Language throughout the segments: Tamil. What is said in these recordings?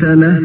عنه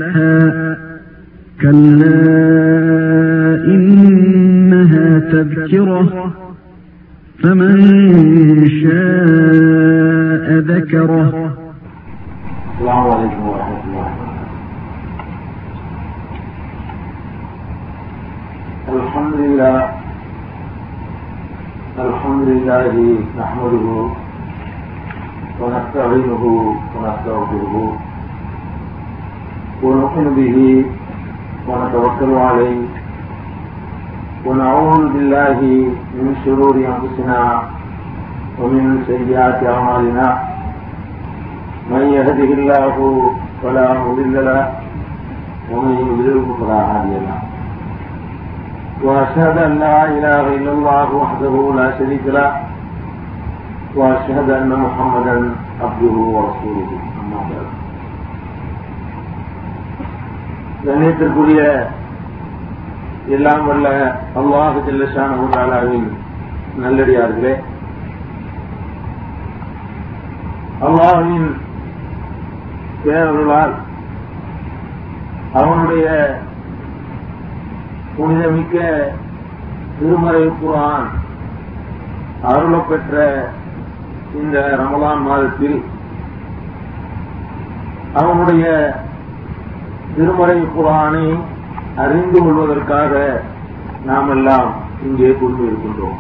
أنفسنا ومن سيئات أعمالنا من يهده الله فلا مضل له ومن يضلله فلا هادي له واشهد ان لا اله الا الله وحده لا شريك له واشهد ان محمدا عبده ورسوله اما بعد கண்ணியத்திற்குரிய எல்லாம் வல்ல அல்லாஹு ஜல்லஷானு தாலாவின் நல்லடியார்களே. அல்லாஹின் பேரர்களால் அவனுடைய புனிதமிக்க திருமறை குரான் அருளப்பெற்ற இந்த ரமலான் மாதத்தில் அவனுடைய திருமறை குரானை அறிந்து கொள்வதற்காக நாம் எல்லாம் இங்கே கொண்டு இருக்கின்றோம்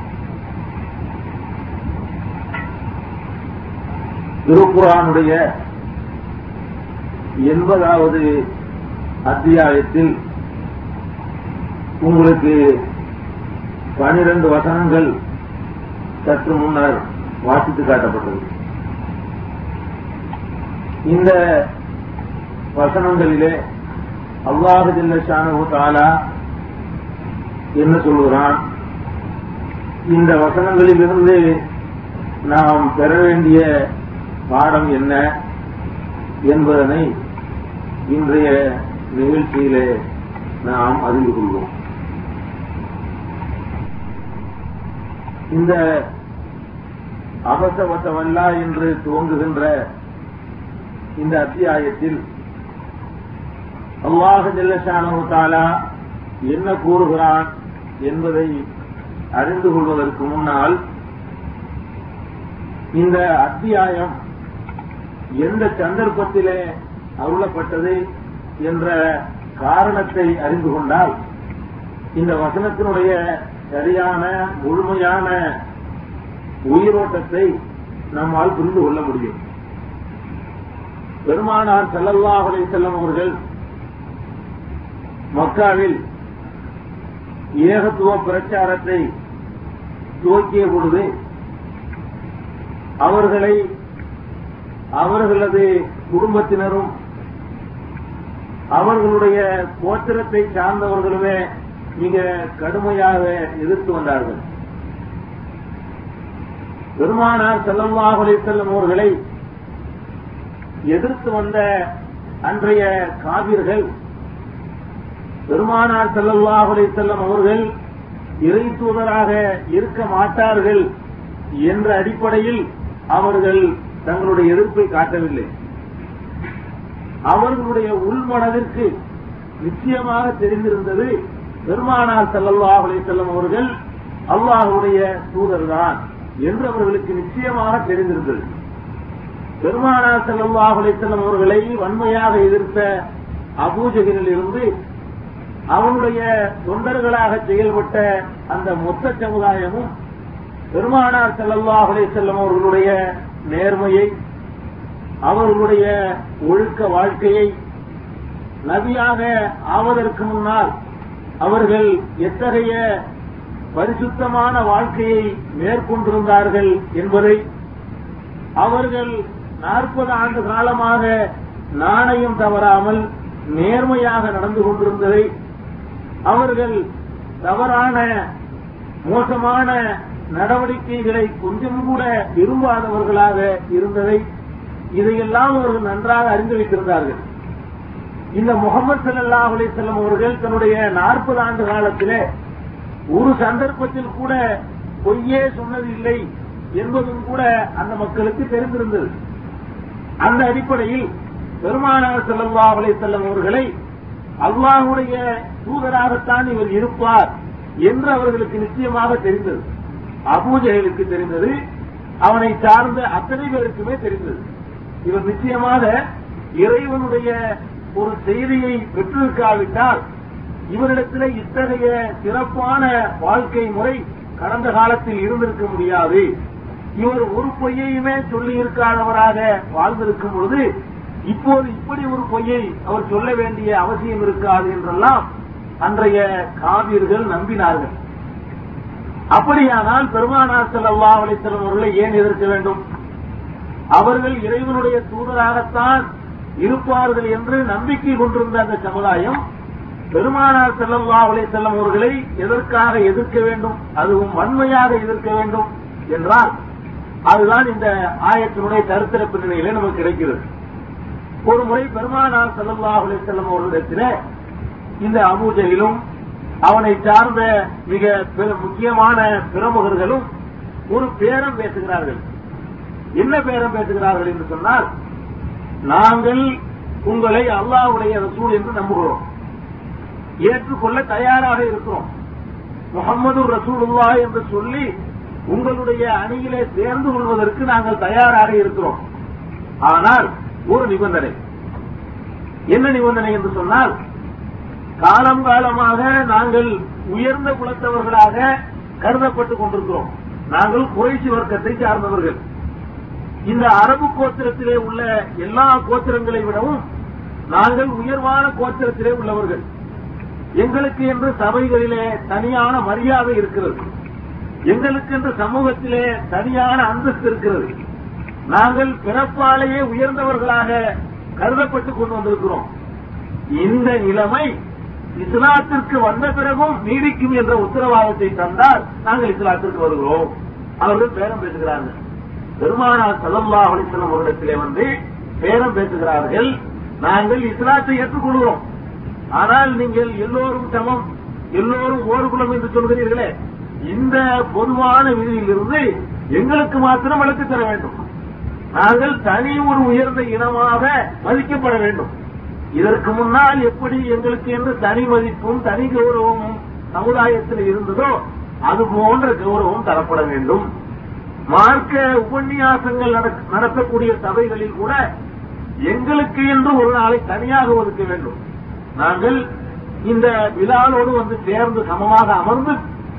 திருக்குறானுடைய எண்பதாவது அத்தியாயத்தில் உங்களுக்கு பனிரெண்டு வசனங்கள் சற்று முன்னர் வாசித்து காட்டப்பட்டது. இந்த வசனங்களிலே அல்லாஹு ஜல்லஷானு தாலா என்ன சொல்கிறான் இந்த வசனங்களிலிருந்து நாம் பெற வேண்டிய பாடம் என்ன என்பதனை இன்றைய நிகழ்ச்சியிலே நாம் அறிந்து கொள்வோம். இந்த அபசவசவல்லா என்று துவங்குகின்ற இந்த அத்தியாயத்தில் அல்லாஹ் ஜல்லஷானு தாலா என்ன கூறுகிறான் என்பதை அறிந்து கொள்வதற்கு முன்னால் இந்த அத்தியாயம் எந்த சந்தர்ப்பத்திலே அருளப்பட்டது என்ற காரணத்தை அறிந்து கொண்டால் இந்த வசனத்தினுடைய சரியான முழுமையான உயிரோட்டத்தை நம்மால் புரிந்து கொள்ள முடியும். பெருமானார் செல்லல்லாஹலை செல்லும் அவர்கள் மக்காவில் ஏகத்துவ பிரச்சாரத்தை துவக்கிய பொழுது அவர்களை அவர்களது குடும்பத்தினரும் அவர்களுடைய கோத்திரத்தை சார்ந்தவர்களுமே மிக கடுமையாக எதிர்த்து வந்தார்கள். பெருமானார் செல்லல்லாஹலை செல்லும் அவர்களை எதிர்த்து வந்த அன்றைய காவிர்கள் பெருமானார் செல்லல்லாஹலை செல்லும் அவர்கள் இறை தூதராக இருக்க மாட்டார்கள் என்ற அடிப்படையில் அவர்கள் தங்களுடைய எதிர்ப்பை காட்டவில்லை. அவர்களுடைய உள்மனதிற்கு நிச்சயமாக தெரிந்திருந்தது பெருமானார் செல்லல்லாஹ் செல்லும் அவர்கள் அல்லாஹுடைய தூதர்தான் என்று அவர்களுக்கு நிச்சயமாக தெரிந்திருந்தது. பெருமானார் செல்லல்லாஹ் செல்லும் அவர்களை வன்மையாக எதிர்த்த அபூஜகிரில் இருந்து அவனுடைய தொண்டர்களாக செயல்பட்ட அந்த மொத்த சமுதாயமும் பெருமானார் செல்லல்லாஹ் செல்லும் அவர்களுடைய நேர்மையை அவர்களுடைய ஒழுக்க வாழ்க்கையை நபியாக ஆவதற்கு முன்னால் அவர்கள் எத்தகைய பரிசுத்தமான வாழ்க்கையை மேற்கொண்டிருந்தார்கள் என்பதை அவர்கள் நாற்பது ஆண்டு காலமாக நாணயம் தவறாமல் நேர்மையாக நடந்து கொண்டிருந்ததை அவர்கள் தவறான மோசமான நடவடிக்கைகளை கொஞ்சம் கூட விரும்பாதவர்களாக இருந்ததை இதையெல்லாம் அவர்கள் நன்றாக அறிந்து வைத்திருந்தார்கள். இந்த முகமது சல்லாஹ் அலிசல்லம் அவர்கள் தன்னுடைய நாற்பது ஆண்டு காலத்திலே ஒரு சந்தர்ப்பத்தில் கூட பொய்யே சொன்னதில்லை என்பதும் கூட அந்த மக்களுக்கு தெரிந்திருந்தது. அந்த அடிப்படையில் பெருமானார் செல்லல்லா அலிசல்லம் அவர்களை அல்லாஹுடைய தூதராகத்தான் இவர் இருப்பார் என்று அவர்களுக்கு நிச்சயமாக தெரிந்தது. அபூஜகளுக்கு தெரிந்தது அவனை சார்ந்த அத்தனை பேருக்குமே தெரிந்தது. இவர் நிச்சயமாக இறைவனுடைய ஒரு செய்தியை பெற்றிருக்காவிட்டால் இவரிடத்தில் இத்தகைய சிறப்பான வாழ்க்கை முறை கடந்த காலத்தில் இருந்திருக்க முடியாது. இவர் ஒரு பொய்யையுமே சொல்லி இருக்காதவராக வாழ்ந்திருக்கும் பொழுது இப்போது இப்படி ஒரு பொய்யை அவர் சொல்ல வேண்டிய அவசியம் இருக்காது என்றெல்லாம் அன்றைய காவியர்கள் நம்பினார்கள். அப்படியானால் பெருமானார் செல்லல்லா அலிசல்லம் அவர்களை ஏன் எதிர்க்க வேண்டும்? அவர்கள் இறைவனுடைய தூதராகத்தான் இருப்பார்கள் என்று நம்பிக்கை கொண்டிருந்த அந்த சமுதாயம் பெருமானார் செல்லல்லா அலிசல்லம் அவர்களை எதற்காக எதிர்க்க வேண்டும்? அதுவும் வன்மையாக எதிர்க்க வேண்டும் என்றால் அதுதான் இந்த ஆயத்தினுடைய தருத்திர பின்னணியிலே நமக்கு கிடைக்கிறது. ஒரு முறை பெருமானார் செல்லல்லா அலிசல்லம் அவர்களிடத்திலே இந்த அபூஜையிலும் அவனை சார்ந்த மிக முக்கியமான பிரமுகர்களும் ஒரு பேரம் பேசுகிறார்கள். என்ன பேரம் பேசுகிறார்கள் என்று சொன்னால் நாங்கள் உங்களை அல்லாவுடைய ரசூல் என்று நம்புகிறோம். ஏற்றுக்கொள்ள தயாராக இருக்கிறோம். முகமது ரசூலுல்லா என்று சொல்லி உங்களுடைய அணியிலே சேர்ந்து கொள்வதற்கு நாங்கள் தயாராக இருக்கிறோம். ஆனால் ஒரு நிபந்தனை. என்ன நிபந்தனை என்று சொன்னால் காலம் காலமாக நாங்கள் உயர்ந்த குலத்தவர்களாக கருதப்பட்டுக் கொண்டிருக்கிறோம். நாங்கள் குறைச்சி வர்க்கத்தை சார்ந்தவர்கள். இந்த அரபு கோத்திரத்திலே உள்ள எல்லா கோத்திரங்களை விடவும் நாங்கள் உயர்வான கோத்திரத்திலே உள்ளவர்கள். எங்களுக்கு என்று சபைகளிலே தனியான மரியாதை இருக்கிறது. எங்களுக்கு என்று சமூகத்திலே தனியான அந்தஸ்து இருக்கிறது. நாங்கள் பிறப்பாலேயே உயர்ந்தவர்களாக கருதப்பட்டுக் கொண்டு வந்திருக்கிறோம். இந்த நிலைமை இஸ்லாத்திற்கு வந்த பிறகும் நீடிக்கும் என்ற உத்தரவாதத்தை தந்தால் நாங்கள் இஸ்லாத்திற்கு வருகிறோம். அவர்கள் பேரம் பேசுகிறார்கள். பெருமானார் சல்லல்லா அலிஸ்லம் அவரிடத்திலே வந்து பேரம் பேசுகிறார்கள். நாங்கள் இஸ்லாத்தை ஏற்றுக்கொள்கிறோம். ஆனால் நீங்கள் எல்லோரும் சமம் எல்லோரும் ஓர் குலம் என்று சொல்கிறீர்களே. இந்த பொதுவான விதியிலிருந்து எங்களுக்கு மாத்திரம் விளக்கு தர வேண்டும். நாங்கள் தனி ஒரு உயர்ந்த இனமாக மதிக்கப்பட வேண்டும். இதற்கு முன்னால் எப்படி எங்களுக்கு என்று தனி மதிப்பும் தனி கௌரவமும் சமுதாயத்தில் இருந்ததோ அது போன்ற கௌரவம் தரப்பட வேண்டும். மார்க்க உபன்யாசங்கள் நடத்தக்கூடிய சபைகளில் கூட எங்களுக்கு என்று ஒரு நாளை தனியாக ஒதுக்க வேண்டும். நாங்கள் இந்த விழாவோடு வந்து சேர்ந்து சமமாக அமர்ந்து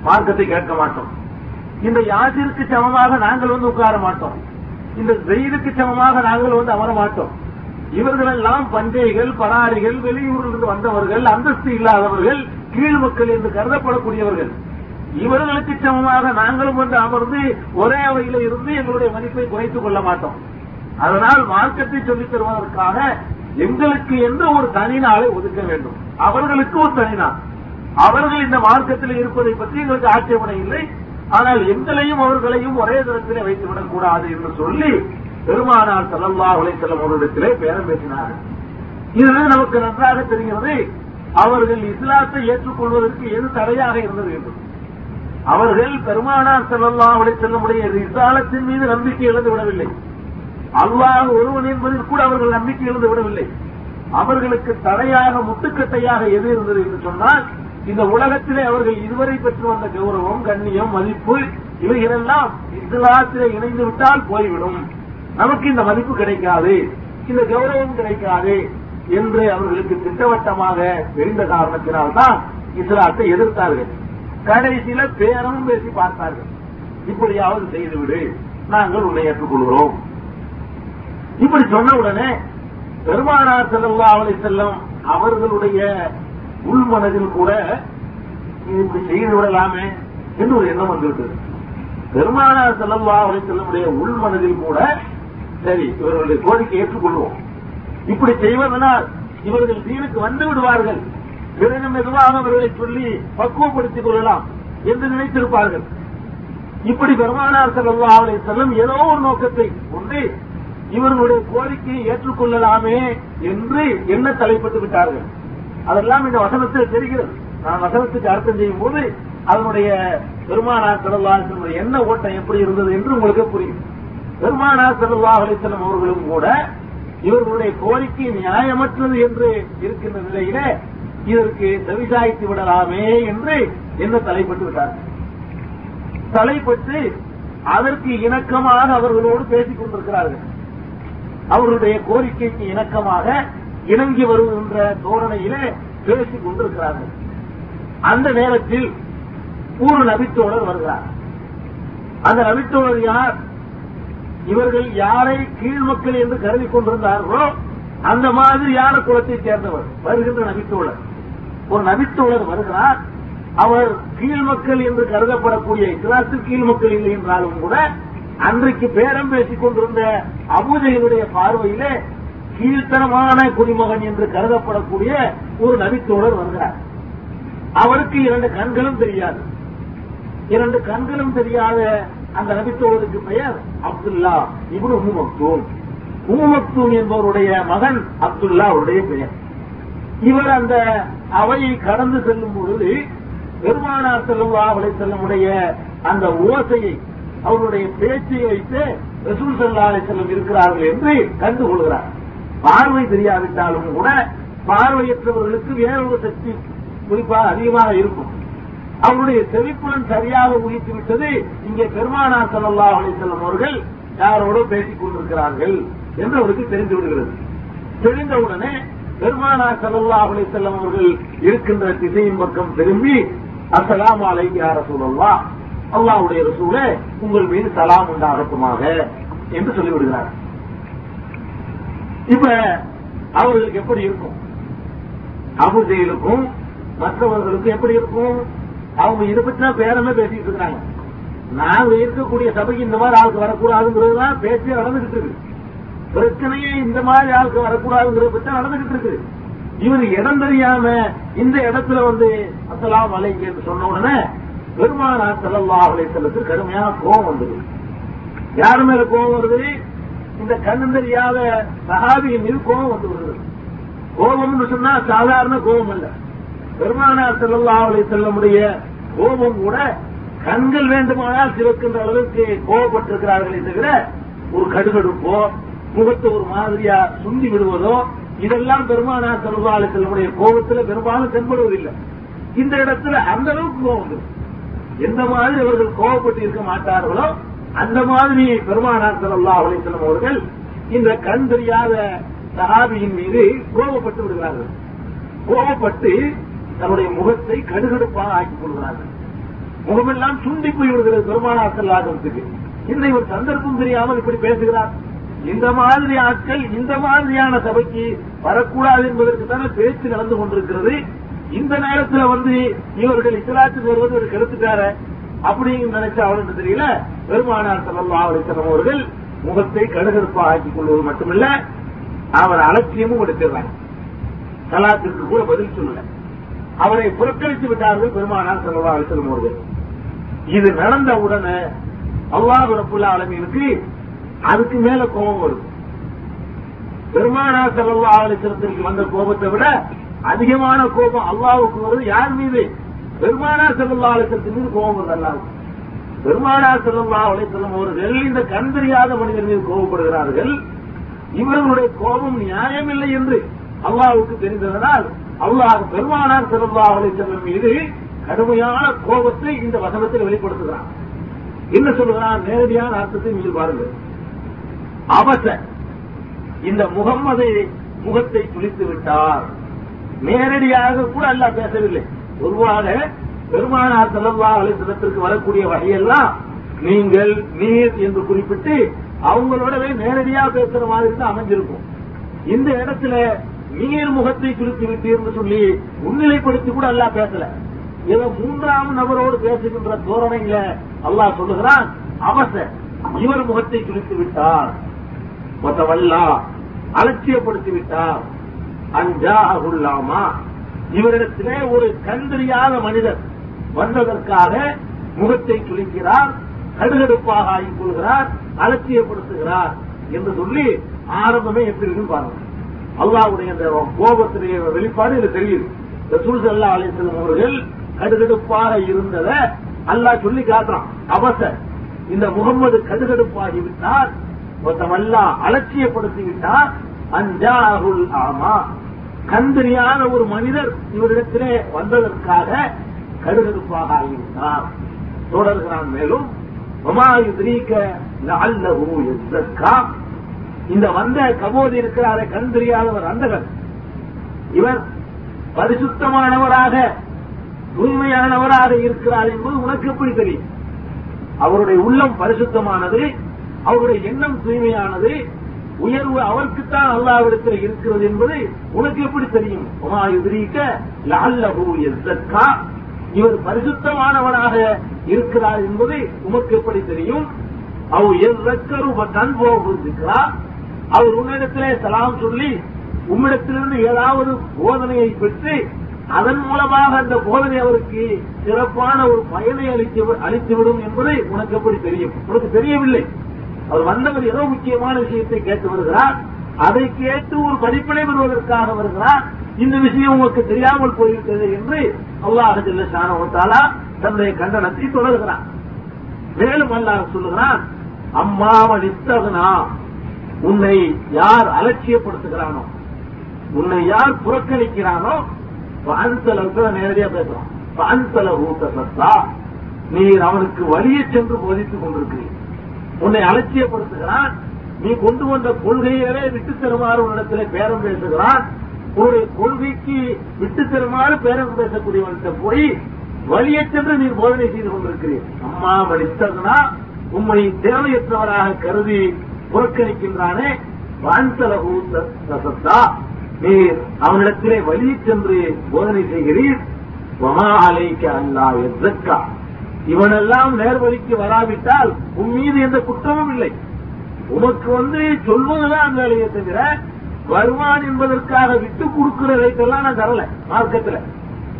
மார்க்கத்தை கேட்க மாட்டோம். இந்த யாசிற்கு சமமாக நாங்கள் வந்து உட்கார மாட்டோம். இந்த ஜெயிலுக்கு சமமாக நாங்கள் வந்து அமர மாட்டோம். இவர்களெல்லாம் பஞ்சைகள் பராரிகள் வெளியூரிலிருந்து வந்தவர்கள் அந்தஸ்து இல்லாதவர்கள் கீழ் மக்கள் என்று கருதப்படக்கூடியவர்கள். இவர்களுக்கு சமமாக நாங்களும் வந்து அமர்ந்து ஒரே அவையில இருந்து எங்களுடைய மதிப்பை குறைத்துக் கொள்ள மாட்டோம். அதனால் மார்க்கத்தை சொல்லித் தருவதற்காக எங்களுக்கு எந்த ஒரு தனி நாளை ஒதுக்க வேண்டும். அவர்களுக்கு ஒரு தனிநாள் அவர்கள் இந்த மார்க்கத்தில் இருப்பதை பற்றி எங்களுக்கு ஆட்சேபனை இல்லை. ஆனால் எங்களையும் அவர்களையும் ஒரே தரத்திலே வைத்துவிடக் கூடாது என்று சொல்லி பெருமானார் சல்லல்லா உலைசல்லம் அவர்களிடத்திலே பேரம் பேசினார். இது நமக்கு நன்றாக தெரிகிறது. அவர்கள் இஸ்லாத்தை ஏற்றுக்கொள்வதற்கு எது தடையாக இருந்தது என்று. அவர்கள் பெருமானார் செல்லல்லா செல்லமுடைய ரிசாலத்தின் மீது நம்பிக்கை இழந்து விடவில்லை. அல்லாஹ் ஒருவன் என்பதில் கூட அவர்கள் நம்பிக்கை இழந்து விடவில்லை. அவர்களுக்கு தடையாக முட்டுக்கட்டையாக எது இருந்தது என்று சொன்னால் இந்த உலகத்திலே அவர்கள் இதுவரை பெற்று வந்த கௌரவம் கண்ணியம் மதிப்பு இவைகளெல்லாம் இஸ்லாத்திலே இணைந்து விட்டால் போய்விடும். நமக்கு இந்த மதிப்பு கிடைக்காது இந்த கௌரவம் கிடைக்காது என்று அவர்களுக்கு திட்டவட்டமாக தெரிந்த காரணத்தினால்தான் இஸ்லாத்தை எதிர்த்தார்கள். கடைசியில பேரமும் பேசி பார்த்தார்கள். இப்படியாவது செய்துவிடு நாங்கள் உன்னை ஏற்றுக்கொள்கிறோம். இப்படி சொன்ன உடனே பெருமானார் செல்லா அவளை செல்லும் அவர்களுடைய உள்மனதில் கூட இப்படி செய்து விடலாமே என்று ஒரு எண்ணம் வந்துவிட்டது. பெருமானார் செல்லா அவளை செல்லமுடைய உள்மனதில் கூட சரி இவர்களுடைய கோரிக்கை ஏற்றுக்கொள்வோம். இப்படி செய்வதனால் இவர்கள் தீனுக்கு வந்து விடுவார்கள். பிறகு மெதுவாக அவர்களை சொல்லி பக்குவப்படுத்திக் கொள்ளலாம் என்று நினைத்திருப்பார்கள். இப்படி பெருமானார் செல்லல்லா அவளை செல்லும் ஏதோ ஒரு நோக்கத்தை கொண்டு இவர்களுடைய கோரிக்கையை ஏற்றுக்கொள்ளலாமே என்று என்ன தலைப்பட்டு விட்டார்கள். அதெல்லாம் இந்த வசனத்தில் தெரிகிறது. நான் வசனத்துக்கு அர்த்தம் செய்யும் போது அதனுடைய பெருமானார் செல்லல்லா என்ன ஓட்டம் எப்படி இருந்தது என்று உங்களுக்கு புரியும். பெருமானா செல்லல்லா அலிசல்லம் அவர்களும் கூட இவர்களுடைய கோரிக்கை நியாயமற்றது என்று இருக்கின்ற நிலையிலே இதற்கு செவிசாய்த்து விடலாமே என்று என்ன தலைப்பட்டு விட்டார்கள் தலைப்பட்டு அதற்கு இணக்கமாக அவர்களோடு பேசிக் கொண்டிருக்கிறார்கள். அவருடைய கோரிக்கைக்கு இணக்கமாக இணங்கி வருகின்ற தோரணையிலே பேசிக் கொண்டிருக்கிறார்கள். அந்த நேரத்தில் ஒரு நபித்தோழர் வருகிறார். அந்த நபித்தோழர் யார்? இவர்கள் யாரை கீழ் மக்கள் என்று கருதி கொண்டிருந்தார்களோ அந்த மாதிரி யார குலத்தைச் சேர்ந்தவர்? வருகின்ற நபித்தோழர். ஒரு நபித்தோழர் வருகிறார். அவர் கீழ் மக்கள் என்று கருதப்படக்கூடிய இஸ்லாத்து கீழ்மக்கள் இல்லை என்றாலும் கூட அன்றைக்கு பேரம் பேசிக் கொண்டிருந்த அபூஜைகளுடைய பார்வையிலே கீழ்த்தனமான குடிமகன் என்று கருதப்படக்கூடிய ஒரு நபித்தோழர் வருகிறார். அவருக்கு இரண்டு கண்களும் தெரியாது. இரண்டு கண்களும் தெரியாத அந்த நபித்தோழருக்கு பெயர் அப்துல்லா இவனு உம்மு மக்தூம் என்பவருடைய மகன் அப்துல்லா அவருடைய பெயர். இவர் அந்த அவையை கடந்து செல்லும் பொழுது பெருமானார் செல்லுவா அவளை செல்லமுடைய அந்த ஓசையை அவருடைய பேச்சை வைத்து ரசூல் சல்லா அலை இருக்கிறார்கள் என்று கண்டுகொள்கிறார். பார்வை தெரியாவிட்டாலும் கூட பார்வையற்றவர்களுக்கு வேறொரு சக்தி குறிப்பாக அதிகமாக இருக்கும். அவருடைய செவிப்புடன் சரியாக உயித்து விட்டது. இங்கே பெருமானா சல்லா அலிசல்லம் அவர்கள் யாரோடு பேசிக் கொண்டிருக்கிறார்கள் என்று அவருக்கு தெரிந்து விடுகிறது. தெரிந்தவுடனே பெருமானா சல்லா அலிசல்லம் அவர்கள் இருக்கின்ற திசையின் பக்கம் திரும்பி அசலாம் அலைக்கு யார சூழல்லா அல்லாவுடைய ரசூலே உங்கள் மீது சலாம் உண்டாகட்டுமாக என்று சொல்லிவிடுகிறார் இப்ப அவர்களுக்கு எப்படி இருக்கும்? அபுஜெயிலுக்கும் மற்றவர்களுக்கும் எப்படி இருக்கும்? அவங்க இதை பற்றினா பேரமே பேசிட்டு இருக்காங்க நாங்க இருக்கக்கூடிய சபைக்கு இந்த மாதிரி ஆளுக்கு வரக்கூடாதுங்கிறதுதான் பேச்சே நடந்துகிட்டு இருக்கு. பிரச்சனையே இந்த மாதிரி ஆளுக்கு வரக்கூடாதுங்கிறத பற்றி நடந்துகிட்டு இருக்கு. இவர் இடம் தெரியாம இந்த இடத்துல வந்து அசலாம் அலைக்கு என்று சொன்ன உடனே பெருமானா செல்லல்லா அலை கடுமையான கோபம் வந்தது. யாரு மேல கோபம் வருது? இந்த கண்ணு தெரியாத சகாபியின் மீது கோபம் வந்து வருது கோபம்னு சொன்னா சாதாரண கோபம் இல்லை பெருமானார் செல்லல்லா அலை செல்லமுடைய கோபம் கூட கண்கள் வேண்டுமானால் சிவக்கின்ற அளவுக்கு கோபப்பட்டிருக்கிறார்களே தவிர ஒரு கடுகடுப்போ முகத்தை ஒரு மாதிரியா சுண்டி விடுவதோ இதெல்லாம் பெருமானார் செல்லல்லா அலை செல்லமுடைய கோபத்துல பெரும்பாலும் தென்படுவதில்லை. இந்த இடத்துல அந்த அளவுக்கு கோபம் எந்த மாதிரி அவர்கள் கோபப்பட்டு இருக்க மாட்டார்களோ அந்த மாதிரி பெருமானார் செல்லல்லா அலை செல்லும் அவர்கள் இந்த கண் தெரியாத சஹாபியின் மீது கோபப்பட்டு விடுகிறார்கள். கோபப்பட்டு தன்னுடைய முகத்தை கடுகடுப்பாக ஆக்கிக் கொள்கிறார்கள். முகமெல்லாம் சுண்டி போய் விடுகிறது பெருமானார் செல்லாதவத்துக்கு இந்த இவர் சந்தர்ப்பம் தெரியாமல் இப்படி பேசுகிறார். இந்த மாதிரி ஆட்கள் இந்த மாதிரியான சபைக்கு வரக்கூடாது என்பதற்கு தானே பேச்சு நடந்து கொண்டிருக்கிறது. இந்த நேரத்துல வந்து இவர்கள் இஸ்லாத்துக்கு வருவது ஒரு கருத்துக்கார அப்படின்னு நினைச்ச அவனுக்கு தெரியல. பெருமானார் செல்லல்லா அலிசலம் அவர்கள் முகத்தை கடுகடுப்பா ஆக்கிக் கொள்வது மட்டுமல்ல அவர் அலட்சியமும் எடுத்துறாங்க சலாத்திற்கு கூட பதில் சொல்லல. அவரை புறக்கணித்து விட்டார்கள் பெருமானார் செல்லல்லா அலிசலம் அவர்கள். இது நடந்த உடனே அல்லாஹ் ரப்புல்லா அலமீனுக்கு அதுக்கு மேல கோபம் வரும் பெருமானார் செல்லல்லா அலிசலத்திற்கு வந்த கோபத்தை விட அதிகமான கோபம் அல்லாவுக்கு வருது. யார் மீது? பெருமானார் செல்லல்லா அலிசலத்தின் மீது கோபம் வருது அல்லாவுக்கு பெருமானார் செல்லல்லா அலிசல்லம் அவர்கள் இந்த கண் தெரியாத மனிதர் மீது கோபப்படுகிறார்கள். இவர்களுடைய கோபம் நியாயமில்லை என்று அல்லாவுக்கு தெரிந்ததனால் அல்லாஹ் பெருமானார் செல்லல்லா செல்லும் மீது கடுமையான கோபத்தை இந்த வசனத்தில் வெளிப்படுத்துகிறான். என்ன சொல்லுகிறான் நேரடியான அர்த்தத்தை நீங்கள் பாருங்கள். அவச இந்த முகம்மதை முகத்தை துளித்து விட்டார். நேரடியாக கூட அல்லாஹ் பேசவில்லை. பொதுவாக பெருமானார் செல்லல்லா அலிசலத்திற்கு வரக்கூடிய வகையெல்லாம் நீங்கள் நீர் என்று குறிப்பிட்டு அவங்களோடவே நேரடியா பேசுற மாதிரி தான் அமைஞ்சிருக்கும். இந்த இடத்துல நீர் முகத்தை சுருக்கி விட்டீர்னு சொல்லி முன்னிலைப்படுத்தி கூட அல்லாஹ் பேசல. ஏதோ மூன்றாம் நபரோடு பேசுகின்ற தோரணையில அல்லாஹ் சொல்லுகிறான் அவசர் இவர் முகத்தை சுருக்கி விட்டார். மொத்தவல்லா அலட்சியப்படுத்தி விட்டார். அஞ்சா அகுல்லாமா. இவரிடத்திலே ஒரு கண்டறியாத மனிதர் வந்ததற்காக முகத்தை சுழிக்கிறார் கடுகடுப்பாக ஆகிக் கொள்கிறார் அலட்சியப்படுத்துகிறார் என்று சொல்லி ஆரம்பமே எப்படி இருக்குன்னு பாருங்க. அல்லாவுடைய அந்த கோபத்துடைய வெளிப்பாடு இது தெரியுது. ரசூல் சல்லா அலிஸ்லம் அவர்கள் கடுகடுப்பாக இருந்தத அல்லாஹ் சொல்லி காட்டுறான். அவச. இந்த முகம்மது கடுகடுப்பாகி விட்டார். அல்லா அலட்சியப்படுத்தி விட்டார் அஞ்சாகுல் ஆமா கந்திரியான ஒரு மனிதர் இவரிடத்திலே வந்ததற்காக கடுகடுப்பாக ஆகிவிட்டார். தொடர்கிறான் மேலும் இந்த வந்த கபோதி இருக்கிறார கண் தெரியாதவர் அந்தகர். இவர் பரிசுத்தமானவராக தூய்மையானவராக இருக்கிறார் என்பது உனக்கு எப்படி தெரியும்? அவருடைய உள்ளம் பரிசுத்தமானது அவருடைய எண்ணம் தூய்மையானது உயர்வு அவருக்குத்தான் அல்லாவிடத்தில் இருக்கிறது என்பது உனக்கு எப்படி தெரியும்? உமா எதிரிக்க லால்லஹூ எஸ்தக்கா இவர் பரிசுத்தமானவனாக இருக்கிறார் என்பது உமக்கு எப்படி தெரியும்? அவ் எவ்வக்கரு தன் போகிறார் அவர் உன்னிடத்திலே சலாம் சொல்லி உம்மிடத்திலிருந்து ஏதாவது போதனையை பெற்று அதன் மூலமாக அந்த போதனை அவருக்கு சிறப்பான ஒரு பயனை அளித்து அளித்துவிடும் என்பது உனக்கு எப்படி தெரியும்? உனக்கு தெரியவில்லை. அவர் வந்தவர் ஏதோ முக்கியமான விஷயத்தை கேட்டு வருகிறார். அதை கேட்டு ஒரு படிப்பினை பெறுவதற்காக வருகிறார். இந்த விஷயம் உங்களுக்கு தெரியாமல் போயிருக்கிறது என்று அல்லாஹ் ஜல்ல ஷானவத்தாலா தன்னுடைய கண்டனத்தை தொடர்கிறார் மேலும் அல்லாஹ் சொல்லுகிறான் அம்மாவன் இத்தகுனா உன்னை யார் அலட்சியப்படுத்துகிறானோ உன்னை யார் புறக்கணிக்கிறானோ அன்சலவுக்கு நேரடியா பேசுறான். அன்சல ஊத்த சத்தா நீர் அவனுக்கு வழியை சென்று போதித்துக் கொண்டிருக்கிறீர். உன்னை அலட்சியப்படுத்துகிறான். நீ கொண்டு வந்த கொள்கையவே விட்டு தருமாறு உன்னிடத்திலே பேரம் பேசுகிறான். உன்னுடைய கொள்கைக்கு விட்டு தருமாறு பேரம் பேசக்கூடியவன்கிட்ட போய் வழியை சென்று நீர் போதனை செய்து கொண்டிருக்கிறீர். அம்மா மனிதனா உம்மை தேவையற்றவராக கருதி புறக்கணிக்கின்றானே? வான்தலகு சத்தா நீர் அவனிடத்திலே வழி சென்று போதனை செய்கிறீர். வமா அல்லா எதற்கா இவனெல்லாம் நேர்வழிக்கு வராவிட்டால் உன் மீது எந்த குற்றமும் இல்லை. உமக்கு வந்து சொல்வதுதான் வேலையை தவிர வருவான் என்பதற்காக விட்டு கொடுக்கிறதைக்கெல்லாம் நான் தரல மார்க்கத்தில்.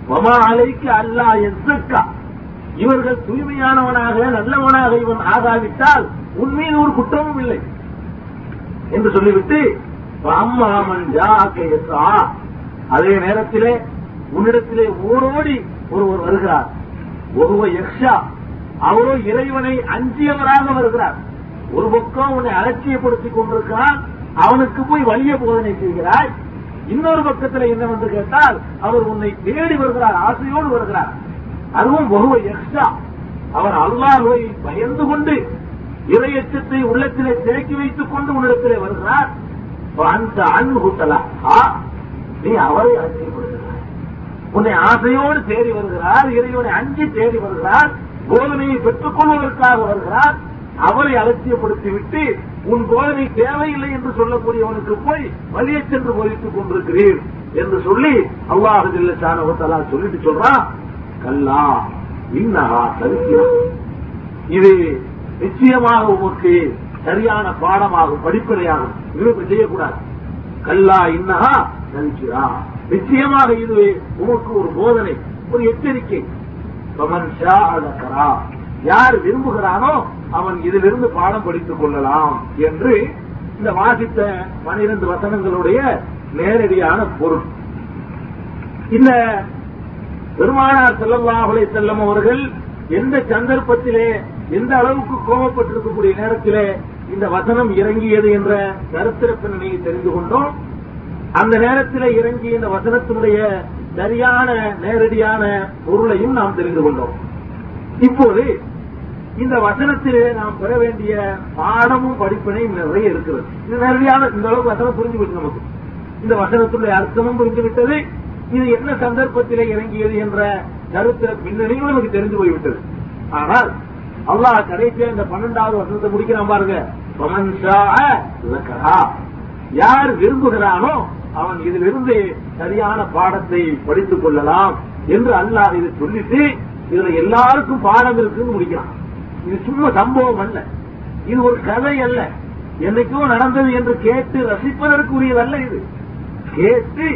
வமா அலைக்கு அல்லா எதற்கா இவர்கள் தூய்மையானவனாக நல்லவனாக இவன் ஆகாவிட்டால் உன் மீது ஒரு குற்றமும் இல்லை. என்று சொல்லிவிட்டு அம்மாமன் ஜாக்கா அதே நேரத்திலே உன்னிடத்திலே ஓடோடி ஒருவர் வருகிறார். ஒருவர் யக்ஷா. அவரோ இறைவனை அஞ்சியவராக வருகிறார். ஒரு பக்கம் உன்னை அலட்சியப்படுத்திக் கொண்டிருக்கிறான். அவனுக்கு போய் வலிய போதனை செய்கிறாய். இன்னொரு பக்கத்தில் என்னவென்று கேட்டால் அவர் உன்னை தேடி வருகிறார் ஆசையோடு வருகிறார். அதுவும் ஒருவர் எக்ஸ்ட்ரா அவர் அல்லாஹுவை பயந்து கொண்டு இறையச்சத்தை உள்ளத்திலே தேக்கி வைத்துக் கொண்டு உன்னிடத்திலே வருகிறார். அந்த அன்புட்டலா நீ அவரை அலட்சியப்படுகிறார் உன்னை ஆசையோடு தேடி வருகிறார் இறைவனை அஞ்சி தேடி வருகிறார் போதனையை பெற்றுக் கொள்வதற்காக வருகிறார். அவரை அலட்சியப்படுத்திவிட்டு உன் போதனை தேவையில்லை என்று சொல்லக்கூடியவனுக்கு போய் வழியை சென்று போதித்துக் கொண்டிருக்கிறீர் என்று சொல்லி அல்லாஹில்ல சாணவத்தலா சொல்லிட்டு சொல்றான். கல்லா இன்னஹா தருக்கிறான் இது நிச்சயமாக உமக்கு சரியான பாடமாகும் படிப்பினையாகும் இது செய்யக்கூடாது. கல்லா இன்னஹா தரிசியா நிச்சயமாக இது உமக்கு ஒரு போதனை ஒரு எச்சரிக்கை. யார் விரும்புகிறானோ அவன் இதிலிருந்து பாடம் படித்துக் கொள்ளலாம் என்று இந்த வாசித்த பனிரெண்டு வசனங்களுடைய நேரடியான பொருள். இந்த பெருமானார் செல்லல்லாஹுலை செல்லம் அவர்கள் எந்த சந்தர்ப்பத்திலே எந்த அளவுக்கு கோபப்பட்டிருக்கக்கூடிய நேரத்திலே இந்த வசனம் இறங்கியது என்ற சரித்திர பின்னணியை தெரிந்து கொண்டோம். அந்த நேரத்தில் இறங்கிய இந்த வசனத்தினுடைய சரியான நேரடியான பொருளையும் நாம் தெரிந்து கொண்டோம். இப்போது இந்த வசனத்திலே நாம் பெற வேண்டிய பாடமும் படிப்பினையும் நிறைய இருக்கிறது. இது நேரடியான இந்த அளவுக்கு வசனம் புரிஞ்சு விட்டு நமக்கு. இந்த வசனத்துடைய அர்த்தமும் புரிந்து விட்டது இது என்ன சந்தர்ப்பத்திலே இறங்கியது என்ற கருத்து பின்னணியும் நமக்கு தெரிந்து போய்விட்டது. ஆனால் அல்லாஹ் கடைசியா இந்த பன்னெண்டாவது வருஷத்தை முடிக்கிறான் பாருங்க. யார் விரும்புகிறானோ அவன் இதிலிருந்து சரியான பாடத்தை படித்துக் கொள்ளலாம் என்று அல்லாஹ் இதை சொல்லிட்டு இதுல எல்லாருக்கும் பாடம் இருக்குன்னு முடிக்கிறான். இது சும்மா சம்பவம் அல்ல. இது ஒரு கதை அல்ல. என்னைக்கோ நடந்தது என்று கேட்டு ரசிப்பதற்குரியதல்ல இது. கேட்டு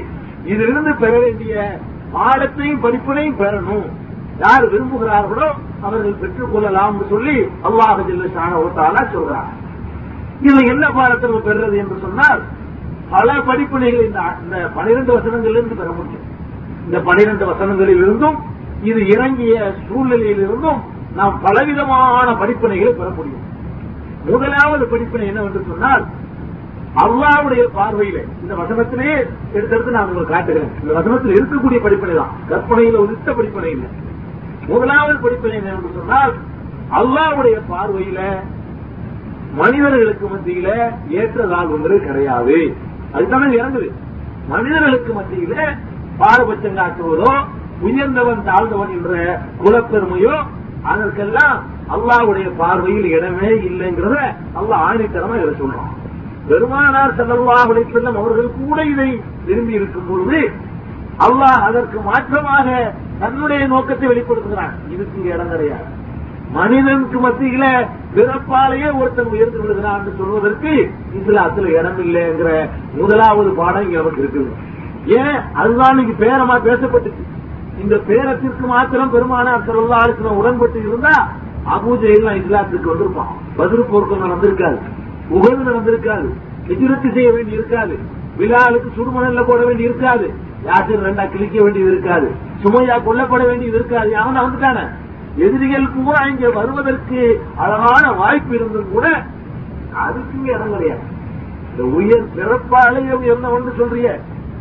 இதிலிருந்து பெற வேண்டிய பாடத்தையும் படிப்பினையும் பெறணும். யார் விரும்புகிறார்களோ அவர்கள் பெற்றுக் கொள்ளலாம் சொல்லி அல்லாஹ் ஜில்லஷான ஒருத்தாலா சொல்றார் இதுல என்ன பாடத்தில் பெறுறது என்று சொன்னால் பல படிப்பினைகள் இந்த பனிரெண்டு வசனங்களிலிருந்து பெற முடியும். இந்த பனிரெண்டு வசனங்களிலிருந்தும் இது இறங்கிய சூழ்நிலையிலிருந்தும் நாம் பலவிதமான படிப்பினைகளை பெற முடியும். முதலாவது படிப்பினை என்னவென்று சொன்னால் அல்லாவுடைய பார்வையில இந்த வசனத்திலே எடுத்தெடுத்து நான் உங்களுக்கு காட்டுகிறேன். இந்த வசனத்தில் இருக்கக்கூடிய படிப்பினை தான். கற்பனையில உதித்த படிப்பனை இல்லை. முதலாவது படிப்பினை என்று சொன்னால் அல்லாவுடைய பார்வையில மனிதர்களுக்கு மத்தியில ஏற்றதால் ஒன்று கிடையாது. அதுதானே இறங்குது. மனிதர்களுக்கு மத்தியில பாரபட்சம் காட்டுவதோ உயர்ந்தவன் தாழ்ந்தவன் என்ற குலப்பெருமையோ அதற்கெல்லாம் அல்லாவுடைய பார்வையில் இடமே இல்லைங்கிறத அல்லாஹ் ஆணித்தரமா இதை சொல்றான். பெருமானார் செல்லல்லாஹ் செல்லும் அவர்கள் கூட இதை விரும்பி இருக்கும் பொழுது அல்லாஹ் அதற்கு மாற்றமாக தன்னுடைய நோக்கத்தை வெளிப்படுத்துகிறான். இதுக்கு இங்க இடம் கிடையாது மனிதனுக்கு மத்தியில பிறப்பாலேயே ஒருத்தன் உயர்ந்து விடுகிறான் என்று சொல்வதற்கு இஸ்லாத்துல இடம் இல்லைங்கிற முதலாவது பாடம் இங்க நமக்கு இருக்குது. ஏன்? அதுதான் இன்னைக்கு பேரமா பேசப்பட்டுச்சு. இந்த பேரத்திற்கு மாத்திரம் பெருமானார் செல்லல்லா ஆலோசனை உடன்பட்டு இருந்தா அபூஜையில் இஸ்லாத்துக்கு வந்திருப்பான். பதில் போர்க்கம் நடந்திருக்காது. உகழ்வு நடந்திருக்காது. எதிர்த்து செய்ய வேண்டி இருக்காது. விழாவுக்கு சுடுமணல்ல போட வேண்டி இருக்காது. யாத்திரை ரெண்டா கிழிக்க வேண்டியது இருக்காது. சுமையா கொல்லப்பட வேண்டியது இருக்காது. அவன் வந்துட்டான? எதிரிகள் கூட இங்க வருவதற்கு அழகான வாய்ப்பு இருந்தும் கூட அதுக்குமே இடம் கிடையாது. இந்த உயர் என்ன ஒண்ணு சொல்றிய?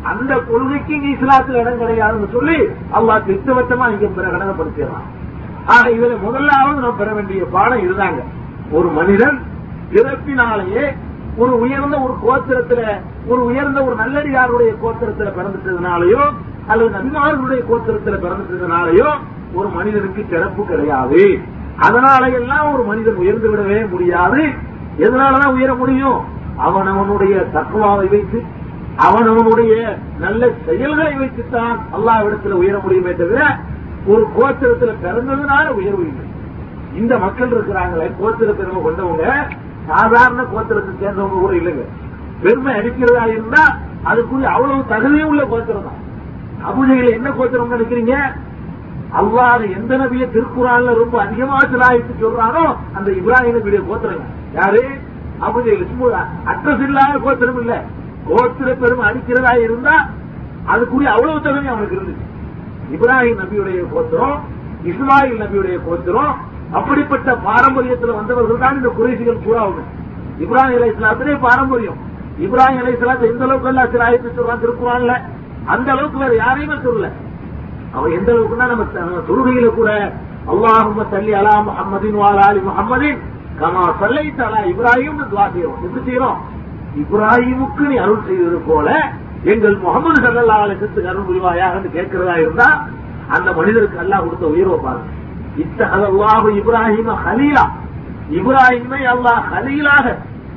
அந்த கொள்கைக்கு இங்க இஸ்லாத்தில் இடம் கிடையாதுன்னு சொல்லி அல்லா திட்டவட்டமா இங்க பிரகடனப்படுத்திடலாம் ஆக இதுல முதலாவது நாம் பெற வேண்டிய பாடம் இருந்தாங்க ஒரு மனிதன் பிறப்பினாலேயே ஒரு உயர்ந்த ஒரு கோத்திரத்துல ஒரு உயர்ந்த ஒரு நல்லடியாருடைய கோத்திரத்துல பிறந்துட்டதுனாலயோ அல்லது நபிமார்களுடைய கோத்திரத்துல பிறந்துட்டதுனாலயோ ஒரு மனிதனுக்கு சிறப்பு கிடையாது. அதனால எல்லாம் ஒரு மனிதன் உயர்ந்து விடவே முடியாது. எதனாலதான் உயர முடியும்? அவனவனுடைய தக்குவாவை வைத்து அவனவனுடைய நல்ல செயல்களை வைத்துத்தான் அல்லாவிடத்துல உயர முடியுமே தவிர ஒரு கோத்திரத்துல பிறந்ததுனால உயர்வு இல்லை. இந்த மக்கள் இருக்கிறாங்களே கோத்திர கொண்டவங்க சாதாரண கோத்திரத்தை சேர்ந்தவங்க கூட இல்லைங்க. பெருமை அடிக்கிறதா இருந்தா அதுக்குரிய அவ்வளவு தகுதியும் உள்ள கோத்திரம் தான். அபுஜையில் என்ன கோத்திரம் நினைக்கிறீங்க? அல்லாத எந்த நபிய திருக்குறான்ல ரொம்ப அதிகமா சிலாயிட்டு சொல்றானோ அந்த இப்ராஹிம் நபியுடைய கோத்திரங்க. யாரு? அபுஜையில் சும்மா அட்ரஸ் இல்லாத கோத்திரம் இல்ல. கோத்திர பெருமை அடிக்கிறதா இருந்தா அதுக்குரிய அவ்வளவு தகுதி அவனுக்கு இருந்துச்சு. இப்ராஹிம் நபியுடைய கோத்திரம் இஸ்மாயில் நபியுடைய கோத்திரம் அப்படிப்பட்ட பாரம்பரியத்தில் வந்தவர்கள் தான் இந்த குறைசிகள் கூறாவுங்க இப்ராஹிம் அலை இஸ்லாத்திலே பாரம்பரியம். இப்ராஹிம் அலை இஸ்லாத்தை எந்த அளவுக்கு எல்லாம் சில ஆயிரத்தி சொல்றான் திருக்குறான்ல? அந்த அளவுக்கு வேற யாரையுமே சொல்லல. அவன் எந்த அளவுக்குன்னா நம்ம தொழுகையில கூட அல்லாஹும்ம சல்லி அலா முஹம்மதின் வாலா அலி முஹம்மதின் கமா சல்லை தலா இப்ராஹிம் துவா செய்யறோம் எப்படி செய்யறோம் இப்ராஹிமுக்கு நீ அருள் செய்தது போல எங்கள் முகமது சல்லா அலிசத்துக்கு அருள் புரிவாயாக கேட்கிறதா இருந்தா அந்த மனிதருக்கு அல்லாஹ் கொடுத்த உயர்வை பாருங்க. இத்தகல்லாஹு இப்ராஹிம ஹலீலா. இப்ராஹிமை அல்லாஹ் ஹலீலாக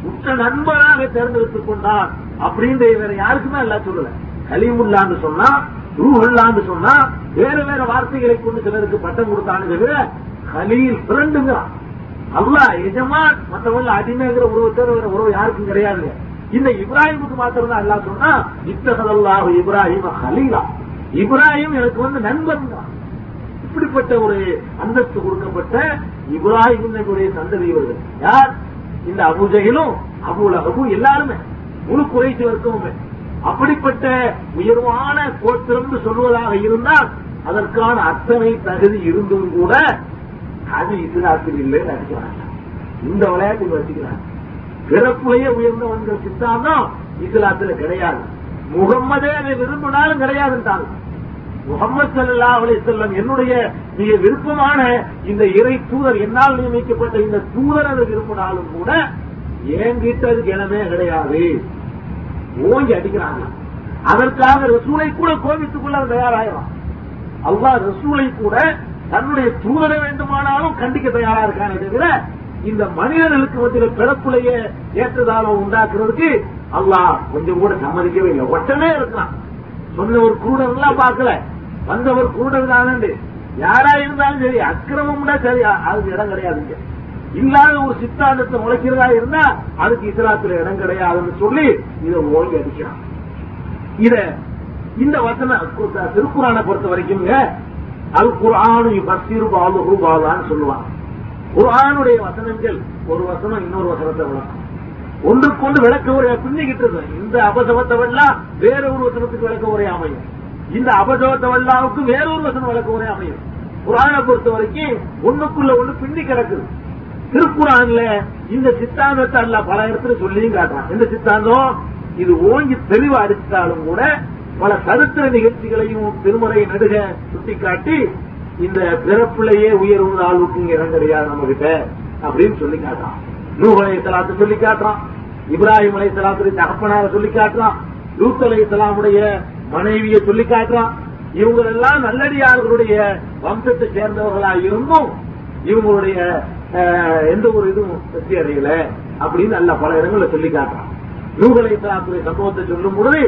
உற்ற நண்பராக தேர்ந்தெடுத்துக் கொண்டான். அப்படின்ற வேற யாருக்குமே அல்ல சொல்லல. ஹலீமுல்லான்னு சொன்னா ரூஹுல்லான்னு சொன்னா வேற வேற வார்த்தைகளை கொண்டு சிலருக்கு பட்டம் கொடுத்தான்னு தவிர ஹலீல் ஃப்ரெண்டுங்கிறான் அல்லாஹ் எஜமான் மற்றவங்க அடிமைங்கிற உறவு வேற உறவு யாருக்கும் கிடையாதுங்க. இந்த இப்ராஹிமுக்கு மாத்திரம் தான் அல்லாஹ் சொன்னா இத்தகதல்லாஹு இப்ராஹிம ஹலீலா. இப்ராஹிம் எனக்கு வந்து நண்பன். தான் இப்படிப்பட்ட ஒரு அந்தஸ்து கொடுக்கப்பட்ட இப்ராஹிம் நபியுடைய சந்ததி இவர்கள். யார்? இந்த அபுஜகிலும் அபுலகபும் எல்லாருமே. முழு குறைத்து வர்க்கமுமே. அப்படிப்பட்ட உயர்வான கோத்திரம் சொல்வதாக இருந்தால் அதற்கான அத்தனை தகுதி இருந்தும் கூட அது இஸ்லாத்தில் இல்லைன்னு அடிக்கிறாங்க. இந்த விளையாட்டு வச்சுக்கிறாங்க பிறப்புலேயே உயர்ந்தவன்கிற சித்தாந்தம் இஸ்லாத்துல கிடையாது. முகம்மதே அதை விரும்பினாலும் கிடையாதுன்றாங்க. முகமது சல்லா அலி செல்லம் என்னுடைய மிக விருப்பமான இந்த இறை தூதர் என்னால் நியமிக்கப்பட்ட இந்த தூதர் அது விரும்பினாலும் கூட என்கிட்ட அதுக்கு இடமே கிடையாது. ஓங்கி அடிக்கிறாங்க. அதற்காக ரசூலை கூட கோபித்துக் கொள்ள அவன் தயாராகிறான் அல்லாஹ் ரசூலை கூட தன்னுடைய தூதரை வேண்டுமானாலும் கண்டிக்க தயாரா இருக்கானே தவிர இந்த மனிதர்களுக்கு மத்தியில் பிறப்புலைய ஏற்றதால உண்டாக்குறதுக்கு அல்லாஹ் கொஞ்சம் கூட சம்மதிக்கவே இல்லை. ஒட்டனே இருக்கிறான் சொன்ன ஒரு குருடன் எல்லாம் பார்க்கல. வந்தவர் குருடன் தானே யாரா இருந்தாலும் சரி அக்கிரமம்னா சரி அதுக்கு இடம் கிடையாதுங்க இல்லாத ஒரு சித்தாந்தத்தை முளைக்கிறதா இருந்தா அதுக்கு இஸ்லாத்துல இடம் கிடையாதுன்னு சொல்லி இதை ஓங்கி அடிக்கிறான். இத இந்த வசன திருக்குறானை பொறுத்த வரைக்கும்ங்க அல் குரானு பசிறு பாலு பாலான்னு சொல்லுவான் குரானுடைய வசனங்கள் ஒரு வசனம் இன்னொரு வசனத்தை விளக்கும். ஒன்றுக்கொண்டு விளக்க உரையா பின்னிக்கிட்டு இருக்கு இந்த அபசவத்தை வேற ஒரு வசனத்துக்கு விளக்க உரை அமையும். இந்த அபசவத்தை வேறொரு வேற ஒரு வசனம் அமையும். குரானை பொறுத்த வரைக்கும் ஒண்ணுக்குள்ள ஒண்ணு பின்னி கிடக்குது. திருக்குறான்ல இந்த சித்தாந்தத்தை அல்ல பல இடத்துல சொல்லியும் காட்டுறான். இந்த சித்தாந்தம்? இது ஓங்கி தெளிவா அடிச்சிட்டாலும் கூட பல சரித்திர நிகழ்ச்சிகளையும் திருமுறை நடுக சுட்டிக்காட்டி இந்த பிறப்புலையே உயர்வு ஆளுக்கு இடம் கிடையாது நம்ம கிட்ட அப்படின்னு சொல்லி காட்டுறான். நூஹ் அலைஹிஸ்ஸலாத்தை சொல்லி காட்டுறான். இப்ராஹிம் அலைஹிஸ்ஸலாத்துடைய தகப்பனார சொல்லி காட்டுறான். லூத் அலைஹிஸ்ஸலாமுடைய மனைவியை சொல்லி காட்டுறான். இவங்க எல்லாம் நல்லடியார்களுடைய வம்சத்தை சேர்ந்தவர்களா இருந்தும் இவங்களுடைய அஹ், எந்த ஒரு இதுவும் வெற்றி அடையல அப்படின்னு நல்ல பல இடங்கள்ல சொல்லி காட்டுறான். நூகலை இஸ்லாத்துடைய சம்பவத்தை சொல்லும் பொழுது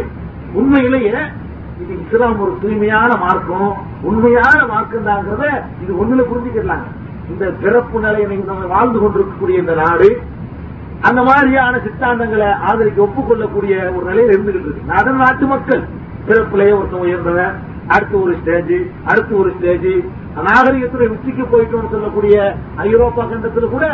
உண்மையிலேயே இது இஸ்லாம் ஒரு தூய்மையான மார்க்கம் உண்மையான மார்க்கம் தாங்கிறத இது ஒண்ணுல புரிஞ்சுக்கலாம் இந்த பிறப்பு நிலையை நம்ம வாழ்ந்து கொண்டிருக்கக்கூடிய இந்த நாடு அந்த மாதிரியான சித்தாந்தங்களை ஆதரிக்க ஒப்புக்கொள்ளக்கூடிய ஒரு நிலையில் இருந்துகிட்டு இருக்கு. அதன் நாட்டு மக்கள். பிறப்பிலேயே ஒருத்தன் உயர்ந்தவன். அடுத்து ஒரு ஸ்டேஜ் அடுத்து ஒரு ஸ்டேஜ் நாகரிகத்துல உச்சிக்கு போயிட்டோம்னு சொல்லக்கூடிய ஐரோப்பா கண்டத்துல கூட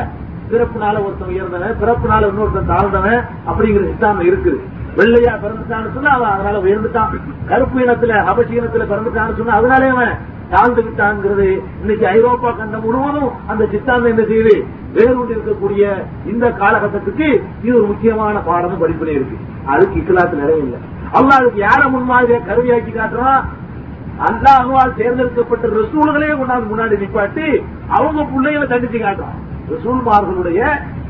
பிறப்புனால ஒருத்தன் உயர்ந்தவன் பிறப்புனால இன்னொருத்தன் தாழ்ந்தவன் அப்படிங்கிற சித்தாந்தம் இருக்குது. வெள்ளையா பிறந்துட்டான்னு சொன்னா அவன் அதனால உயர்ந்துட்டான். கருப்பு இனத்துல அபசி இனத்துல பிறந்துட்டான்னு சொன்னா அதனாலே அவன் தாழ்ந்து விட்டாங்கிறது இன்னைக்கு ஐரோப்பா கண்டம் முழுவதும் அந்த சித்தாந்தம் என்ன செய்யுது? வேறுண்டு இருக்கக்கூடிய இந்த காலகட்டத்துக்கு இது ஒரு முக்கியமான பாடமும் படிப்பினை இருக்கு. அதுக்கு இஸ்லாத்து நிறைய இல்லை. அல்லா அதுக்கு யார முன்மாதிரியா கருவியாக்கி காட்டுறான்? அல்லாஹுவால் தேர்ந்தெடுக்கப்பட்ட ரசூல்களையே கொண்டாந்து முன்னாடி நிப்பாட்டி அவங்க பிள்ளைகளை தண்டிச்சு காட்டுறான். ரசூல்மார்களுடைய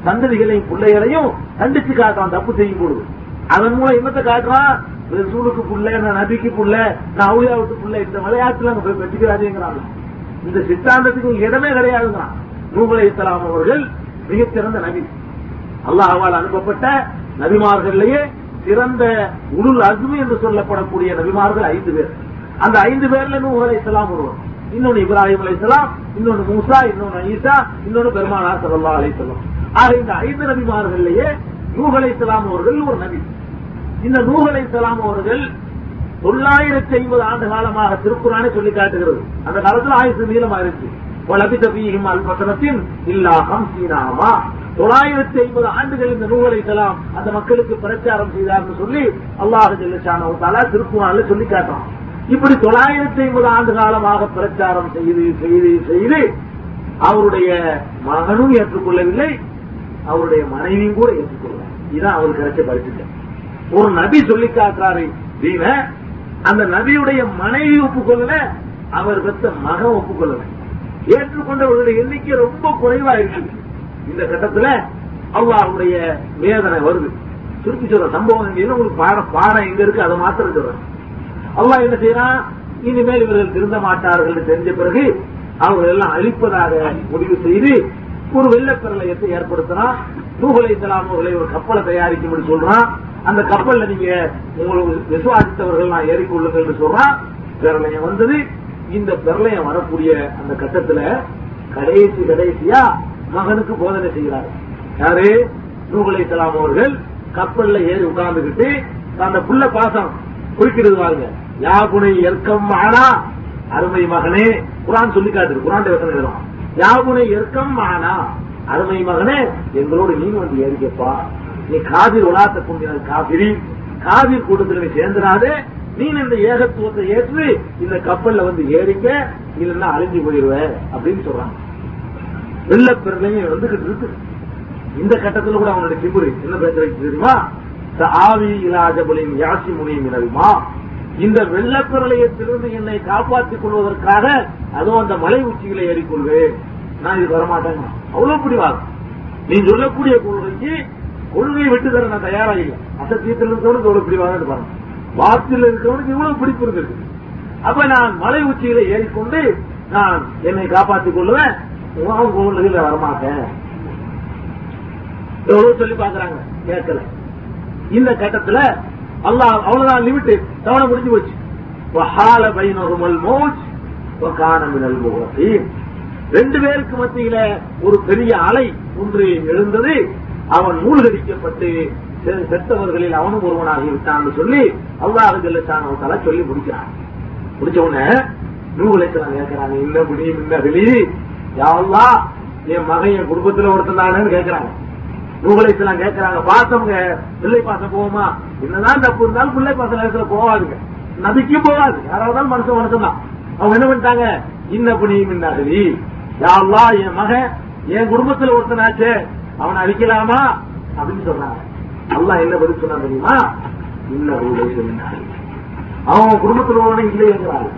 சந்ததிகளையும் பிள்ளைகளையும் தண்டிச்சு காட்டுறான் தப்பு செய்யும் பொழுது. அதன் மூலம் என்னத்தை காட்டுறான்? ரசூலுக்கு புள்ள நான் நபிக்கு புள்ள நான் அவுளியாவுக்கு புள்ள இந்த விளையாட்டுல அங்க போய் பெற்றுக்கிறாதேங்கிறாங்க. இந்த சித்தாந்தத்துக்கு இடமே கிடையாதுங்கிறான். நூகலை இஸ்லாம் அவர்கள் மிகச்சிறந்த நபி. அல்லாஹால் அனுப்பப்பட்ட நபிமார்கள்லயே சிறந்த உருள் அஸ்மி என்று சொல்லப்படக்கூடிய நபிமார்கள் ஐந்து பேர். அந்த ஐந்து பேர்ல நூகலை இஸ்லாம் ஒருவர். இன்னொன்னு இப்ராஹிம் அலைஹிஸ்ஸலாம் இன்னொன்னு மூசா இன்னொன்னு ஈசா இன்னொன்னு பெருமானார் சல்லா அலைஹி வஸல்லம். ஆக இந்த ஐந்து நபிமார்கள்லயே நூகலை அலைஹிஸ்ஸலாம் அவர்கள் ஒரு நபி. இந்த நூகலை அலைஹிஸ்ஸலாம் அவர்கள் தொள்ளாயிரத்தி ஐம்பது ஆண்டு காலமாக திருக்குறானே சொல்லி காட்டுகிறது. அந்த காலத்துல ஆயுசு நீளமா இருக்கு வலபித பீஹிம் அல்பசனத்தின் இல்லா தொள்ளாயிரத்தி ஐம்பது ஆண்டுகள் இந்த நூலை செலாம் அந்த மக்களுக்கு பிரச்சாரம் செய்தார்னு சொல்லி அல்லாஹ் ஜெல்லஷானவத்தாலா திருக்குறானில் சொல்லி காட்டுறான். இப்படி தொள்ளாயிரத்தி ஐம்பது ஆண்டு காலமாக பிரச்சாரம் செய்து செய்து செய்து அவருடைய மகனும் ஏற்றுக்கொள்ளவில்லை அவருடைய மனைவியும் கூட ஏற்றுக்கொள்வார். இதுதான் அவருக்கு கிடைச்ச பரிசுகள் ஒரு நபி சொல்லி காட்டுறாரு தீன அந்த நபியுடைய மனைவி ஒப்புக்கொள்ளல அவர் பெற்ற மகன் ஒப்புக்கொள்ளல. ஏற்றுக்கொண்டவர்களுடைய எண்ணிக்கை ரொம்ப குறைவா இருக்கு இந்த கட்டத்துல அவருடைய வேதனை வருது. சுருக்கி சொல்ற சம்பவம் எங்க உங்களுக்கு பாடம் பாடம் எங்க இருக்கு அதை மாத்திரம் சொல்றேன். அவ்வா என்ன செய்யறான் இனிமேல் இவர்கள் திருந்த மாட்டார்கள் தெரிஞ்ச பிறகு அவர்கள் எல்லாம் அழிப்பதாக முடிவு செய்து ஒரு வெள்ளப்பிரளயத்தை ஏற்படுத்தினா நூகலை இஸ்லாம் அவர்களை ஒரு கப்பலை தயாரிக்கும்படி சொல்றான். அந்த கப்பல்ல நீங்க உங்களுக்கு விசுவாசித்தவர்கள் நான் ஏறிக்கொள்ளுங்கள் என்று சொல்றான். பிரளயம் வந்தது. இந்த பிரளயம் வரக்கூடிய அந்த கட்டத்துல கடைசி கடைசியா மகனுக்கு போதனை செய்கிறார். யாரு? நூகலை இஸ்லாம் அவர்கள் கப்பல்ல ஏறி உட்கார்ந்துகிட்டு அந்த புள்ள பாசம் குறிக்கிறது வாங்க யாகுனை ஏற்கம் ஆனா அருமை மகனே குரான் சொல்லி காட்டுது. குரான் வசனம் எழுதுவான் யாவுனை இருக்கம் ஆனா அருமை மகனே எங்களோடு நீ வந்து ஏறிக்கப்பா. நீ காதிர் உலாத்த கொண்டிருந்த காவிரி காவிர் கூட்டத்தில் நீ சேர்ந்துடாதே நீ இந்த ஏகத்துவத்தை ஏற்று இந்த கப்பல்ல வந்து ஏறிக்க இல்லைன்னா அழிஞ்சு போயிருவ அப்படின்னு சொல்றாங்க. வெள்ளப்பெருளையும் வந்துகிட்டு இருக்கு. இந்த கட்டத்துல கூட அவனுடைய கிபுரி என்ன பேசுறது தெரியுமா? ஆவி இலாஜபலின் யாசி முனியும் இனவிமா இந்த வெள்ளப்பிரளயத்திலிருந்து என்னை காப்பாற்றிக் கொள்வதற்காக அதுவும் அந்த மலை உச்சிகளை ஏறிக்கொள்வேன். நான் இது வரமாட்டேங்க அவ்வளவு பிடிவாதம். நீ சொல்லக்கூடிய கொள்கைக்கு கொள்கையை விட்டு தர நான் தயாரா இல்லை. அசத்தியத்தில் இருக்கிறவனுக்கு எவ்வளவு பிடிவாதம் பாருங்க. வார்த்தையில் இருக்கிறவனுக்கு இவ்வளவு பிடிப்பு இருக்கு அப்ப நான் மலை உச்சியில ஏறிக்கொண்டு நான் என்னை காப்பாற்றிக் கொள்ளுவேன். உணவு கொள்கையில வரமாட்டேன். எவ்வளவு சொல்லி பாக்குறாங்க கேட்கல. இந்த கட்டத்துல அல்லாஹ் அவ்வளவுதான் லிமிட் தவணை முடிஞ்சு போச்சு. வஹால பைனஹுமல் மௌஜ் வகான மினல் முகத்தீன் ரெண்டு பேருக்கு மத்தியில ஒரு பெரிய அலை ஒன்று எழுந்தது. அவன் மூழ்கடிக்கப்பட்டு செத்தவர்களில் அவனும் ஒருவனாகி விட்டான்னு சொல்லி அல்லாஹ் தலை சொல்லி முடிக்கிறான். முடிச்ச உடனே நூகுலைக்கலாம் கேட்கிறாங்க இல்ல முடியும் இல்ல வெளி. யாவல்லா என் மகன் என் குடும்பத்துல ஒருத்தன் தானேன்னு கேட்கிறாங்க. நூகுலைக்கலாம் கேட்கிறாங்க பார்த்தவங்க பிள்ளை பாசம் போவோமா என்னதான் தப்பு இருந்தாலும் பிள்ளை பாசம் நேரத்துல போவாதுங்க நதிக்கும் போகாது. யாராவது மனுஷன் மனுஷன் தான் அவங்க என்ன பண்ணிட்டாங்க? இன்ன புனியும் இன்னாகலி யாவல்லா என் மகன் என் குடும்பத்துல ஒருத்தனாச்சே அவனை அழிக்கலாமா? அப்படின்னு சொன்னாங்க அல்லா என்ன பதில் சொன்னா தெரியுமா? இன்ன சொன்னாங்க அவன் குடும்பத்தில் உள்ளவன இல்லைங்கிறாங்க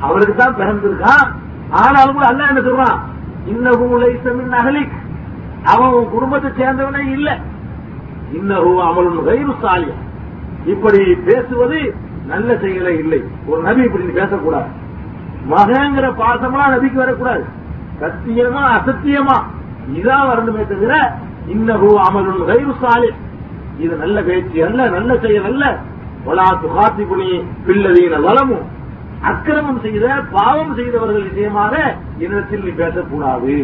அவருக்கு தான் பிறந்திருக்கான். ஆனாலும் கூட அல்ல என்ன சொல்றான்? இன்ன லைஸ மின் அஹலிக் அவன் உன் குடும்பத்தை சேர்ந்தவனே இல்ல. இன்னஹு அமலுன் கைரு சாலியம் இப்படி பேசுவது நல்ல செயலே இல்லை. ஒரு நபி இப்படி பேசக்கூடாது. மகங்கிற பாசமா நபிக்கு வரக்கூடாது. சத்தியமா அசத்தியமா? இதான் வரணுமே தவிர இன்னஹு அமலுன் கைரு சாலியம் இது நல்ல பேச்சு அல்ல நல்ல செயல் அல்ல. வலா துகாத்திபுனி பில்லதீன வளமும் அக்கிரமம் செய்த பாவம் செய்தவர்கள் விஷயமாக என்னிடத்தில் நீ பேசக்கூடாது.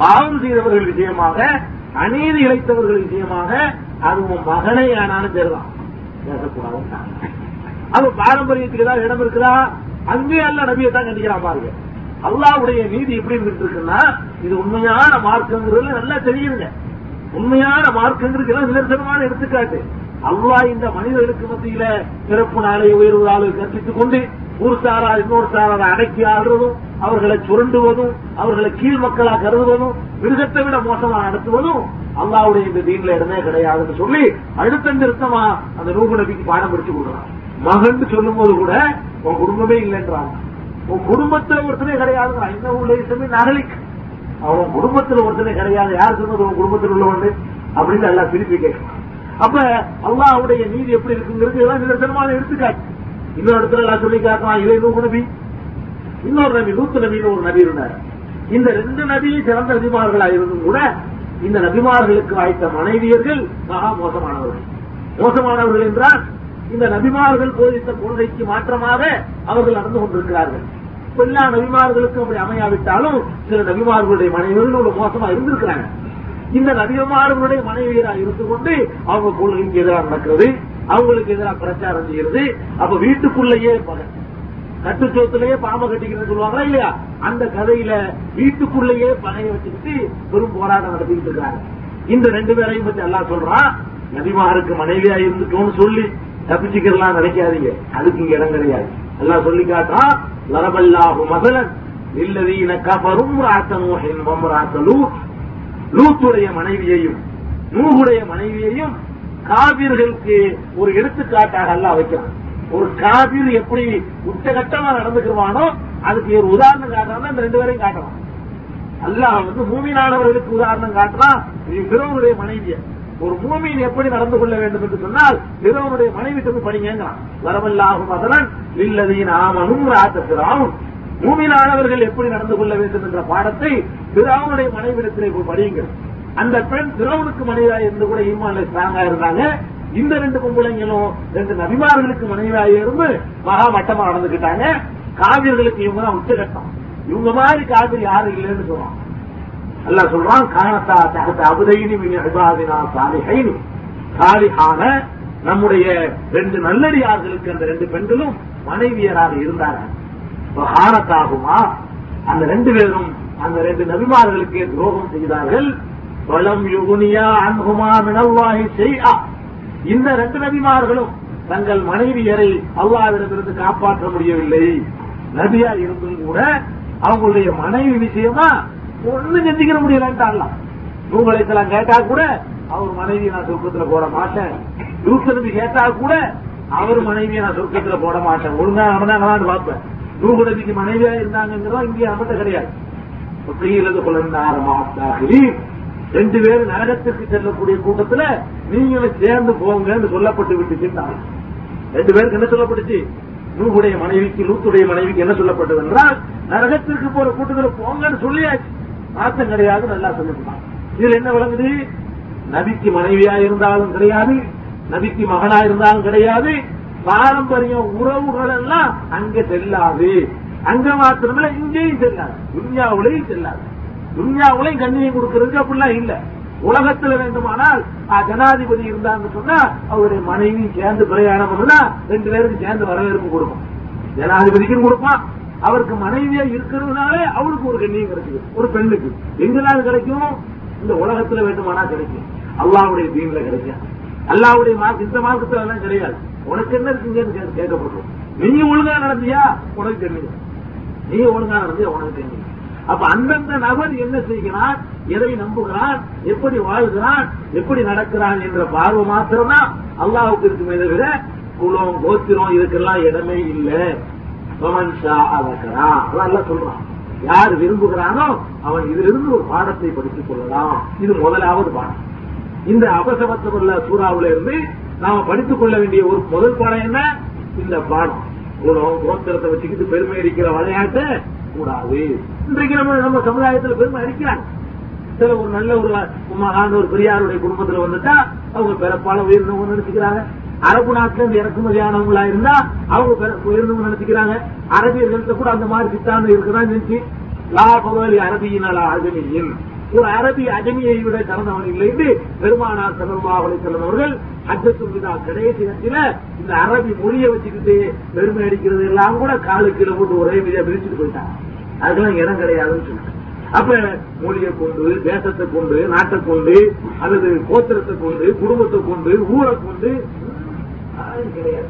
பாவம் செய்தவர்கள் விஷயமாக அநீதி இழைத்தவர்கள் விஷயமாக அது உன் மகனை ஆனாலும் பேர்தான். பேசக்கூடாது அது பாரம்பரியத்துக்கு ஏதாவது இடம் இருக்குதா? அங்கே அல்ல நபியை தான் கண்டிக்கிறான் பாருங்க. அல்லாவுடைய நீதி எப்படி இருந்துட்டு இருக்குன்னா இது உண்மையான மார்க்கங்கிறது நல்லா தெரியுங்க உண்மையான மார்க்கங்கிறது எல்லாம் நிதர்சனமான எடுத்துக்காட்டு. அல்லா இந்த மனிதர்களுக்கு மத்தியில பிறப்பு நாளை உயர்வு நாளை கற்பித்துக் கொண்டு ஒரு சாரார் இன்னொரு சாராரை அடக்கி ஆடுறதும் அவர்களை சுரண்டுவதும் அவர்களை கீழ் மக்களா கருதுவதும் மிருகத்தை விட மோசமா நடத்துவதும் அல்லாவுடைய இந்த தீன்ல இடமே கிடையாதுன்னு சொல்லி அடுத்த நிறுத்தமா அந்த நூகு நபிக்கு பாடம் படிச்சு கொடுக்குறான். மகன் சொல்லும் போது கூட உன் குடும்பமே இல்லைன்றாங்க உன் குடும்பத்துல ஒருத்தனே கிடையாதுங்கிறான் இன்னும் உள்ள இசமே நகலிக்கு அவன் குடும்பத்துல ஒருத்தனே கிடையாது. யார் சொன்னது? உன் குடும்பத்தில் உள்ளவன். அப்படின்னு எல்லாம் திருப்பி கேட்கலாம் அப்ப அல்லாவுடைய நீதி எப்படி இருக்குங்கிறது எல்லாம் நிதர்சனமான எடுத்துக்காட்டு. இன்னொரு இடத்துல எல்லாம் சொல்லி காட்டலாம் இதை நூறு நபி. இன்னொரு நபி நூத்து நபின்னு ஒரு நபி இருந்தார். இந்த ரெண்டு நபியும் சிறந்த நபிமார்களா இருந்தும் கூட இந்த நபிமார்களுக்கு வாய்த்த மனைவியர்கள் மகா மோசமானவர்கள். மோசமானவர்கள் என்றால் இந்த நபிமார்கள் போதித்த கொள்கைக்கு மாற்றமாக அவர்கள் நடந்து கொண்டிருக்கிறார்கள். இப்ப எல்லா நபிமார்களுக்கும் அப்படி அமையாவிட்டாலும் சில நபிமார்களுடைய மனைவிகள் ஒரு மோசமா இருந்திருக்கிறாங்க. இந்த அதிகமானவருடைய மனைவியராக இருந்து கொண்டு அவங்க கொள்கைக்கு எதிராக நடக்கிறது அவங்களுக்கு எதிராக பிரச்சாரம் செய்யறது. அப்ப வீட்டுக்குள்ளேயே பகை கட்டுச்சோத்திலேயே பாம்பை கட்டிக்கிறது சொல்லுவாங்களா இல்லையா? அந்த கதையில வீட்டுக்குள்ளேயே பகையை வச்சுக்கிட்டு பெரும் போராட்டம் நடத்திக்கிட்டு இருக்காங்க. இந்த ரெண்டு பேரையும் பத்தி எல்லாம் சொல்றான் நபிமாருக்கு மனைவியா இருந்துட்டோம்னு சொல்லி தப்பிச்சுக்கலாம் நினைக்காதீங்க. அதுக்கு இங்க இடம் கிடையாது. எல்லாம் சொல்லி காட்டா லரபல்லாஹு மகளன் இல்லதீன கபரும் ராத்தனூஹின் வம்ராத்தலூ லூத்துடைய மனைவியையும் நூகுடைய மனைவியையும் காவிர்களுக்கு ஒரு எடுத்துக்காட்டாக அல்லாஹ் வைக்கிறான். ஒரு காவிர் எப்படி உச்சகட்டமா நடந்துக்குவானோ அதுக்கு ஒரு உதாரணம் காட்டணும் இந்த ரெண்டு பேரையும் காட்டலாம். அல்லாஹ் வந்து மூமினானவர்களுக்கு உதாரணம் காட்டுறான் பிறவனுடைய மனைவியை. ஒரு மூமின் எப்படி நடந்து கொள்ள வேண்டும் என்று சொன்னால் பிறவனுடைய மனைவி போய் படிங்கிறான் வரவல்லாகும் அதனன் இல்லதீன் ஆமனும் ராத்தராவும் மூமினானவர்கள் எப்படி நடந்து கொள்ள வேண்டும் என்ற பாடத்தை திராவுடைய மனைவிடத்திலே போய் படியுங்கள். அந்த பெண் திராவுனுக்கு மனைவியாக இருந்து கூட ஈமான்ல ஸ்ட்ராங்கா இருந்தாங்க. இந்த ரெண்டு பொம்பளைங்களும் ரெண்டு நபிமார்களுக்கு மனைவியாக இருந்து மகா மட்டமா நடந்துகிட்டாங்க காவிர்களுக்கு இவங்க தான் உச்சகட்டம். இவங்க மாதிரி காவிரி யாரும் இல்லைன்னு சொல்றான். அல்ல சொல்றான் காணத்தா தகத்த அபுதைனி மின் இபாதினா சாலிஹைனி. சாலிஹான நம்முடைய ரெண்டு நல்லடியார்களுக்கு அந்த ரெண்டு பெண்களும் மனைவியராக இருந்தார்கள். ஆகுமா அந்த ரெண்டு பேரும் அந்த ரெண்டு நபிமார்களுக்கு துரோகம் செய்தார்கள். வளம் யுகுனியா அன்புமா மினல்லாஹி செய்யா இந்த ரெண்டு நபிமார்களும் தங்கள் மனைவியரை அல்லாவிடத்திலிருந்து காப்பாற்ற முடியவில்லை? நபியா இருந்தும் கூட அவங்களுடைய மனைவி விஷயமா ஒண்ணு செஞ்சுக்கிற முடியலன்ட்டாங்களாம் நூகலைத்தெல்லாம் கேட்டா கூட அவர் மனைவியை நான் சொர்க்கத்துல போட மாட்டேன். யூசனுக்கு கேட்டா கூட அவர் மனைவியை நான் சொர்க்கத்துல போட மாட்டேன். ஒழுங்கா நடந்தாங்களான்னு பார்ப்பேன். நூகுநபிக்கு மனைவியா இருந்தாங்கிறதா இங்கே நம்மகிட்ட கிடையாது. குழந்தார மாத்தாடி ரெண்டு பேரும் நரகத்திற்கு செல்லக்கூடிய கூட்டத்துல நீங்களும் சேர்ந்து போங்கன்னு சொல்லப்பட்டு விட்டுச்சுட்டாங்க ரெண்டு பேருக்கு என்ன சொல்லப்பட்டுச்சு? நூகுடைய மனைவிக்கு லூத்துடைய மனைவிக்கு என்ன சொல்லப்பட்டது என்றால் நரகத்திற்கு போற கூட்டத்துல போங்கன்னு சொல்லியாச்சு. மாற்றம் கிடையாது நல்லா சொல்லிருக்கான் இதுல என்ன விளங்குது? நபிக்கு மனைவியா இருந்தாலும் கிடையாது நபிக்கு மகனா இருந்தாலும் கிடையாது பாரம்பரியம் உறவுகள் எல்லாம் அங்க செல்லாது. அங்க மாத்திரமில்ல இங்கேயும் செல்லாது. துன்யாவுலையும் செல்லாது. துன்யாவுலையும் கண்ணியம் கொடுக்கறதுக்கு அப்படிலாம் இல்ல. உலகத்துல வேண்டுமானால் ஜனாதிபதி இருந்தாங்கன்னு சொன்னா அவருடைய மனைவி சேர்ந்து பிரயாணம் பண்ணா ரெண்டு பேருக்கு சேர்ந்து வரவேற்பு கொடுக்கும். ஜனாதிபதிக்கும் கொடுப்பான். அவருக்கு மனைவியா இருக்கிறதுனாலே அவருக்கு ஒரு கண்ணியம் கிடைக்குது. ஒரு பெண்ணுக்கு. எங்கெல்லாம் கிடைக்கும்? இந்த உலகத்துல வேண்டுமானா கிடைக்கும். அல்லாவுடைய தீன்ல கிடைக்கும் அல்லாவுடைய மார்க் இந்த மார்க்கத்துல எல்லாம் கிடையாது. உனக்கு என்ன இருக்குங்கன்னு கே- கேட்கப்படும் நீ ஒழுங்கா நடந்தியா? உனக்கு தெரியும் நீ ஒழுங்கா நடந்தியா? உனக்கு தெரியும் அப்ப அந்தந்த நபர் என்ன செய்கிறான் எதை நம்புகிறான் எப்படி வாழ்கிறான் எப்படி நடக்கிறான் என்ற பார்வை மாத்திரம்தான் அல்லாவுக்கு இருக்குமே தவிர குலம் கோத்திரம் இதுக்கெல்லாம் இடமே இல்லை. அதெல்லாம் சொல்றான். யார் விரும்புகிறானோ அவன் இதிலிருந்து ஒரு பாடத்தை படித்துக் கொள்ளலாம். இது முதலாவது பாடம். இந்த அபசமத்தமுள்ள சூறாவில இருந்து நாம படித்துக் கொள்ள வேண்டிய ஒரு முதல் பாடம் என்ன? இந்த பாடம். கோத்திரத்தை வச்சுக்கிட்டு பெருமை அடிக்கிற விளையாட்டு கூடாது. இன்றைக்கு நம்ம நம்ம சமுதாயத்துல பெருமை அடிக்கிறாங்க. சில ஒரு நல்ல ஒரு மகான் ஒரு பெரியாருடைய குடும்பத்துல வந்துட்டா அவங்க பிறப்பால உயர்ந்தவங்க நினைச்சுக்கிறாங்க. அரபு நாட்டுல இருந்து இறக்குமதியானவங்களா இருந்தா அவங்க உயர்ந்தவங்க நினைச்சுக்கிறாங்க. அரபியர்கள்ட்ட கூட அந்த மாதிரி சித்தாந்தம் இருக்குதான் இருந்துச்சு லாபவலி அரபியினால ஆகமியின் ஒரு அரபி அஜமியை விட சிறந்தவன் இல்லை என்று பெருமானார் செல்வமாவளை செல்வர்கள் அஜத்து விதா கடைசி இடத்துல இந்த அரபி மொழியை வச்சுக்கிட்டு பெருமை அடிக்கிறது எல்லாம் கூட காலு கீழே போட்டு ஒரே மீதியா பிரிச்சுட்டு போயிட்டாங்க. அதுக்கெல்லாம் இடம் கிடையாதுன்னு சொன்னாங்க. அப்ப மொழியை கொண்டு தேசத்தை கொண்டு நாட்டை கொண்டு அல்லது கோத்திரத்தை கொண்டு குடும்பத்தை கொண்டு ஊரை கொண்டு கிடையாது.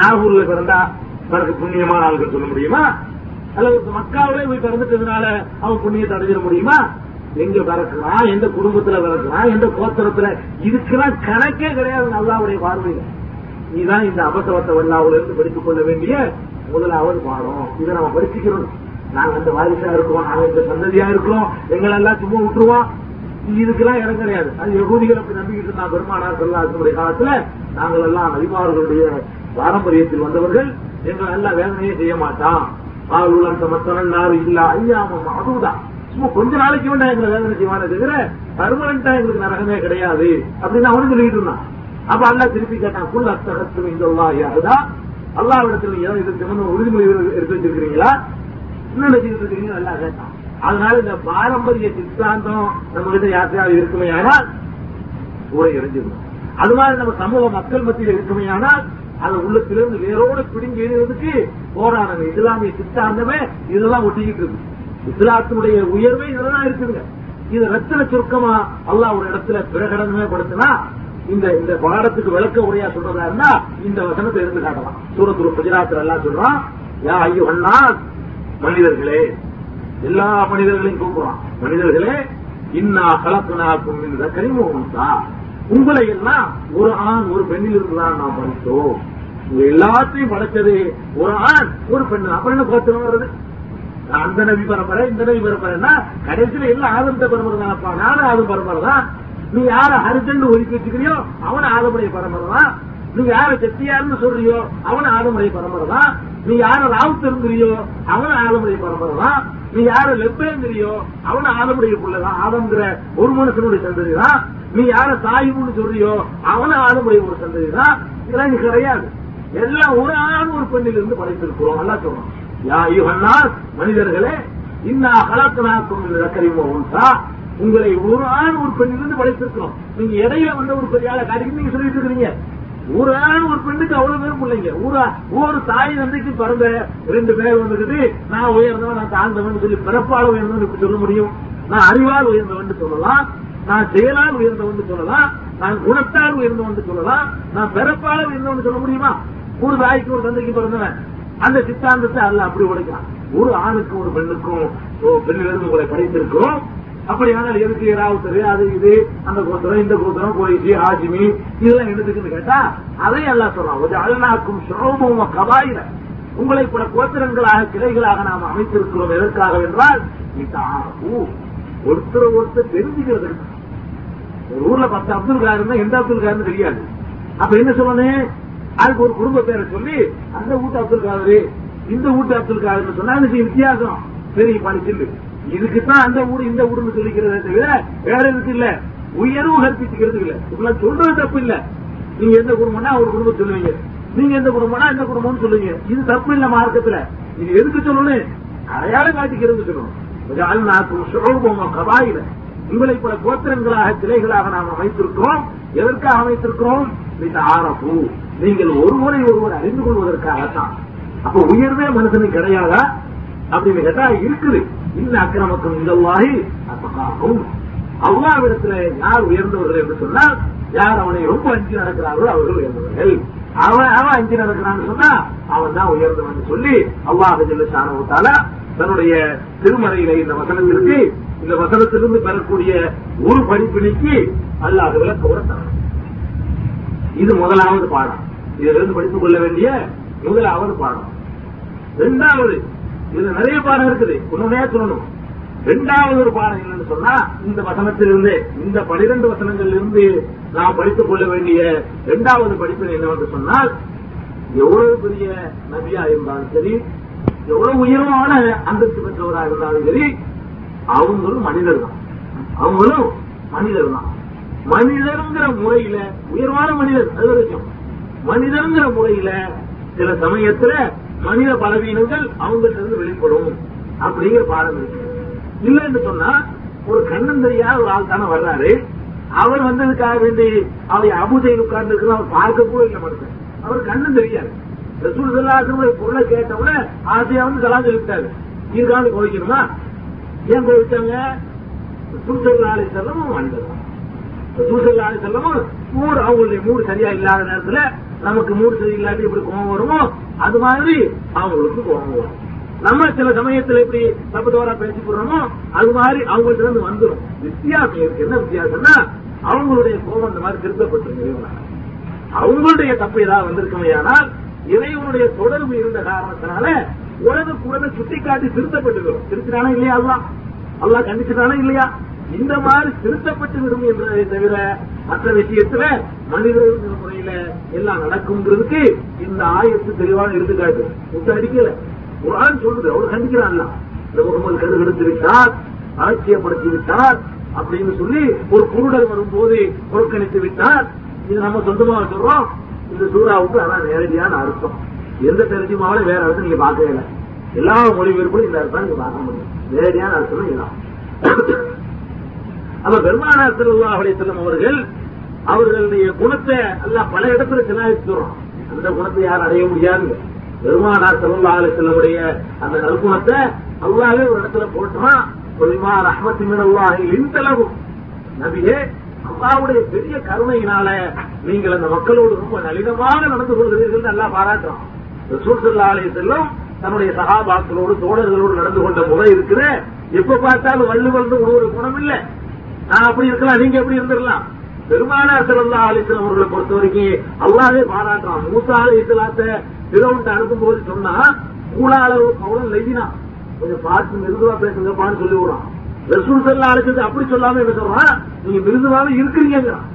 நாகூர்ல பிறந்தா பிறகு புண்ணியமான ஆளுகள் சொல்ல முடியுமா? அல்லது மக்காவிலே போய் பிறந்துட்டதுனால அவன் புண்ணியத்தை அடைஞ்சிட முடியுமா? எங்க பிறக்கலாம் எந்த குடும்பத்துல பிறக்கலாம் எந்த கோத்திரத்துல? இதுக்கெல்லாம் கணக்கே கிடையாது நல்லாவுடைய பார்வையில. நீதான் இந்த அபசவத்தை வல்லாவில இருந்து படித்துக் கொள்ள வேண்டிய முதலாவது பாடம். இதை நம்ம படிச்சுக்கிறோம். நாங்க அந்த வாரிசா இருக்கிறோம் நாங்க இந்த சந்ததியா இருக்கிறோம் எங்களெல்லாம் சும்மா விட்டுருவோம். இதுக்கெல்லாம் இடம் கிடையாது. அது யகூதிகள் அப்படி நம்பிக்கிட்டு இருந்தா பெருமானார் சொல்லாசனுடைய காலத்துல நாங்கள் எல்லாம் நபிமார்களுடைய பாரம்பரியத்தில் வந்தவர்கள். எங்கள் எல்லாம் வேதனையே செய்ய மாட்டான். பால் அந்த மத்தனல் நாறு இல்ல ஐயா அதுதான் சும்மா கொஞ்ச நாளைக்கு வேண்டாம் எங்களுக்கு வேதனை செய்வானே தவிர பர்மனண்டா எங்களுக்கு நரகமே கிடையாது. அப்படின்னு அவனு சொல்லிட்டு இருந்தான். அப்ப அல்லா திருப்பி கேட்டான் குல் அத்தகத்தும் இந்த யாருதா அல்லாவிடத்தில் ஏதோ இதுக்கு உறுதிமொழி எடுத்து வச்சிருக்கிறீங்களா? இன்னும் வச்சுக்கிட்டு இருக்கீங்க நல்லா கேட்டான். அதனால இந்த பாரம்பரிய சித்தாந்தம் நம்ம கிட்ட யாத்திராவில் இருக்குமே ஆனால் ஊரை இறைஞ்சிருந்தோம் அது மாதிரி நம்ம சமூக மக்கள் மத்தியில் இருக்குமே ஆனால் அது உள்ளத்திலிருந்து வேரோடு பிடுங்கி எழுதுறதுக்கு போராடணும். இஸ்லாமிய சித்தாந்தமே இதெல்லாம் ஒட்டிக்கிட்டு இருக்கு. இஸ்லாத்தினுடைய உயர்வே இதெல்லாம் இருக்குதுங்க. இது ரத்தன சுருக்கமா அல்லாஹ் ஒரு இடத்துல பிரகடனமே படுத்தினா இந்த இந்த பாடத்துக்கு விளக்க உரையா சொல்றதா இருந்தா இந்த வசனத்தை எடுத்து காட்டலாம். சூரத்துரு குஜராத்தில் எல்லாம் சொல்றான் யா ஐயோ அண்ணா மனிதர்களே. எல்லா மனிதர்களையும் கூப்பிடுறான். மனிதர்களே இன்னா கலப்பனாக்கும் இந்த கரிமுகம்தா உங்களை எல்லாம் ஒரு ஆண் ஒரு பெண்ணில் இருந்துதான் நாம் படித்தோம். எல்லாத்தையும் படைச்சது ஒரு ஆண் ஒரு பெண் அப்புறம் என்ன கோத்திரம் வருது? அந்த நபி பரம்பரை இந்த நபி பரம்பரைன்னா கடைசியில எல்லாம் ஆதமத்த பரம்பரை தானப்பா நானும் ஆதம் பரம்பரை தான். நீ யார ஹரிஜன் ஒதுக்கி வச்சுக்கிறியோ அவன் ஆதமுடைய பரம்பரை தான். நீ யார செட்டியார்னு சொல்றியோ அவன் ஆதமுடைய பரம்பரை தான். நீ யார ராவுத்தருங்கிறியோ அவன் ஆதமுடைய பரம்பரை தான். நீ யார லெப்பேங்கிறியோ அவன ஆதமுடைய பிள்ளைதான் ஆதம்ங்கிற ஒரு மனுஷனுடைய சந்ததி தான். நீ யார சாயிபுன்னு சொல்றியோ அவன ஆதமுடைய ஒரு சந்ததி தான். இதெல்லாம் கிடையாது. எல்லாம் ஒரு ஆண் ஒரு பெண்ணில் இருந்து படைத்திருக்கிறோம். நல்லா சொல்றோம் யா யுகன்னாஸ் மனிதர்களே இன்னா கலக்கனாக்கும் கரிமோ உண்டா உங்களை ஒரு ஆண் ஒரு பெண்ணிலிருந்து படைத்திருக்கிறோம். நீங்க இடையில வந்த ஒரு பெரிய ஆளை காட்டிக்கு நீங்க சொல்லிட்டு இருக்கிறீங்க. ஒரு ஆண் ஒரு பெண்ணுக்கு அவ்வளவு பேரும் பிள்ளைங்க. ஒரு ஒரு தாய் தந்தைக்கு பிறந்த ரெண்டு பேர் வந்துக்கிட்டு நான் உயர்ந்தவன் நான் தாழ்ந்தவன் சொல்லி பிறப்பால் உயர்ந்தவன் இப்படி சொல்ல முடியும். நான் அறிவால் உயர்ந்தவன் சொல்லலாம். நான் செயலால் உயர்ந்தவன் சொல்லலாம். நான் குணத்தால் உயர்ந்தவன் சொல்லலாம். நான் பிறப்பால் உயர்ந்தவன் சொல்ல முடியுமா? ஒரு தாய்க்கு ஒரு தந்தைக்கு பிறந்தவன். அந்த சித்தாந்தத்தை அல்ல அப்படி உடைக்கிறான். ஒரு ஆணுக்கும் ஒரு பெண்ணுக்கும் பெண்ணிலிருந்து உங்களை படைத்திருக்கிறோம். அப்படியானால் எதுக்கு ஏராவுத்தரு அது இது அந்த கோத்திரம் இந்த கோத்திரம் கோயிச்சி ஆஜிமி இதெல்லாம் எடுத்துக்குன்னு கேட்டா அதையும் எல்லாம் சொல்றான். ஒரு அல்நாக்கும் கபாயில உங்களை பல கோத்திரங்களாக கிளைகளாக நாம் அமைத்திருக்கிறோம். எதற்காக என்றால் ஒருத்தர் ஒருத்தர் தெரிஞ்சுக்கிறது. ஒரு ஊர்ல பத்து அப்துல் கார் இருந்தா எந்த அப்துல் கார்னு தெரியாது. அப்ப என்ன சொல்லணும் அதுக்கு ஒரு குடும்ப பேரை சொல்லி அந்த வீட்டு அப்துல் காதரு இந்த வீட்டு அப்துல் காதர்னு சொன்னா வித்தியாசம். பெரிய படிச்சிருந்து இதுக்குத்தான் அந்த ஊடு இந்த ஊடுன்னு சொல்லிக்கிறத தவிர வேற எதுக்கு இல்ல. உயர்வு கற்பிச்சுக்கிறது இல்ல. இப்பெல்லாம் சொல்றது தப்பு இல்ல. நீங்க எந்த குடும்பம்னா ஒரு குடும்பம் சொல்லுவீங்க. நீங்க எந்த குடும்பம்னா எந்த குடும்பம்னு சொல்லுவீங்க. இது தப்பு இல்ல மார்க்கத்துல. இது எதுக்கு சொல்லணும்? அடையாளம் காட்டிக்கிறது சொல்லணும். ஜஅல்நாக்கும் ஷுஊபம் வ கபாயில. இவளை பல கோத்திரங்களாக சிலைகளாக நாம் அமைத்திருக்கிறோம். எதற்காக அமைத்திருக்கிறோம்? ஆரப்பு நீங்கள் ஒருவரை ஒருவர் அறிந்து கொள்வதற்காகத்தான். அப்ப உயர்வே மனுஷனுக்கு கிடையாதா? அப்படின்னு கேட்டா இருக்குது. இந்த அக்கிரமக்கம் இந்தவாகி அப்பகாகும் அவ்வாவிடத்துல யார் உயர்ந்தவர்கள் என்று சொன்னால் யார் அவனை ரொம்ப அஞ்சு நடக்கிறார்களோ அவர்கள் உயர்ந்தவர்கள். அவன் அவன் அஞ்சு நடக்கிறான்னு சொன்னா அவன் தான் உயர்ந்தவன் சொல்லி அல்லாஹ் ஜெல்லஷானவத்தால தன்னுடைய திருமறையில இந்த வசனம் இருக்கு இந்த வசனத்திலிருந்து பெறக்கூடிய ஒரு படிப்பினைக்கு அல்லாத விளக்க உரத்தான் இது முதலாவது பாடம். இதிலிருந்து படித்துக் கொள்ள வேண்டிய முதலாவது பாடம். இரண்டாவது இதுல நிறைய பாடம் இருக்குது. ஒண்ணுனே சொல்லணும். இரண்டாவது ஒரு பாடம் என்னன்னு சொன்னா இந்த வசனத்திலிருந்து இந்த பனிரெண்டு வசனங்கள்ல இருந்து நாம் படித்துக் கொள்ள வேண்டிய இரண்டாவது படிப்பு என்னவென்று சொன்னால் எவ்வளவு பெரிய நபியா இருந்தாலும் சரி எவ்வளவு உயர்வான அந்தஸ்து பெற்றவராக இருந்தாலும் சரி அவங்களும் மனிதர் தான் அவங்களும் மனிதர் தான் மனிதருங்கிற முறையில உயர்வான மனிதர் அது வரைக்கும் மனிதருங்கிற முறையில சில சமயத்துல மனித பலவீனங்கள் அவங்கள்ட்ட இருந்து வெளிப்படும் அப்படிங்கிற பாடம் இருக்கு. இல்லைன்னு சொன்னா ஒரு கண்ணன் தெரியாத ஒரு ஆள் தானே வர்றாரு. அவர் வந்ததுக்காக வேண்டி அவரை அபுதையில் உட்கார்ந்து இருக்கிற அவர் பார்க்க கூட இல்லை மனுஷன். அவர் கண்ணன் தெரியாது. ரசூல் செல்லாசனுடைய பொருளை கேட்டவுடனே ஆசையா வந்து கலாம் சொல்லிவிட்டாரு இதுக்காக கோவிக்கணுமா ஏன் போயிட்டாங்க சுசல்லாலை செல்லமும் மனிதர் சுசல்லாலை செல்லமும் மூடு அவங்களுடைய மூடு சரியா இல்லாத நேரத்துல நமக்கு மூடு சரியில்லாட்டி எப்படி கோபம் வருமோ அது மாதிரி அவங்களுக்கு கோபம் வரும். நம்ம சில சமயத்துல எப்படி தப்பு தவறா பேசி போடுறோமோ அது மாதிரி அவங்கள்ட்ட இருந்து வந்துடும் வித்தியாசம் இருக்கு. என்ன வித்தியாசம்னா அவங்களுடைய கோபம் அந்த மாதிரி திருத்தப்பட்டிருக்கு அவங்களுடைய தப்பு ஏதாவது வந்திருக்குமையானால் இறைவனுடைய தொடர்பு இருந்த காரணத்தினால உலக குழந்தை சுட்டிக்காட்டி திருத்தப்பட்டுகிறோம் திருத்தினானா இல்லையா அல்லா? அல்லா கண்டிச்சுட்டானா இல்லையா? இந்த மாதிரி திருத்தப்பட்டு விடும் என்பதை தவிர மற்ற விஷயத்துல மனிதர்கள் முறையில எல்லாம் நடக்கும்ன்றதுக்கு இந்த ஆயத்து தெளிவான எடுத்துக்காட்டு. முத்த அடிக்கல. குரான் சொல்லுது. அவர் கண்டிக்கிறான் இந்த முகமது கருகெடுத்து விட்டார் அலட்சியப்படுத்தி விட்டார் அப்படின்னு சொல்லி ஒரு குருடர் வரும்போது புறக்கணித்து விட்டார் இது நம்ம சொந்தமாக சொல்றோம். இந்த சூறாவுக்கு அதான் நேரடியான அர்த்தம். எந்த தெரிஞ்சுமாவோட வேற அர்த்தம் நீங்க பார்க்கவே இல்லை. எல்லா மொழிபெயர்ப்பும் இந்த அர்த்தம் நீங்க பார்க்க முடியும். நேரடியான அர்த்தம் இதுதான். அப்ப பெருமானா திருவிழா செல்லும் அவர்கள் அவர்களுடைய குணத்தை எல்லாம் பல இடத்துல சிலாயிச்சுறோம் அந்த குணத்தை யாரும் அடைய முடியாது பெருமானார் செல்லா செல்லமுடைய அந்த நற்குணத்தை அல்லாவே ஒரு இடத்துல போட்டோம் சொல்லிமா ரஹமத்தி மினல்லாஹி இன்தளவும் நபியே அல்லாவுடைய பெரிய கருணையினால நீங்கள் அந்த மக்களோடு ரொம்ப நளினமாக நடந்து கொள்கிறீர்கள் நல்லா பாராட்டுறோம் ரசூல் செல்லும் தன்னுடைய சகாபாக்களோடு தோழர்களோடு நடந்து கொண்ட முறை இருக்குது. எப்ப பார்த்தாலும் வள்ளு வந்து ஒரு குணம் இல்ல. நான் அப்படி இருக்கலாம் நீங்க எப்படி இருந்துடலாம் பெருமானார் சிறந்தா அலிஸ்லாம் அவர்களை பொறுத்த வரைக்கும் அல்லாவே பாராட்டுறான். மூசா அலிஸ்லாத்த பிறவுன்ட்டு அனுப்பும் போது சொன்னா கூடாளவு கவுளம் லெய்தினா கொஞ்சம் பார்த்து மெதுவா பேசுங்கப்பான்னு சொல்லி விடுறான். ரசூல் செல்லா அழைச்சது அப்படி சொல்லாம என்ன சொல்றான் நீங்க மிருதுவாவே இருக்கிறீங்கிறான்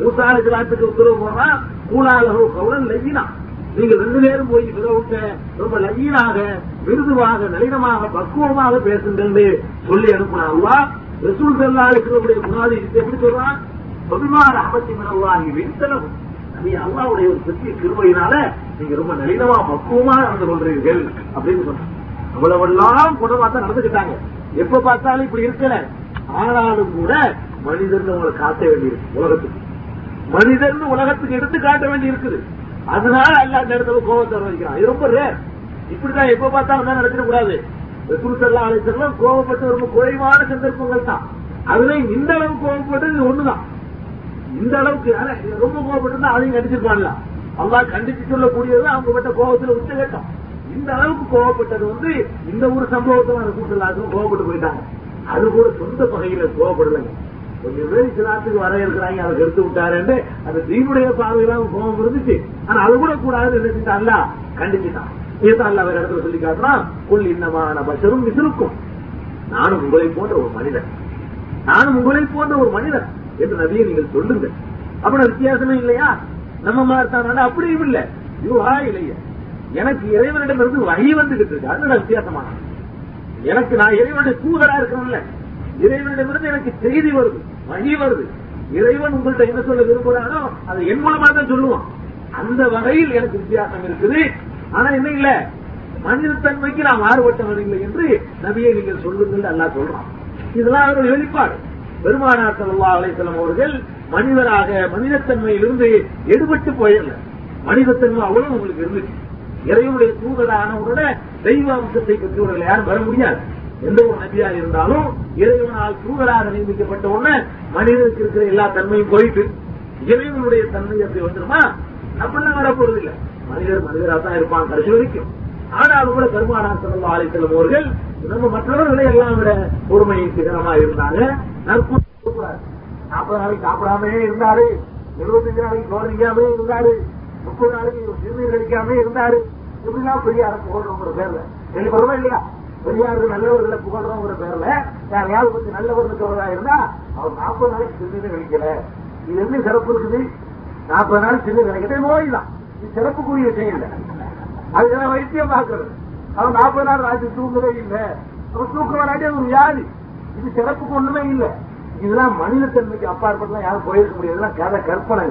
மூசா அலிஸ்லாத்துக்கு உத்தரவு போடுறான் கூடாளவு கவுளம் லெவினா. நீங்க ரெண்டு பேரும் போய் பிறவுட்ட ரொம்ப லயீனாக மிருதுவாக நளினமாக பக்குவமாக பேசுங்கள் சொல்லி அனுப்பினா அல்லா ரசூல் செல்லா இருக்கிறவருடைய குணாதி எப்படி சொல்றான்? சொபிமார் அகமத்தி மனவாகி விரித்தனம் நீ அல்லாவுடைய ஒரு பெரிய கிருமையினால நீங்க ரொம்ப நளினமா பக்குவமா நடந்து கொள்றீர்கள் அப்படின்னு சொன்னாங்க அவ்வளவெல்லாம் குணமா தான் நடந்துக்கிட்டாங்க எப்ப பார்த்தாலும் இப்படி இருக்கல. ஆனாலும் கூட மனிதர்னு உங்களை காட்ட வேண்டியிருக்கு உலகத்துக்கு. மனிதர்னு உலகத்துக்கு எடுத்து காட்ட வேண்டி இருக்குது அதனால அல்லா இந்த இடத்துல கோபத்தை வைக்கிறான் இது ரொம்ப ரேர் இப்படிதான் எப்ப பார்த்தாலும் தான் நடத்திட கூடாது. ரசூலுல்லா அலிசல்லாம் கோபப்பட்டு ரொம்ப குறைவான சந்தர்ப்பங்கள் தான். அதுலயும் இந்த அளவுக்கு கோபப்பட்டது இது ஒண்ணுதான். இந்த அளவுக்கு ரொம்ப கோபப்பட்டிருந்தா அதையும் கண்டிச்சிருப்பான்ல. அல்லா கண்டிச்சு சொல்லக்கூடியது அவங்க பட்ட கோபத்துல உச்சகட்டம் இந்த அளவுக்கு கோபப்பட்டது வந்து இந்த ஒரு சம்பவத்தை ரசூலுல்லாஹும் கோபப்பட்டு போயிட்டாங்க. அது கூட சொந்த பகையில கோபப்படலைங்க. கொஞ்சம் பேர் இஸ்லாத்துக்கு வர இருக்கிறாங்க அதை கருத்து விட்டாருன்னு அந்த தீவுடைய பார்வையெல்லாம் கோபம் இருந்துச்சு. ஆனா அது கூட கூடாது என்ன செஞ்சான்ல கண்டிச்சுட்டான். இதுதான் அல்ல வேற இடத்துல சொல்லி காட்டுறான் கொள் இன்னமான பஷரும் விசிருக்கும் நானும் உங்களை போன்ற ஒரு மனிதன். நானும் உங்களை போன்ற ஒரு மனிதன் என்று நபியை நீங்கள் சொல்லுங்க அப்படி வித்தியாசமே இல்லையா? நம்ம மாதிரி தான். அப்படியும் இல்ல. யூஹா இல்லையா. எனக்கு இறைவனிடமிருந்து வகை வந்துகிட்டு இருக்கு. அது வித்தியாசமான எனக்கு நான் இறைவனுடைய தூதரா இருக்கணும்ல இறைவனிடமிருந்து எனக்கு செய்தி வருது. வழி வருது. இறைவன் உங்கள்ட்ட என்ன சொல்ல விரும்புறானோ அதை என் மூலமா தான் சொல்லுவான். அந்த வகையில் எனக்கு வித்தியாசம் இருக்குது. ஆனா என்ன இல்ல? மனிதத்தன்மைக்கு நான் மாறுபட்டவன் இல்லை என்று நபியை நீங்கள் சொல்லுங்கள் அல்லா சொல்றான். இதெல்லாம் அவர்கள் வெளிப்பாடு. பெருமானார் ஸல்லல்லாஹு அலைசலம் அவர்கள் மனிதராக மனிதத்தன்மையிலிருந்து எடுபட்டு போயிடல. மனிதத்தன்மை அவ்வளவு உங்களுக்கு இருந்துச்சு. இறைவனுடைய தூதரானவரோட தெய்வ அம்சத்தை பெற்றவர்கள் யாரும் வர முடியாது. எந்த ஒரு நபியா இருந்தாலும் இறைவனால் தூதராக நியமிக்கப்பட்ட உடனே மனிதனுக்கு இருக்கிற எல்லா தன்மையும் போயிட்டு இறைவனுடைய தன்மை அப்படி வந்துருமா? அப்படிலாம் நடப்போறது இல்ல. மனிதர் மனிதராக தான் இருப்பான் கடைசி வரைக்கும் ஆனாலும் கூட பெருமானார் செல்லும் ஆலை செல்லும் அவர்கள் நம்ம மற்றவர்களை எல்லாம் விட பொறுமை சிகரமா இருந்தாங்க. நற்கூடாது நாற்பது நாளைக்கு சாப்பிடாமே இருந்தாரு. எழுபத்தஞ்சு நாளைக்கு சோதிக்காமே இருந்தாரு. முப்பது நாளைக்கு சிறுநீர் கழிக்காம இருந்தாரு. இப்படிலாம் அரசு புகழ்றோங்கிற பேர்ல. வெளிப்படுறோமா இல்லையா? பெரியாருக்கு நல்லவர்களை புகழ்றோங்கிற பேர்ல யாரையாவது கொஞ்சம் நல்லவர்னு சொல்றதா இருந்தா அவர் நாற்பது நாளைக்கு சிறுநீர் நினைக்கல இது என்ன சிறப்பு இருக்குது? நாற்பது நாள் சிறுநீர் நினைக்கிறது நோய் தான் இது சிறப்புக்குரிய விஷயம் இல்லை. அதுக்கெல்லாம் வைத்தியம் பார்க்கறது. அவன் நாற்பது நாள் ராஜ்யம் தூங்கவே இல்லை. அவன் தூக்க வராட்டி அது ஒரு வியாதி. இது சிறப்புக்கு ஒண்ணுமே இல்லை. இதெல்லாம் மனிதத்தன்மைக்கு அப்பாற்பட்டுலாம் யாரும் போயிருக்க முடியாது. இதெல்லாம் கதை கற்பனை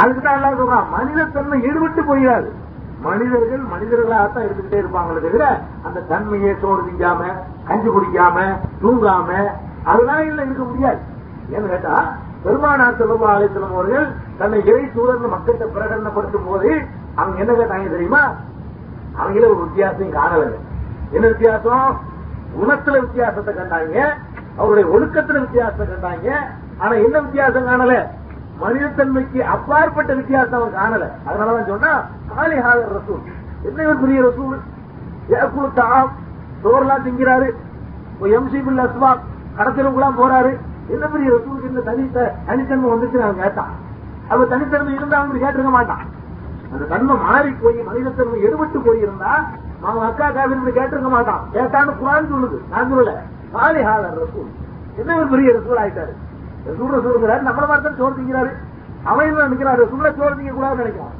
அதுக்கு தான் எல்லாரும் சொல்றான் மனிதத்தன்மை ஈடுபட்டு போயிடாது மனிதர்கள் மனிதர்களாகத்தான் இருந்துகிட்டே இருப்பாங்களே தவிர அந்த தன்மையை சோறு திங்காம கஞ்சி குடிக்காம தூங்காம அதெல்லாம் இல்லை இருக்க முடியாது. ஏன்னு கேட்டா பெருமானார் செல்வா ஆலயத்திலும் அவர்கள் தன்னை இறை சூழல் மக்கள்கிட்ட பிரகடனப்படுத்தும் போது அவங்க என்ன கேட்டாங்க தெரியுமா? அவங்கள ஒரு வித்தியாசம் காணல என்ன வித்தியாசம்? குணத்துல வித்தியாசத்தை கண்டாங்க அவருடைய ஒழுக்கத்துல வித்தியாசத்தை கண்டாங்க ஆனா என்ன வித்தியாசம் காணல? மனிதத்தன்மைக்கு அப்பாற்பட்ட வித்தியாசம் அவன் காணல. அதனாலதான் சொன்னா ஆலிஹாதர் ரசூல். என்ன ஒரு பெரிய ரசூல்? ஏக்குழு தாம் சோர்லாம் திங்கிறாரு. எம்சிபில் அஸ்வா கடத்திலும் போறாரு. என்ன பெரிய ரசூலுக்கு இந்த தனி தனித்தன்மை வந்துச்சு அவன் கேட்டான். அவர் தனித்தன்மை இருந்தா அவங்க கேட்டிருக்க மாட்டான். அந்த தன்மை மாறி போய் மனிதத்தன்மை எடுபட்டு போயிருந்தா அவன் அக்கா காவிரி கேட்டிருக்க மாட்டான். கேட்டான்னு குரான் சொல்லுது. நான் சொல்லல. ஆலிஹாதர் ரசூல். என்ன ஒரு பெரிய ரசூல் ஆயிட்டாரு? சூட ரசூலுங்கிறாரு நம்மள மாதிரி தான் சோறு திங்கிறாரு. அவன் நினைக்கிறாரு? சூட சோறு திங்க கூடாதுன்னு நினைக்கிறான்.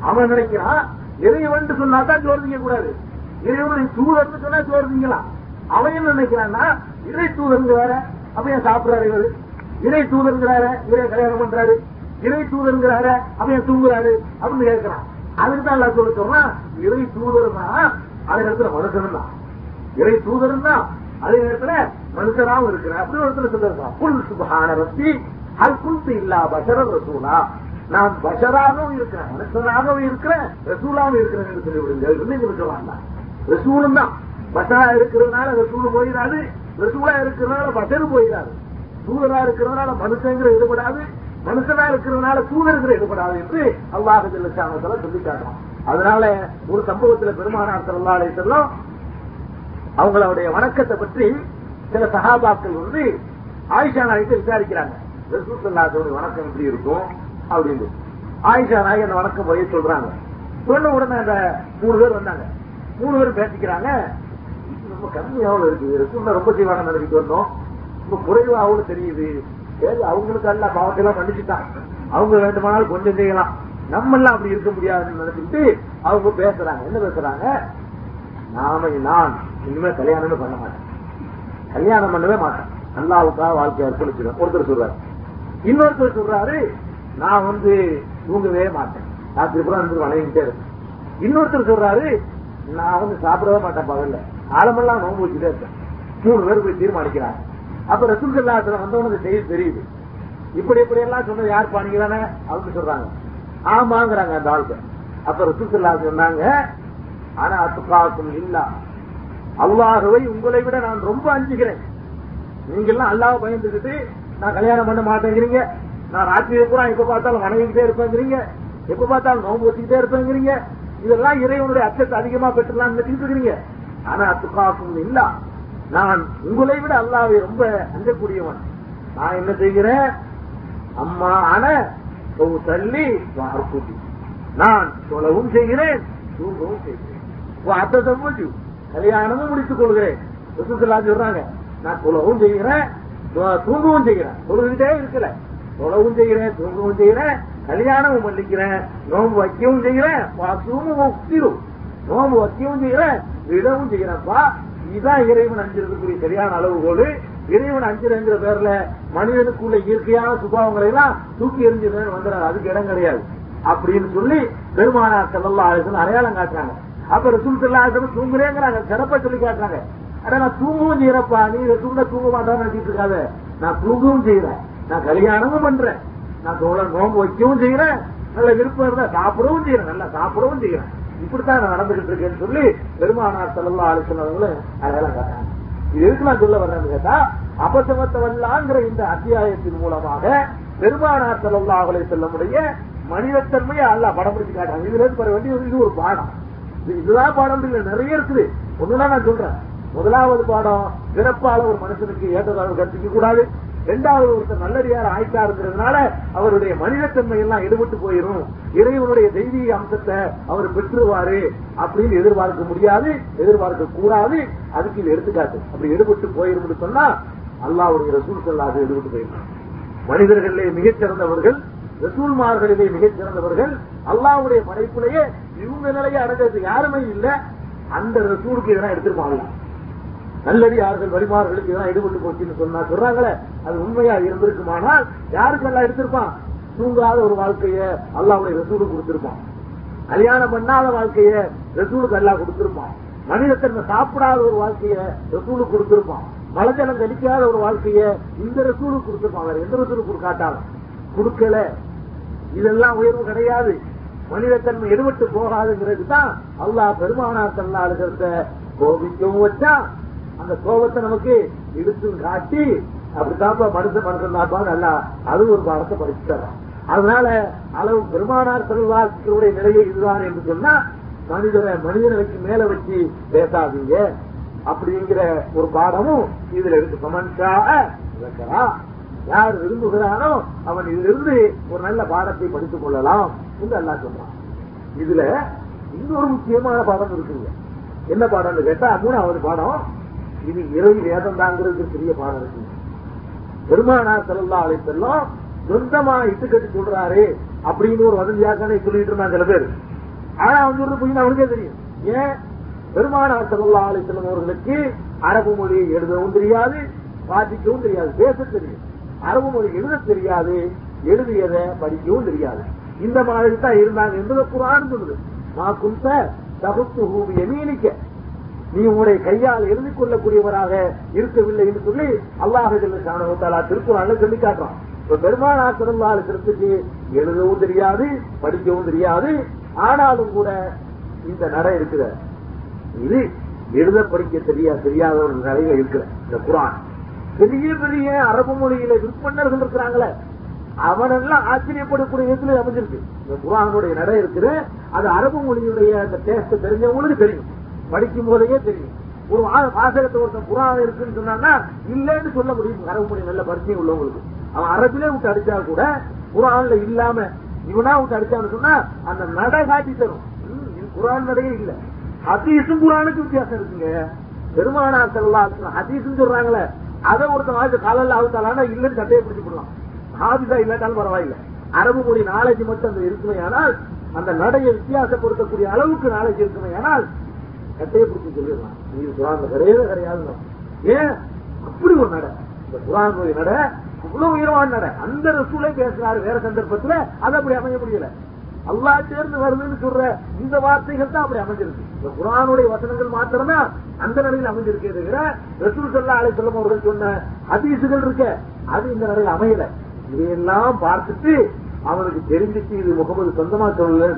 அவன் நினைக்கிறான் இறைவன் சொன்னா தான் சோறு திங்க கூடாது இறைவன் தூதர்னு சொன்னா சோறு திங்கலாம். அவன் என்ன நினைக்கிறான்னா இறை தூதருங்கிறார. அப்ப ஏன் சாப்பிடுறாரு இவரு? இறை தூதருங்கிறார. இறை கல்யாணம் பண்றாரு. இறை தூதருங்கிறார. அவன் ஏன் தூங்குறாரு? அப்படின்னு கேட்கிறான். அதுக்கு தான் எல்லாம் சொல்ல சொல்றான் இறை தூதர்னா அதே நேரத்துல மனுஷன் தான். இறை தூதர்னா அதே நேரத்துல மனுஷராவும் இருக்கிறேன் அப்படி ஒருத்தர் சொல்லிருக்கான் புல் சுபஹான ரத்தி அல் குல்து இல்லா பஷர ரசூலா. நான் பஷராகவும் இருக்கிறேன் மனுஷனாகவும் இருக்கிறேன் ரசூலாவும் இருக்கிறேன் என்று சொல்லிவிடுங்க என்ன சொல்லலாம் ரசூலும் தான். பஷரா இருக்கிறதுனால ரசூல் போயிடாது. ரசூலா இருக்கிறதுனால பஷரு போயிடாது. தூதரா இருக்கிறதுனால மனுஷங்கிற ஈடுபடாது மனுஷனா இருக்கிறதுனால தூதருங்கிற ஈடுபடாது என்று அல்லாஹ் ஜல்லஷானத்துல சொல்லி காட்டுறான். அதனால ஒரு சம்பவத்துல பெருமானார் சல்லா அவங்களுடைய வணக்கத்தை பற்றி சில சகாபாக்கள் வந்து ஆயிஷா நாயகத்தை விசாரிக்கிறாங்க. ரசூசல்லாத்தோட வணக்கம் எப்படி இருக்கும்? அப்படின்னு. ஆயிஷா நாயகி அந்த வணக்கம் போய் சொல்றாங்க. சொன்ன உடனே அந்த மூணு பேர் வந்தாங்க. மூணு பேர் பேசிக்கிறாங்க. ரொம்ப கம்மியாவும் இருக்குது ரசூல்ல ரொம்ப செய்வாங்க நடந்துட்டு வந்தோம் ரொம்ப குறைவாகவும் தெரியுது. சரி அவங்களுக்கு அல்ல பாவத்தை எல்லாம் கண்டிச்சுட்டான். அவங்க வேண்டுமானாலும் கொஞ்சம் செய்யலாம். நம்ம எல்லாம் அப்படி இருக்க முடியாதுன்னு நினைச்சுட்டு அவங்க பேசுறாங்க. என்ன பேசுறாங்க? நாம நான் இனிமே கல்யாணமே பண்ண மாட்டேன். கல்யாணம் பண்ணவே மாட்டேன். அல்லாவுக்காக வாழ்க்கை அர்ப்பணிச்சிடும் ஒருத்தர் சொல்றாரு. இன்னொருத்தர் சொல்றாரு நான் வந்து தூங்கவே மாட்டேன். ராத்திரி பூரா வந்து வளையிட்டே இருக்கேன் இன்னொருத்தர் சொல்றாரு நான் வந்து சாப்பிடவே மாட்டேன் பகல்ல. ஆழமெல்லாம் நோம்பு வச்சுட்டே இருப்பேன். மூணு பேர் போய் தீர்மானிக்கிறாங்க. அப்ப ரசூல் சல்லாத்துல வந்தவனுக்கு செய்தி தெரியுது. இப்படி இப்படி எல்லாம் சொன்னது யார் பானீங்க தானே? அவங்க சொல்றாங்க. ஆமாங்கிறாங்க அந்த ஆளுக்கு அப்ப ரசூல் சல்லா சொன்னாங்க ஆனா அத்துக்காக்கும் இல்லா. அல்லாகவே உங்களை விட நான் ரொம்ப அஞ்சுகிறேன். நீங்க எல்லாம் அல்லாஹ் பயந்துக்கிட்டு நான் கல்யாணம் பண்ண மாட்டேங்கிறீங்க. நான் ராத்திரி பூரா எப்ப பார்த்தாலும் வணங்கிக்கிட்டே இருப்பேங்கிறீங்க. எப்ப பார்த்தாலும் நோம்பு வச்சுக்கிட்டே இருப்பேங்கிறீங்க. இதெல்லாம் இறைவனுடைய அச்சத்தை அதிகமா பெற்றுலாம் நினைச்சிருக்கிறீங்க இருக்கிறீங்க ஆனா துக்காக்கும் இல்லா. நான் உங்களை விட அல்லாவை ரொம்ப அஞ்சக்கூடியவன். நான் என்ன செய்கிறேன்? அம்மா ஆன தள்ளி நான் தொழவும் செய்கிறேன் தூங்கவும் செய்கிறேன். அத்தம் கல்யாணமும் முடித்துக் கொள்கிறேன். சொல்றாங்க நான் தொழவும் செய்கிறேன் தூங்கவும் செய்கிறேன். தொழுகிட்டே இருக்கல. தொழவும் செய்கிறேன் தூங்கவும் செய்கிறேன் கல்யாணமும் பண்ணிக்கிறேன் நோம்பு வைக்கவும் செய்கிறேன் ஒத்திரும் நோம்பு வைக்கவும் செய்கிறேன் விடவும் செய்கிறேன்ப்பா இதுதான் இறைவன் அஞ்சிருக்கக்கூடிய சரியான அளவுகோடு இறைவன் அஞ்சிருங்கிற பேர்ல மனிதனுக்குள்ள இயற்கையான சுபாவங்களை எல்லாம் தூக்கி எறிஞ்சிருந்தேன்னு வந்துடாது அதுக்கு இடம் கிடையாது. அப்படின்னு சொல்லி பெருமானார் செல்லல்லா அடையாளம் காட்டுறாங்க. அப்ப ரசூல் சொல்லாசம் தூங்குறேங்கிறாங்க. சிறப்பா சொல்லி காட்டுறாங்க. ஆனா நான் தூங்கவும் செய்யறப்பா. நீ ரசூல தூங்க மாட்டான்னு நினைச்சிட்டு இருக்காத. நான் தூங்கவும் செய்யறேன். நான் கல்யாணமும் பண்றேன். நான் தோழ நோம்பு வைக்கவும் செய்யறேன். நல்ல விருப்பம் இருந்தா சாப்பிடவும் செய்யறேன். நல்லா சாப்பிடவும் செய்யறேன். இப்படித்தான் நான் நடந்துகிட்டு இருக்கேன்னு சொல்லி பெருமானார் செல்லல்லா அலிசன் அதெல்லாம் அடையாளம் இது எதுக்கு நான் சொல்ல வர்றேன்னு கேட்டா அபசமத்தவல்லாங்கிற இந்த அத்தியாயத்தின் மூலமாக பெருமானார் செல்லல்லா அலை செல்லமுடைய மனிதத்தன்மையை அல்ல படம் பிடிச்சு காட்டாங்க இதுல இருந்து பெற வேண்டிய இது ஒரு பாடம். இதுதான் பாடம் இல்ல நிறைய இருக்குது. ஒண்ணுதான் நான் சொல்றேன். முதலாவது பாடம் பிறப்பால ஒரு மனுஷனுக்கு ஏற்றதாக கற்பிக்க கூடாது. இரண்டாவது ஒருத்தர் நல்லடியார் ஆயிட்டா இருக்கிறதுனால அவருடைய மனிதத்தன்மை எல்லாம் எடுபட்டு போயிடும் இறைவனுடைய தெய்வீக அம்சத்தை அவர் பெற்றுவாரு அப்படின்னு எதிர்பார்க்க முடியாது எதிர்பார்க்க கூடாது. அதுக்கு இது எடுத்துக்காட்டு. அப்படி எடுபட்டு போயிரும் சொன்னா அல்லாவுடைய ரசூல் சொல்லாது எடுபட்டு போயிடும் மனிதர்களிலே மிகச்சிறந்தவர்கள் ரசூல்மார்களிலே மிகச்சிறந்தவர்கள் அல்லாவுடைய படைப்பிலேயே இவங்க நிலையை அடைஞ்சது யாருமே இல்ல. அந்த சூடுக்கு இதெல்லாம் எடுத்திருப்பாங்க நல்லடியார்கள் வழிமார்களுக்கு இதெல்லாம் ஈடுபட்டு போச்சுன்னு சொன்னா சொல்றாங்களே அது உண்மையா இருந்திருக்குமானால் யாருக்கு நல்லா எடுத்திருப்பான்? தூங்காத ஒரு வாழ்க்கைய அல்லாவுடைய ரசூடு கொடுத்திருப்பான். கல்யாணம் பண்ணாத வாழ்க்கைய ரசூலுக்கு அல்லா கொடுத்திருப்பான். மனிதத்தன்மை சாப்பிடாத ஒரு வாழ்க்கைய ரசூலுக்கு கொடுத்திருப்பான். மலஜலம் தெளிக்காத ஒரு வாழ்க்கைய இந்த ரசூலுக்கு கொடுத்திருப்பான். வேற எந்த ரசூலுக்கு கொடுக்காட்டாலும். கொடுக்கல. இதெல்லாம் உயர்வு கிடையாது. மனிதத்தன்மை எடுபட்டு போகாதுங்கிறது தான் அல்லாஹ் பெருமானார் தல்லாளுகிறத கோபிக்கவும் வச்சா. அந்த கோபத்தை நமக்கு இழுத்தும் காட்டி அப்படித்தான் மனுஷன் மனுஷன் தான் நல்லா அது ஒரு பாடத்தை படிச்சு தர்றான் அதனால அளவு பெருமானார் செல்வாக்களுடைய நிலையை இதுதான் என்று சொன்னா மனிதரை மனிதனுக்கு மேல வச்சு பேசாதீங்க. அப்படிங்கிற ஒரு பாடமும் இதுல இருக்கு. சமன்ஷாக இருக்கிறான் யார் விரும்புகிறானோ அவன் இதிலிருந்து ஒரு நல்ல பாடத்தை படித்துக் கொள்ளலாம். என்று அல்லா சொல்றான். இதுல இன்னொரு முக்கியமான பாடம் இருக்குங்க. என்ன பாடம்னு கேட்டா மூணாவது பாடம் இது இரவு வேதம் தாங்கிறது பெரிய பாடம் இருக்கு பெருமானார் செல்லா அழைத்தெல்லாம் சொந்தமா இட்டுக்கட்டி சொல்றாரு அப்படின்னு ஒரு வதந்தியாக்கானே சொல்லிட்டு இருந்தாங்க சில பேர். ஆனா அவங்க சொல்றது புரியுது அவனுக்கே தெரியும். ஏன்? பெருமானார் செல்லா அழைத்தலம் அவர்களுக்கு அரபு மொழி எழுதவும் தெரியாது வாசிக்கவும் தெரியாது பேச தெரியும். அரபு மொழி எழுத தெரியாது எழுதியதை படிக்கவும் தெரியாது. இந்த மாதிரி தான் இருந்தாங்க என்பது குரான் சொல்லுது. நான் குந்த தகுத்து ஹூமியை எமீனிக்க நீ உங்களுடைய கையால் எழுதி கொள்ளக்கூடியவராக இருக்கவில்லை என்று சொல்லி அல்லாஹ் சாணவத்தாலா திருக்குறான்ல சொல்லி காட்டுறான். இப்ப பெருமாள் ஆசிரந்தால் திருத்துக்கு எழுதவும் தெரியாது படிக்கவும் தெரியாது. ஆனாலும் கூட இந்த நடை இருக்கிற இது எழுத படிக்க தெரியா தெரியாத ஒரு நிலையில இருக்கிற இந்த குரான். பெரிய பெரிய அரபு மொழியில விற்பனர்கள் இருக்கிறாங்களே. அவனெல்லாம் ஆச்சரியப்படக்கூடிய விதத்துல அமைஞ்சிருக்கு. இந்த குரானுடைய நடை இருக்குது. அது அரபு மொழியுடைய அந்த டேஸ்ட் தெரிஞ்சவங்களுக்கு தெரியும். படிக்கும் போதையே தெரியும். ஒரு வாசகத்தை ஒருத்தன் குரான் இருக்குன்னு சொன்னான்னா இல்லைன்னு சொல்ல முடியும். அரபு மொழி நல்ல பரிச்சயம் உள்ளவங்களுக்கு அவன் அரபிலே விட்டு அடிச்சா கூட குரான்ல இல்லாம இவனா விட்டு அடிச்சான்னு சொன்னா அந்த நடை காட்டி தரும். ம், குரான் நடையே இல்ல. ஹதீஸும் குரானுக்கு வித்தியாசம் இருக்குங்க. பெருமானா செல்லா ஹதீஸ்னு சொல்றாங்களே. அதை ஒருத்தன் வாழ்த்து காலையில் ஆகுத்தாலானா இல்லைன்னு சட்டையை பிடிச்சு போடலாம் இல்லாட்டாலும் பரவாயில்ல. அரபு மொழி நாலேஜ் மட்டும் அந்த இருக்குமே ஆனால் அந்த நடையை வித்தியாசப்படுத்தக்கூடிய அளவுக்கு நாலேஜ் இருக்குமே ஆனால் கட்டையை பிடிச்சி சொல்லிடலாம். நீ குரான் கிடையவே கிடையாது. ஏன்? அப்படி ஒரு நடை. இந்த குரானுடைய நடை இவ்வளவு உயரமான நடை. அந்த ரசூலே பேசினாரு வேற சந்தர்ப்பத்துல அது அப்படி அமைய முடியல. அல்லா சேர்ந்து வருதுன்னு சொல்ற இந்த வார்த்தைகள் தான் அப்படி அமைஞ்சிருக்கு. இந்த குரானுடைய வசனங்கள் மாத்திரமே அந்த நிலையில் அமைஞ்சிருக்கே தவிர ரசூல் சல்லா அலை சொல்லம் அவர்கள் சொன்ன ஹதீசுகள் இருக்க அது இந்த நிலையில் அமையல. இதையெல்லாம் பார்த்துட்டு அவனுக்கு தெரிஞ்சிச்சு இது முகமது சொந்தமா சொல்லு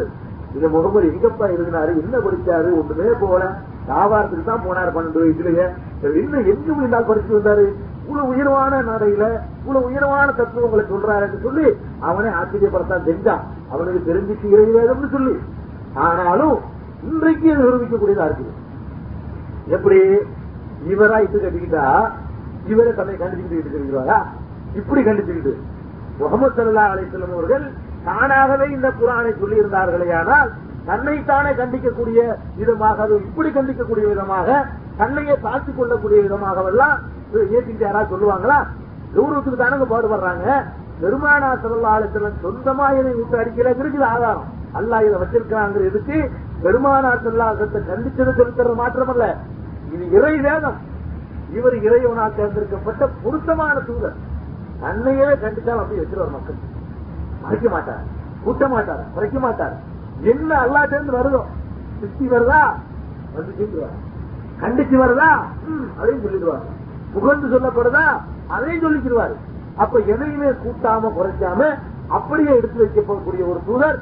இது முகமது எங்கப்பா இருந்தாரு என்ன படிச்சாரு? ஒண்ணுமே போல வியாபாரத்துக்கு தான் போனாரு பன்னெண்டு வயசுலயே. இன்னும் எங்கும் இருந்தால் படிச்சு வந்தாரு? இவ்வளவு உயர்வான நடையில இவ்வளவு உயர்வான தத்துவங்களை சொல்றாருன்னு சொல்லி அவனே ஆச்சரியப்படத்தான் செஞ்சான். அவனுக்கு தெரிஞ்சிச்சு இறைவேதம்னு சொல்லி. ஆனாலும் இன்றைக்கு அது நிரூபிக்கக்கூடியதா இருக்குது. எப்படி? இவரா இது கட்டிக்கிட்டா இவரை தன்னை கண்டிச்சுக்கிட்டு இருக்கிறாரா? இப்படி கண்டிச்சுக்கிட்டு. முகமது சல்லா அலிசல்லம் அவர்கள் தானாகவே இந்த குரானை சொல்லி இருந்தார்களே ஆனால் தன்னைத்தானே கண்டிக்கக்கூடிய விதமாக அது இப்படி கண்டிக்கக்கூடிய விதமாக தன்னையே தாழ்த்திக் கொள்ளக்கூடிய விதமாகவெல்லாம் ஏற்றிட்டு யாராவது சொல்லுவாங்களா? கௌரவத்துக்கு தானே பாடுபடுறாங்க. பெருமானா சல்லா அலிஸ்லம் சொந்தமா இதை விட்டு அடிக்கிறதுக்கு ஆதாரம். அல்லாஹ் இதை வச்சிருக்கிறாங்க பெருமானா பெருமானார் செல்லாசத்தை கண்டிச்சது செலுத்துறது மாத்திரமல்ல. இது இறை வேதம். இவர் இறைவனால் தேர்ந்தெடுக்கப்பட்ட பொருத்தமான தூதர். தன்னையவே கண்டித்தால் அப்படி வச்சிருவார் மக்கள். மறைக்க மாட்டார் கூட்ட மாட்டார் குறைக்க மாட்டார். என்ன அல்லா வருதோ சித்தி வருதா? வந்து சொல்லுவார் கண்டிச்சு வருதா? அதையும் சொல்லிடுவார். புகழ்ந்து சொல்லப்படுதா? அதையும் சொல்லிக்கிடுவார் அப்ப எதையுமே கூட்டாம குறைக்காம அப்படியே எடுத்து வைக்கப்படக்கூடிய ஒரு தூதர்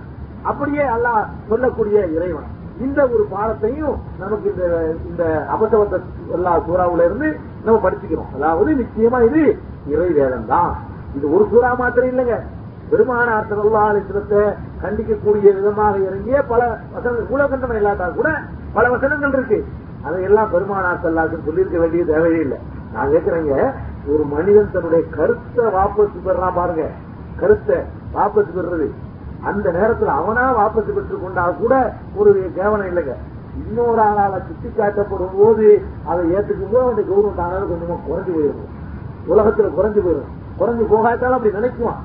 அப்படியே அல்லாஹ் சொல்லக்கூடிய இறைவன். இந்த ஒரு பாடத்தையும் நமக்கு இந்த இந்த அபசவத்த எல்லா சூறாவுல இருந்து நம்ம படிச்சுக்கிறோம். அதாவது நிச்சயமா இது இறை வேதம் தான் இது ஒரு சூறா மாத்திரம் இல்லைங்க. பெருமானார் சல்லா கண்டிக்கக்கூடிய விதமாக இறங்கிய பல வசனங்கள் மூலகண்டனம் இல்லாட்டா கூட பல வசனங்கள் இருக்கு. அதையெல்லாம் பெருமானார் சல்லாக்கு சொல்லியிருக்க வேண்டிய தேவையே இல்லை. நான் கேட்கிறேங்க ஒரு மனிதன் தன்னுடைய கருத்தை வாபஸ் பெறான் பாருங்க. கருத்தை வாபஸ் பெறுறது. அந்த நேரத்தில் அவனா வாபஸ் பெற்றுக் கொண்டா கூட ஒரு கேவலம் இல்லைங்க. இன்னொரு ஆளால சுட்டி காட்டப்படும் போது அதை ஏத்துக்கும் போது அவனுடைய கௌரவம் தானாக கொஞ்சமா குறைஞ்சு போயிடும். உலகத்துல குறைஞ்சு போயிடும். குறைஞ்சு போகாட்டாலும் அப்படி நினைக்குவான்.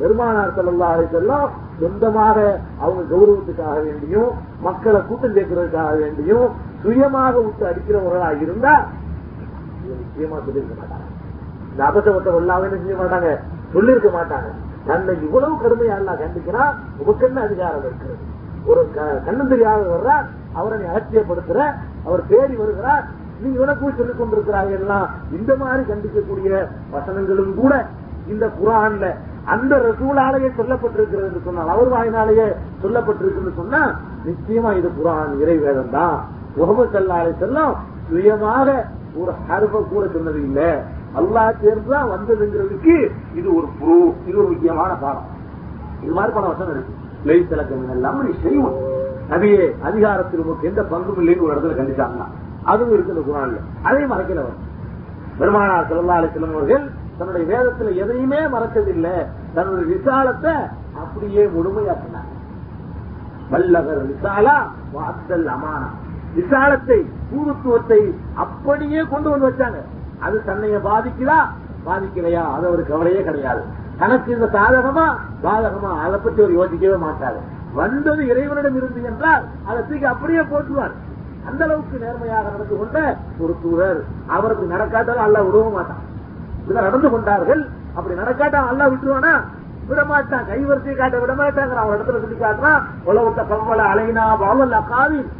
பெருமானார் செல்லா செல்லம் சொந்தமாக அவங்க கௌரவத்துக்காக வேண்டியும் மக்களை கூட்டம் சேர்க்கிறதுக்காக வேண்டியும் சுயமாக விட்டு அடிக்கிறவர்களா இருந்தா நிச்சயமா சொல்லியிருக்க மாட்டாங்க இந்த அபசவத்தை எல்லாமே செய்ய மாட்டாங்க? சொல்லியிருக்க மாட்டாங்க. தன்னை இவ்வளவு கடுமையா அல்லா கண்டிக்கிறான் உனக்கு என்ன அதிகாரம் இருக்கிறது ஒரு க- கண்ணும் தெரியாத வர்றார் அவரை நீ அலட்சியப்படுத்துற அவர் தேடி வருகிறார். நீ இவனுக்கும் சொல்லிக் கொண்டிருக்கிறாய் எல்லாம். இந்த மாதிரி கண்டிக்கக்கூடிய வசனங்களும் கூட இந்த குரான்ல அந்த ரசூலாலேயே சொல்லப்பட்டிருக்கிறது என்று சொன்னால் அவர் வாயினாலேயே சொல்லப்பட்டிருக்குன்னு சொன்னா நிச்சயமா இது குரான் இறைவேதம் தான். முகமது சல்லாலை செல்லம் சுயமாக ஒரு ஹர்ப கூட சொன்னது இல்லை. அல்லா சேர்ந்தா வந்ததுங்கிறதுக்கு இது ஒரு ப்ரூஃப் இது ஒரு முக்கியமான பாடம். இது மாதிரி பல வசனம் இருக்கு. லை தலக்கம் எல்லாம் நீ செய்வோம் நபியே அதிகாரத்தில் உங்களுக்கு எந்த பங்கும் இல்லைன்னு ஒரு இடத்துல கண்டிச்சாங்கன்னா அதுவும் இருக்கு இந்த குரான்ல. அதையும் மறைக்கிறவர். பெருமானார் செல்லா அலிசலம் அவர்கள் தன்னுடைய வேதத்துல எதையுமே மறைச்சதில்லை தன்னுடைய விசாலத்தை அப்படியே முழுமையாக்கினார். வல்லவர் விசாலா வாத்தல் அமானா. விசாலத்தை பூர்வத்துவத்தை அப்படியே கொண்டு வந்து வச்சாங்க. அது தன்னைய பாதிக்குதா? பாதிக்கலையா? அது ஒரு கவலையே கிடையாது. தனக்கு இந்த சாதகமா? பாதகமா அதை பத்தி ஒரு யோசிக்கவே மாட்டாரு. வந்தது இறைவனிடம் இருந்து என்றால் அதை தூக்கி அப்படியே போட்டுவார் அந்த அளவுக்கு நேர்மையாக நடந்து கொண்ட ஒரு தூதர். அவருக்கு நடக்காட்டாலும் அல்ல விடவும் மாட்டான். இதை நடந்து கொண்டார்கள். அப்படி நடக்காட்டா அல்ல விட்டுருவானா? விடமாட்டான். கைவரிசை காட்ட விடமாட்டாங்க அவர் அவன் இடத்துல சொல்லி காட்டுறான் உலகத்த பம்பல அலைனா பாவல்ல காவின்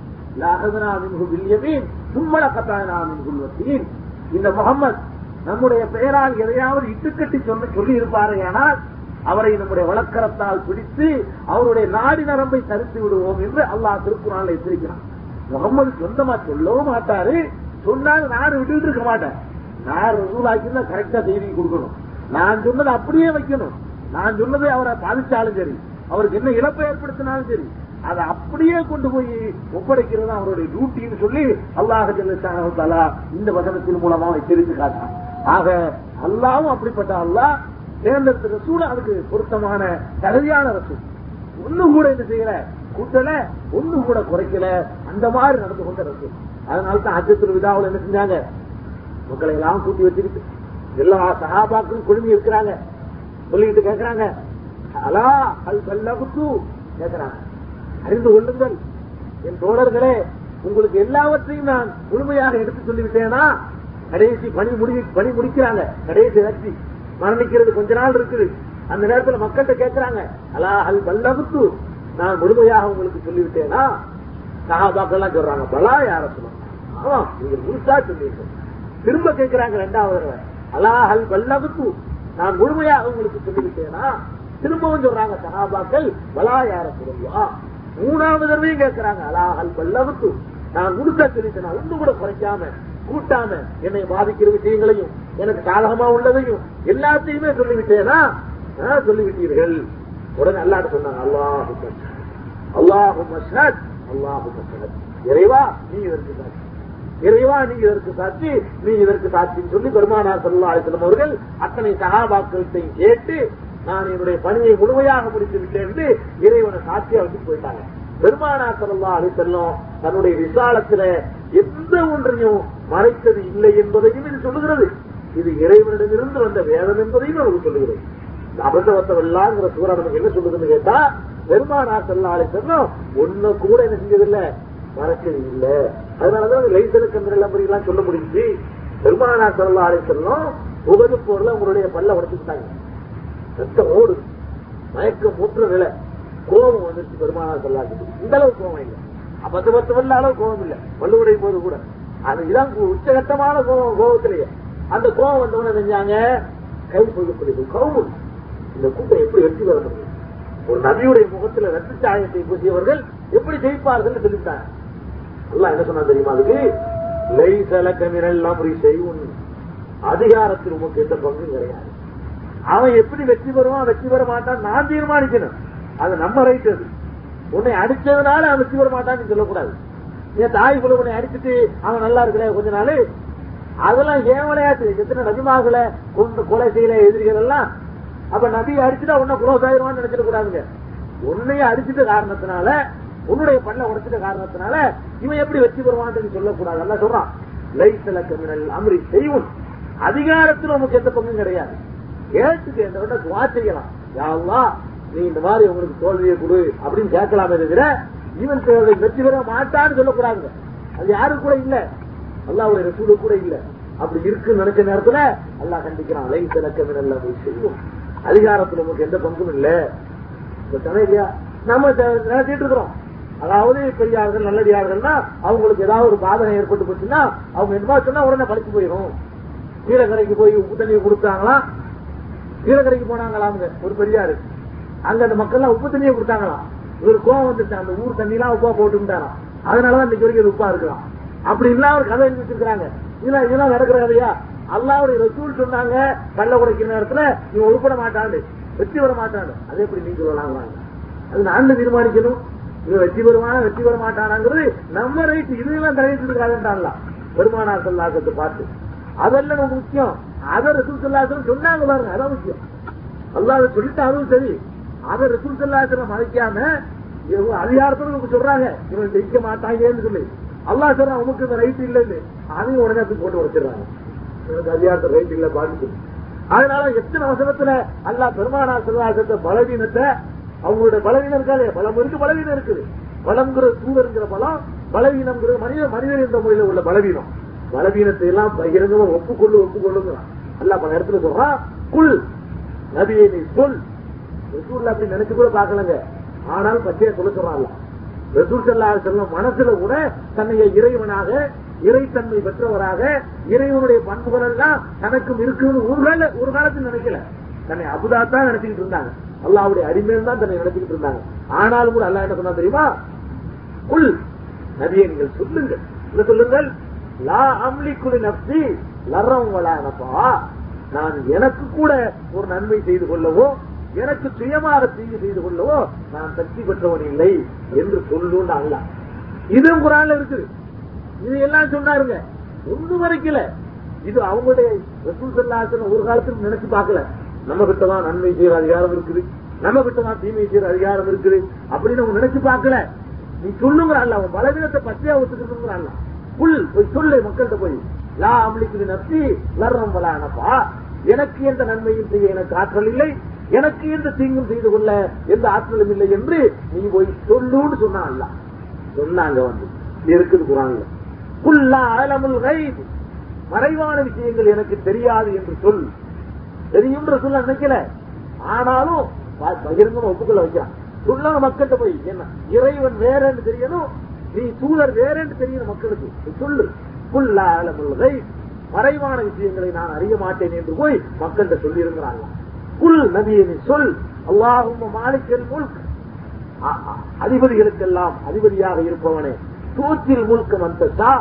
லாகதனா மின்கு பில்யமீன். சும்மல கத்தாயனா மின்குல்வத்தீன். இந்த முகம்மது நம்முடைய பெயரால் எதையாவது இட்டுக்கட்டி சொன்ன சொல்லி இருப்பாரே அவரை நம்முடைய வழக்கரத்தால் பிடித்து அவருடைய நாடி நரம்பை தரித்து விடுவோம் என்று அல்லாஹ் திருக்குறான் எச்சரிக்கிறான். முகம்மது சொந்தமா சொல்லவும் மாட்டாரு. சொன்னாலும் நான் விட்டுட்டு இருக்க மாட்டேன் நான் ரசூலாக்கினா கரெக்டா செய்தி கொடுக்கணும். நான் சொன்னதை அப்படியே வைக்கணும். நான் சொன்னதை அவரை பாதிச்சாலும் சரி அவருக்கு என்ன இழப்பை ஏற்படுத்தினாலும் சரி அதை அப்படியே கொண்டு போய் ஒப்படைக்கிறது அவருடைய டியூட்டின்னு சொல்லி அல்லாஹ் ஜல்லா இந்த வசனத்தின் மூலமா தெரிந்து காட்டான் ஆக அல்லாவும் அப்படிப்பட்ட அல்லாஹ் தேர்ந்தெடுத்த ரசூல அதுக்கு பொருத்தமான தகுதியான ரசூல். ஒண்ணு கூட என்ன செய்யல கூட்டல ஒண்ணு கூட குறைக்கல அந்த மாதிரி நடந்து கொண்ட ரசூல். அதனால தான் அஜத்தில் விதாவில் என்ன செஞ்சாங்க? மக்களை எல்லாம் கூட்டி வச்சுக்கிட்டு எல்லா சகாபாக்களும் குழுமி இருக்கிறாங்க. சொல்லிட்டு கேட்கறாங்க அலா அல் கல்லகுத்து கேட்கிறாங்க அறிந்து கொள்ளுங்கள். என் தோழர்களே உங்களுக்கு எல்லாவற்றையும் நான் முழுமையாக எடுத்து சொல்லிவிட்டேனா? கடைசி பணி முடி பணி முடிக்கிறாங்க. கடைசி வெற்றி. மரணிக்கிறது கொஞ்ச நாள் இருக்குது. அந்த நேரத்தில் மக்கள்கிட்ட கேட்கறாங்க அலா அல் பல்லகுத்து? நான் முழுமையாக உங்களுக்கு சொல்லிவிட்டேனா? சகாபாக்கெல்லாம் சொல்றாங்க பலா யார சொல்லுவாங்க ஆமா நீங்க முழுசா சொல்லிருக்க திரும்ப கேட்கிறாங்க ரெண்டாவது அலா அல் பல்லகுத்து? நான் முழுமையாக உங்களுக்கு சொல்லிவிட்டேனா? திரும்பவும் சொல்றாங்க சகாபாக்கள் பலா யார சொல்லுவா மூணாவது தடவையும் கேட்கிறாங்க அலா அல் நான் முழுசா சொல்லிட்டேன் ஒன்று கூட குறைக்காம கூட்டாம என்னை பாதிக்கிற விஷயங்களையும் எனக்கு சாதகமா உள்ளதையும் எல்லாத்தையுமே சொல்லிவிட்டேனா? சொல்லிவிட்டீர்கள். உடனே அல்லாட்ட சொன்னாங்க அல்லாஹு அல்லாஹு மஷத் அல்லாஹு மஷத் இறைவா நீ இதற்கு சாட்சி. இறைவா நீ இதற்கு சாட்சி. நீ இதற்கு சாட்சின்னு சொல்லி பெருமானார் சல்லா அலிஸ்லம் அவர்கள் அத்தனை சகாபாக்கள்கிட்டையும் கேட்டு நான் என்னுடைய பணியை முழுமையாக முடித்து விட்டேன் என்று இறைவனை சாட்சியா வச்சு போயிட்டாங்க பெருமானார் சல்லா செல்லும் தன்னுடைய விசாலத்துல எந்த ஒன்றையும் மறைத்தது இல்லை என்பதையும் இது சொல்லுகிறது. இது இறைவனிடமிருந்து வந்த வேதம் என்பதையும் நமக்கு சொல்லுகிறது. இந்த அபந்தவத்தவல்லாங்கிற சூறா நமக்கு என்ன சொல்லுதுன்னு கேட்டா பெருமானார் சல்லா செல்லும் ஒன்னு கூட என்ன செஞ்சதில்லை. மறைச்சது இல்ல. அதனாலதான் லைசனுக்கு எல்லாம் சொல்ல முடிஞ்சு பெருமானா சொல்லா செல்லும் புகழ் போர்ல உங்களுடைய பல்ல உடைச்சுட்டாங்க ரத்தம் ஓடு. மயக்கம் மூற்ற நிலை. கோபம் வந்துருச்சு பெருமானா சொல்லாது இந்த அளவு கோபம் இல்லை. பத்து பத்து வல்ல அளவு கோபம் இல்லை. வள்ளுவரை போது கூட. அது இதான் உச்சகட்டமான கோபம் கோபத்திலேயே. அந்த கோபம் வந்தவன செஞ்சாங்க? கை பொழுது கவுமுல் இந்த கூட்டம் எப்படி வெற்றி பெற முடியும்? ஒரு நபியுடைய முகத்துல ரத்த சாயத்தை பூசியவர்கள் எப்படி ஜெயிப்பார்கள் சொல்லிட்டாங்க எல்லாம் என்ன சொன்னா தெரியுமா அதுக்கு? லைசலக்க மினல்லாம் செய்யும் அதிகாரத்தில் உமக்கு எந்த பங்கும் கிடையாது. அவன் எப்படி வெற்றி பெறுவான் வெற்றி பெற மாட்டான் நான் தீர்மானிக்கணும். அது நம்ம ரைட் அது. உன்னை அடிச்சதுனால அவன் வெற்றி பெற மாட்டான்னு சொல்லக்கூடாது. என் தாய் கூட உன்னை அடிச்சுட்டு அவன் நல்லா இருக்கல கொஞ்ச நாள் அதெல்லாம் ஏன் விளையாட்டு? எத்தனை நபிமார்களை கொண்டு கொலை செய்யல எதிரிகள் எல்லாம்? அப்ப நபியை அடிச்சுட்டா உன்னை குலோஸ் ஆயிருவான்னு நினைச்சிட கூடாதுங்க உன்னைய அடிச்சுட்ட காரணத்தினால உன்னுடைய பண்ண உடைச்சிட்ட காரணத்தினால இவன் எப்படி வெற்றி பெறுவான்னு சொல்லக்கூடாது. நல்லா சொல்றான் லைசல கமினல் அமரி. செய்வும். அதிகாரத்தில் உனக்கு எந்த பங்கும் கிடையாது. கேட்டுக்கு என்ன விட துவா செய்யலாம். யாவா நீ இந்த மாதிரி உங்களுக்கு தோல்வியை கொடு அப்படின்னு கேட்கலாமே தவிர இவன் வெற்றி பெற மாட்டான்னு சொல்லக்கூடாதுங்க அது யாரும் கூட இல்ல. அல்லாவுடைய ரசூலு கூட இல்ல. அப்படி இருக்குன்னு நினைச்ச நேரத்துல அல்லாஹ் கண்டிக்கிறான். அலை திலக்கம் அல்ல செய்யும் அதிகாரத்துல நமக்கு எந்த பங்கும் இல்ல. இல்லையா? நம்ம நினைச்சிட்டு இருக்கிறோம். அதாவது பெரியார்கள் நல்லடியார்கள்னா அவங்களுக்கு ஏதாவது ஒரு பாதனை ஏற்பட்டு போச்சுன்னா அவங்க என்ன சொன்னா உடனே பழிச்சு போயிடும் கீழக்கரைக்கு போய் உப்பு தண்ணியை கொடுத்தாங்களா கீழக்கரைக்கு போனாங்களாம் ஒரு பெரியாரு. அங்க அந்த மக்கள் உப்பு தண்ணியை கொடுத்தாங்களாம். இவர் கோவம் வந்துச்சு. அந்த ஊர் தண்ணிலாம் எல்லாம் உப்பா போட்டுட்டாராம் அதனாலதான் இன்னைக்கு வரைக்கும் இது உப்பா இருக்கலாம். அப்படி இல்லாம ஒரு கதை எழுதி வச்சிருக்காங்க இதெல்லாம் இதெல்லாம் நடக்கிற கதையா? அல்லாவுடைய ரசூல் சொன்னாங்க கள்ள குடைக்கிற நேரத்துல நீ உருப்பட மாட்டாண்டு. வெற்றி பெற மாட்டாண்டு. அதே எப்படி நீங்க சொல்லலாம் அது நான் தீர்மானிக்கணும். இவன் வெற்றி பெறுவானா வெற்றி பெற மாட்டானாங்கிறது நம்ம ரைட் இதுலாம் தலையிட்டு இருக்காதுன்றான்ல பெருமானார் சொல்லாக்கத்தை பார்த்து. அதெல்லாம் நம்ம முக்கியம். அதை ரசூல் சொல்லாசனம் சொன்னாங்க பாருங்க அதான் முக்கியம் அல்லாத சொல்லிட்டாலும் சரி அதை ரசூல் சொல்லாசனம் மறைக்காம அதிகாரத்தோட நமக்கு சொல்றாங்க. இவன் ஜெயிக்க மாட்டாங்கன்னு சொல்லி. அல்லா சொல்றான் அவனுக்கு இந்த ரைட் இல்லைன்னு. அதையும் உடனே போட்டு உடைச்சிடுறாங்க. எனக்கு அதிகாரத்தை ரைட் இல்ல பாதிச்சு அதனால எத்தனை அவசரத்துல அல்லா பெருமானா சிவாசத்தை பலவீனத்தை அவங்களுடைய பலவீனம் இருக்காது. பலம் இருக்கு பலவீனம் இருக்குது. பலம்ங்கிற தூதருங்கிற பலம் பலவீனம்ங்கிற மனித மனிதன் என்ற முறையில் உள்ள பலவீனம். பலவீனத்தை எல்லாம் பகிரங்கமா ஒப்புக்கொள்ளு ஒப்புக்கொள்ளுங்கிறான் அல்ல பல இடத்துல சொல்றான் குல். நபியை நீ சொல். ரசூல்ல அப்படி நினைச்சு கூட பாக்கலங்க ஆனால் பச்சையா சொல்ல சொல்றாங்க ரசூல் சல்லா செல்லும் மனசுல கூட தன்னைய இறைவனாக இறைத்தன்மை பெற்றவராக இறைவனுடைய பண்புகள் எல்லாம் தனக்கும் இருக்குன்னு ஒரு கால ஒரு காலத்தில் நினைக்கல. தன்னை அபுதா தான் நினைச்சுக்கிட்டு இருந்தாங்க. அல்லாவுடைய அடிமையில் தான் தன்னை நினைச்சுக்கிட்டு இருந்தாங்க. ஆனாலும் கூட அல்லா என்ன சொன்னா தெரியுமா? குல். நபியை நீங்கள் சொல்லுங்கள். என்ன சொல்லுங்கள்? லா அம்லி குலி நப்சி லரம் வளானப்பா நான் எனக்கு கூட ஒரு நன்மை செய்து கொள்ளவோ எனக்கு சுயமாக தீங்கு செய்து கொள்ளவோ நான் சக்தி பெற்றவன் இல்லை என்று சொல்லுன்னு அல்ல. இதுவும் குரான்ல இருக்குது. இது எல்லாம் சொன்னாருங்க. ஒண்ணு வரைக்கல இது அவங்களுடைய ரசூல் சல்லாசன் ஒரு காலத்தில் நினைச்சு பார்க்கல. நம்ம கிட்ட தான் நன்மை செய்யற அதிகாரம் இருக்குது. நம்ம கிட்ட தான் தீமை செய்யற அதிகாரம் இருக்குது. அப்படின்னு அவங்க நினைச்சு பார்க்கல. நீ சொல்லுங்கிறான்ல அவன் பலவீனத்தை பச்சையா ஒத்துக்கிறதுங்கிறான்ல புல் போய் சொல்லு மக்கள்கிட்ட போய் லா அமளிக்கு நப்பி லர்றம் வலானப்பா எனக்கு எந்த நன்மையும் செய்ய எனக்கு ஆற்றல் இல்லை. எனக்கு எந்த தீங்கும் செய்து கொள்ள எந்த ஆற்றலும் இல்லை என்று நீ போய் சொல்லுன்னு சொன்னான் சொன்னாங்க வந்து. இருக்குது குரான்ல. புல்லா அலமுல் கைது மறைவான விஷயங்கள் எனக்கு தெரியாது என்று சொல். தெரியும் சொல்ல நினைக்கல. ஆனாலும் பகிரங்கமா ஒப்புக்கொள்ள வைக்கிறான். சொல்ல மக்கள்கிட்ட போய் என்ன? இறைவன் வேறன்னு தெரியணும்? நீ தூதர் வேறென்று தெரியும் மக்களுக்கு சொல்லு. புல்லா மறைவான விஷயங்களை நான் அறிய மாட்டேன் என்று போய் மக்கள்கிட்ட சொல்லியிருக்கிறாங்க. குல் நபியை சொல். அல்லாஹும் மாலிக்கல் முல்க். அதிபதிகளுக்கெல்லாம் அதிபதியாக இருப்பவனே. தூத்தில் முழுக்க மந்தசா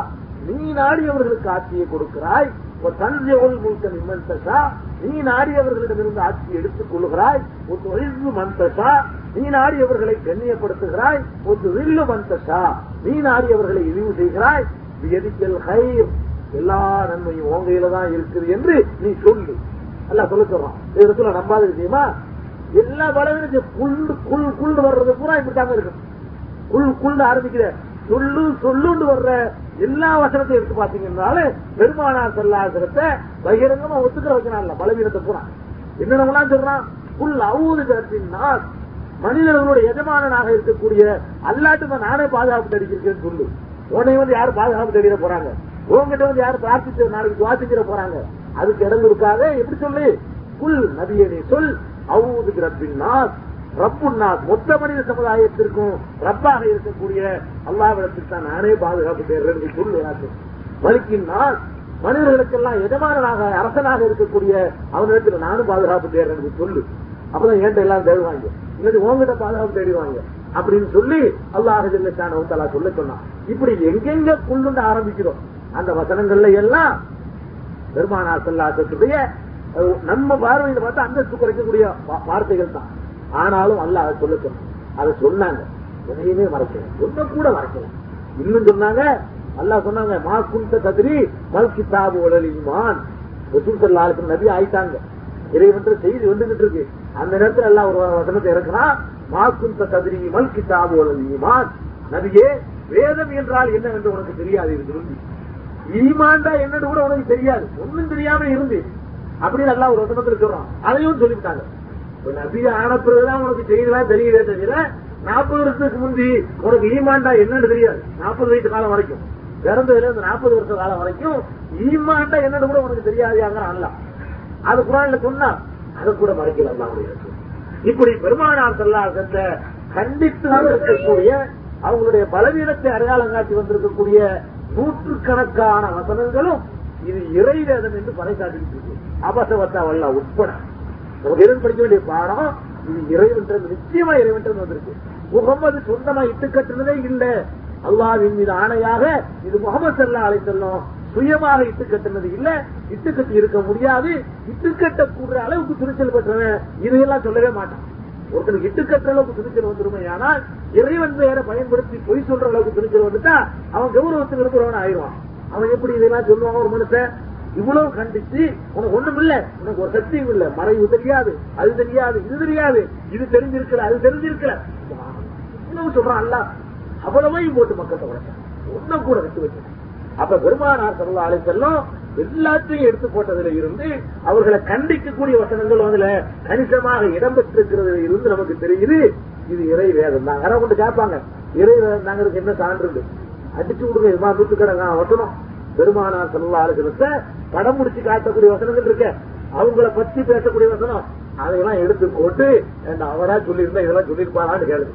நீ நாடியவர்களுக்கு ஆட்சியை கொடுக்கிறாய். தஞ்சவுள் முழுக்க நிம்மந்தசா நீ நாடியவர்களிடமிருந்து ஆட்சியை எடுத்துக் கொள்கிறாய் ஒரு ஒழிவு மந்தசா நீ நாடியவர்களை கண்ணியப்படுத்துகிறாய் ஒரு வில்லு மந்தசா நீ நாடியவர்களை இழிவு செய்கிறாய் வியதிக்கல் ஹைர் எல்லா நன்மையும் உங்கையில தான் இருக்குது என்று நீ சொல்லு. அல்ல சொல்ல சொல்றான் இடத்துல நம்பாத விஷயமா? எல்லா பலவீனம் குண்டு குள் குண்டு வர்றது பூரா இப்படித்தாங்க இருக்கு. குள் குண்டு ஆரம்பிக்கிற. சொல்லு சொல்லுண்டு வர்ற எல்லா வசனத்தையும் எடுத்து பாத்தீங்கன்னாலும் பெருமானார் செல்லாசனத்தை பகிரங்கமா ஒத்துக்கிற வைக்கிறான்ல பலவீனத்தை பூரா. என்னென்னலாம் சொல்றான்? புல் அவுது கருத்தினால் மனிதர்களுடைய எஜமானனாக இருக்கக்கூடிய அல்லாட்டு நானே பாதுகாப்பு தடிச்சிருக்கேன்னு சொல்லு. உன்னை வந்து யாரும் பாதுகாப்பு தேடிட போறாங்க? உங்ககிட்ட வந்து யாரும் பிரார்த்திச்சு நாளைக்கு துவாசிக்கிற போறாங்க? அதுக்கு இடம் இருக்காத எப்படி சொல்லு? குல் நபியனே சொல். அவுது ரப்பின் நாஸ். மொத்த மனித சமுதாயத்திற்கும் ரப்பாக இருக்கக்கூடிய அல்லாவிடத்தில் தான் நானே பாதுகாப்பு தேர்றேன் சொல்லு எனக்கு. மலிக்கின் நாஸ். மனிதர்களுக்கெல்லாம் எஜமானனாக அரசனாக இருக்கக்கூடிய அவனிடத்தில் நானும் பாதுகாப்பு தேர்றேன் சொல்லு. அப்பதான் ஏன்ட்ட எல்லாம் தேடுவாங்க? இல்லாட்டி உங்ககிட்ட பாதுகாப்பு தேடிவாங்க அப்படின்னு சொல்லி அல்லாஹ் ஜல்லஷானஹு சொல்ல சொன்னான். இப்படி எங்கெங்க குள்ளுண்டு ஆரம்பிக்கிறோம்? அந்த வசனங்கள்ல எல்லாம் பெருமானா செல்லாசத்துடைய நம்ம பார்வையில பார்த்தா அந்தஸ்து குறைக்கக்கூடிய வார்த்தைகள் தான். ஆனாலும் அல்லாஹ் அதை சொல்ல சொன்னான். அதை சொன்னாங்க. எதையுமே மறைக்கல. ஒன்ன கூட மறைக்கல. இன்னும் சொன்னாங்க அல்லாஹ் சொன்னாங்க மா குந்த கதிரி மல் கிதாபு உடல் ஈமான். ரசூல் ஸல்லல்லாஹு நபி ஆயிட்டாங்க. இறைவன்ற செய்தி வந்துகிட்டு இருக்கு. அந்த நேரத்தில் எல்லாம் ஒரு வசனத்தை இறக்குறான் மாசுந்த கதிரி மல் கிட்டாபு ஈமான். நபியே வேதம் என்றால் என்னவென்று உனக்கு தெரியாது இருந்து ஈமான்டா என்னன்னு கூட உனக்கு தெரியாது. ஒண்ணும் தெரியாம இருந்து. அப்படின்னு எல்லாம் ஒரு வசனத்தில் சொல்றான். அதையும் சொல்லிவிட்டாங்க. நபி ஆன பிறகுதான் உனக்கு செய்திலாம் தெரியவே தவிர நாற்பது வருஷத்துக்கு முந்தி உனக்கு ஈமாண்டா என்னன்னு தெரியாது. நாற்பது வயசு காலம் வரைக்கும். பிறந்ததுல இருந்து நாற்பது வருஷ காலம் வரைக்கும் ஈமாண்டா என்னன்னு கூட உனக்கு தெரியாதுயாங்க அல்ல அது குரான்ல சொன்னா அதை கூட மறைக்கல அல்லாஹ்வுடைய இப்படி பெருமானார் செல்லாத கண்டித்து இருக்கக்கூடிய அவங்களுடைய பலவீனத்தை அடையாளம் காட்டி வந்திருக்கக்கூடிய நூற்றுக்கணக்கான வசனங்களும் இது இறைவேதம் என்று பறைசாட்டிட்டு அபசவத்தா வல்ல உட்பட. நமக்கு இறைவன் படிக்க வேண்டிய பாடம் இது இறைவன்றது நிச்சயமா இறைவன்றது வந்திருக்கு. முகமது சொந்தமா இட்டுக்கட்டுனதே இல்லை. அல்லாவின் மீது ஆணையாக இது முகமது சல்லா அலை செல்லும் சுயமாக இட்டு கட்டுனது இல்ல இட்டு கட்டி இருக்க முடியாது இட்டு கட்டக்கூடிய அளவுக்கு துணிச்சல் பெற்றவன் இதையெல்லாம் சொல்லவே மாட்டான். ஒருத்தனுக்கு இட்டு கட்டுற அளவுக்கு துணிச்சல் வந்துருமே ஆனால் இறைவன் பெயரை பயன்படுத்தி பொய் சொல்ற அளவுக்கு துணிச்சல் வந்துட்டா அவன் கௌரவத்துக்கு இருக்கிறவன் ஆயிடுவான். அவன் எப்படி இதெல்லாம் சொல்லுவான் ஒரு மனுஷன்? இவ்வளவு கண்டிச்சு உனக்கு ஒண்ணும் இல்ல உனக்கு ஒரு சக்தியும் இல்ல மறைவு தெரியாது அது தெரியாது இது தெரியாது இது தெரிஞ்சிருக்கல அது தெரிஞ்சிருக்கல. இவ்வளவு சொல்றான் அல்ல அவ்வளவையும் போட்டு மக்கள் உடைச்சான் ஒன்னும் கூட விட்டு வச்சு அப்ப பெருமானார் சல்லா அலை செல்லம் எல்லாத்தையும் எடுத்து போட்டதுல இருந்து அவர்களை கண்டிக்கக்கூடிய வசனங்கள் அதுல கணிசமாக இடம்பெற்றிருக்கிறதுல இருந்து நமக்கு தெரியுது. இது இறை வேதம் தான். யாராவது கொண்டு கேட்பாங்க. இறை வேதம் தாங்கிறதுக்கு என்ன சான்று அடிச்சு விடுங்க இதுமா நூத்துக்கடங்க வசனம் பெருமானார் சல்லா அலுவலத்தை படம் முடிச்சு காட்டக்கூடிய வசனங்கள் இருக்க. அவங்கள பத்தி பேசக்கூடிய வசனம். அதையெல்லாம் எடுத்து போட்டு அவரா சொல்லியிருந்தா இதெல்லாம் சொல்லியிருப்பாரான்னு கேளுங்க.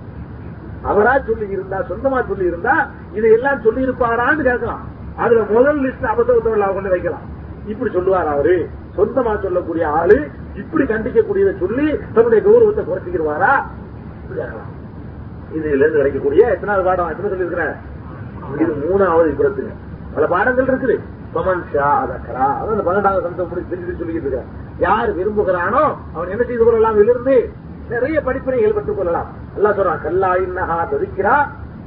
அவரா சொல்லி இருந்தா சொந்தமா சொல்லி இருந்தா இதையெல்லாம் சொல்லி இருப்பாரான்னு கேட்கலாம். அதுல முதல் லிஸ்ட் அபசவத்தோட கொண்டு வைக்கலாம். இப்படி சொல்லுவார் அவரு. சொந்தமா சொல்லக்கூடிய ஆளு இப்படி கண்டிக்கக்கூடியதை சொல்லி தன்னுடைய கௌரவத்தை குறைச்சிக்கிடுவாரா? இதுல இருந்து கிடைக்கக்கூடிய எத்தனாவது பாடம்? எத்தனை சொல்லியிருக்கிறேன் இது மூணாவது இப்புறத்துங்க பல பாடங்கள் இருக்குது. பமன் ஷா அதக்கரா அதான் பன்னெண்டாவது சந்தம் முடிச்சு தெரிஞ்சு சொல்லிட்டு இருக்க யார் விரும்புகிறானோ அவன் என்ன செய்து கொள்ளலாம்? இதிலிருந்து நிறைய படிப்பினைகள் பெற்றுக் கொள்ளலாம். எல்லாம் சொல்றான் கல்லா இன்னஹா தவிக்கிறா.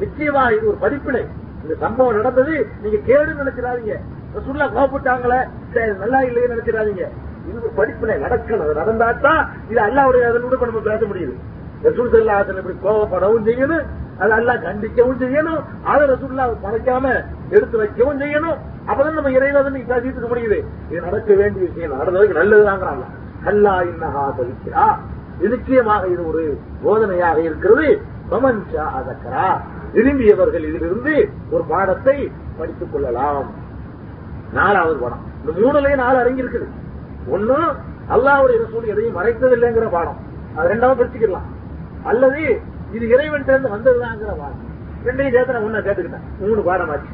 நிச்சயமா இது ஒரு படிப்பினை. இந்த சம்பவம் நடந்தது நீங்க கேடு நினைச்சிடாதீங்க. ரசூல்லா கோபப்பட்டாங்களே நல்லா இல்லையே நினைச்சிடாதீங்க. இது படிப்புல படிப்பினை நடக்கணும். அது நடந்தாத்தான் இது அல்லாவுடைய அதனோட நம்ம பேச முடியுது. ரசூல் சல்லாஹன் இப்படி கோவப்படவும் செய்யணும் அது அல்லாஹ் கண்டிக்கவும் செய்யணும் அதை ரசூல்லா மறைக்காம எடுத்து வைக்கவும் செய்யணும். அப்பதான் நம்ம இறைவன் நீங்க பேசிட்டு இருக்க முடியுது. இது நடக்க வேண்டிய விஷயம் நடந்ததுக்கு நல்லதுதாங்கிறாங்க. அல்லா இன்னஹா தவிக்கிறா நிச்சயமாக இது ஒரு போதனையாக இருக்கிறது. பமன்ஷா அதக்கரா விரும்பியவர்கள் இதிலிருந்து ஒரு பாடத்தை படித்துக் கொள்ளலாம். நாலாவது பாடம். இந்த மூணுலயே நாலு அடங்கி இருக்குது ஒண்ணு அல்லாவுடைய ரசூல் எதையும் மறைத்ததில்லைங்கிற பாடம். அது ரெண்டாவது படிச்சுக்கலாம். அல்லது இது இறைவன் சேர்ந்து வந்ததுதாங்கிற பாடம். ரெண்டையும் சேர்த்து நான் ஒன்னா கேட்டுக்கிட்டேன் மூணு பாடம் ஆச்சு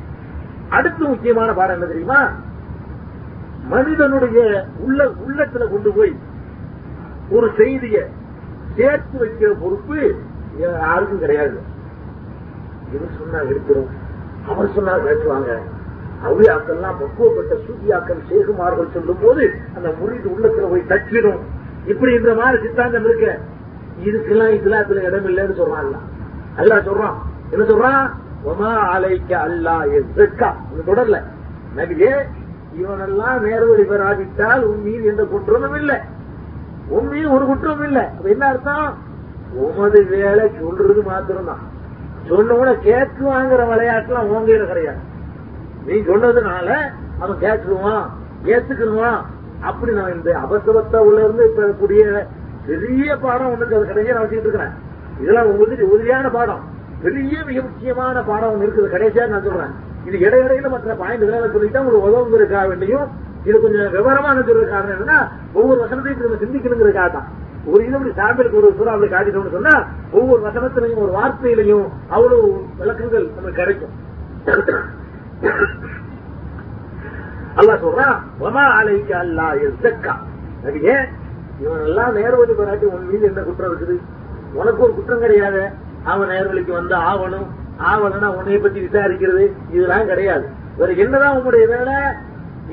அடுத்து முக்கியமான பாடம் என்ன தெரியுமா? மனிதனுடைய உள்ள உள்ளத்துல கொண்டு போய் ஒரு செய்திய சேர்த்து வைக்கிற பொறுப்பு யாருக்கும் கிடையாது. இவர் சொன்னா எடுக்கிறோம்? அவர் சொன்னா பேசுவாங்க அவ்வியாக்கள்லாம் பக்குவப்பட்ட சூதியாக்கள் சேகுமார்கள் சொல்லும் போது அந்த முறிது உள்ளத்துல போய் தச்சிடும் இப்படி இந்த மாதிரி சித்தாந்தம் இருக்க. இதுக்கெல்லாம் இஸ்லாத்துல இடம் இல்லைன்னு சொல்றான் அல்ல சொல்றான். என்ன சொல்றான்? ஒமா அலைக்க அல்லா எதுக்கா இந்த தொடர்ல. நபியே இவனெல்லாம் நேர்வழி பெறாவிட்டால் உன் மீது எந்த குற்றமும் இல்லை. உன் மீது ஒரு குற்றமும் இல்லை. அப்ப என்ன அர்த்தம்? உமது வேலை சொல்றது மாத்திரம்தான். சொன்ன உடனே கேட்குவாங்கிற விளையாட்டுலாம் உன் கையில கிடையாது. நீ சொன்னதுனால அவன் கேட்டுருவான் ஏத்துக்கிடுவான் அப்படி நான் இந்த அபசரத்தை உள்ள இருந்து பெறக்கூடிய பெரிய பாடம் ஒண்ணுக்கு அது கடைசியா நான் வச்சுக்கிட்டு இருக்கிறேன். இதெல்லாம் உங்களுக்கு உறுதியான பாடம். பெரிய மிக முக்கியமான பாடம் ஒன்று இருக்குது. கடைசியா நான் சொல்றேன். இது இடையிடையில மற்ற பாயிண்ட்களை சொல்லிட்டு உங்களுக்கு உதவுங்கிறதுக்காக வேண்டியும் இது கொஞ்சம் விவரமான சொல்ற காரணம் என்னன்னா ஒவ்வொரு வசனத்தையும் நம்ம சிந்திக்கணுங்கிறதுக்காக தான் ஒரு இது அப்படி சாம்பிளுக்கு ஒரு சூறாவளி காட்டிட்டோம்னு சொன்னா ஒவ்வொரு வசனத்திலையும் ஒரு வார்த்தையிலையும் அவ்வளவு விளக்கங்கள் நமக்கு கிடைக்கும். அல்லாஹ் சொல்றான் வமா அலைக்கு அல்லா எஸ்தக்கா இவன் எல்லாம் நேர்வழி பெறாட்டி உன் மீது என்ன குற்றம் இருக்குது? உனக்கு ஒரு குற்றம் கிடையாது? அவன் நேர்வழிக்கு வந்து ஆவணும். ஆவணும்னா உன்னை பத்தி விசாரிக்கிறது இதெல்லாம் கிடையாது. வேற என்னதான் உங்களுடைய வேலை?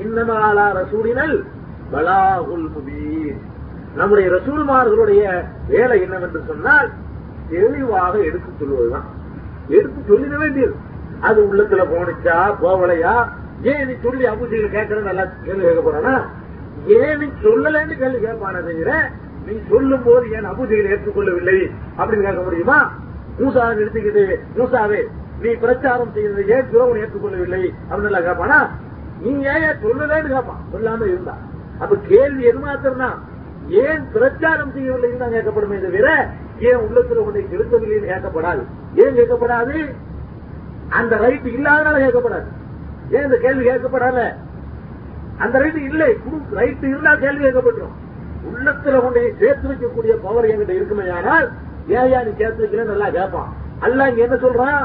இன்னமாலா ரசூலினல் பலாகுல் முபீன். நம்முடைய ரசூல்மார்களுடைய வேலை என்னவென்று சொன்னால் தெளிவாக எடுத்து சொல்வதுதான். எடுத்து சொல்லிட வேண்டியது. அது உள்ளத்துல போனிச்சா போவலையா ஏன் நீ சொல்லி அபுஜியில கேட்கறது நல்லா கேள்வி கேட்க போறானா? ஏன் நீ சொல்லலன்னு கேள்வி கேட்பான தவிர நீ சொல்லும் போது ஏன் அபுஜியில் ஏற்றுக்கொள்ளவில்லை அப்படின்னு கேட்க முடியுமா? மூசாவை நிறுத்திக்கிட்டு மூசாவே நீ பிரச்சாரம் செய்யறது ஏன் துரோகம் ஏற்றுக்கொள்ளவில்லை அப்படின்னு எல்லாம் கேட்பானா? நீ ஏன் சொல்லலன்னு கேட்பான். சொல்லாம இருந்தா. அப்ப கேள்வி எது மாத்திரம்னா ஏன் பிரச்சாரம் செய்யவில்லைன்னு தான் கேட்கப்படுமே தவிர ஏன் உள்ளத்துல உன்னை செலுத்தவில்லைன்னு கேட்கப்படாது. ஏன் கேட்கப்படாது? அந்த ரைட் இல்லாதனால கேட்கப்படாது. ஏன் இந்த கேள்வி கேட்கப்படாத அந்த ரைட் இல்லை. ரைட்டு இருந்தால் கேள்வி கேட்கப்படும் உள்ளத்துல உன்னை சேர்த்து வைக்கக்கூடிய பவர் என்கிட்ட இருக்குமே ஆனால் ஏன் நீ சேர்த்து வைக்கல நல்லா கேட்பான். அல்ல இங்க என்ன சொல்றான்?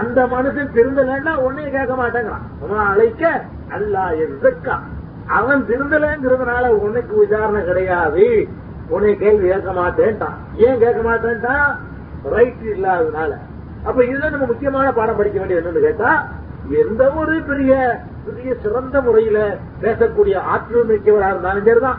அந்த மனுஷன் திருந்தலன்னா உன்னையும் கேட்க மாட்டேங்கிறான். அழைக்க அல்லா எதுக்கா அவன் திருந்தலங்கிறதுனால உனக்கு விசாரணை கிடையாது. உன்னை கேள்வி கேட்க மாட்டேன்ட்டான். ஏன் கேட்க மாட்டேன்ட்டான் ரைட் இல்லாததுனால. அப்ப இதுல நம்ம முக்கியமான பாடம் படிக்க வேண்டியது என்னன்னு கேட்டா எந்த ஒரு பெரிய பெரிய சிறந்த முறையில பேசக்கூடிய ஆற்றல் மிக்கவராக இருந்தாலும் சரிதான்.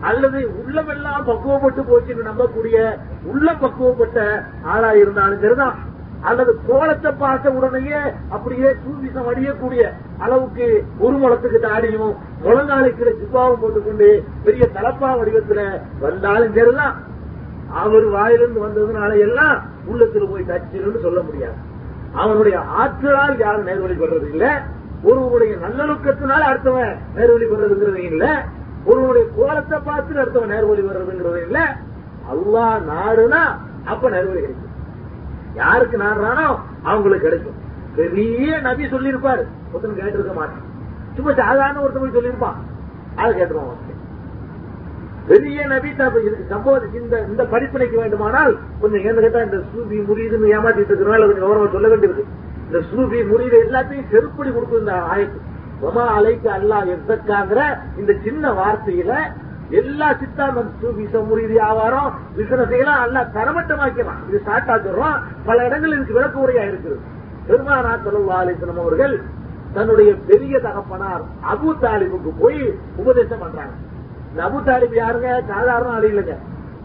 அல்லது உள்ளமெல்லாம் பக்குவப்பட்டு போச்சுன்னு நம்பக்கூடிய உள்ள பக்குவப்பட்ட ஆளா இருந்தாலும் சரிதான். அல்லது கோலத்தை பார்த்த உடனேயே அப்படியே சூவிசம் அடியக்கூடிய அளவுக்கு ஒரு முளத்துக்கு தாடியும் முழங்காலுக்கு சிப்பாவும் போட்டுக்கொண்டு பெரிய தலப்பா வடிவத்துல வந்தாலும் சரிதான். அவர் வாயிலிருந்து வந்ததுனால எல்லாம் உள்ளத்துல போய் தச்சுன்னு சொல்ல முடியாது. அவனுடைய ஆற்றலால் யாரும் நேர்வழி பெறது இல்ல. ஒருவருடைய நல்லொழுக்கத்தினால் அடுத்தவன் நேர்வழி பெறதுங்கிறது இல்ல. ஒருவருடைய கோலத்தை பார்த்து அடுத்தவன் நேர்வழி வர்றதுங்கிறது இல்ல. அல்லா நாடுனா அப்ப நேர்வழி கிடைக்கும் யாருக்கு நாடுறானோ அவங்களுக்கு கிடைக்கும். பெரிய நபி சொல்லியிருப்பாரு. ஒருத்தன் கேட்டிருக்க மாட்டான். சும்மா சாதாரண ஒருத்தன் போய் சொல்லியிருப்பான். அதை கேட்டுருவான் பெரிய நபி சம்பவம் இந்த இந்த படிப்பினைக்கு வேண்டுமானால் கொஞ்சம் என்ன கேட்டா இந்த சூபி முறியுதுன்னு ஏமாத்திட்டு இருக்கிறோம் கொஞ்சம் கௌரவம் சொல்ல வேண்டியிருக்கு இந்த சூபி முறியுது எல்லாத்தையும் செருப்படி கொடுக்கும் இந்த ஆயத்து. ஒமா அலைக்கு அல்லா எத்தக்காங்கிற இந்த சின்ன வார்த்தையில எல்லா சித்தாந்தம் சூபிசம் முறியுது வியாபாரம் பிசினஸ் எல்லாம் அல்லா தரமட்டமாக்கிறான் இது ஸ்டார்ட் ஆக்குறோம் பல இடங்கள் இதுக்கு விளக்க உரையா இருக்குது பெருமானா செலவு அவர்கள் தன்னுடைய பெரிய தகப்பனார் அபு தாலிபுக்கு போய் உபதேசம் பண்றாங்க. இந்த அபு தாலிப் யாருங்க? சாதாரண ஆள் இல்லைங்க.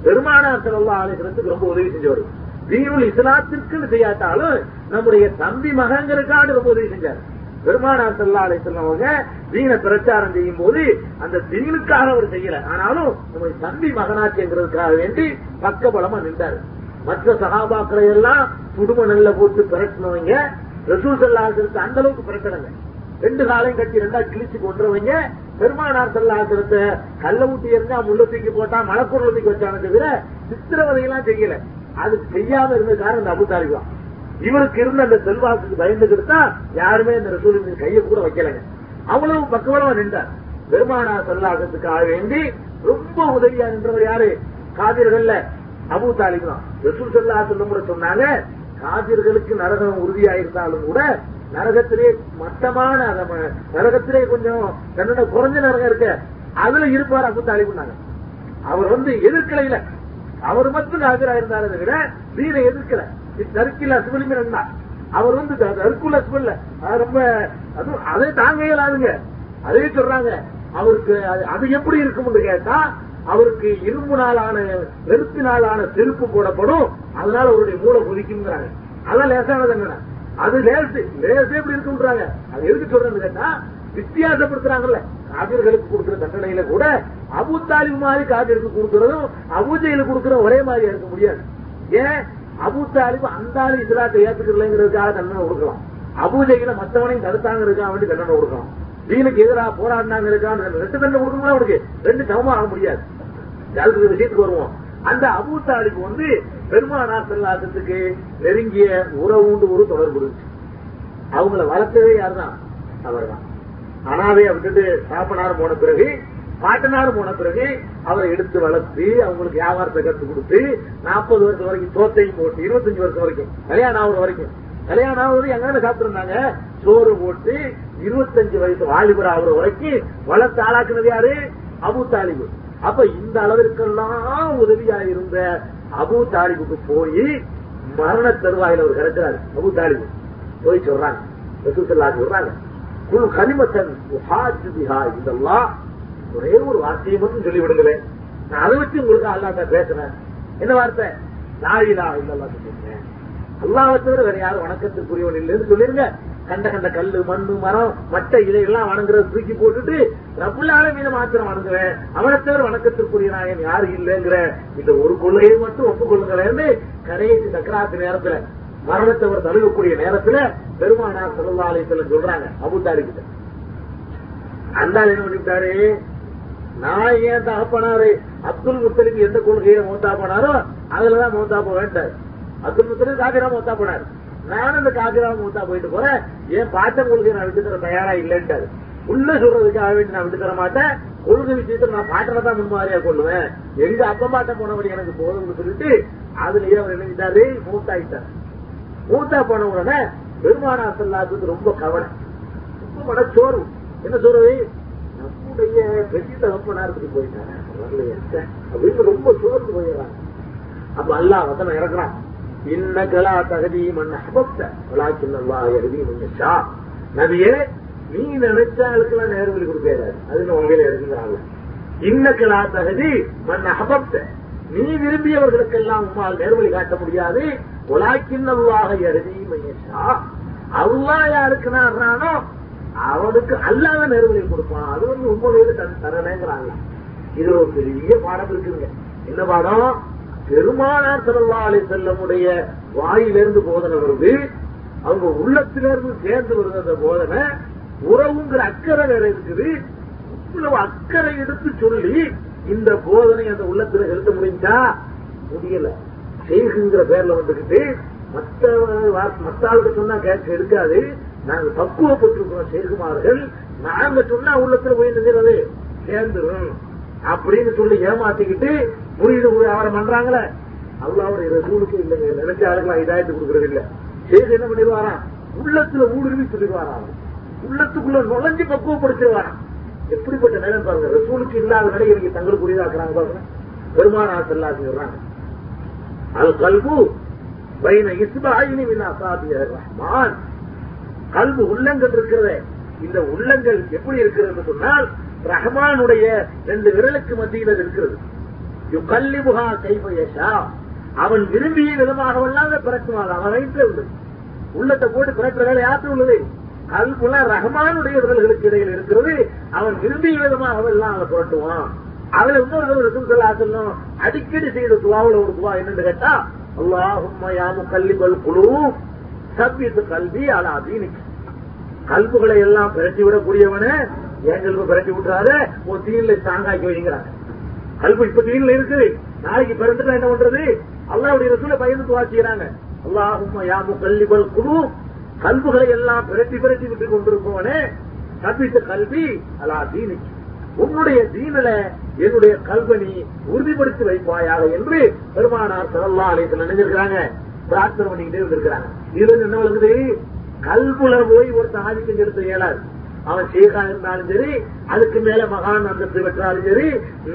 பெருமானார் செலவு ஆலேசனத்துக்கு ரொம்ப உதவி செஞ்சவர். தீனுள் இஸ்லாத்திற்குன்னு செய்யாட்டாலும் நம்முடைய தம்பி மகங்களுக்காக ரொம்ப உதவி செஞ்சார். பெருமானார் செல்லா அலை அவங்க தீன பிரச்சாரம் செய்யும் போது அந்த தீனுக்காக அவர் செய்யல. ஆனாலும் நம்முடைய தம்பி மகனாட்சிங்கிறதுக்காக வேண்டி பக்கபலமா நின்றாரு. மற்ற சகாபாக்களை எல்லாம் குடும்ப நெல்ல போட்டு பிரட்டினவங்க ரசூல் செல்லாசிரத்தை அந்த அளவுக்கு பிறக்கணுங்க ரெண்டு காலையும் கட்டி ரெண்டா கிழிச்சு கொண்டுறவங்க பெருமானார் செல்லாசிரத்தை கல்ல ஊட்டி இருந்தா முள்ள தூக்கி போட்டா மலப்பொருள் தூக்கி வச்சான தவிர சித்திரவதையெல்லாம் செய்யல. அது செய்யாம இருந்த காரணம் இந்த அபுதாரி இவருக்கு இருந்த அந்த செல்வாக்குக்கு பயந்துகிட்டு தான் யாருமே இந்த ரசூலின் கையை கூட வைக்கலங்க. அவ்வளவு பக்குவலமா நின்றார். பெருமானா செல்லாசத்துக்காக வேண்டி ரொம்ப உதவியா நின்றவர் யாரு? காதிர்கள்ல. அபு தாலிப் தான். ரசூல் செல்லா சொல்லும் கூட சொன்னாங்க காதிர்களுக்கு நரகம் உறுதியா இருந்தாலும் கூட நரகத்திலே மட்டமான நரகத்திலே கொஞ்சம் தன்னோட குறைஞ்ச நரகம் இருக்க. அதுல இருப்பார் அபு தாலிப்னாங்க அவர் வந்து எதிர்க்கலையில. அவர் மட்டும் காதிரா விட வீர எதிர்க்கல. தற்கில் அசுபலிமின் அவர் வந்து தருக்குள்ள அசுவல்ல. ரொம்ப அதுவும் அதை தாங்க இயலாதுங்க. அதே சொல்றாங்க. அவருக்கு அது எப்படி இருக்கும்னு கேட்டா அவருக்கு இரும்பு நாளான வெறுப்பு நாளான செருப்பு போடப்படும். அதனால அவருடைய மூளை குதிக்குங்கிறாங்க அதான் லேசானது அது லேசு லேசே இப்படி இருக்குன்றாங்க அது எதுக்கு சொல்றேன்னு கேட்டா வித்தியாசப்படுத்துறாங்கல்ல. காவிர்களுக்கு கொடுக்கிற தண்டனையில கூட அபு தாலிப் மாதிரி காவிற்கு கொடுக்கறதும் அபுஜையில கொடுக்கற ஒரே மாதிரி இருக்க முடியாது. ஏன்? அபு தாலிபு அந்த ஆளு இஸ்லாத்தை ஏத்துக்கலங்கிறதுக்காக தண்டனை கொடுக்கலாம். அபுஜையில மற்றவனையும் தடுத்தாங்கிறதுக்காக வேண்டி தண்டனை கொடுக்கலாம். தீனுக்கு எதிராக போராடினாங்க இருக்கான்னு ரெண்டு தண்டனை கொடுக்கணும் அவனுக்கு ரெண்டு சமமா ஆக முடியாது. அதுக்கு விஷயத்துக்கு வருவோம்? அந்த அபு தாலிபு வந்து பெருமானார் செல்லாசத்துக்கு நெருங்கிய உறவுண்டு ஒரு தொடர்பு இருந்துச்சு. அவங்கள வளர்த்ததே யாருதான் அவர்தான். அனாதையை விட்டுட்டு சாப்பனார் போன பிறகு பாட்டனார் போன பிறகு அவரை எடுத்து வளர்த்து அவங்களுக்கு வியாபாரத்தை கற்றுக் கொடுத்து நாற்பது வருஷம் வரைக்கும் தோத்தையும் போட்டு இருபத்தஞ்சு வருஷம் வரைக்கும் கல்யாணம் ஆகுற வரைக்கும் கல்யாணம் ஆகுறது எங்க சாப்பிட்டுருந்தாங்க. சோறு போட்டு இருபத்தஞ்சு வயசு வாலிபர் ஆகுற வரைக்கும் வளர்த்து ஆளாக்குனது யாரு? அபு தாலிபு. அப்ப இந்த அளவிற்கெல்லாம் உதவியா இருந்த அபு தாலிபுக்கு போய் மரண தருவாயில் அவர் கிடைக்கிறாரு அபு தாலிபு. போய் சொல்றாங்க. சொல்றாங்க. குழு கனிமத்தன் இதெல்லாம் ஒரே ஒரு வார்த்தையை மட்டும் சொல்லிவிடுங்களேன். நான் அதை வச்சு உங்களுக்கு அல்லாட்ட பேசுறேன். என்ன வார்த்தை? லாயிலா இல்லல்லா சொல்லிருக்கேன் அல்லாவை தவிர வேற யாரும் வணக்கத்துக்குரியவன் இல்லைன்னு சொல்லிருங்க. கண்ட கண்ட கல்லு மண்ணு மரம் மட்டை இதையெல்லாம் வணங்குறத தூக்கி போட்டுட்டு ரப்புல்லால மீது மாத்திரம் வணங்குவேன். அவனை தவிர வணக்கத்திற்குரிய நாயன் யாரு இல்லைங்கிற இந்த ஒரு கொள்கையை மட்டும் ஒப்புக்கொள்ளுங்களேன்னு கடைசி சக்கராத்து நேரத்துல மரணத்தை அவர் தழுவக்கூடிய நேரத்துல பெருமானார் சல்லா சொல்றாங்க. அபுதாரி கிட்ட அந்த என்ன பண்ணிவிட்டாரு? நான் ஏன் தகப்பனாரு? அப்துல் முத்தலிக்கு எந்த கொள்கையில மௌத்தா போனாரோ அதுலதான் மௌத்தா போக வேண்டாரு. அப்துல் முத்தலிக் காக்கிரா மௌத்தா போனார். நானும் இந்த காகிரா மௌத்தா போயிட்டு போறேன். ஏன் பாட்ட கொள்கை நான் விட்டு தர தயாரா இல்லைன்ட்டாரு. உள்ள சொல்றதுக்காக வேண்டி நான் விட்டு தர மாட்டேன். கொள்கை விஷயத்துல நான் பாட்டனை தான் முன்மாதிரியா கொள்ளுவேன். எங்க அப்பா பாட்ட போனபடி எனக்கு போதும்னு சொல்லிட்டு அதுலயே அவர் நினைச்சிட்டாரு மூத்தாயிட்டார் மூத்தா போன உடனே பெருமானா செல்லாத்துக்கு ரொம்ப கவலை. ரொம்ப மனச்சோர்வு. என்ன சொல்றது? நம்முடைய பெரிய தகப்பனாருக்கு போயிட்டாங்க அப்படின்னு ரொம்ப சோர்ந்து போயிடுறாங்க அப்ப அல்லா வசனம் இறக்குறான். இன்ன இன்னகலா தகுதி மண் அபப்த வளாக்கில்லா எழுதி முன்னா நதியே நீ நினைச்சாளுக்கெல்லாம் நேர்வழி கொடுக்காது அதுன்னு உங்களை எழுதுகிறாங்க இன்ன கலா தகுதி மண் அபப்த நீ விரும்பியவர்களுக்கெல்லாம் உம்மால் நேர்வழி காட்ட முடியாது. உலாக்கின்னவாக எழுதி மையஷா அல்லா யாருக்கு நாடுறானோ அவனுக்கு அல்லாத நேர்வழி கொடுப்பான் அது வந்து உண்மையில தன் தரலைங்கிறாங்க இது ஒரு பெரிய பாடம் இருக்குங்க. என்ன பாடம்? பெருமானார் சல்லா செல்லமுடைய வாயிலிருந்து போதனை வருது அவங்க உள்ளத்திலிருந்து சேர்ந்து வருது அந்த போதனை உறவுங்கிற அக்கறை வேற இருக்குது. இவ்வளவு அக்கறை எடுத்து சொல்லி இந்த போதனை அந்த உள்ளத்துல செலுத்த முடிஞ்சா முடியல. செய்கின்ற பேர்ல வந்துகிட்டு மத்த மத்த ஆளுக்கு சொன்னா கேட்க எடுக்காது. நாங்க பக்குவப்பட்டிருக்கிறோம் செய்குமார்கள் நாங்க சொன்னா உள்ளத்துல போய் நினைக்கிறது சேர்ந்துரும். அப்படின்னு சொல்லி ஏமாத்திக்கிட்டு புரியுது வியாபாரம் பண்றாங்களே அல்லாவுடைய ரசூலுக்கு இல்லைங்க. நினைச்ச ஆளுங்களா இதாயத்து கொடுக்கறது இல்ல. செய்து என்ன பண்ணிடுவாராம் உள்ளத்துல ஊடுருவி சொல்லிடுவாராம் உள்ளத்துக்குள்ள நுழைஞ்சு பக்குவப்படுத்திடுவாராம் எப்படிப்பட்ட நிலை பாருங்க. ரசூலுக்கு இல்லாத நிலை இவங்க தங்களுக்கு புரியுதாக்குறாங்க பாருங்க. பெருமான செல்லா சொல்றாங்க. அது கல்பு பைன இஸ்பாயினி வினா சாதி ரஹ்மான். கல்பு உள்ளங்கள் இருக்கிறது. இந்த உள்ளங்கள் எப்படி இருக்கிறது சொன்னால் ரஹ்மானுடைய ரெண்டு விரலுக்கு மத்தியில் அது இருக்கிறது கல்லிபுகா கைபயஷா அவன் விரும்பிய விதமாகவெல்லாம் பிறக்குவான் அவன் வயிற்றுல உள்ளது. உள்ளத்தை போட்டு பிறக்கிற வேலை யாற்று உள்ளது? கல்புல ரஹ்மானுடைய விரல்களுக்கு இடையில் இருக்கிறது. அவன் விரும்பிய விதமாகவெல்லாம் அதை புரட்டுவான். அதுல இன்னொரு இருக்கும் சொல்ல சொல்லும் அடிக்கடி செய்த துவாவில் ஒரு துவா என்னன்னு கேட்டா அல்லாஹும் யாமு கல்லிபல் குழு சப்பித்து கல்வி அலா தீனிக்கு கல்புகளை எல்லாம் பிரட்டி விடக்கூடியவனே என் கல்வி பிரட்டி விட்டுறாத? ஒரு தீன்ல ஸ்ட்ராங்காக்கி வைங்கிறாங்க கல்பு இப்ப தீன்ல இருக்குது நாளைக்கு பிறந்துட்டா என்ன பண்றது? அல்லாவுடைய ரசூல பயந்து துவாச்சிக்கிறாங்க அல்லாஹும் யாபு கல்லிபல் குழு கல்புகளை எல்லாம் பிரட்டி பிரட்டி விட்டு கொண்டிருப்பவனே கற்பித்த கல்வி அல்லா தீனிக்கு. உன்னுடைய தீனில என்னுடைய கல்வனி உறுதிப்படுத்தி வைப்பாயாக என்று பெருமானார் சரல்லா அலையத்தில் நினைஞ்சிருக்கிறாங்க. பிரார்த்தனை பண்ணிக்கிட்டே இருந்திருக்கிறாங்க. இதுல என்ன விளங்குது கல்புல போய் ஒருத்தன் ஆதிக்கம் செலுத்த இயலாது. அவன் சீகா இருந்தாலும் சரி அதுக்கு மேல மகான் அந்தஸ்து பெற்றாலும் சரி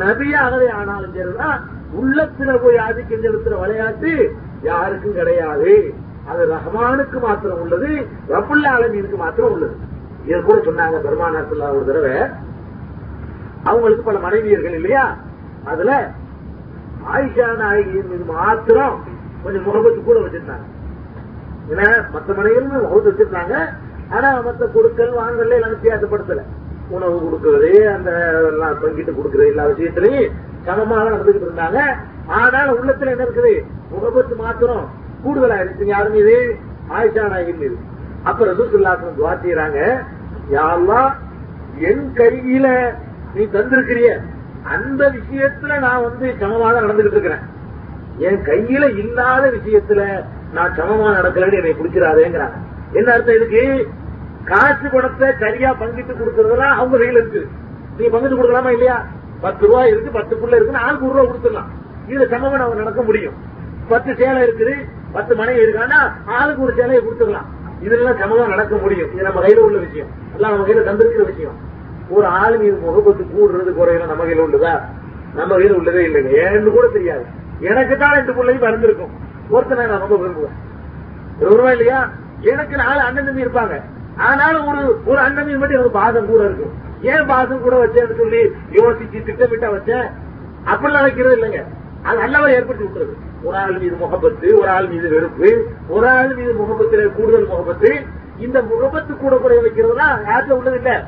நபியாகவே ஆனாலும் சரிதான் உள்ளத்துல போய் ஆதிக்கம் செலுத்துற விளையாட்டு யாருக்கும் கிடையாது. அது ரஹ்மானுக்கு மாத்திரம் உள்ளது ரபுல்லா அலமீனுக்கு மாத்திரம் உள்ளது. இது கூட சொன்னாங்க பெருமானார் ஒரு தடவை. அவங்களுக்கு பல மனைவியர்கள் இல்லையா? அதுல ஆயிஷா நாயகியின் மீது மாத்திரம் கொஞ்சம் முகபத்து கூட வச்சிருந்தாங்க. ஏன்னா மற்ற மனைகளும் வகுத்து வச்சிருந்தாங்க ஆனா மத்த கொடுக்கல் வாங்கல எல்லாம் வித்தியாசப்படுத்தல உணவு கொடுக்கறது அந்த எல்லாம் பங்கிட்டு கொடுக்கறது எல்லா விஷயத்திலையும் சமமாக நடந்துகிட்டு இருந்தாங்க. ஆனால் உள்ளத்துல என்ன இருக்குது? முகபத்து மாத்திரம் கூடுதலா இருக்கு யாரும் இது ஆயிஷா நாயகின் மீது. அப்ப ரசூசுல்லாசன் துவா செய்யறாங்க யாரெல்லாம் என் கையில நீ தந்திருக்கிறிய அந்த விஷயத்துல நான் வந்து சமமாக நடந்துகிட்டு இருக்கிறேன். என் கையில இல்லாத விஷயத்துல நான் சமமா நடக்கலன்னு என்னை பிடிச்சிடாதேங்கிறாங்க. என்ன அர்த்தம் இதுக்கு? காசு பணத்தை சரியா பங்கிட்டு கொடுக்கறதுலாம் அவங்க கையில் இருக்கு. நீங்க பங்கிட்டு கொடுக்கலாமா இல்லையா? பத்து ரூபாய் இருக்கு பத்து புள்ள இருக்குன்னு ஆளுக்கு ஒரு ரூபா கொடுத்துடலாம். இதுல சமமா நம்ம நடக்க முடியும். பத்து சேலை இருக்குது பத்து மனைவி இருக்கான்னா ஆளுக்கு ஒரு சேலையை கொடுத்துடலாம். இதெல்லாம் சமமா நடக்க முடியும். இது நம்ம கையில உள்ள விஷயம். எல்லாம் நம்ம கையில தந்திருக்கிற விஷயம். ஒரு ஆளு மீது முகப்பத்து கூடுறது குறையில நம்ம கையில உள்ளதா? நம்ம கையில உள்ளதே இல்லைங்க. ஏன்னு கூட தெரியாது. எனக்கு தான் ரெண்டு பிள்ளையும் பிறந்திருக்கும். ஒருத்தனை நான் ரொம்ப விரும்புவேன். விரும்புவா இல்லையா? எனக்கு நாலு அண்ணன் தம்பி இருப்பாங்க. ஆனாலும் ஒரு ஒரு அண்ணன் மட்டும் எனக்கு பாதம் கூட இருக்கும் ஏன் பாதம் கூட வச்சேன்னு சொல்லி யோசிச்சு திட்டமிட்டா வச்சேன்? அப்படிலாம் வைக்கிறது இல்லைங்க. அது நல்லவரை ஏற்படுத்தி விட்டுறது. ஒரு ஆள் மீது முகப்பத்து ஒரு ஆள் மீது வெறுப்பு ஒரு ஆள் மீது முகப்பத்துல கூடுதல் முகப்பத்து. இந்த முகப்பத்து கூட குறைய வைக்கிறதுனா யார்கிட்ட உள்ளது இல்ல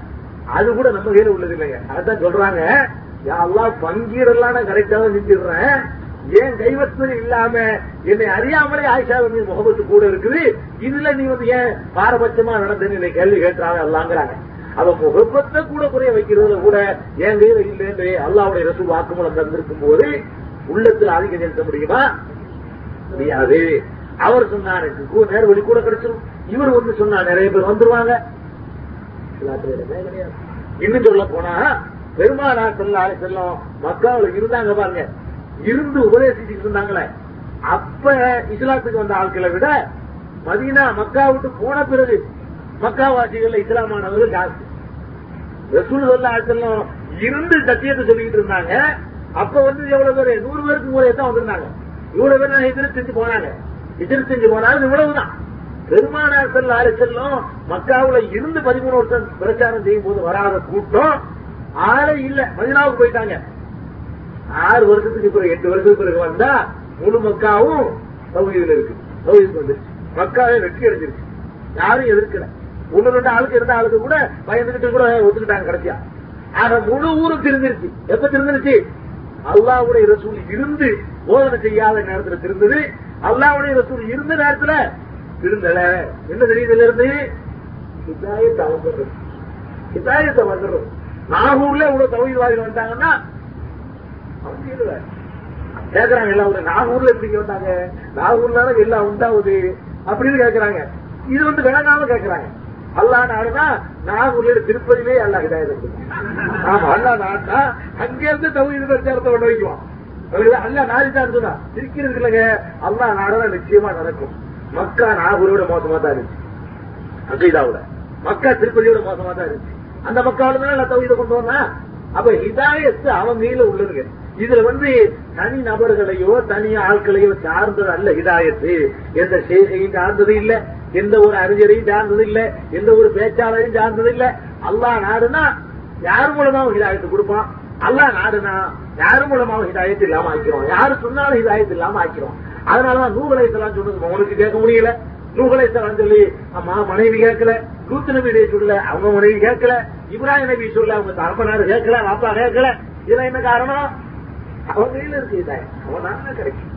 அது கூட நம்ம கையில உள்ளது இல்லைங்க அதான் சொல்றாங்க எல்லாம் பங்கீடெல்லாம் நான் கரெக்டாக செஞ்சிடுறேன். ஏன் தெய்வத்தில் இல்லாம என்னை அறியாமலே ஆயிஷா மீது முகப்பத்து கூட இருக்குது? இதுல நீ வந்து ஏன் பாரபட்சமா நடந்தேன்னு என்னை கேள்வி கேட்டாங்க எல்லாங்கிறாங்க அவ முகப்பத்தை கூட குறைய வைக்கிறதுல கூட என் கையில இல்லைன்னு அல்லாவுடைய ரசூ வாக்குமூலம் தந்திருக்கும் போது உள்ளத்துல அதிகம் செலுத்த முடியுமா? முடியாது. அவர் சொன்னார் எனக்கு நேர் வழி கூட கிடைச்சிடும் இவர் வந்து சொன்னா நிறைய பேர் வந்துருவாங்க. இன்னும் சொல்ல போனா பெருமானார் செல்லாலே செல்லும் மக்கள் இருந்தாங்க பாருங்க. இருந்து உபதேசிச்சுட்டு இருந்தாங்களே. அப்ப இஸ்லாத்துக்கு வந்த ஆட்களை விட மதீனா மக்கா விட்டு போன பிறகு மக்காவாசிகள் இஸ்லாமானவர்கள் ஜாஸ்தி. ரசூல் சொல்ல ஆட்களும் இருந்து சத்தியத்தை சொல்லிட்டு இருந்தாங்க. அப்ப வந்து எவ்வளவு பேர்? நூறு பேருக்கு முறையை தான் வந்திருந்தாங்க. இவ்வளவு பேர் எதிர்த்து செஞ்சு போனாங்க. எதிர்த்து செஞ்சு போனாலும் இவ்வளவுதான். பெருமானார் செல்ல ஆறு செல்லும் மக்காவுல இருந்து பதிமூணு வருஷம் பிரச்சாரம் செய்யும் போது வராத கூட்டம் ஆளே இல்ல. மதினாவுக்கு போயிட்டாங்க. ஆறு வருஷத்துக்கு பிறகு எட்டு வருஷத்துக்கு பிறகு வந்தா முழு மக்காவும் சௌகரியத்தில் இருக்கு. சௌகரியத்துக்கு வந்துருச்சு. மக்காவே வெற்றி அடைஞ்சிருக்கு யாரும் எதிர்க்கல. ஒண்ணு ரெண்டு ஆளுக்கு இருந்த ஆளுக்கு கூட பயந்துகிட்டு கூட ஒத்துக்கிட்டாங்க கடைசியா. ஆனா முழு ஊரும் திருந்திருச்சு. எப்ப திருந்திருச்சு? அல்லாவுடைய ரசூல் இருந்து போதனை செய்யாத நேரத்துல திருந்தது. அல்லாவுடைய ரசூல் இருந்த நேரத்துல திருந்தல. என்ன தெரியுதுல இருந்து இதாயத்தை வந்துடுறது இதாயத்தை வந்துடுறது நாகூர்ல இவ்வளவு தவிர்வாதிகள் வந்தாங்கன்னா கேக்குறாங்க எல்லாம் ஒரு நாகூர்ல எப்படி வந்தாங்க? நாகூர்ல எல்லாம் உண்டாவது? அப்படின்னு கேக்குறாங்க. இது வந்து விளங்காம கேக்குறாங்க. அல்லா நாடுனா நாகூர்ல திருப்பதியிலே அல்லா ஹிதாயத்தை ஆமா அல்லா நாடுனா அங்க இருந்து தவிர பிரச்சாரத்தை கொண்டு வைக்குவான். அல்ல நாடிதான் சொன்னா. இருக்கிறது இல்லைங்க. அல்லா நாடுனா நிச்சயமா நடக்கும். மக்கா நாகூரோட மோசமா தான் இருந்துச்சு. அகைதாவோட. மக்கா திருப்பதியோட மோசமா தான் இருந்துச்சு. அந்த மக்காவோட தான் தவிர கொண்டு வந்தா அப்ப ஹிதாயத்து அவன் கையில உள்ளதுங்க. இதுல வந்து தனி நபர்களையோ தனி ஆட்களையோ சார்ந்தது அல்ல இதாயத்து எந்த செய்கையும் சார்ந்தது இல்ல எந்த ஒரு அறிஞரையும் சார்ந்தது இல்ல எந்த ஒரு பேச்சாளரையும் சார்ந்தது இல்ல. அல்லாஹ் நாடுனா யார் மூலமாவும் ஹிதாயத்து கொடுப்பான்? அல்லாஹ் நாடுனா யார் மூலமாவும் ஹிதாயத்து இல்லாம ஆக்கிறோம் யாரு சொன்னாலும் ஹிதாயத்து இல்லாம ஆக்கிறோம் அதனாலதான் நூகலை எல்லாம் சொன்னது உனக்கு கேட்க முடியல. நூகலை சொல்லி அம்மா மனைவி கேட்கல லூத்து நபி சொல்ல அவங்க மனைவி கேட்கல இப்ராஹிம் நபி சொல்ல அவங்க தரப்பனாரு கேட்கல அப்பா கேட்கல. இதெல்லாம் என்ன காரணம்? அவன் கையில இருக்கு இதாய் அவன் தான் கிடைக்கும்.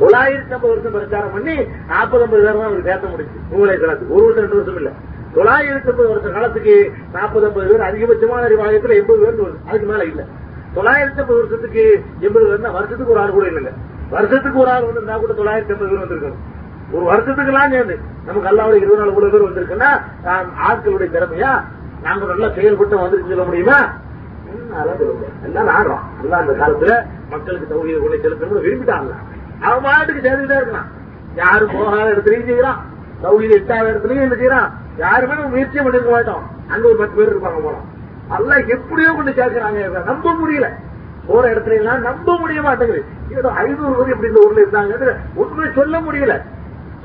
தொள்ளாயிரத்தி ஐம்பது வருஷம் பிரச்சாரம் பண்ணி நாற்பது ஐம்பது பேர் தான் அவருக்கு பேச முடிச்சு நூலை காலத்துக்கு ஒரு வருஷம் ரெண்டு வருஷம் இல்ல. தொள்ளாயிரத்தி ஐம்பது வருஷம் காலத்துக்கு நாற்பது ஐம்பது பேர் அதிகபட்சமான அறிவாயத்துல எண்பது பேர் அதுக்கு மேல இல்ல. தொள்ளாயிரத்தி ஐம்பது வருஷத்துக்கு எண்பது பேர் வருஷத்துக்கு ஒரு ஆள் கூட இல்லைங்க வருஷத்துக்கு ஒரு ஆள் வந்திருந்தா கூட தொள்ளாயிரத்தி ஐம்பது பேர் வந்திருக்கணும் ஒரு வருஷத்துக்கு எல்லாம் சேர்ந்து. நமக்கு அல்லாவுடைய இருபது நாலு கூட பேர் வந்திருக்குன்னா ஆட்களுடைய திறமையா நாங்க நல்லா செயல்பட்டு வந்துருக்கு சொல்ல முடியுமா? எல்லாம் ஆடுறோம் எல்லாம் அந்த காலத்துல மக்களுக்கு தகுதியை கொண்டு செலுத்தணும்னு விரும்பிட்டாங்க. அவன் பாட்டுக்கு சேர்ந்துட்டே இருக்கலாம். யாரு போகாத இடத்துலயும் செய்யறான் தகுதி எட்டாத இடத்துலயும் என்ன செய்யறான் யாருமே நம்ம முயற்சியும் பண்ணிருக்க மாட்டோம். அங்க ஒரு பத்து பேர் இருப்பாங்க போலாம் எல்லாம் எப்படியோ கொண்டு சேர்க்கிறாங்க. நம்ப முடியல. போற இடத்துல எல்லாம் நம்ப முடிய மாட்டேங்குது. ஏதோ ஐநூறு பேர் இப்படி இந்த ஊர்ல இருந்தாங்க உண்மை சொல்ல முடியல.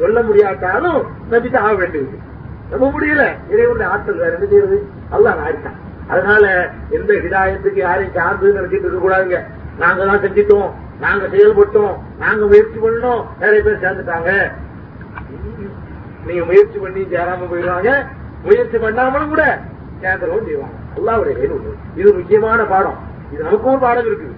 சொல்ல முடியாட்டாலும் நம்பிட்டு ஆக வேண்டியது. நம்ப முடியல. இறைவனுடைய ஆற்றல் வேற என்ன செய்யறது? அல்லாஹ் ஆயிட்டான் அதனால எந்த ஹிதாயத்துக்கு யாரையும் சார்ந்து நினைச்சிட்டு இருக்க கூடாதுங்க. நாங்க தான் செஞ்சிட்டோம். நாங்க செயல்பட்டோம். நாங்க முயற்சி பண்ணோம். நிறைய பேர் சேர்ந்துட்டாங்க. நீங்க முயற்சி பண்ணி சேராம போயிடுவாங்க. முயற்சி பண்ணாமலும் கூட சேர்ந்துடவும் செய்வாங்க. எல்லாவுடைய கையில் இது முக்கியமான பாடம். இது நமக்கும் பாடம் இருக்குது.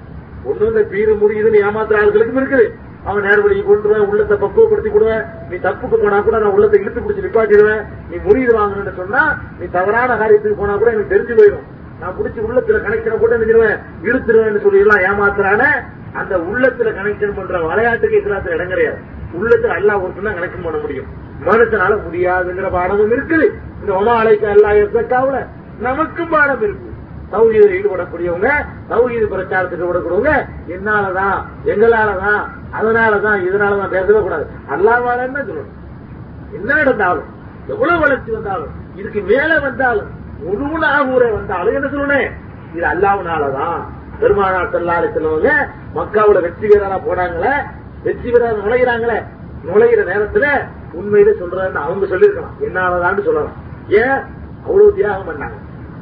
ஒண்ணு இந்த பீரு முடியுதுன்னு ஏமாத்துற ஆளுகளுக்கும் இருக்குது. அவன் நேர்வழியை கொண்டுருவேன் உள்ளத்தை பக்குவப்படுத்தி கொடுவேன் நீ தப்புக்கு போனா கூட நான் உள்ளத்தை இழுத்து பிடிச்சி நிப்பாட்டிடுவேன். நீ முறியது வாங்கணும்னு சொன்னா நீ தவறான காரியத்துக்கு போனா கூட எனக்கு தெரிஞ்சு போயிடும். நான் பிடிச்சி உள்ளத்துல கனெக்ஷனை போட்டு நினைச்சிருவேன் இழுத்துருவேன் சொல்லி எல்லாம் ஏமாத்துறான அந்த உள்ளத்துல கனெக்ஷன் பண்ற விளையாட்டுக்கு இஸ்லாத்துல இடம் கிடையாது. உள்ளத்துல அல்லா ஒருத்தான் கனெக்ஷன் பண்ண முடியும். மனசனால முடியாதுங்கிற பாடமும் இருக்குது. இந்த ஒமா அழைக்க அல்லா எத்தக்காவுல நமக்கும் பாடம் இருக்கு. தௌஹீதில் ஈடுபடக்கூடியவங்க தௌஹீது பிரச்சாரத்துக்கு ஈடுபடக்கூடியவங்க என்னாலதான் எங்களாலதான் அதனாலதான் இதனாலதான் பேசவே கூடாது. அல்லாஹ்வால என்ன சொல்லணும்? என்ன நடந்தாலும் எவ்வளவு வளர்ச்சி வந்தாலும் இதுக்கு மேல வந்தாலும் முழுவதும் ஊரே வந்தாலும் என்ன சொல்லணும்? இது அல்லாஹ்னாலதான் பெருமானார் செல்லாறு செல்வங்க மக்காவோட வெற்றி வீரரா போனாங்களே வெற்றி வீரர் நுழைகிறாங்களே நுழைகிற நேரத்துல உண்மையிலே சொல்றேன்னு அவங்க சொல்லியிருக்கலாம். என்னாலதான்னு சொல்லலாம். ஏன்? அவ்வளவு தியாகம் பண்ணாங்க.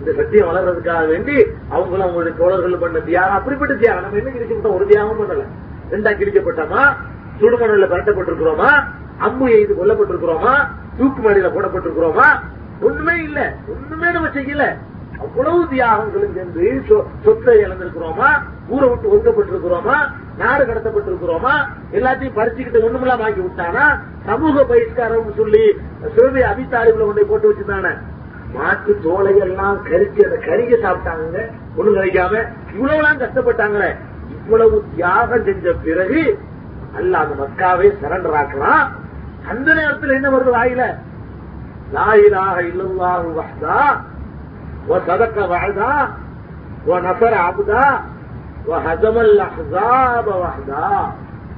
இந்த சத்தியம் வளர்றதுக்காக வேண்டி அவங்களும் அவங்களுடைய தோழர்கள் பண்ண தியாகம். அப்படிப்பட்ட தியாகம். நம்ம என்ன கிழிக்கப்பட்ட ஒரு தியாகம் பண்ணல. ரெண்டா கிழிக்கப்பட்டோமா சுடுமணல பரட்டப்பட்டிருக்கிறோமா? அம்பு எய்து கொல்லப்பட்டிருக்கிறோமா? தூக்கு மாடியில போடப்பட்டிருக்கிறோமா? ஒண்ணுமே இல்ல. ஒண்ணுமே நம்ம செய்யல. அவ்வளவு தியாகங்களும் சென்று சொ- சொத்தை இழந்திருக்கிறோமா? ஊரை விட்டு ஒதுக்கப்பட்டிருக்கிறோமா? நாடு கடத்தப்பட்டிருக்கிறோமா? எல்லாத்தையும் பறிச்சுக்கிட்டு ஒண்ணுமில்லாம ஆக்கி விட்டானா? சமூக பயிர்காரம் சொல்லி சிறுவை அபித்தாரிகளை கொண்டு போட்டு வச்சிருந்தானே. மாட்டு தோலையெல்லாம் கரிச்சு அந்த கறிய சாப்பிட்டாங்க ஒண்ணு கிடைக்காம இவ்வளவுலாம் கஷ்டப்பட்டாங்களே. இவ்வளவு தியாகம் செஞ்ச பிறகு அல்ல அந்த மக்காவை சரண்டர் ஆக்கலாம் அந்த நேரத்தில் என்ன வருது வாயில? லாயிலாக இல்லல்லாஹு வஹ்தா. வ சதக்க வஹ்தா. வ நசர அப்தா. வ ஹஜமல் அஹ்ஸாப வஹ்தா.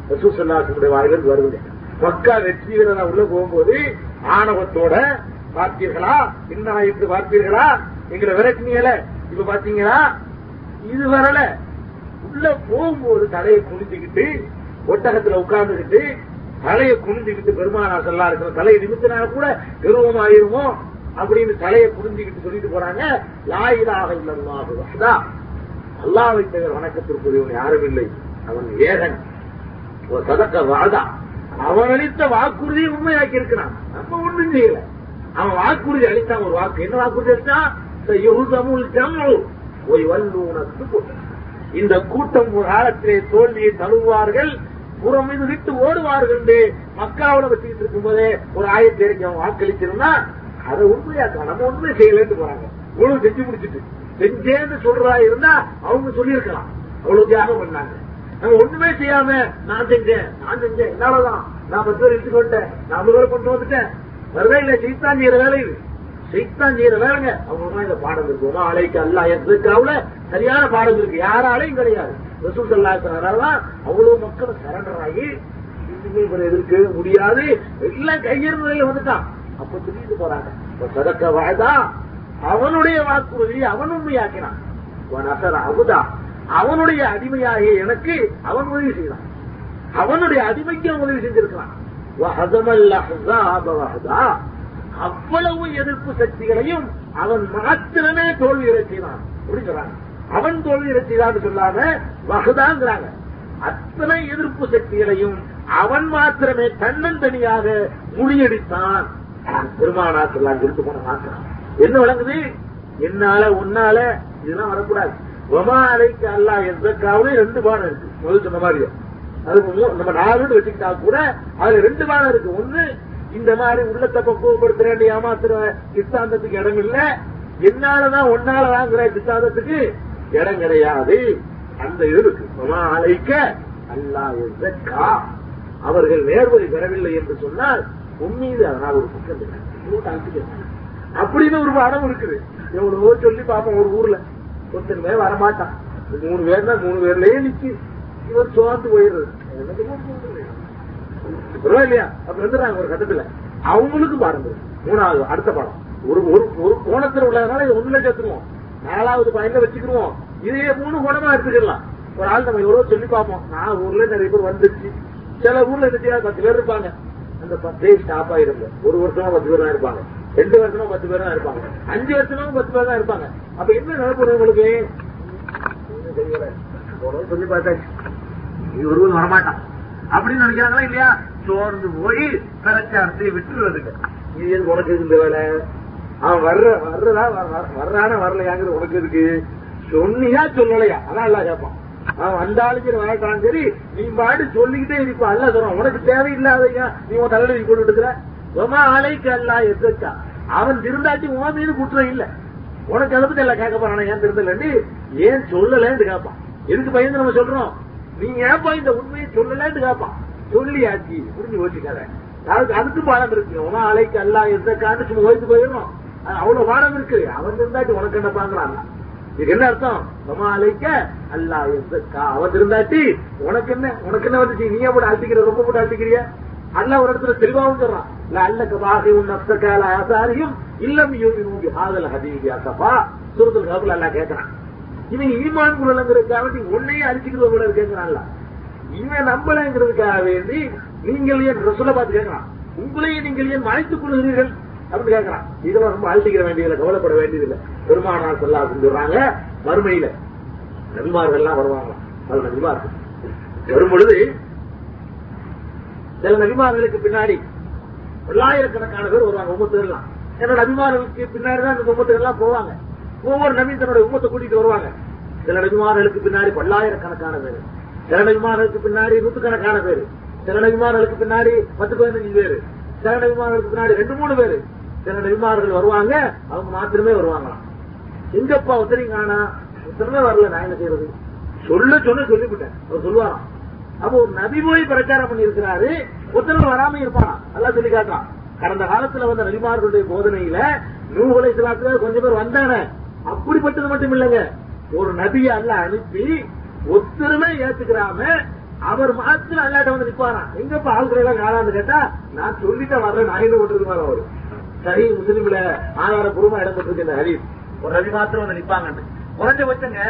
ரசூல் ஸல்லல்லாஹு அலைஹி வருது. மக்கா வெற்றி வீரனா உள்ள போகும்போது ஆணவத்தோட பார்த்தீர்களா? என்ன என்று பார்த்தீர்களா? எங்களை விரட்டினீங்கள. இப்ப பாத்தீங்கன்னா இது வரல உள்ள போகும்போது தலையை குனிஞ்சுக்கிட்டு ஒட்டகத்துல உட்கார்ந்துகிட்டு தலையை குனிஞ்சுக்கிட்டு பெருமானா செல்லா இருக்கிற தலையை நிமித்தினா கூட கருவமாயிருமோ? அப்படின்னு தலையை குனிஞ்சுக்கிட்டு சொல்லிட்டு போறாங்க. லாயிலாக இல்லல்லாஹு அல்லாவை தவிர வணக்கத்திற்குரியவன் யாரும் இல்லை. அவன் ஏகன். ஒரு சதக்க வாதா. அவன் அளித்த வாக்குறுதியை உண்மையாக்கி இருக்கிறான் நம்ம ஒண்ணும் செய்யல. அவன் வாக்குறுதி அளித்தான் ஒரு வாக்கு. என்ன வாக்குறுதி அளித்தான் யுதமுல் ஜம்உ ஒய் வல்லூனத்து இந்த கூட்டம் ஒரு காலத்திலே தோல்வியை தழுவார்கள் புறம் மீது விட்டு ஓடுவார்கள் என்று மக்காவோட வச்சுக்கிட்டு இருக்கும் போதே ஒரு ஆயிரத்தி அவன் வாக்களிச்சிருந்தா அதை உண்மையாக்க நம்ம ஒன்றுமே செய்யலன்னு போறாங்க. இவ்வளவு செஞ்சு முடிச்சிட்டு. செஞ்சேன்னு சொல்றா இருந்தா அவங்க சொல்லியிருக்கலாம். அவ்வளவு தியாகம் பண்ணாங்க. நம்ம ஒண்ணுமே செய்யாம நான் செஞ்சேன் நான் செஞ்சேன் என்னாலதான் நான் பத்து பேர் இழுத்து நான் ஐம்பது கொண்டு வந்துட்டேன். வருதா இல்ல செய்தான் செய்யற வேலை இது. செய்தான் செய்யற வேலைங்க. அவங்க இந்த பாடம் இருக்கு. ஒரு அலைக்கு அல்ல எதுக்காவுல சரியான பாடம் இருக்கு. யாராலையும் கிடையாது. ரசூல் சல்லாதான் அவ்வளவு மக்கள் சரண்டர் ஆகி இதுவுமே இவரை எதிர்க்க முடியாது. எல்லாம் கையெழுமையில வந்துட்டான். அப்ப சொல்லிட்டு போறாங்க. இப்ப சதக்க வாய்தா அவனுடைய வாக்குறுதி அவன் உண்மையாக்கினான். உன் அகுதா அவனுடைய அடிமையாகிய எனக்கு அவன் உதவி செய்தான். அவனுடைய அடிமைக்கு அவன் உதவி செஞ்சிருக்கிறான். அவ்வளவு எதிர்ப்பு சக்திகளையும் அவன் மாத்திரமே தோல்வி இறக்கினான் அப்படிங்கிறாங்க அவன் தோல்வி இறைச்சிதான் சொல்லாம வகுதாங்கிறாங்க அத்தனை எதிர்ப்பு சக்திகளையும் அவன் மாத்திரமே தன்னந்தனியாக முறியடித்தான். பெருமானாக்கெல்லாம் சொல்லிட்டு போன மாத்திரம். என்ன வழங்குது? என்னால உன்னால இதெல்லாம் வரக்கூடாது. ஒமா அலைக்கு அல்லா எதற்காவது ரெண்டு பானம் இருக்கு. முதல் சொன்ன மாதிரி அதுக்கு நம்ம நாலுன்னு வச்சுக்கிட்டா கூட அதுல ரெண்டு பானம் இருக்கு. ஒண்ணு இந்த மாதிரி உள்ளத்தை பக்குவப்படுத்துறேன் ஏமாத்துற சித்தாந்தத்துக்கு இடம் இல்ல. என்னாலதான் ஒன்னால வாங்குற சித்தாந்தத்துக்கு இடம் கிடையாது. அந்த இது இருக்கு அழைக்க அலைக்க அல்லா அவர்கள் நேர்வழி பெறவில்லை என்று சொன்னால் உம்மீது அதனால் ஒரு பக்கம் அப்படின்னு ஒரு படம் இருக்குது. எவ்வளவோ சொல்லி பார்ப்போம் ஒரு ஊர்ல. ஒருத்தருமே வரமாட்டான். மூணு பேர் தான் மூணு பேர்லயே நிக்கு. இவர் சோர்ந்து போயிடுறது இல்லையா? அப்ப ஒரு கட்டத்துல. அவங்களுக்கும் பாடம் மூணாவது அடுத்த பாடம். ஒரு ஒரு ஒரு கோணத்துல உள்ளதுனால இது ஒண்ணுல சேர்த்துருவோம் நாலாவது பாயிண்ட்ல வச்சுக்கிடுவோம் இதே மூணு கோணமா எடுத்துக்கலாம். ஒரு ஆள் நம்ம எவ்வளவு சொல்லி பார்ப்போம். நான் ஊர்ல நிறைய பேர் வந்துருச்சு. சில ஊர்ல என்ன பத்து பேர் இருப்பாங்க. அந்த பத்தே ஸ்டாப் ஆயிருங்க ஒரு வருஷமா பத்து பேர் தான் இருப்பாங்க. ரெண்டு வருஷமா பத்து பேர் தான் இருப்பாங்க. அஞ்சு வருஷமா பத்து பேர் தான் இருப்பாங்க. அப்ப என்ன நடக்கும் உங்களுக்கு? தெரியல. சொல்லி பார்த்தாச்சு. ஒருவன் வரமாட்டான். அப்படின்னு நினைக்கிறாங்களா இல்லையா? சோர்ந்து போய் பிரச்சாரத்தை விட்டுருவதுங்க. இது ஏன் உனக்கு இந்த வேலை? அவன் வர்ற வர்றதா வ- வர்றான வரலையாங்கிறது உனக்கு இருக்கு சொன்னியா சொல்லலையா? அதான் எல்லாம் கேட்பான். அவன் வந்தாலும் சரி வரட்டாலும் சரி நீ பாட்டு சொல்லிக்கிட்டே இருப்பான் அல்ல சொல்றான். உனக்கு தேவையில்லாதையா நீ உன் தலைவலி கொண்டு இருக்கிற? ரொம்ப ஆலைக்கு அல்ல எதிர்த்தா அவன் திருந்தாட்டி உன் மீது குற்றம் இல்ல. உனக்கு அதை பத்தி எல்லாம் கேட்க போறான? ஏன் திருந்தலன்னு? ஏன் சொல்லலன்னு கேட்பான். எதுக்கு பயந்து நம்ம சொல்றோம்? நீ ஏப்பா இந்த உண்மையை சொல்லலன்னு கேட்பான் சொல்லியாச்சு. புரிஞ்சு வச்சுக்காத அதுக்கு அதுக்கு பாடம் இருக்கு. உமா அலைக்கு அல்லா எந்த காண்டு சும்மா ஓய்த்து போயிடணும் அவ்வளவு பாடம் இருக்கு. அவன் இருந்தாட்டி உனக்கு என்ன பாக்குறான் இதுக்கு என்ன அர்த்தம்? உமா அழைக்க அல்லா எந்த அவன் இருந்தாட்டி உனக்கு என்ன? உனக்கு என்ன வந்துச்சு? நீயே போட்டு அழுத்திக்கிற ரொம்ப போட்டு அழுத்திக்கிறிய? அல்ல ஒரு இடத்துல தெளிவாகவும் சொல்றான். இல்ல அல்லக்கு பாகை உன் நப்சக்கால ஆசாரியும் இல்லம் யூமி ஆதல் ஹதீபி அசப்பா சுருத்தல் கபுல் அல்லா கேட்கறான் இவன் ஈமான் குழந்தைங்கிறதுக்காக வேண்டி உன்னையே அழிச்சுக்கிறது கூட கேட்கிறான்ல இவன் நம்பலங்கிறதுக்காக வேண்டி நீங்கள் ஏன் ரசுல பார்த்து கேட்கலாம்? உங்களையும் நீங்கள் ஏன் மறைத்துக் கொள்கிறீர்கள் அப்படின்னு கேட்கலாம். இதெல்லாம் ரொம்ப அழுத்திக்கிற வேண்டியதில்லை கவலைப்பட வேண்டியதில்லை. பெருமானார் சொல்லா சொல்றாங்க. மறுமையில நபிமார்கள் எல்லாம் வருவாங்க. பல நபிமார்கள். வரும் பொழுது சில நபிமார்களுக்கு பின்னாடி பல்லாயிரக்கணக்கான பேர் வருவாங்க உமத்துகள் எல்லாம் என்னோட நபிமார்களுக்கு பின்னாடி தான் இந்த உமத்துகள் எல்லாம் போவாங்க. ஒவ்வொரு நபி தன்னோட உமத்தை கூட்டிட்டு வருவாங்க. சில நபிமார்களுக்கு பின்னாடி பல்லாயிரக்கணக்கான பேர். சில நபிமார்களுக்கு பின்னாடி நூற்றுக்கணக்கான பேர். சில நபிமார்களுக்கு பின்னாடி பத்து பதினஞ்சு பேர். சில நபிமார்களுக்கு பின்னாடி ரெண்டு மூணு பேர். சில நபிமார்கள் வருவாங்க அவங்க மாத்திரமே வருவாங்களாம். எங்கப்பா ஒருத்தரையும் காணா வரல நான் என்ன செய்யறது சொல்ல சொன்ன சொல்லிவிட்டேன். அவர் சொல்லுவாராம். அப்போ ஒரு நபி போய் பிரச்சாரம் பண்ணி இருக்கிறாரு ஒருத்தர் வராம இருப்பானா? நல்லா சொல்லி காட்டான் கடந்த காலத்துல வந்த நபிமார்களுடைய போதனையில நூலை சிலாத்துல கொஞ்சம் பேர் வந்தானே அப்படிப்பட்டது மட்டும் இல்லைங்க ஒரு நபியை அல்ல அனுப்பி ஒத்தருமே ஏத்துக்கிறாம அவர் மாத்திரம் அல்லாட்ட வந்து நிப்பாராம் எங்கப்ப ஆள்களை எல்லாம் காணான்னு கேட்டா நான் சொல்லிட்டு வர்றேன் நான் ஓட்டுறது கொண்டு அவரு. சரி முஸ்லீம்ல ஆதாரபூர்வமா இடம்பெற்றிருக்கு இந்த ஹரீஸ் ஒரு ரவி மாத்திரம் வந்து நிப்பாங்கன்னு. குறைஞ்சபட்சங்க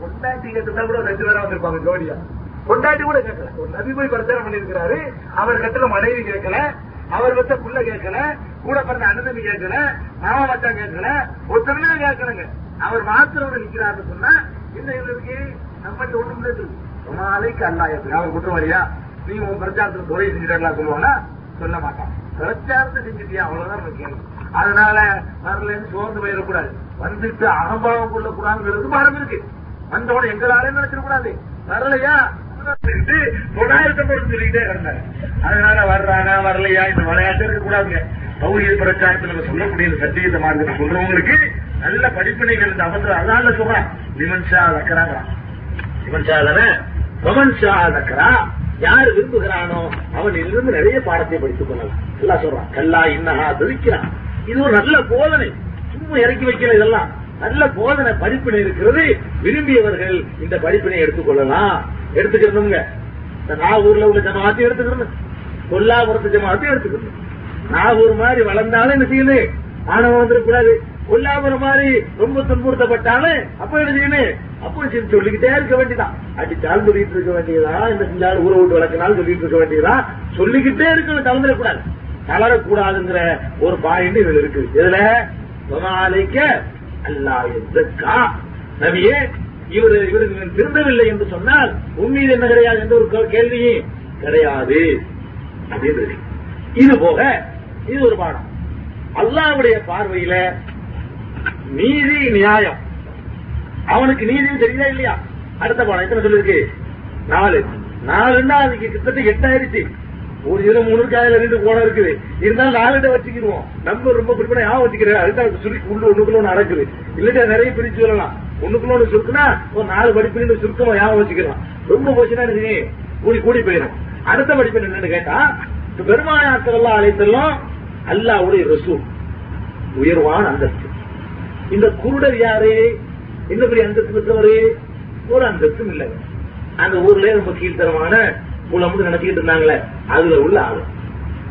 கொண்டாட்டி கேட்டுதான் கூட ரெண்டு பேரா வந்திருப்பாங்க ஜோடியா. கொண்டாட்டி கூட கேட்கல. ஒரு நபி போய் பிரச்சாரம் பண்ணிருக்கிறாரு அவர் கட்டுல மனைவி கேட்கல. அவர் வச்ச புள்ள கேட்கல. கூட பிறந்த அண்ணன் கேட்கல மாமா மச்சான் கேட்கல ஒருத்தருமே கேட்கலங்க. அவர் மாத்திரம் வந்து நிக்கிறாருன்னு சொன்னா என்ன இருக்கு நம்மகிட்ட ஒண்ணும் இல்லை நாளைக்கு அல்லாயத்துக்கு அவர் குற்றவாளியா நீ உன் பிரச்சாரத்துக்கு துறை செஞ்சுட்டா சொல்லுவானா? சொல்ல மாட்டான். பிரச்சாரத்தை செஞ்சுட்டியா? அவ்வளவுதான் நம்ம கேள்வி. அதனால வரலன்னு சோர்ந்து போயிடக்கூடாது. வந்துட்டு அகம்பாவம் கொள்ளக்கூடாதுங்கிறது பாடம் இருக்கு. வந்தவன எங்களாலே நினைச்சிடக்கூடாது வரலையா? தொள்ளாயிரத்தை பொறுத்து சொல்லிக்கிட்டே இருந்தாங்க அதனால வர்றானா வரலையா? இந்த விளையாட்டு இருக்க கூடாதுங்க. பௌரிய பிரச்சாரத்தில் நம்ம சொல்லக்கூடிய சத்தியத்தை மார்க்கத்தை சொல்றவங்களுக்கு நல்ல படிப்பினைகள் இந்த அவசரம் அதான் சொல்றான் நிமன்ஷா தக்கறாங்க நிமன்ஷா தானே? பவன்ஷா தக்கரா? யார் விரும்புகிறானோ அவன் இருந்து நிறைய பாடத்தை படித்துக் கொள்ளலாம். எல்லாம் சொல்றான். கல்லா இன்னஹா துதிக்கிறான் இது ஒரு நல்ல போதனை. சும்மா இறக்கி வைக்கிற இதெல்லாம். நல்ல போதனை படிப்பினை இருக்கிறது. விரும்பியவர்கள் இந்த படிப்பினை எடுத்துக்கொள்ளலாம் எடுத்துக்கிறதுங்க. இந்த நாகூர்ல உள்ள ஜமாத்தையும் எடுத்துக்கணும் கொல்லாபுரத்து ஜமாத்தையும் எடுத்துக்கணும் நாகூர் மாதிரி வளர்ந்தாலும் என்ன செய்யுது? ஆணவம் வந்துடக்கூடாது கொல்லாபுரம் மாதிரி ரொம்ப துன்புறுத்தப்பட்டாலும் அப்ப என்ன செய்யணும் அப்போ சொல்லிக்கிட்டே இருக்க வேண்டியதான் அடிச்சாலும் சொல்லிட்டு இருக்க வேண்டியதான் இந்த செஞ்சாலும் ஊரை விட்டு வளர்க்கினாலும் சொல்லிட்டு இருக்க வேண்டியதான் சொல்லிக்கிட்டே இருக்கணும் கலந்துடக்கூடாது தளரக்கூடாதுங்கிற ஒரு பாயிண்ட் இதுல இருக்கு. இதுல சொனாலைக்க அல்லா எதற்கா? நவியே இவர் இவருக்கு திருந்தவில்லை என்று சொன்னால் உண்மையில் என்ன கிடையாது எந்த ஒரு கேள்வியும் கிடையாது. அப்படின்னு இது போக இது ஒரு பாடம். அல்லாவுடைய பார்வையில நீதி நியாயம். அவனுக்கு நீதி தெரியுதா இல்லையா? அடுத்த பாடம் எத்தனை சொல்லிருக்கு? நாலு. நாலுன்னா அதுக்கு கிட்டத்தட்ட எட்டாயிருச்சு ஒரு இரு மூணு காயில ரெண்டு போன இருக்குது. இருந்தாலும் நாலு வச்சுக்கிடுவோம். நம்ம ரொம்ப குறிப்பிட ஞாபகம் வச்சுக்கிறேன். அதுதான் சுருக்கி உள்ள ஒண்ணுக்குள்ள ஒண்ணு நடக்குது. இல்லட்டா நிறைய பிரிச்சு சொல்லலாம். ஒண்ணுக்குள்ள ஒண்ணு சுருக்குனா ஒரு நாலு படிப்பு சுருக்கமா யாவும் வச்சுக்கலாம். ரொம்ப போச்சுன்னா கூடி கூடி போயிடும். அடுத்த படிப்பு என்னன்னு கேட்டா பெருமானாக்கள் எல்லாம் அழைத்தெல்லாம் அல்லாவுடைய ரசூல். உயர்வான அந்தஸ்து. இந்த குருடர் யாரு? என்ன பெரிய அந்தஸ்து பெற்றவரு? ஒரு அந்தஸ்தும் இல்லை. அந்த ஊர்ல ரொம்ப கீழ்த்தரமான மூலம் நினைச்சுக்கிட்டு இருந்தாங்களே அதுல உள்ள ஆளு.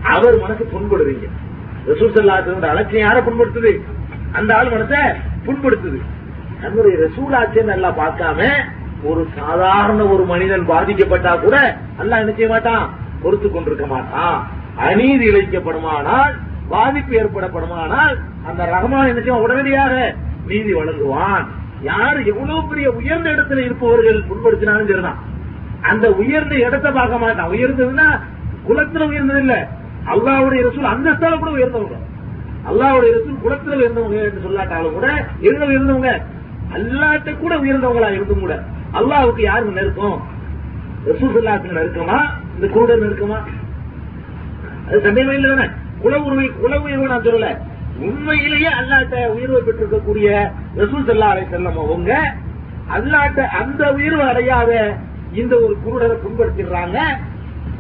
அவர் மனசு புண்படுவீங்க ரசூல் சல்லாத்தோட அலட்சியம் யாரை புண்படுத்துது? அந்த ஆள் மனசை புண்படுத்துது. நம்முடைய ரசூலாச்சேன்னு நல்லா பார்க்காம ஒரு சாதாரண ஒரு மனிதன் பாதிக்கப்பட்டா கூட நல்லா நினைச்ச மாட்டான்? பொறுத்து கொண்டிருக்க மாட்டான். அநீதி இழைக்கப்படுமானால் பாதிப்பு ஏற்படப்படுமானால் அந்த ரஹமான் என்ன உடனடியாக நீதி வழங்குவான். யாரு எவ்வளவு பெரிய உயர்ந்த இடத்துல இருப்பவர்கள் புண்படுத்தினாலும் சரிதான். அந்த உயர்ந்த இடத்தை பார்க்க மாட்டான். உயர்ந்ததுன்னா குலத்துல உயர்ந்தது இல்ல அல்லாவுடைய ரசூல் அந்த ஸ்தால கூட உயர்ந்தவங்க. அல்லாவுடைய ரசூல் குலத்துல உயர்ந்தவங்க என்று சொல்லாட்டாலும் கூட எங்க உயர்ந்தவங்க? அல்லாட்ட கூட உயர்ந்தவங்களா இருந்தும் கூட. அல்லாவுக்கு யாருக்கு நெருக்கம் ரசூல் சொல்லாத்துக்கு நெருக்கமா இந்த கூட நெருக்கமா? அது சந்தேகமே இல்லை தானே குல உரிமை குல உயர்வு நான் சொல்லல உண்மையிலேயே அல்லாட்ட உயர்வை பெற்றிருக்கக்கூடிய ரசூல் சல்லா அலை செல்லம் அவங்க அல்லாட்ட அந்த உயர்வு அடையாத இந்த ஒரு குருடரை புண்படுத்திடுறாங்க.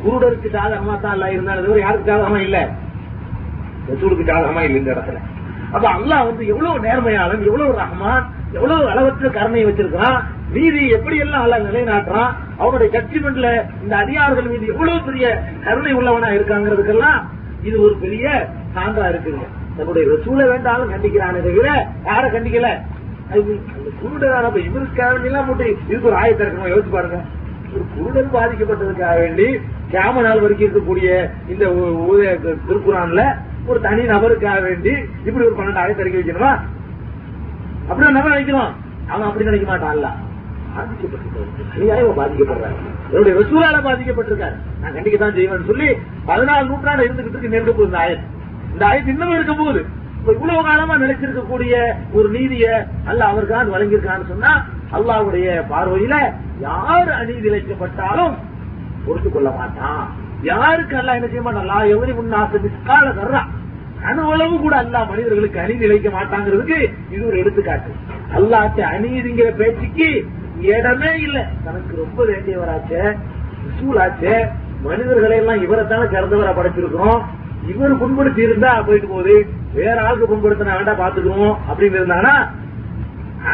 குருடருக்கு சாதகமா தான் அல்ல இருந்தாலும் தவிர யாருக்கு சாதகமா இல்ல? ரசூலுக்கு சாதகமா இல்லை இந்த இடத்துல. அப்ப அல்லாஹ் வந்து எவ்வளவு நேர்மையாளன் எவ்வளவு ரஹமான் எவ்வளவு அளவற்ற கருணையை வச்சிருக்கான் நீதி எப்படி எல்லாம் அல்ல நிலைநாட்டுறான் அவனுடைய ஜட்ஜ்மெண்ட்ல இந்த அதிகாரிகள் மீது எவ்வளவு பெரிய கருணை உள்ளவனா இருக்காங்கிறதுக்கெல்லாம் இது ஒரு பெரிய சான்றா இருக்குங்க தன்னுடைய ரசூலை வேண்டாலும் கண்டிக்கிறானே தவிர யார கண்டிக்கல? அது அப்ப இவருக்காக வேண்டியெல்லாம் போட்டு இதுக்கு ஒரு ஆயத்தை இருக்கணும் யோசிச்சு பாருங்க. ஒரு குருடன் பாதிக்கப்பட்டதுக்காக வேண்டி கியாம நாள் வரைக்கும் இருக்கக்கூடிய இந்த திருக்குறான்ல ஒரு தனி நபருக்காக வேண்டி இப்படி ஒரு பன்னெண்டு ஆயத்தை இறக்கி வைக்கணுமா? அப்படி நம்ம நினைக்கணும் அவன் அப்படி நினைக்க மாட்டான்ல. பாதிக்கப்பட்டிருக்காரு பாதிக்கப்படுறாங்க என்னுடைய ரசூலால பாதிக்கப்பட்டிருக்காரு. நான் கண்டிக்க தான் செய்வேன் சொல்லி பதினாலு நூற்றாண்டு இருந்துகிட்டு இருக்கு நெருங்க போகுது இந்த ஆயத்து. இந்த ஆயத்து இன்னமும் இருக்க போகுது இப்ப இவ்வளவு காலமா நினைச்சிருக்கக்கூடிய ஒரு நீதிய அல்ல அவருக்கான் வழங்கியிருக்கான்னு சொன்னா அல்லாஹ்வுடைய பார்வையில யார் அநீதி இழைக்கப்பட்டாலும் பொறுத்து கொள்ள மாட்டான். யாருக்கு அல்ல என்ன செய்ய மாட்டான்? லா எவரி முன்னாசு மிஸ்கால தர்றான் அணுவளவு கூட அல்லா மனிதர்களுக்கு அநீதி இழைக்க மாட்டாங்கிறதுக்கு இது ஒரு எடுத்துக்காட்டு. அல்லாட்ட அநீதிங்கிற பேச்சுக்கு இடமே இல்லை. தனக்கு ரொம்ப வேண்டியவராச்சே ரசூலாச்சே மனிதர்களை எல்லாம் இவரைத்தானே சிறந்தவரா படைச்சிருக்கிறோம். இவர் புண்படுத்தி இருந்தா போயிட்டு போகுது. வேற ஆளுக்கு புண்படுத்தின ஆண்டா பாத்துக்குவோம் அப்படின்னு இருந்தானா?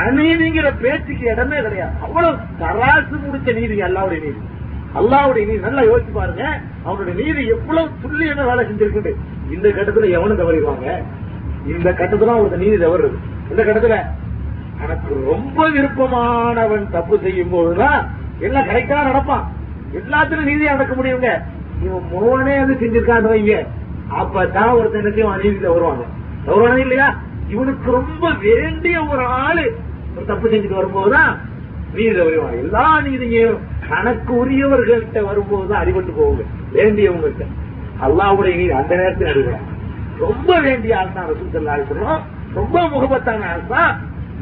அநீதிங்கிற பேச்சுக்கு இடமே கிடையாது. அவ்வளவு தராசு முடிச்ச நீதி அல்லாவுடைய நீதி. அல்லாவுடைய நீதி நல்லா யோசிச்சு பாருங்க. அவனுடைய நீதி எவ்வளவு துல்லியமா வேலை செஞ்சிருக்கு இந்த கட்டத்துல எவனும் தவறிடுவாங்க? இந்த கட்டத்துல அவனுக்கு நீதி தவறுது. இந்த கட்டத்துல எனக்கு ரொம்ப விருப்பமானவன் தப்பு செய்யும் போதுதான் எல்லாம் கரெக்டா நடப்பான். எல்லாத்திலும் நீதியா நடக்க முடியுங்க. இவன் மோனே வந்து செஞ்சிருக்கான் வைங்க. அப்பதான் ஒருத்தனுக்கு என்ன செய்வான்? நீதியில வருவாங்க. வருவானே இல்லையா? இவனுக்கு ரொம்ப வேண்டிய ஒரு ஆளு ஒரு தப்பு செஞ்சுட்டு வரும்போதுதான் நீதி வருவாங்க எல்லா நீதியும் கணக்கு உரியவர்கள்ட்ட வரும்போதுதான் அடிபட்டு போகுங்க வேண்டியவங்கள்ட்ட. அல்லாவுடைய நீதி அந்த நேரத்தில் அடிபடும் ரொம்ப வேண்டிய ஆள் தான் ரசூத்தல்லா சொல்றோம் ரொம்ப முகபத்தான ஆள் தான்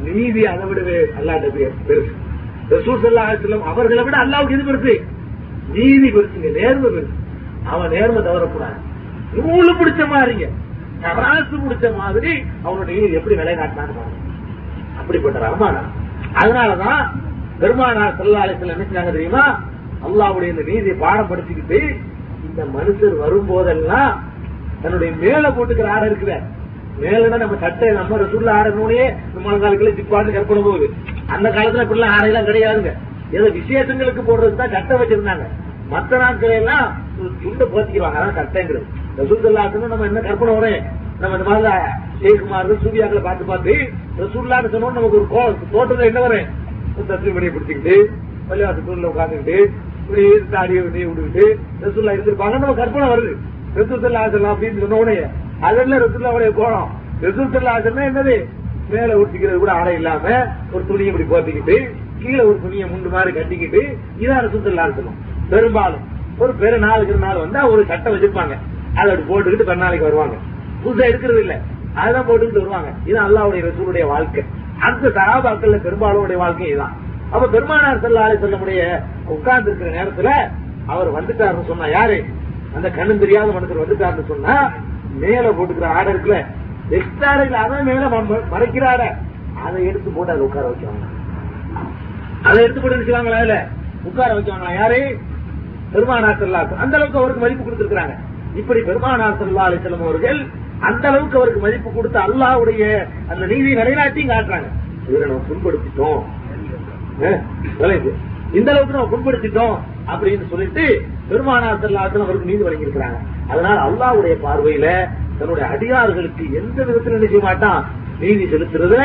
நீதி அதை விடவே அல்லாட்ட பெருசு. ரசூல் சல்லா அவர்களை விட அல்லாவுக்கு இது பெருசு? நீதி பெருசுங்க நேர்மை பெருசு. அவன் நேர்மை தவறக்கூடாது. நூலு பிடிச்ச மாதிரிங்க. தராசு பிடிச்ச மாதிரி அவனுடைய நீதி எப்படி நிலைநாட்டினான்னு அப்படிப்பட்ட ரஹ்மானா. அதனாலதான் பெருமானார் செல்லாலயத்தில் என்ன செஞ்சாங்க தெரியுமா? அல்லாவுடைய இந்த நீதியை பாடம் படிச்சுக்கிட்டு இந்த மனுஷர் வரும்போதெல்லாம் தன்னுடைய மேல போட்டுக்கிற ஆடை இருக்கிறார் மேலன்னா நம்ம சட்டை நம்ம ரசூல்ல ஆடணும்னே நம்ம காலத்துல ஜிப்பாட்டு கற்பனை போகுது. அந்த காலத்துல இப்படிலாம் ஆடையெல்லாம் கிடையாதுங்க. ஏதோ விசேஷங்களுக்கு போடுறது தான் சட்டை வச்சிருந்தாங்க. மத்த நாட்கள் எல்லாம் சுண்டை போத்திக்குவாங்க. அதான் சட்டைங்கிறது ரசூல்லாத்துன்னு நம்ம என்ன கற்பனை வரும் நம்ம இந்த மாதிரி ஷேகுமார் சூர்யாக்களை பார்த்து பார்த்து ரசூல்லான்னு சொன்னோம் நமக்கு ஒரு கோ- தோட்டத்துல என்ன வரும்? ஒரு பிடிச்சிக்கிட்டு பள்ளிவாசத்தூர்ல உட்காந்துக்கிட்டு இப்படி தாடியை விட்டு விட்டுக்கிட்டு ரசூல்லா இருந்திருப்பாங்க நம்ம கற்பனை வருது. ரசூல்லா ஆசலாம் அப்படின்னு சொன்ன உடனே அதெல்லாம் ரசூல்லாவுடைய கோணம் ரசூல்லா ஆசனா என்னது? மேல ஊற்றிக்கிறது கூட ஆடை இல்லாம ஒரு துணியை இப்படி போத்திக்கிட்டு கீழே ஒரு துணியை முண்டு மாதிரி கட்டிக்கிட்டு இதான் ரசூல்லா இருக்கணும் பெரும்பாலும் ஒரு பெரு நாளுக்கு நாள் வந்தா ஒரு சட்டை வச்சிருப்பாங்க. அதை போட்டுக்கிட்டு பெருநாளைக்கு வருவாங்க. புதுசா எடுக்கிறது இல்ல. அதெல்லாம் போட்டுக்கிட்டு வருவாங்க. இது அல்லாவுடைய ரசூலுடைய வாழ்க்கை. அந்த சகாபாக்கள்ல பெரும்பாலுடைய வாழ்க்கை இதுதான். அப்ப பெருமானார் செல்லாலே சொல்லக்கூடிய உட்கார்ந்து இருக்கிற நேரத்துல அவர் வந்துட்டாருன்னு சொன்னா யாரு? அந்த கண்ணு தெரியாத மனுஷர் வந்துட்டாருன்னு சொன்னா மேல போட்டுக்கிற ஆடை இருக்குல்ல எக்ஸ்ட்ரா ஆடைகள் அதான் மேல ம- மறைக்கிற ஆடை. அதை எடுத்து போட்டு அதை உட்கார வச்சாங்க அதை எடுத்து போட்டு வச்சுவாங்களா இல்ல? உட்கார வச்சாங்களா யாரு? பெருமானார் செல்லா அந்த அளவுக்கு அவருக்கு மதிப்பு கொடுத்திருக்கிறாங்க. இப்படி பெருமானார் செல்லா அலிசல்லம் அவர்கள் அந்த அளவுக்கு அவருக்கு மதிப்பு கொடுத்து அல்லாஹ்வுடைய அந்த நீதி நிலைநாட்டியும் காட்டுறாங்க. இவரை நம்ம புண்படுத்திட்டோம். இந்த அளவுக்கு நம்ம புண்படுத்திட்டோம் அப்படின்னு சொல்லிட்டு பெருமானார் செல்லாசலம் அவருக்கு நீதி வழங்கியிருக்கிறாங்க. அதனால அல்லாஹ்வுடைய பார்வையில தன்னுடைய அடியார்களுக்கு எந்த விதத்தில் நினைக்க மாட்டான். நீதி செலுத்துறதுல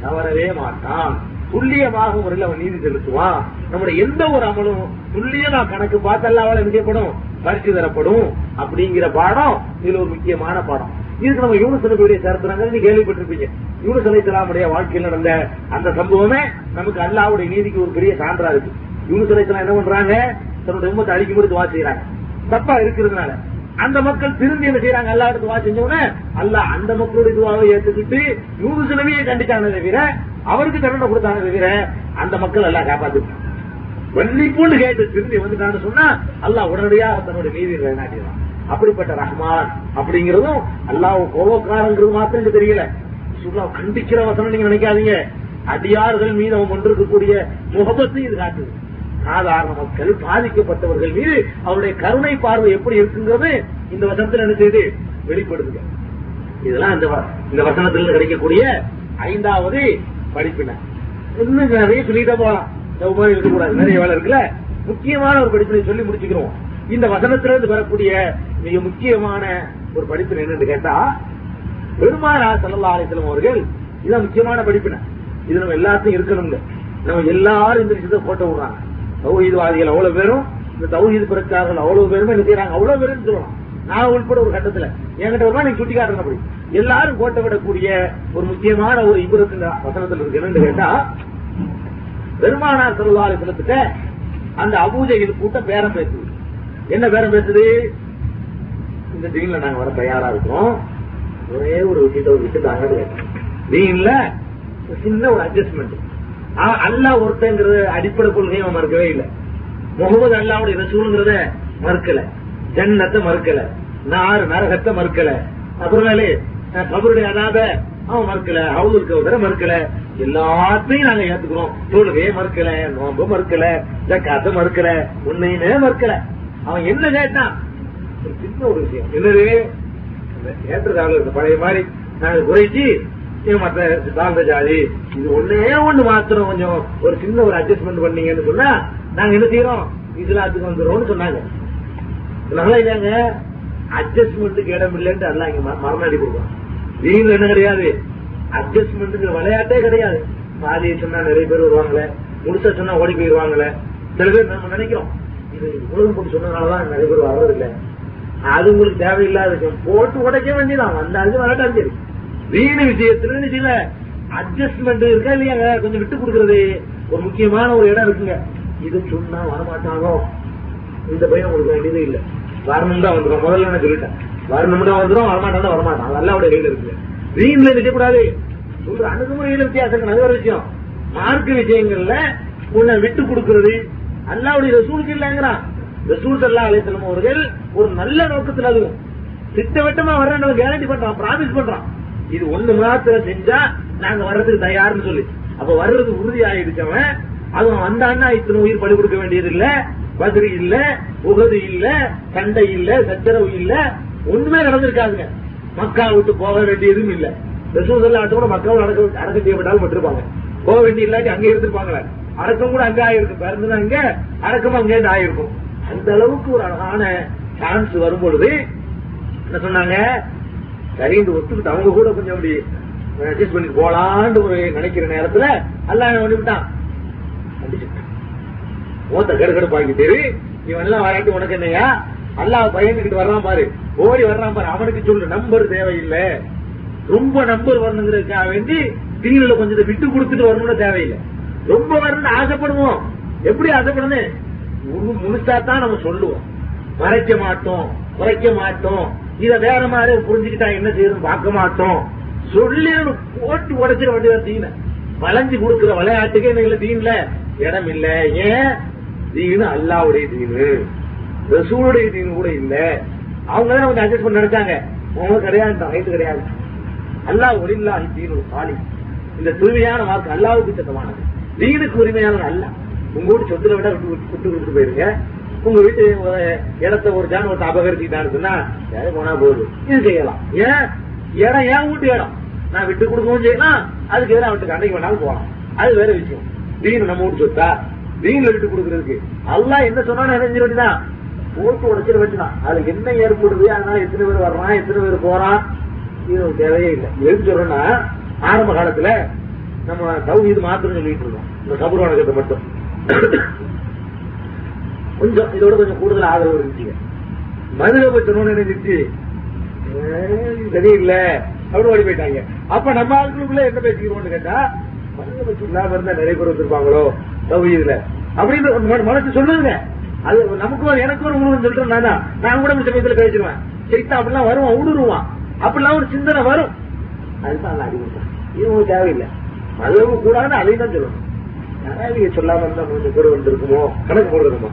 தவறவே மாட்டான். துல்லியமாக முறையில் அவன் நீதி செலுத்துவான். நம்முடைய எந்த ஒரு அமலும் துல்லியமா கணக்கு பார்த்து அல்லாவால் என்ன செய்யப்படும்? பரிசு தரப்படும். அப்படிங்கிற பாடம் இதுல ஒரு முக்கியமான பாடம். இதுக்கு நம்ம யூனுஸ் நபியுடைய சரித்திரங்கள் நீ கேள்விப்பட்டிருப்பீங்க. யூனுஸ் வாழ்க்கையில் நடந்த அந்த சம்பவமே நமக்கு அல்லாவுடைய நீதிக்கு ஒரு பெரிய சான்றா இருக்கு. யூனுஸ் என்ன பண்றாங்க? தன்னுடைய அழிக்க அடிக்கும்போது துவா செய்யறாங்க தப்பா இருக்கிறதுனால. அந்த மக்கள் திரும்பி என்ன செய்யறாங்க அல்லா எடுத்து துவா செஞ்சோடனே அல்லா அந்த மக்களுடைய துவாவை ஏத்துக்கிட்டு நூறு நபியை கண்டிச்சாங்க தவிர அவருக்கு தண்டனை கொடுத்தாங்க தவிர அந்த மக்கள் எல்லாம் காப்பாத்திட்டாங்க. வன்னிப்புன்னு கேட்டு திரும்பி வந்துட்டான்னு சொன்னா அல்லாஹ் உடனடியா தன்னுடைய நீதி நிலைநாட்டினான் அப்படிப்பட்ட ரஹ்மான் அப்படிங்கறதும் அல்லாஹ் கோபக்காரங்கிறது மாத்திரம் எனக்கு தெரியல. சுல்லா கண்டிக்கிற வசனம் நீங்க நினைக்காதீங்க. அடியார்கள் மீது அவன் கொண்டிருக்கக்கூடிய முகபத்து இது காட்டுது. சாதாரண மக்கள் பாதிக்கப்பட்டவர்கள் மீது அவருடைய கருணை பார்வை எப்படி இருக்குங்கிறது இந்த வசனத்தில் என்ன செய்து வெளிப்படுத்துங்க இதெல்லாம் இந்த வ- இந்த வசனத்தில் கிடைக்கக்கூடிய ஐந்தாவது படிப்பின. இன்னும் நிறைய சொல்லிட்டே போகலாம் இந்த இருக்கக்கூடாது. நிறைய வேலை இருக்குல்ல? முக்கியமான ஒரு படிப்பினை சொல்லி முடிச்சுக்கிறோம். இந்த வசனத்திலிருந்து வரக்கூடிய மிக முக்கியமான ஒரு படிப்பினை என்னன்னு கேட்டா பெருமானா சல்லா அலிஸ்லாம் அவர்கள் இதுதான் முக்கியமான படிப்பினை. இது நம்ம எல்லாத்தையும் இருக்கணுங்க. நம்ம எல்லாரும் இந்த விஷயத்தை போட்டு விடுறாங்க தௌஹீத்வாதிகள் அவ்வளவு பேரும் இந்த தௌஹீத் பிரச்சாரங்கள் அவ்வளவு பேரும் என்ன செய்யறாங்க? அவ்வளவு பேரும் சொல்லலாம் நான் உட்பட ஒரு கட்டத்துல. என்கிட்ட ஒரு நீங்க சுட்டி காட்டுறேன் அப்படி. எல்லாரும் கோட்டை விடக்கூடிய ஒரு முக்கியமான ஒரு இபுரத்து வசனத்தில் இருக்கு. என்னன்னு கேட்டா பெருமானார் சல்லா அலிஸ்லத்துட்ட அந்த அபூஜைகள் கூட்டம் பேரம் பேசுது. என்ன பேரம் பேசுது? இந்த தீன்ல நாங்க வர தயாரா இருக்கோம். ஒரே ஒரு விஷயத்த ஒரு விஷயத்த அங்கே தீன்ல சின்ன ஒரு அட்ஜஸ்ட்மெண்ட் அல்லாஹ் ஒருத்தங்கிறது அடிப்படை கொள்கையை அவன் மறுக்கவே இல்லை. முகமது அல்லாவுடைய ரசூலுங்கிறத மறுக்கல. ஜன்னத்தை மறுக்கல. நார் நரகத்தை மறுக்கல. அப்புறமேலே கபருடைய அதாப அவன் மறுக்கல. ஹவுதுல் கவுதரை மறுக்கல. எல்லாத்தையும் நாங்க ஏத்துக்கிறோம். தொழுகையே மறுக்கல நோம்பு மறுக்கல ஜக்காத்த மறுக்கல உன்னையுமே மறுக்கல. அவன் என்ன கேட்டான்? சின்ன ஒரு விஷயம். என்னது? இந்த இந்த பழைய மாதிரி. நாங்க குறைச்சி மற்ற சித்தாந்த ஜாதி இது ஒன்னே ஒண்ணு மாத்திரம் கொஞ்சம் ஒரு சின்ன ஒரு அட்ஜஸ்ட்மெண்ட் பண்ணீங்கன்னு சொன்னா நாங்க என்ன செய்யறோம்? இஸ்லாத்துக்கு வந்துடுறோம்னு சொன்னாங்க. நல்லா இல்லையாங்க? அட்ஜஸ்ட்மெண்ட்டுக்கு இடம் இல்லைன்ட்டு எல்லாம் இங்க மரணாடி கொடுக்குறோம் வீண் என்ன கிடையாது. அட்ஜஸ்ட்மெண்ட்டுக்கு விளையாட்டே கிடையாது. பாதியை சொன்னா நிறைய பேர் வருவாங்களே. முடிச்ச சொன்னா ஓடி போயிருவாங்களே சில பேர் நம்ம நினைக்கிறோம். இது உலகம் போட்டு சொன்னதுனாலதான் நிறைய பேர் வர்றதில்லை. அது உங்களுக்கு தேவையில்லாத போட்டு உடைக்க வேண்டியதான் வந்தாலும் வரட்டாலும் சரி. வீணு விஷயத்துல சில அட்ஜஸ்ட்மெண்ட் இருக்கா இல்லையாங்க கொஞ்சம் விட்டு கொடுக்கறது ஒரு முக்கியமான ஒரு இடம் இருக்குங்க. இது சொன்னா வரமாட்டானோ இந்த பையன் உங்களுக்கு வேண்டியது இல்ல. வரணும் தான் வந்துடும் முதல்ல நான் சொல்லிட்டேன். வரணும் தான் வந்துடும் வரமாட்டான் வரமாட்டான். அதெல்லாம் அவருடைய கையில இருக்கு வீண்ல நிற்கக்கூடாது சொல்ற அணுகுமுறையில வித்தியாசம் நல்ல ஒரு விஷயம். மார்க்க விஷயங்கள்ல உன்னை விட்டு கொடுக்கறது அல்லாவுடைய ரசூலுக்கு இல்லங்கிறான். ரசூல் சல்லா அலிஸ்லாம் அவர்கள் ஒரு நல்ல நோக்கத்தில் அதுவும். திட்டவட்டமா வர்றேன் கேரண்டி பண்றான் ப்ராமிஸ் பண்றான். இது ஒண்ணு மாத்திரம் செஞ்சா நாங்க வர்றதுக்கு தயார்னு சொல்லி. அப்ப வர்றது உறுதி ஆயிடுச்சவன் அவன் வந்தான்னா இத்தனை உயிர் பலி கொடுக்க வேண்டியது இல்ல. பதிரி இல்ல உகது இல்ல சண்டை இல்ல சச்சரவு இல்ல. ஒண்ணுமே நடந்திருக்காதுங்க. மக்கா விட்டு போக வேண்டியதும் இல்ல. அடுத்த கூட மக்கள் அடக்க அடக்கம் செய்யப்பட்டாலும் விட்டுருப்பாங்க. போக வேண்டிய இல்லாட்டி அங்கே இருந்திருப்பாங்களே. அடக்கம் கூட அங்க ஆயிருக்கும். பிறந்தது அங்க அடக்கம் அங்கே ஆயிருக்கும். அந்த அளவுக்கு ஒரு அழகான சான்ஸ் வரும்பொழுது என்ன சொன்னாங்க? சரின்னு ஒத்துக்கிட்டு அவங்க கூட கொஞ்சம் அப்படி அட்ஜஸ்ட் பண்ணி போலான்னு ஒரு நினைக்கிற நேரத்துல எல்லாம் என்ன பண்ணிவிட்டான் ஓத்த மூத்த கடுக்கடுப்பாக்கிட்டு இவன் எல்லாம் வராட்டி உனக்கு என்னையா? அல்லா பயந்துகிட்டு வர்றான் பாரு. ஓடி வர்றான் பாரு. அவனுக்கு சொல்லு நம்பர் தேவையில்லை. ரொம்ப நம்பர் வரணுங்கிறதுக்காக வேண்டி தீனில கொஞ்சம் விட்டு கொடுத்துட்டு வரணும்னு தேவையில்லை. ரொம்ப வரணும்னு ஆசைப்படுவோம். எப்படி ஆசைப்படணும் முழுசா தான் நம்ம சொல்லுவோம். மறைக்க மாட்டோம் குறைக்க மாட்டோம். இத வேற மாதிரி புரிஞ்சுக்கிட்டா என்ன செய்யணும் பார்க்க மாட்டோம். சொல்லி போட்டு உடைச்சிட வேண்டியதா தீன. வளைஞ்சு கொடுக்கிற விளையாட்டுக்கே எங்களை தீன்ல. இடம் இல்ல. ஏன்? தீனு அல்லாவுடைய தீனு. ரசூலுடைய தீனு கூட இல்ல. அவங்க தான் கொஞ்சம் அட்ஜஸ்ட் பண்ண நடத்தாங்க அவங்க கிடையாது வயசு கிடையாது. அல்லாஹ் ஒளில்லா தீனு சாலி இந்த தூய்மையான வாக்கு அல்லாவுக்கு சொந்தமானது தீனுக்கு உரிமையானது அல்ல. உங்களோட சொத்துல விட விட்டு விட்டு விட்டு கொடுத்துட்டு போயிருங்க. உங்க வீட்டு ஒரு இடத்த ஒரு ஜானவத்தை அபகரிச்சுட்டான்னு சொன்னா யாரு போனா போகுது? இது செய்யலாம். ஏன்? இடம் ஏன் வீட்டு இடம்? நான் விட்டு கொடுக்கவும் செய்யலாம். அதுக்கு எதிராக அவனுக்கு அன்னைக்கு வேணாலும் போகலாம். அது வேற விஷயம். தீன் நம்ம வீட்டு சொத்தா? தீன்ல விட்டு கொடுக்கறதுக்கு. அல்லா என்ன சொன்னா என்ன செஞ்சிட வேண்டியதான் போட்டு உடச்சிட வச்சுதான். அதுல என்ன ஏற்படுது? அதனால எத்தனை பேர் வர்றான்? எத்தனை பேர் போறான்? இது தேவையே இல்லை. எதுக்கு சொல்றேன்னா ஆரம்ப காலத்துல நம்ம தௌஹீது மாத்திரம் சொல்லிட்டு இருக்கோம் இந்த கபர் வணக்கத்தை மட்டும். கொஞ்சம் இதோட கொஞ்சம் கூடுதல் ஆதரவு இருந்துச்சு மதுரை போய் சொன்னோன்னு நினைச்சிச்சு சரியில்லை அப்படின்னு ஓடி போயிட்டாங்க. அப்ப நம்ம ஆளுக்குள்ள என்ன பேசிக்கிறோம்னு கேட்டா மதுரை பற்றி இல்லாம இருந்தா நிறைய பேர் வந்திருப்பாங்களோ? சௌகரியத்துல அப்படின்னு மனசு சொல்லுங்க அது நமக்கு ஒரு எனக்கு ஒரு உணவு சொல்றேன் நானா நான் கூட இந்த கழிச்சிருவேன் பேசிடுவேன். சரித்தா அப்படிலாம் வருவான் ஊடுருவான். அப்படிலாம் ஒரு சிந்தனை வரும். அதுதான் அல்ல அடிமைத்தான் இது உங்களுக்கு தேவையில்லை. அதுவும் கூடாதுன்னு அதையும் தான் சொல்லணும். யாராவது சொல்லாம இருந்தா கொஞ்சம் கூட வந்திருக்குமோ? கணக்கு போடுறதுமா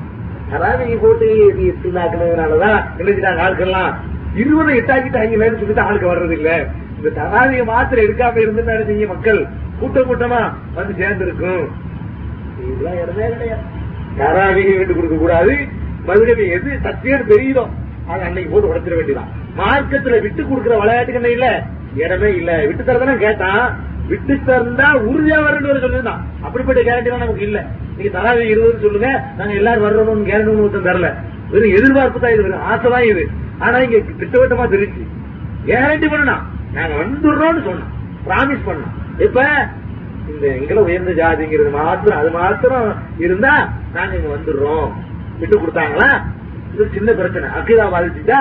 தராவியை போட்டு இது எட்டுனாக்குனதுனாலதான் நினைச்சிட்டாங்க ஆட்கள்லாம். இருபது எட்டாக்கிட்டாங்கன்னு சொல்லிட்டு ஆளுக்கு வர்றது இல்ல இந்த தராவியை மாத்திரம் எடுக்காம இருந்து நினைச்சீங்க மக்கள். கூட்டம் கூட்டமா வந்து சேர்ந்திருக்கும். இதெல்லாம் இடமே கிடையாது. தராவிகை விட்டு கொடுக்க கூடாது. மதுரை எது சத்தியம் தெரியுதோ அது அன்னைக்கு போட்டு உடச்சிட வேண்டியதான் மார்க்கத்துல விட்டு கொடுக்கிற விளையாட்டுக்கு என்ன இல்ல. இடமே இல்ல. விட்டு தரதானே கேட்டான். விட்டு தந்தா உறுதியா வரணும் சொல்லிருந்தான் அப்படிப்பட்ட கேரண்டி நமக்கு இல்ல. நீங்க தராவி இருபது சொல்லுங்க. நாங்க எல்லாரும் வரணும்னு கேரண்டி ஒருத்தன் தரல. வெறும் எதிர்பார்ப்பு தான் இது வெறும் ஆசை தான் இது. ஆனா இங்க திட்டவட்டமா தெரிஞ்சு கேரண்டி பண்ணா நாங்க வந்துடுறோம்னு சொன்னோம். பிராமிஸ் பண்ணோம். இப்ப இந்த எங்களை உயர்ந்த ஜாதிங்கிறது மாத்திரம் அது மாத்திரம் இருந்தா நாங்க இங்க வந்துடுறோம். விட்டு கொடுத்தாங்களா? இது சின்ன பிரச்சனை. அக்கிதா பாதிச்சுட்டா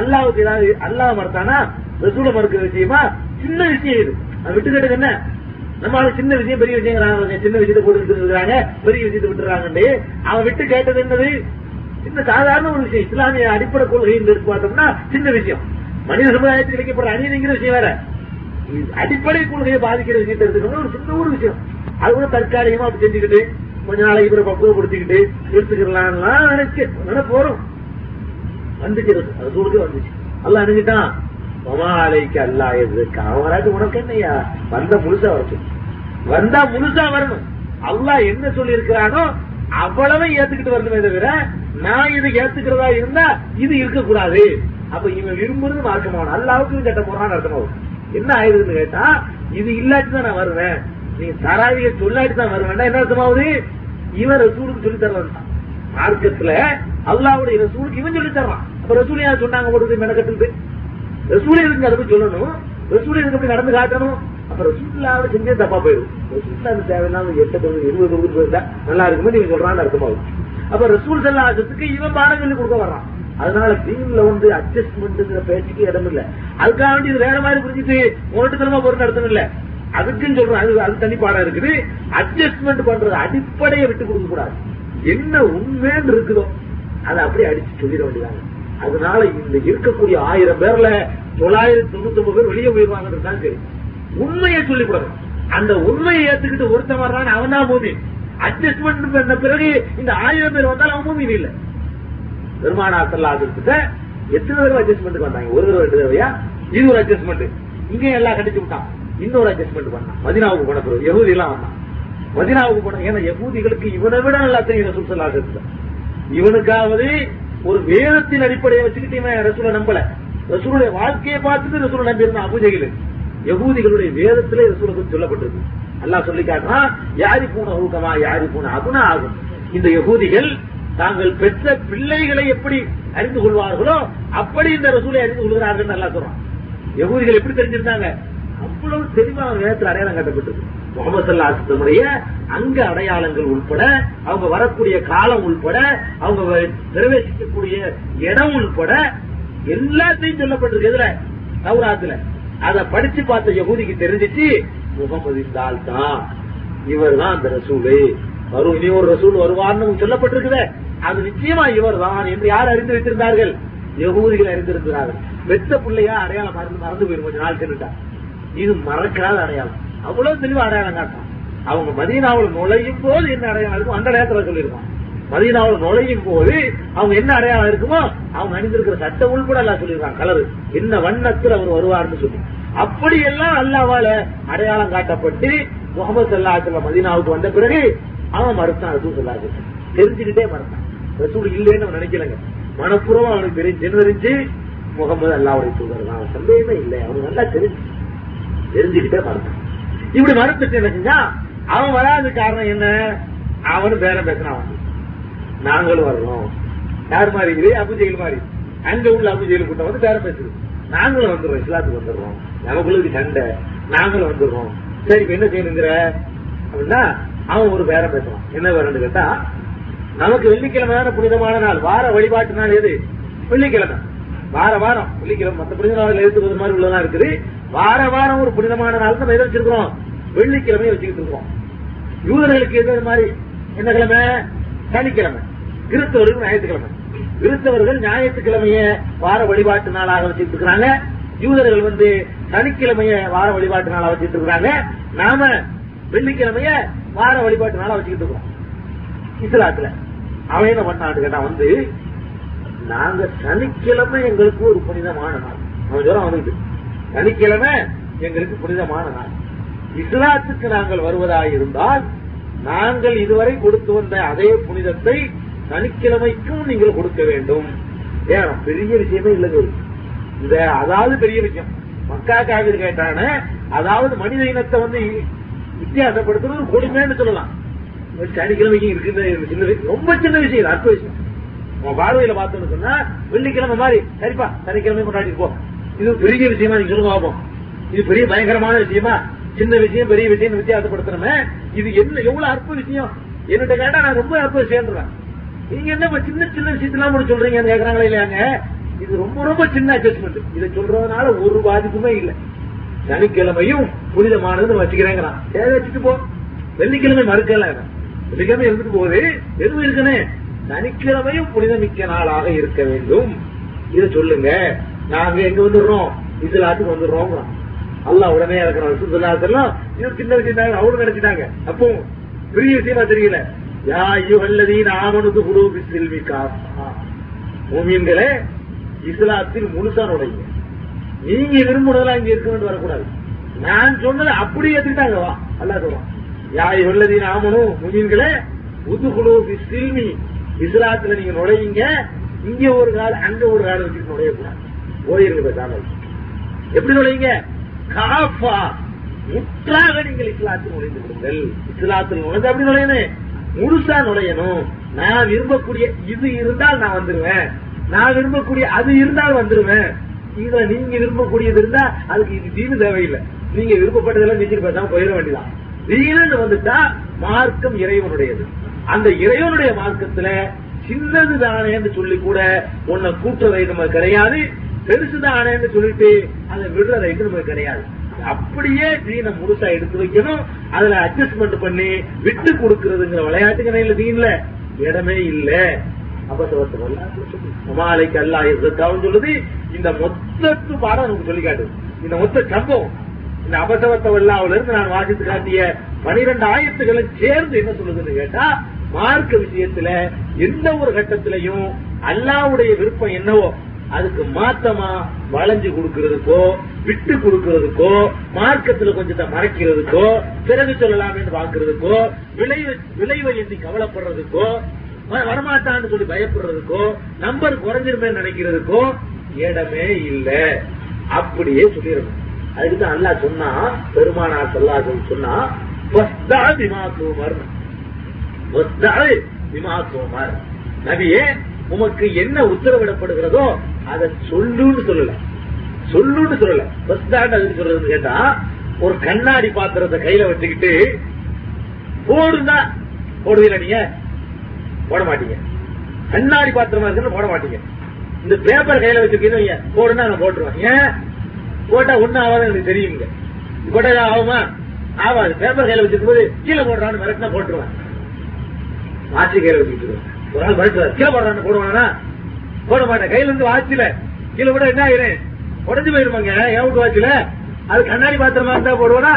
அல்லாவுக்கு ஏதாவது அல்லாஹ் மறுத்தானா ரசூல மறுக்கிற விஷயமா சின்ன விஷயம் இது. அது விட்டு கேட்டது என்ன? நம்ம சின்ன விஷயம் பெரிய விஷயம் சின்ன விஷயத்தை போட்டு இருக்காங்க பெரிய விஷயத்தை விட்டுறாங்கன்னு அவன் விட்டு கேட்டது என்னது? சின்ன சாதாரண ஒரு விஷயம். இஸ்லாமிய அடிப்படை கொள்கை பார்த்தோம்னா சின்ன விஷயம். மனித சமுதாயத்தில் கிடைக்கப்படுற அநீதிங்கிற விஷயம் வேற. அடிப்படை கொள்கையை பாதிக்கிற விஷயத்தை எடுத்துக்கணும் ஒரு சின்ன ஒரு விஷயம். அது கூட தற்காலிகமா அப்படி செஞ்சுக்கிட்டு கொஞ்ச நாளைக்கு பிறகு பக்குவப்படுத்திக்கிட்டு எடுத்துக்கலாம்லாம் நினைச்சு. நினைப்பு வரும் வந்துச்சு அது சூழ்நிலை வந்துச்சு. நல்லா அணிஞ்சிட்டான் மமாலைக்கு அல்லா எதுக்கு அவராட்டு உனக்கு என்னையா? வந்த முழுசா வரட்டும். வந்தா முழுசா வரணும். அல்லாஹ் என்ன சொல்லி இருக்கிறானோ அவ்வளவு ஏத்துக்கிட்டு வரணுமே தவிர நான் இது ஏத்துக்கிறதா இருந்தா இது இருக்கக்கூடாது. அப்ப இவன் விரும்புறது மார்க்கமாவணும். அல்லாவுக்கு கட்ட போறான்னு அர்த்தமாகும் என்ன ஆயுதுன்னு கேட்டா இது இல்லாட்டி தான் நான் வருவேன். நீ தராவிய சொல்லாட்டி தான் வருவேன் என்ன அர்த்தமாவது இவன் ரசூலுக்கு சொல்லி தரலாம் மார்க்கத்துல அல்லாவுடைய ரசூலுக்கு இவன் சொல்லி தர்றான். அப்ப ரசூல் யார் சொன்னாங்க போடுறது மெனக்கட்டுது ரசூலே இருக்கு அதை போய் சொல்லணும். ரசூலே இருக்கு அப்படி நடந்து காட்டணும்? அப்ப ரசூல்லாவோட செஞ்சே தப்பா போயிடும். ரசூல்லா அது தேவையில்லாம எட்டு தொகுதி இருபது தொகுதி போயிருந்தா நல்லா இருக்குமே நீங்க சொல்றான்னு அர்த்தமாகும். அப்ப ரசூல் செல்லாசத்துக்கு இவன் பாடம் சொல்லி கொடுக்க வர்றான். அதனால டீம்ல வந்து அட்ஜஸ்ட்மெண்ட்ங்கிற பேச்சுக்கு இடம் இல்ல. அதுக்காக வேண்டி இது வேற மாதிரி புரிஞ்சுட்டு முரட்டுத்தனமா பொருள் நடத்தணும் இல்ல. அதுக்குன்னு சொல்றேன் அது அது தனி பாடம் இருக்குது. அட்ஜஸ்ட்மெண்ட் பண்றது அடிப்படையை விட்டு கொடுக்க கூடாது. என்ன உண்மைன்னு இருக்குதோ அதை அப்படியே அடிச்சு சொல்லிட வேண்டியதாங்க அதனால இந்த இருக்கக்கூடிய ஆயிரம் பேர்ல தொள்ளாயிரத்தி தொண்ணூத்தி ஒன்பது பேர் வெளியே போயிருவாங்கன்றது தான் சரி உண்மையை சொல்லிவிடணும் அந்த உண்மையை ஏத்துக்கிட்டு ஒருத்தன் வர்றான் அவன் தான் மூமி அட்ஜஸ்ட்மெண்ட் பண்ண பிறகு இந்த ஆயிரம் பேர் வந்தாலும் அவன் மூமி இல்ல. பெருமானா செல்லாதிருக்கிட்ட எத்தனை தடவை அட்ஜஸ்ட்மெண்ட் வந்தாங்க? ஒரு தடவை ரெண்டு தடவையா? இது ஒரு அட்ஜஸ்ட்மெண்ட் இங்க எல்லாம் கண்டிச்சு விட்டான். இன்னொரு அட்ஜஸ்ட்மெண்ட் பண்ணான். மதினாவுக்கு போன பிறகு யகுதி எல்லாம் வந்தான். மதினாவுக்கு போன ஏன்னா யகூதிகளுக்கு இவனை விட நல்லா தெரியும் ரசூல் சல்லா இவனுக்காவது ஒரு வேதத்தின் அடிப்படையை வச்சுக்கிட்டு இவன் ரசூலை நம்பல. ரசூலுடைய வாழ்க்கையை பார்த்துட்டு ரசூலை நம்பி அபுஜகில் யகூதிகளுடைய வேதத்திலே ரசூலை பற்றி சொல்லப்பட்டிருக்கு அல்லாஹ் சொல்லி காட்டுறான் யாரி பூன ஊக்கமா யாரி பூன அதுனா ஆகும். இந்த யகூதிகள் தாங்கள் பெற்ற பிள்ளைகளை எப்படி அறிந்து கொள்வார்களோ அப்படி இந்த ரசூலை அறிந்து கொள்கிறார்கள் நல்லா சொல்றான். யகூதிகள் எப்படி தெரிஞ்சிருந்தாங்க? அவ்வளவு தெளிவா வேதத்தில் அடையாளம் காட்டப்பட்டது. முகமது அங்க அடையாளங்கள் உள்பட அவங்க வரக்கூடிய காலம் உள்பட அவங்க பிரவேசிக்கக்கூடிய இடம் உள்பட எல்லாத்தையும் சொல்லப்பட்டிருக்கு எதுல? நவராத்துல அத படிச்சு பார்த்த யகுதிக்கு தெரிஞ்சிச்சு முகமது இந்த ஆள் தான் இவர் தான் அந்த ரசூலு. வரும் இனி ஒரு ரசூல் வருவான்னு சொல்லப்பட்டிருக்குதே. அது நிச்சயமா இவர் தான் என்று யார் அறிந்து வைத்திருந்தார்கள்? யகூதிகள் அறிந்திருக்கிறார்கள். வெத்த பிள்ளையா அடையாளம் மறந்து மறந்து போயிரும். கொஞ்ச நாள் சென்றுட்டா. இது மறக்காத அடையாளம். அவ்வளவு தெளிவா அடையாளம் காட்டும் அவங்க மதீனாவில் நுழையும் போது என்ன அடையாளம் இருக்கும் அந்த நேரத்தில் சொல்லியிருக்கான். மதீனாவில் நுழையும் போது அவங்க என்ன அடையாளம் இருக்குமோ அவங்க அணிந்திருக்கிற சட்ட உள்பட எல்லாம் சொல்லியிருக்காங்க. கலரு. என்ன வண்ணத்தில் அவர் வருவார்னு சொல்லி. அப்படியெல்லாம் அல்லாவால அடையாளம் காட்டப்பட்டு முகமது சல்லாத்துல மதீனாவுக்கு வந்த பிறகு அவன் மறுத்தான் ரசூல் சொல்லாது தெரிஞ்சுக்கிட்டே மறுத்தான். ரசூல் இல்லைன்னு அவன் நினைக்கலங்க. மனப்பூர்வம் அவனுக்கு தெரிஞ்சு என்ன தெரிஞ்சு? முகமது அல்லாவுடைய தூதர் தான். சந்தேகமே இல்லை. அவனுக்கு நல்லா தெரிஞ்சு. தெரிஞ்சுக்கிட்டே மறுத்தான். இப்படி மறுத்துட்டு என்ன செஞ்சா அவன் வராத காரணம் என்ன? அவனும் பேரம் பேசுறான் அவன். நாங்களும் வரணும். யார் மாதிரி? இது அபுஜெயில் மாதிரி. அங்க உள்ள அபுஜெயில் கூட்டம் வந்து பேரம் பேசுது நாங்களும் வந்துடுறோம் இஸ்லாத்துக்கு வந்துடுறோம். நமக்குள்ள சண்டை. நாங்களும் வந்துடுறோம். சரி இப்ப என்ன செய்யணுங்கிற? அப்படின்னா அவன் ஒரு பேரம் பேசுறான். என்ன பேரன்னு கேட்டா நமக்கு வெள்ளிக்கிழமையான புனிதமான நாள் வார வழிபாட்டு நாள் எது? வெள்ளிக்கிழமை. வார வாரம். வெள்ளிக்கிழமை மற்ற புனித நாள் எழுத்துவது மாதிரி உள்ளதா இருக்குது. வார வாரம் ஒரு புனிதமான நாள் நம்ம எதை வச்சிருக்கிறோம்? வெள்ளிக்கிழமையை வச்சுக்கிட்டு இருக்கோம் யூதர்களுக்கு எது மாதிரி? என்ன கிழமை? சனிக்கிழமை. கிறிஸ்தவர்கள் ஞாயிற்றுக்கிழமை. கிறிஸ்தவர்கள் ஞாயிற்றுக்கிழமைய வார வழிபாட்டு நாளாக வச்சுட்டு இருக்கிறாங்க. யூதர்கள் வந்து சனிக்கிழமைய வார வழிபாட்டு நாளா வச்சுட்டு இருக்கிறாங்க. நாம வெள்ளிக்கிழமைய வார வழிபாட்டு நாளா வச்சுக்கிட்டு இருக்கிறோம். இஸ்லாத்துல. அவன் என்ன பண்ணான்னு கேட்டா வந்து நாங்க சனிக்கிழமை எங்களுக்கு ஒரு புனிதமான நாள். அவன் சொல்ல வந்துட்டு சனிக்கிழமை எங்களுக்கு புனிதமான நாள். இஸ்லாத்துக்கு நாங்கள் வருவதாக இருந்தால் நாங்கள் இதுவரை கொடுத்து வந்த அதே புனிதத்தை சனிக்கிழமைக்கும் நீங்கள் கொடுக்க வேண்டும். ஏன் பெரிய விஷயமே இல்லைங்க இந்த அதாவது பெரிய விஷயம். மக்கா காவிரி கேட்டான அதாவது மனித இனத்தை வந்து வித்தியாசப்படுத்துறது கொடுமைன்னு சொல்லலாம். சனிக்கிழமைக்கு இருக்குது சின்ன ரொம்ப சின்ன விஷயம் அற்ப விஷயம். உன் பார்வையில பார்த்தோம்னு சொன்னா வெள்ளிக்கிழமை மாதிரி சரிப்பா சனிக்கிழமை கொண்டாடி இருப்போம் இது பெரிய விஷயமா நீங்க சொல்லுங்க ஆகும் இது பெரிய பயங்கரமான விஷயமா? சின்ன விஷயம் பெரிய விஷயம் வித்தியாசப்படுத்தணுமே இது என்ன எவ்வளவு அற்ப விஷயம்? என்னட்ட கேட்டா நான் ரொம்ப அற்ப சேர்ந்துருவேன் நீங்க என்ன சின்ன சின்ன விஷயத்தெல்லாம் கூட சொல்றீங்கன்னு கேக்குறாங்களே இல்லையாங்க? இது ரொம்ப ரொம்ப சின்ன அட்ஜஸ்ட்மெண்ட் இதை சொல்றதுனால ஒரு பாதிப்புமே இல்லை. சனிக்கிழமையும் புனிதமானதுன்னு வச்சுக்கிறேங்கிறான். தேவை வச்சுட்டு போ. வெள்ளிக்கிழமை மறுக்கல வெள்ளிக்கிழமை இருந்துட்டு போகுது எதுவும் இருக்குன்னு சனிக்கிழமையும் புனிதமிக்க நாளாக இருக்க வேண்டும். இதை சொல்லுங்க. நாங்க எங்க வந்துடுறோம்? இஸ்லாத்துக்கு வந்துடுறோம் அல்லாஹ் உடனே இருக்கிறோம் சுத்தலாத்தெல்லாம் இது சின்ன விஷயம் அவரும் நினைச்சிட்டாங்க. அப்போ பெரிய விஷயமா தெரியல. யா ஐயோல்லதீன் ஆமனுக்கு குரு செல்வி காசா இஸ்லாத்தில் முழுசா நுழைங்க நீங்க விரும்புனதெல்லாம் இங்க இருக்கணும்னு வரக்கூடாது. நான் சொன்னதை அப்படியே எடுத்துக்கிட்டாங்க. வா. அல்லா சொல்றான். யா உள்ளதீன் ஆமனும் முமீன்களே உதுகுழு சில்மி இஸ்லாத்துல நீங்க நுழையுங்க இங்க ஒரு கால் அங்க ஒரு கால் வச்சுட்டு நுழையக்கூடாது. போயிருங்க பேசாம எப்படி நுழையுங்க? காஃபா முற்றாக நீங்கள் இஸ்லாத்தில் நுழைந்து விடுங்கள். இஸ்லாத்தில் நுழைஞ்சு அப்படி நுழையணும்? முழுசா நுழையணும். நான் விரும்பக்கூடிய இது இருந்தால் நான் வந்துருவேன். நான் விரும்பக்கூடிய அது இருந்தால் வந்துருவேன். இதுல நீங்க விரும்பக்கூடியது இருந்தா அதுக்கு இது தீனு தேவையில்லை. நீங்க விருப்பப்பட்டதெல்லாம் செஞ்சுட்டு பேசாம போயிட வேண்டியதான் தீனு வந்துட்டா மார்க்கம் இறைவனுடையது. அந்த இறைவனுடைய மார்க்கத்துல சின்னது தானேன்னு சொல்லி கூட உன்னை கூட்டுறதை நம்ம கிடையாது பெருசு தானேன்னு சொல்லிட்டு அதை விடுறதைக்கு நமக்கு கிடையாது. அப்படியே தீனை முழுசா எடுத்து வைக்கணும் அதுல அட்ஜஸ்ட்மெண்ட் பண்ணி விட்டு கொடுக்கறதுங்கிற விளையாட்டு இல்ல. தீன்ல இடமே இல்ல. அபசவத்தை அல்லா இருக்காவும் சொல்லுது. இந்த மொத்தத்து பாடம் நமக்கு சொல்லி காட்டு இந்த மொத்த சம்பவம். இந்த அபசவத்தை வல்லாவில இருந்து நான் வாசித்து காட்டிய பனிரெண்டு ஆயிரத்துகளை சேர்ந்து என்ன சொல்லுதுன்னு கேட்டா மார்க்க விஷயத்துல எந்த ஒரு கட்டத்திலையும் அல்லாவுடைய விருப்பம் என்னவோ அதுக்கு மாத்தமா வளைஞ்சு கொடுக்கறதுக்கோ விட்டு கொடுக்கறதுக்கோ மார்க்கத்துல கொஞ்சத்தை மறைக்கிறதுக்கோ பிறகு சொல்லலாம்னு பாக்குறதுக்கோ விளைவு விளைவை எண்ணி கவலைப்படுறதுக்கோ வரமாட்டான்னு சொல்லி பயப்படுறதுக்கோ நம்பர் குறைஞ்சிருமே நினைக்கிறதுக்கோ இடமே இல்லை. அப்படியே சொல்லிடணும். அதுக்குதான் அல்லா சொன்னா பெருமானா சொல்லா சொன்னா நபியே உமக்கு என்ன உத்தரவிடப்படுகிறதோ அதை சொல்லுன்னு சொல்லல. சொல்லுன்னு சொல்லல. பஸ்டாண்ட் அதுக்கு சொல்றதுன்னு கேட்டா ஒரு கண்ணாடி பாத்திரத்தை கையில வச்சுக்கிட்டு போடுந்தா போடுவீங்க நீங்க? போட மாட்டீங்க. கண்ணாடி பாத்திரமா இருக்குன்னு போட மாட்டீங்க. இந்த பேப்பர் கையில வச்சிருக்கீங்க போடுனா நான் போட்டுருவேன். ஏன்? போட்டா ஒண்ணு ஆகாது எனக்கு தெரியுங்க போட்டா ஆகுமா? ஆகாது. பேப்பர் கையில வச்சிருக்கும் போது கீழே போடுறான்னு மிரட்டினா போட்டுருவான். வாட்சி கையில வச்சுருவான் ஒரு நாள் மிரட்டுவார் கீழே போடுறான்னு போடுவானா? போட மாட்டேன். கையில இருந்து வாட்சில கீழே போட என்ன ஆயிரும்? உடஞ்சு போயிருப்பாங்க. என் வாட்சில அது கண்ணாடி பாத்திரமா இருந்தா போடுவானா?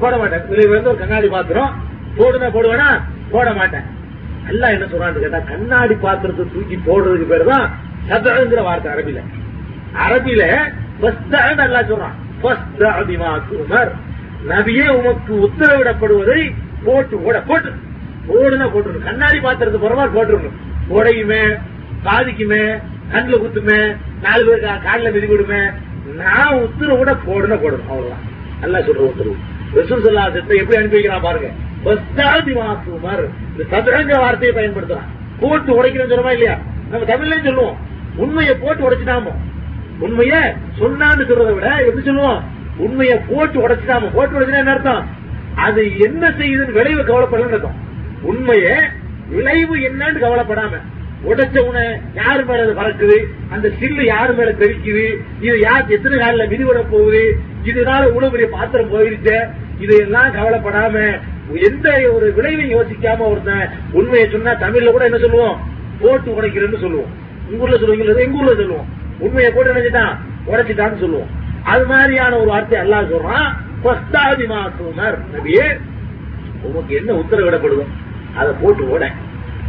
போட மாட்டேன். இதுல வந்து ஒரு கண்ணாடி பாத்திரம். போடுனா போடுவேனா? போட மாட்டேன். எல்லாம் என்ன சொல்றான்னு கேட்டா கண்ணாடி பாத்திரத்தை தூக்கி போடுறதுக்கு பேர் தான் சதங்கிற வார்த்தை அரபில அரபில அல்லா சொல்றான் நபியே உமக்கு உத்தரவிடப்படுவதை போட்டு ஓட போட்டு ஓடுனா போட்டுருணும் கண்ணாடி பாத்திரத்து போறமா போட்டுருணும் உடையுமே பாதிக்குமே கண்ணில் குத்துமே நாலு பேர் காலில் மிதிவிடுமே நான் உத்தரவு கூட போடுனா போடணும் அவ்வளவுதான் நல்லா சொல்ற உத்தரவு ரசூல் சல்லா சித்தை எப்படி அனுப்பி வைக்கிறான் பாருங்க மாசுமார் இந்த சதுரங்க வார்த்தையை பயன்படுத்துறான். போட்டு உடைக்கிறேன்னு சொல்லுமா இல்லையா? நம்ம தமிழ்லயும் சொல்லுவோம். உண்மையை போட்டு உடைச்சுட்டாமோ. உண்மைய சொன்னான்னு சொல்றதை விட எப்படி சொல்லுவோம்? உண்மையை போட்டு உடைச்சிட்டாம போட்டு உடைச்சினா என்ன அர்த்தம்? அது என்ன செய்யுதுன்னு விளைவு கவலைப்படலன்னு அர்த்தம். உண்மைய விளைவு என்னன்னு கவலைப்படாம உடைச்ச உன யாரு மேல அது பறக்குது? அந்த சில்லு யாரு மேல தெரிக்குது இது யார் எத்தனை காலில விதிவிட போகுது? இதனால உணவுடைய பெரிய பாத்திரம் போயிருச்சு இதையெல்லாம் கவலைப்படாம எந்த ஒரு விளைவையும் யோசிக்காம ஒருத்தன் உண்மையை சொன்னா தமிழ்ல கூட என்ன சொல்லுவோம்? போட்டு உடைக்கிறேன்னு சொல்லுவோம். உங்க ஊர்ல சொல்லுவீங்க எங்க ஊர்ல சொல்லுவோம். உண்மையை கூட நினைச்சிட்டான் உடைச்சிட்டான்னு சொல்லுவோம். அது மாதிரியான ஒரு வார்த்தை அல்லா சொல்றான். நபியே உனக்கு என்ன உத்தரவிடப்படுதோ அதை போட்டு ஓட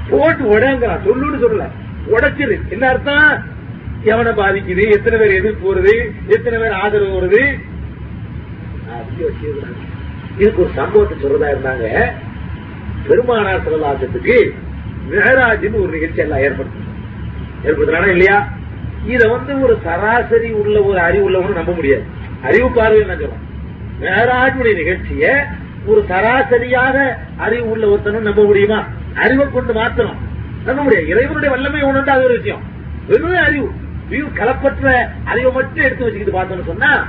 போட்டு உடங்கிறான் சொல்லுன்னு சொல்லல. உடைச்சிரு. என்ன அர்த்தம்? எவனை பாதிக்குது? எத்தனை பேர் எதிர்ப்பு வருது? எத்தனை பேர் ஆதரவு வருது? இதுக்கு ஒரு சம்பவத்தை சொல்றதா இருந்தாங்க. பெருமானார் சிவலாசத்துக்கு மேராஜின்னு ஒரு நிகழ்ச்சி எல்லாம் ஏற்படுத்தும். ஏற்படுத்துறானா இல்லையா? இத வந்து ஒரு சராசரி உள்ள ஒரு அறிவு உள்ளவங்க நம்ப முடியாது. அறிவு பார்வை என்ன சொல்றேன்? மேராஜுடைய நிகழ்ச்சிய ஒரு சராசரியாக அறிவு உள்ள ஒருத்தனும் நம்ப முடியுமா? அறிவை கொண்டு மாத்தணும் நம்ப முடியாது. இறைவனுடைய வல்லமை உணர்ந்து அது ஒரு விஷயம். வெறும் அறிவு. அறிவு கலப்பற்ற அறிவை மட்டும் எடுத்து வச்சுக்கிட்டு பார்த்தோம்னு சொன்னா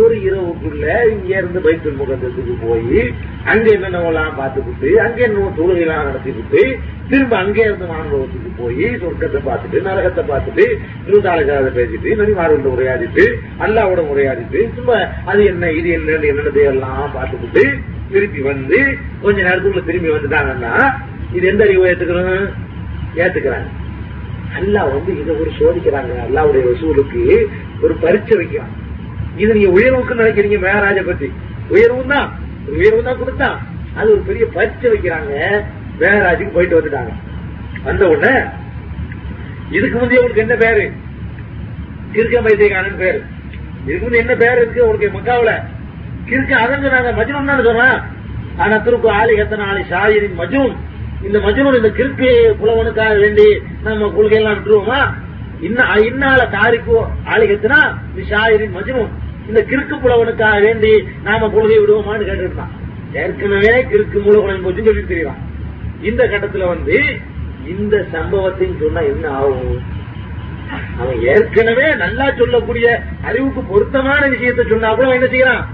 ஒரு இரவுக்குள்ள இங்க இருந்து பைத்தல் முகத்துக்கு போய் அங்க என்னென்னவெல்லாம் பார்த்துக்கிட்டு அங்க என்ன தொழுகைலாம் நடத்திக்கிட்டு திரும்ப அங்கே இருந்து மாணவத்துக்கு போய் சொர்க்கத்தை பார்த்துட்டு நரகத்தை பார்த்துட்டு இருபத்தாளுக்காக பேசிட்டு நனிமாரோட உரையாடிட்டு அல்லாவோட உரையாடிட்டு திரும்ப அது என்ன இது என்ன என்னது எல்லாம் பார்த்துக்கிட்டு திருப்பி வந்து கொஞ்ச நேரத்துக்குள்ள திரும்பி வந்துட்டாங்கன்னா இது எந்த அறிவு ஏத்துக்கிறோம்? ஏத்துக்கிறாங்க. அல்லாஹ் வந்து இதை ஒரு சோதிக்கிறாங்க. அல்லாவுடைய வசூலுக்கு ஒரு பரீட்சை வைக்கிறான். இது நீங்க உயர்வுக்கு நினைக்கிறீங்க மேராஜ பத்தி உயர்வு தான் உயர்வு தான் கொடுத்தா அது ஒரு பெரிய பரீட்சை வைக்கிறாங்க மேராஜுக்கு போயிட்டு வந்துட்டாங்க. வந்த உடனே இதுக்கு முந்தைய உங்களுக்கு என்ன பேரு? கிருக்க வைத்தியகானன் பேரு. இதுக்கு முந்தைய என்ன பேர் இருக்கு உங்களுக்கு மக்காவில? கிருக்க அதங்க நாங்க மஜ்னு தான் சொன்னான் ஆனா திருப்பு ஆலி எத்தனை ஆளி ஷாயிரின் மஜ்னூன். இந்த மஜ்னூன் இந்த கிறுக்கு புலவனுக்காக வேண்டி நம்ம கொள்கையெல்லாம் விட்டுருவோமா? இன்னால தாரிக்கு ஆளிகத்தினா இது ஷாயிரின் மஜ்னூன். இந்த கிறுக்கு புலவனுக்காக வேண்டி நாம கொள்கை விடுவோமான்னு கேட்டுருந்தான் ஏற்கனவே கிறுக்கு மூலகுணம் கொஞ்சம் சொல்லி தெரியலாம் இந்த கட்டத்துல வந்து இந்த சம்பவத்தையும் சொன்னா என்ன ஆகும்? அவன் ஏற்கனவே நல்லா சொல்லக்கூடிய அறிவுக்கு பொருத்தமான விஷயத்தை சொன்னா கூட என்ன செய்யறான்?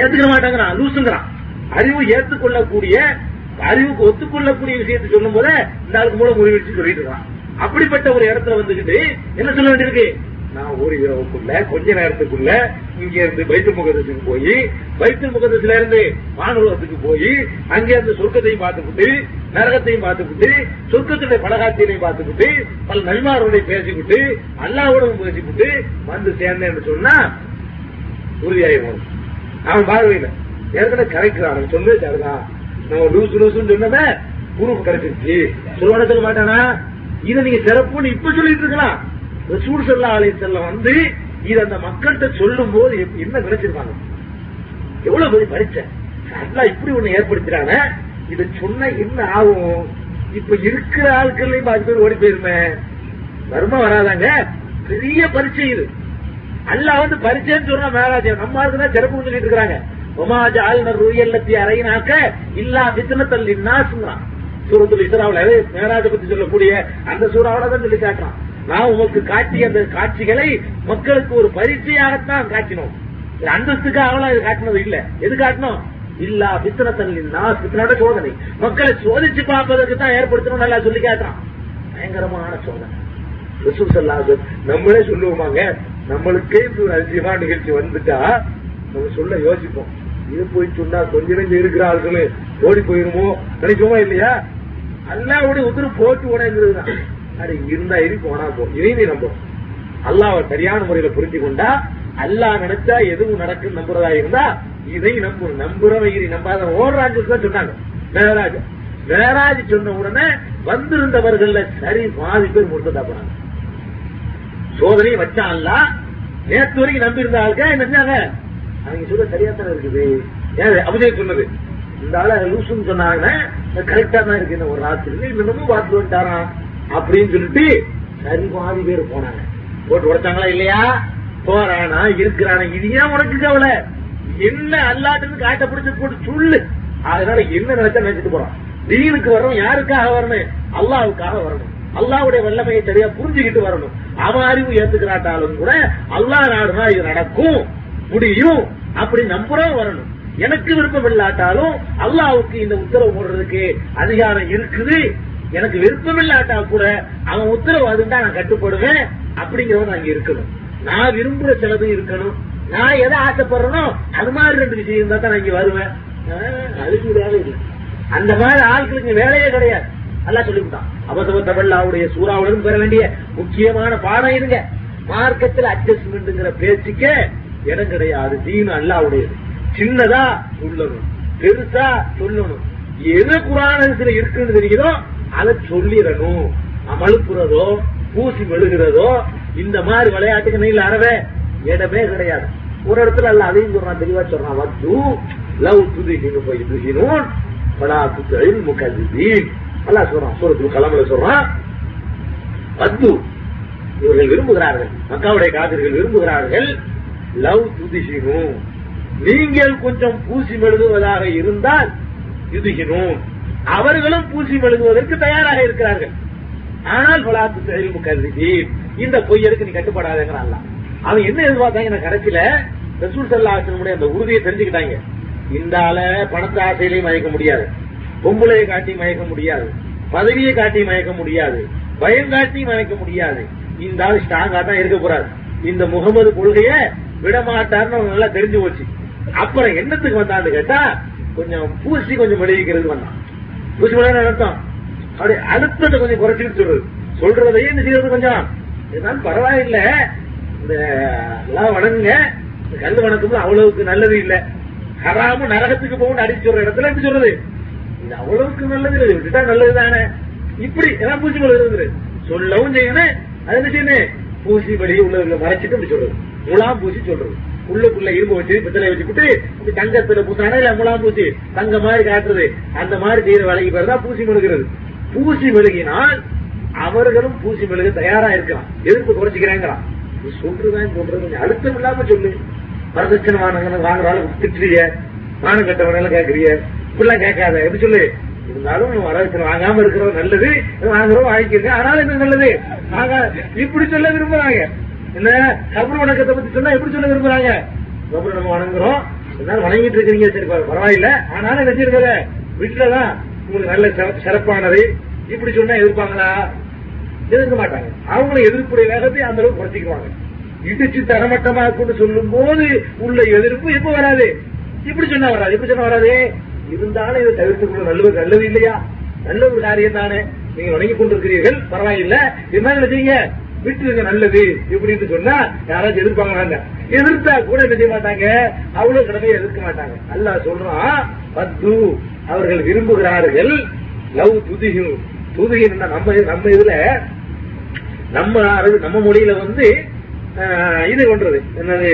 ஏத்துக்க மாட்டாங்கிறான் லூசுங்கிறான். அறிவு ஏத்துக்கொள்ளக்கூடிய அறிவுக்கு ஒத்துக்கொள்ளக்கூடிய விஷயத்தை சொல்லும் போது இந்த ஆளுக்கு மூலம் முடிவெடுத்து சொல்லிட்டு இருக்கான். அப்படிப்பட்ட ஒரு இடத்துல வந்துகிட்டு என்ன சொல்ல வேண்டியிருக்கு? நான் ஒரு இரவுக்குள்ள கொஞ்ச நேரத்துக்குள்ள இங்க இருந்து பைத்து முகதத்துக்கு போய் பைத்து முகதத்துல இருந்து மானுலகத்துக்கு போய் அங்க இருந்து சொர்க்கத்தையும் பார்த்துக்கிட்டு நரகத்தையும் பார்த்துக்கிட்டு சொர்க்கத்துடைய பலகாட்சியையும் பார்த்துக்கிட்டு பல நல்மாரோட பேசிக்கிட்டு அல்லாவோடும் பேசிக்கிட்டு வந்து சேர்ந்தேன்னு சொன்னா உறுதியாயிரும் அவன் பார்வையில ஏற்கனவே கரெக்ட் அவன் சொன்னது சரிதான். நம்ம லூசு லூசுன்னு சொன்னத குரூப் கிடைச்சிருச்சு சொல்லுவான சொல்ல மாட்டானா? இதை நீங்க சிறப்புன்னு இப்ப சொல்லிட்டு இருக்கலாம். ரசூல் சல்லா அலி செல்ல வந்து இது அந்த மக்கள்கிட்ட சொல்லும் போது என்ன நினைச்சிருப்பாங்க? எவ்வளவு பெரிய பரிச்சை அல்லா இப்படி ஒண்ணு ஏற்படுத்துறாங்க இத சொன்ன என்ன ஆகும்? இப்ப இருக்கிற ஆட்கள்லயும் பாதி பேர் ஓடி போயிருமே. வருமா வராதாங்க? பெரிய பரிச்சை இது. அல்லா வந்து பரிச்சைன்னு சொன்னா மேலாஜ் நம்ம இருக்குதான் சிறப்பு சொல்லிட்டு இருக்கிறாங்க. ஒமாஜ ஆளுநர் ரூயல்லத்தி அறையினாக்க இல்லா வித்தனத்தல் இன்னாசுங்கிறான் சூரத்தில் இஸ்ராவில் மேராஜை பத்தி சொல்லக்கூடிய அந்த சூறாவில தான் சொல்லி காட்டுறான். நான் உமக்கு காட்டிய அந்த காட்சிகளை மக்களுக்கு ஒரு பரிச்சையாகத்தான் காட்டினோம். இது அந்தஸ்துக்காகலாம் இது காட்டினது இல்ல. எது காட்டணும் இல்லா பித்திர இன்னாஸ் சோதனை. மக்களை சோதிச்சு பார்ப்பதற்கு தான் ஏற்படுத்தணும் நல்லா சொல்லி காட்டுறான். பயங்கரமான சோதனை. ரசூல் ஸல்லல்லாஹு நம்மளே சொல்லுவோமாங்க நம்மளுக்கே அதிசயமா ஒரு நிகழ்ச்சி வந்துட்டா நம்ம சொல்ல யோசிப்போம். இது போய் சொன்னா கொஞ்ச நெஞ்சு இருக்கிறார்கள் ஓடி போயிருமோ? நினைக்குமா இல்லையா? அல்லாவுடைய உத்தரவு போட்டு உடங்கிறது அது இருந்தா இரு போனா போ. இனி நீ நம்பும் அல்லாஹ் சரியான முறையில புரிஞ்சு கொண்டா அல்லாஹ் நினைச்சா எதுவும் நடக்கும் நம்புறதா இருந்தா இதை நம்பும் நம்புறவன் இரு நம்பாத ஓடுறாங்க தான் சொன்னாங்க. மேராஜ் மேராஜ் சொன்ன உடனே வந்திருந்தவர்கள்ல சரி பாதி பேர் முழுத்ததா போனாங்க. சோதனை வச்சான்ல நேற்று வரைக்கும் நம்பி இருந்தாங்க என்ன செஞ்சாங்க? அவங்க சொல்ல சரியா தானே இருக்குது. ஏன் அபிஜய் சொன்னது? இந்த ஆள லூசுன்னு சொன்னாங்கன்னா கரெக்டா தான் இருக்கு. இந்த ஒரு ராத்திரி இன்னமும் பார்த்து வந்துட்டாராம் அப்படின்னு சொல்லிட்டு சரி பாதி பேர் போனாங்க. போட்டு உடைச்சாங்களா இல்லையா? போறானா இருக்கிறானா? இது ஏன் உனக்கு கவலை? என்ன அல்லாட்டுன்னு காட்ட பிடிச்சு போட்டு சொல்லு. அதனால என்ன நினைச்சா நினைச்சிட்டு போறான். தீனுக்கு வரணும் யாருக்காக வரணும்? அல்லாவுக்காக வரணும். அல்லாவுடைய வல்லமையை சரியா புரிஞ்சுக்கிட்டு வரணும். அவன் அறிவு ஏத்துக்கிறாட்டாலும் கூட அல்லாஹ் நாடுனா இது நடக்கும் முடியும். அப்படி நம்புறோம் வரணும். எனக்கு விருப்பம் இல்லாட்டாலும் அல்லாவுக்கு இந்த உத்தரவு போடுறதுக்கு அதிகாரம் இருக்குது. எனக்கு விருப்பம் இல்லாட்டா கூட அவன் உத்தரவு அதுதான் நான் கட்டுப்படுவேன் அப்படிங்கிறவன் அங்க இருக்கணும். நான் விரும்புற சிலது இருக்கணும். நான் எதை ஆசைப்படுறனோ அது மாதிரி ரெண்டு விஷயம் இருந்தா தான் நான் இங்க வருவேன். அதுக்கு வேலை இல்லை. அந்த மாதிரி ஆட்களுக்கு வேலையே கிடையாது. நல்லா சொல்லிவிட்டான். அவசர தமிழ்லாவுடைய சூறாவுடன் பெற வேண்டிய முக்கியமான பாடம் இருங்க. மார்க்கத்தில் அட்ஜஸ்ட்மெண்ட்ங்கிற பேச்சுக்கே இடம் கிடையாது. தீன் அல்லாவுடையது. சின்னதா சொல்லணும் பெருசா சொல்லணும். எது குரானத்துல இருக்குன்னு தெரியுதோ அதை சொல்லிடணும். அமலுக்குறதோ பூசி மெழுகிறதோ இந்த மாதிரி விளையாட்டுக்கு நீங்க அறவே இடமே கிடையாது. ஒரு இடத்துல அல்ல அதையும் சொல்றான் தெளிவா சொல்றான். வந்து லவ் துதிகின்னு போய் துகினும் பலா துத்தையில் முகதிதீன் அல்லாஹ் சொல்றான் சூரத்துல் கலமல சொல்றான் பத்து இவர்கள் விரும்புகிறார்கள் மக்காவுடைய காதிர்கள் விரும்புகிறார்கள் லவ் துதிகினும் நீங்கள் கொஞ்சம் பூசி மெழுகுவதாக இருந்தால் யுதிகினும். அவர்களும் பூசி மெழுகுவதற்கு தயாராக இருக்கிறார்கள். ஆனால் பலாத்து செயல் கருதி இந்த பொய்யருக்கு நீ கட்டுப்படாதங்கிறான் அவன் என்ன எதிர்பார்த்தாங்க இந்த கடைசியில? ரசூல் சல்லாசனுடைய அந்த உறுதியை தெரிஞ்சுக்கிட்டாங்க. இந்த ஆள பணத்தை ஆசையிலையும் மயக்க முடியாது. பொம்பளையை காட்டி மயக்க முடியாது. பதவியை காட்டி மயக்க முடியாது. பயம் காட்டி மயக்க முடியாது. இந்த ஆள் ஸ்ட்ராங்கா தான் இருக்க போறாரு இந்த முகமது கொள்கைய விடமாட்டார்னு அவனுக்கு நல்லா தெரிஞ்சு போச்சு. அப்புறம் என்னத்துக்கு வந்தான்னு கேட்டா கொஞ்சம் பூசி கொஞ்சம் மெழுகிக்கிறதுக்கு வந்தான். பூசி மெழுகின அர்த்தம்? அப்படி அழுத்தத்தை கொஞ்சம் குறைச்சிட்டு சொல்றது. சொல்றதையே என்ன செய்யறது கொஞ்சம். இதுதான் பரவாயில்ல. இந்த எல்லாம் வணங்குங்க. இந்த கல் வணக்கம் அவ்வளவுக்கு நல்லது இல்ல. ஹராம நரகத்துக்கு போகணும் அடிச்சு சொல்ற இடத்துல எப்படி சொல்றது. இது அவ்வளவுக்கு நல்லது இல்லை. விட்டுட்டா நல்லது தானே. இப்படி எல்லாம் பூசி மெழுகுறது சொல்லவும் செய்யணும். அது என்ன செய்யணும்? பூசி வெளியே உள்ளதுல மறைச்சிட்டு அப்படி சொல்றது. முலாம் பூசி சொல்றது. உள்ளுக்குள்ள இரும்பு வச்சு பித்தளை வச்சுக்கிட்டு இப்படி தங்கத்துல பூசானா இல்ல முலாம் பூச்சி தங்க மாதிரி காட்டுறது. அந்த மாதிரி செய்யற வேலைக்கு பேர் தான் பூசி மெழுகிறது. பூசி மெழுகினால் அவர்களும் பூசி மெழுக தயாரா இருக்கலாம். எதிர்ப்பு குறைச்சிக்கிறாங்கிறான் சொல்றதான் சொல்றது. கொஞ்சம் அழுத்தம் இல்லாம சொல்லு. வரதட்சணை வாங்க வாங்குறாலும் திட்டுறிய வானம் கட்டவனால கேட்கறிய. இப்படிலாம் கேட்காத. எப்படி சொல்லு? இருந்தாலும் வரதட்சணை வாங்காம இருக்கிறோம் நல்லது. வாங்குறோம் வாங்கிக்கிறேன் ஆனாலும் என்ன நல்லது. இப்படி சொல்ல விரும்புறாங்க. என்ன? கபர் வணக்கத்தை பத்தி சொன்னா எப்படி சொல்ல விரும்புறாங்க? கபர் நம்ம வணங்குறோம். எல்லாரும் வணங்கிட்டு இருக்கிறீங்க. சரி பரவாயில்ல. ஆனாலும் என்ன செய்யறது வீட்டுலதான் உங்களுக்கு நல்ல சிறப்பானது இப்படி சொன்னா எதிர்ப்பாங்களா? எதிர்க்க மாட்டாங்க. அவங்களும் எதிர்ப்புடைய வேகத்தை அந்த அளவுக்கு குறைச்சிக்குவாங்க. இடிச்சு தரமட்டமா கொண்டு சொல்லும் போது உள்ள எதிர்ப்பு எப்ப வராது? இப்படி சொன்னா வராது. இப்படி சொன்னா வராது? இருந்தாலும் இதை தவிர்த்துக்கொள்ள நல்லது நல்லது இல்லையா? நல்ல ஒரு காரியம் தானே நீங்க வணங்கி கொண்டிருக்கிறீர்கள். பரவாயில்ல. இருந்தாலும் என்ன செய்யுங்க விட்டுருங்க நல்லது இப்படின்னு சொன்னா யாராச்சும் எதிர்ப்பாங்க எதிர்த்தா கூட என்ன செய்ய மாட்டாங்க? அவ்வளவு கடமையை எதிர்க்க மாட்டாங்க. அல்லாஹ் சொல்றான் பத்து அவர்கள் விரும்புகிறார்கள் லவ் துதிகும் துதிகின் நம்ம நம்ம இதுல நம்ம நம்ம மொழியில வந்து ஆஹ், இது பண்றது என்னது?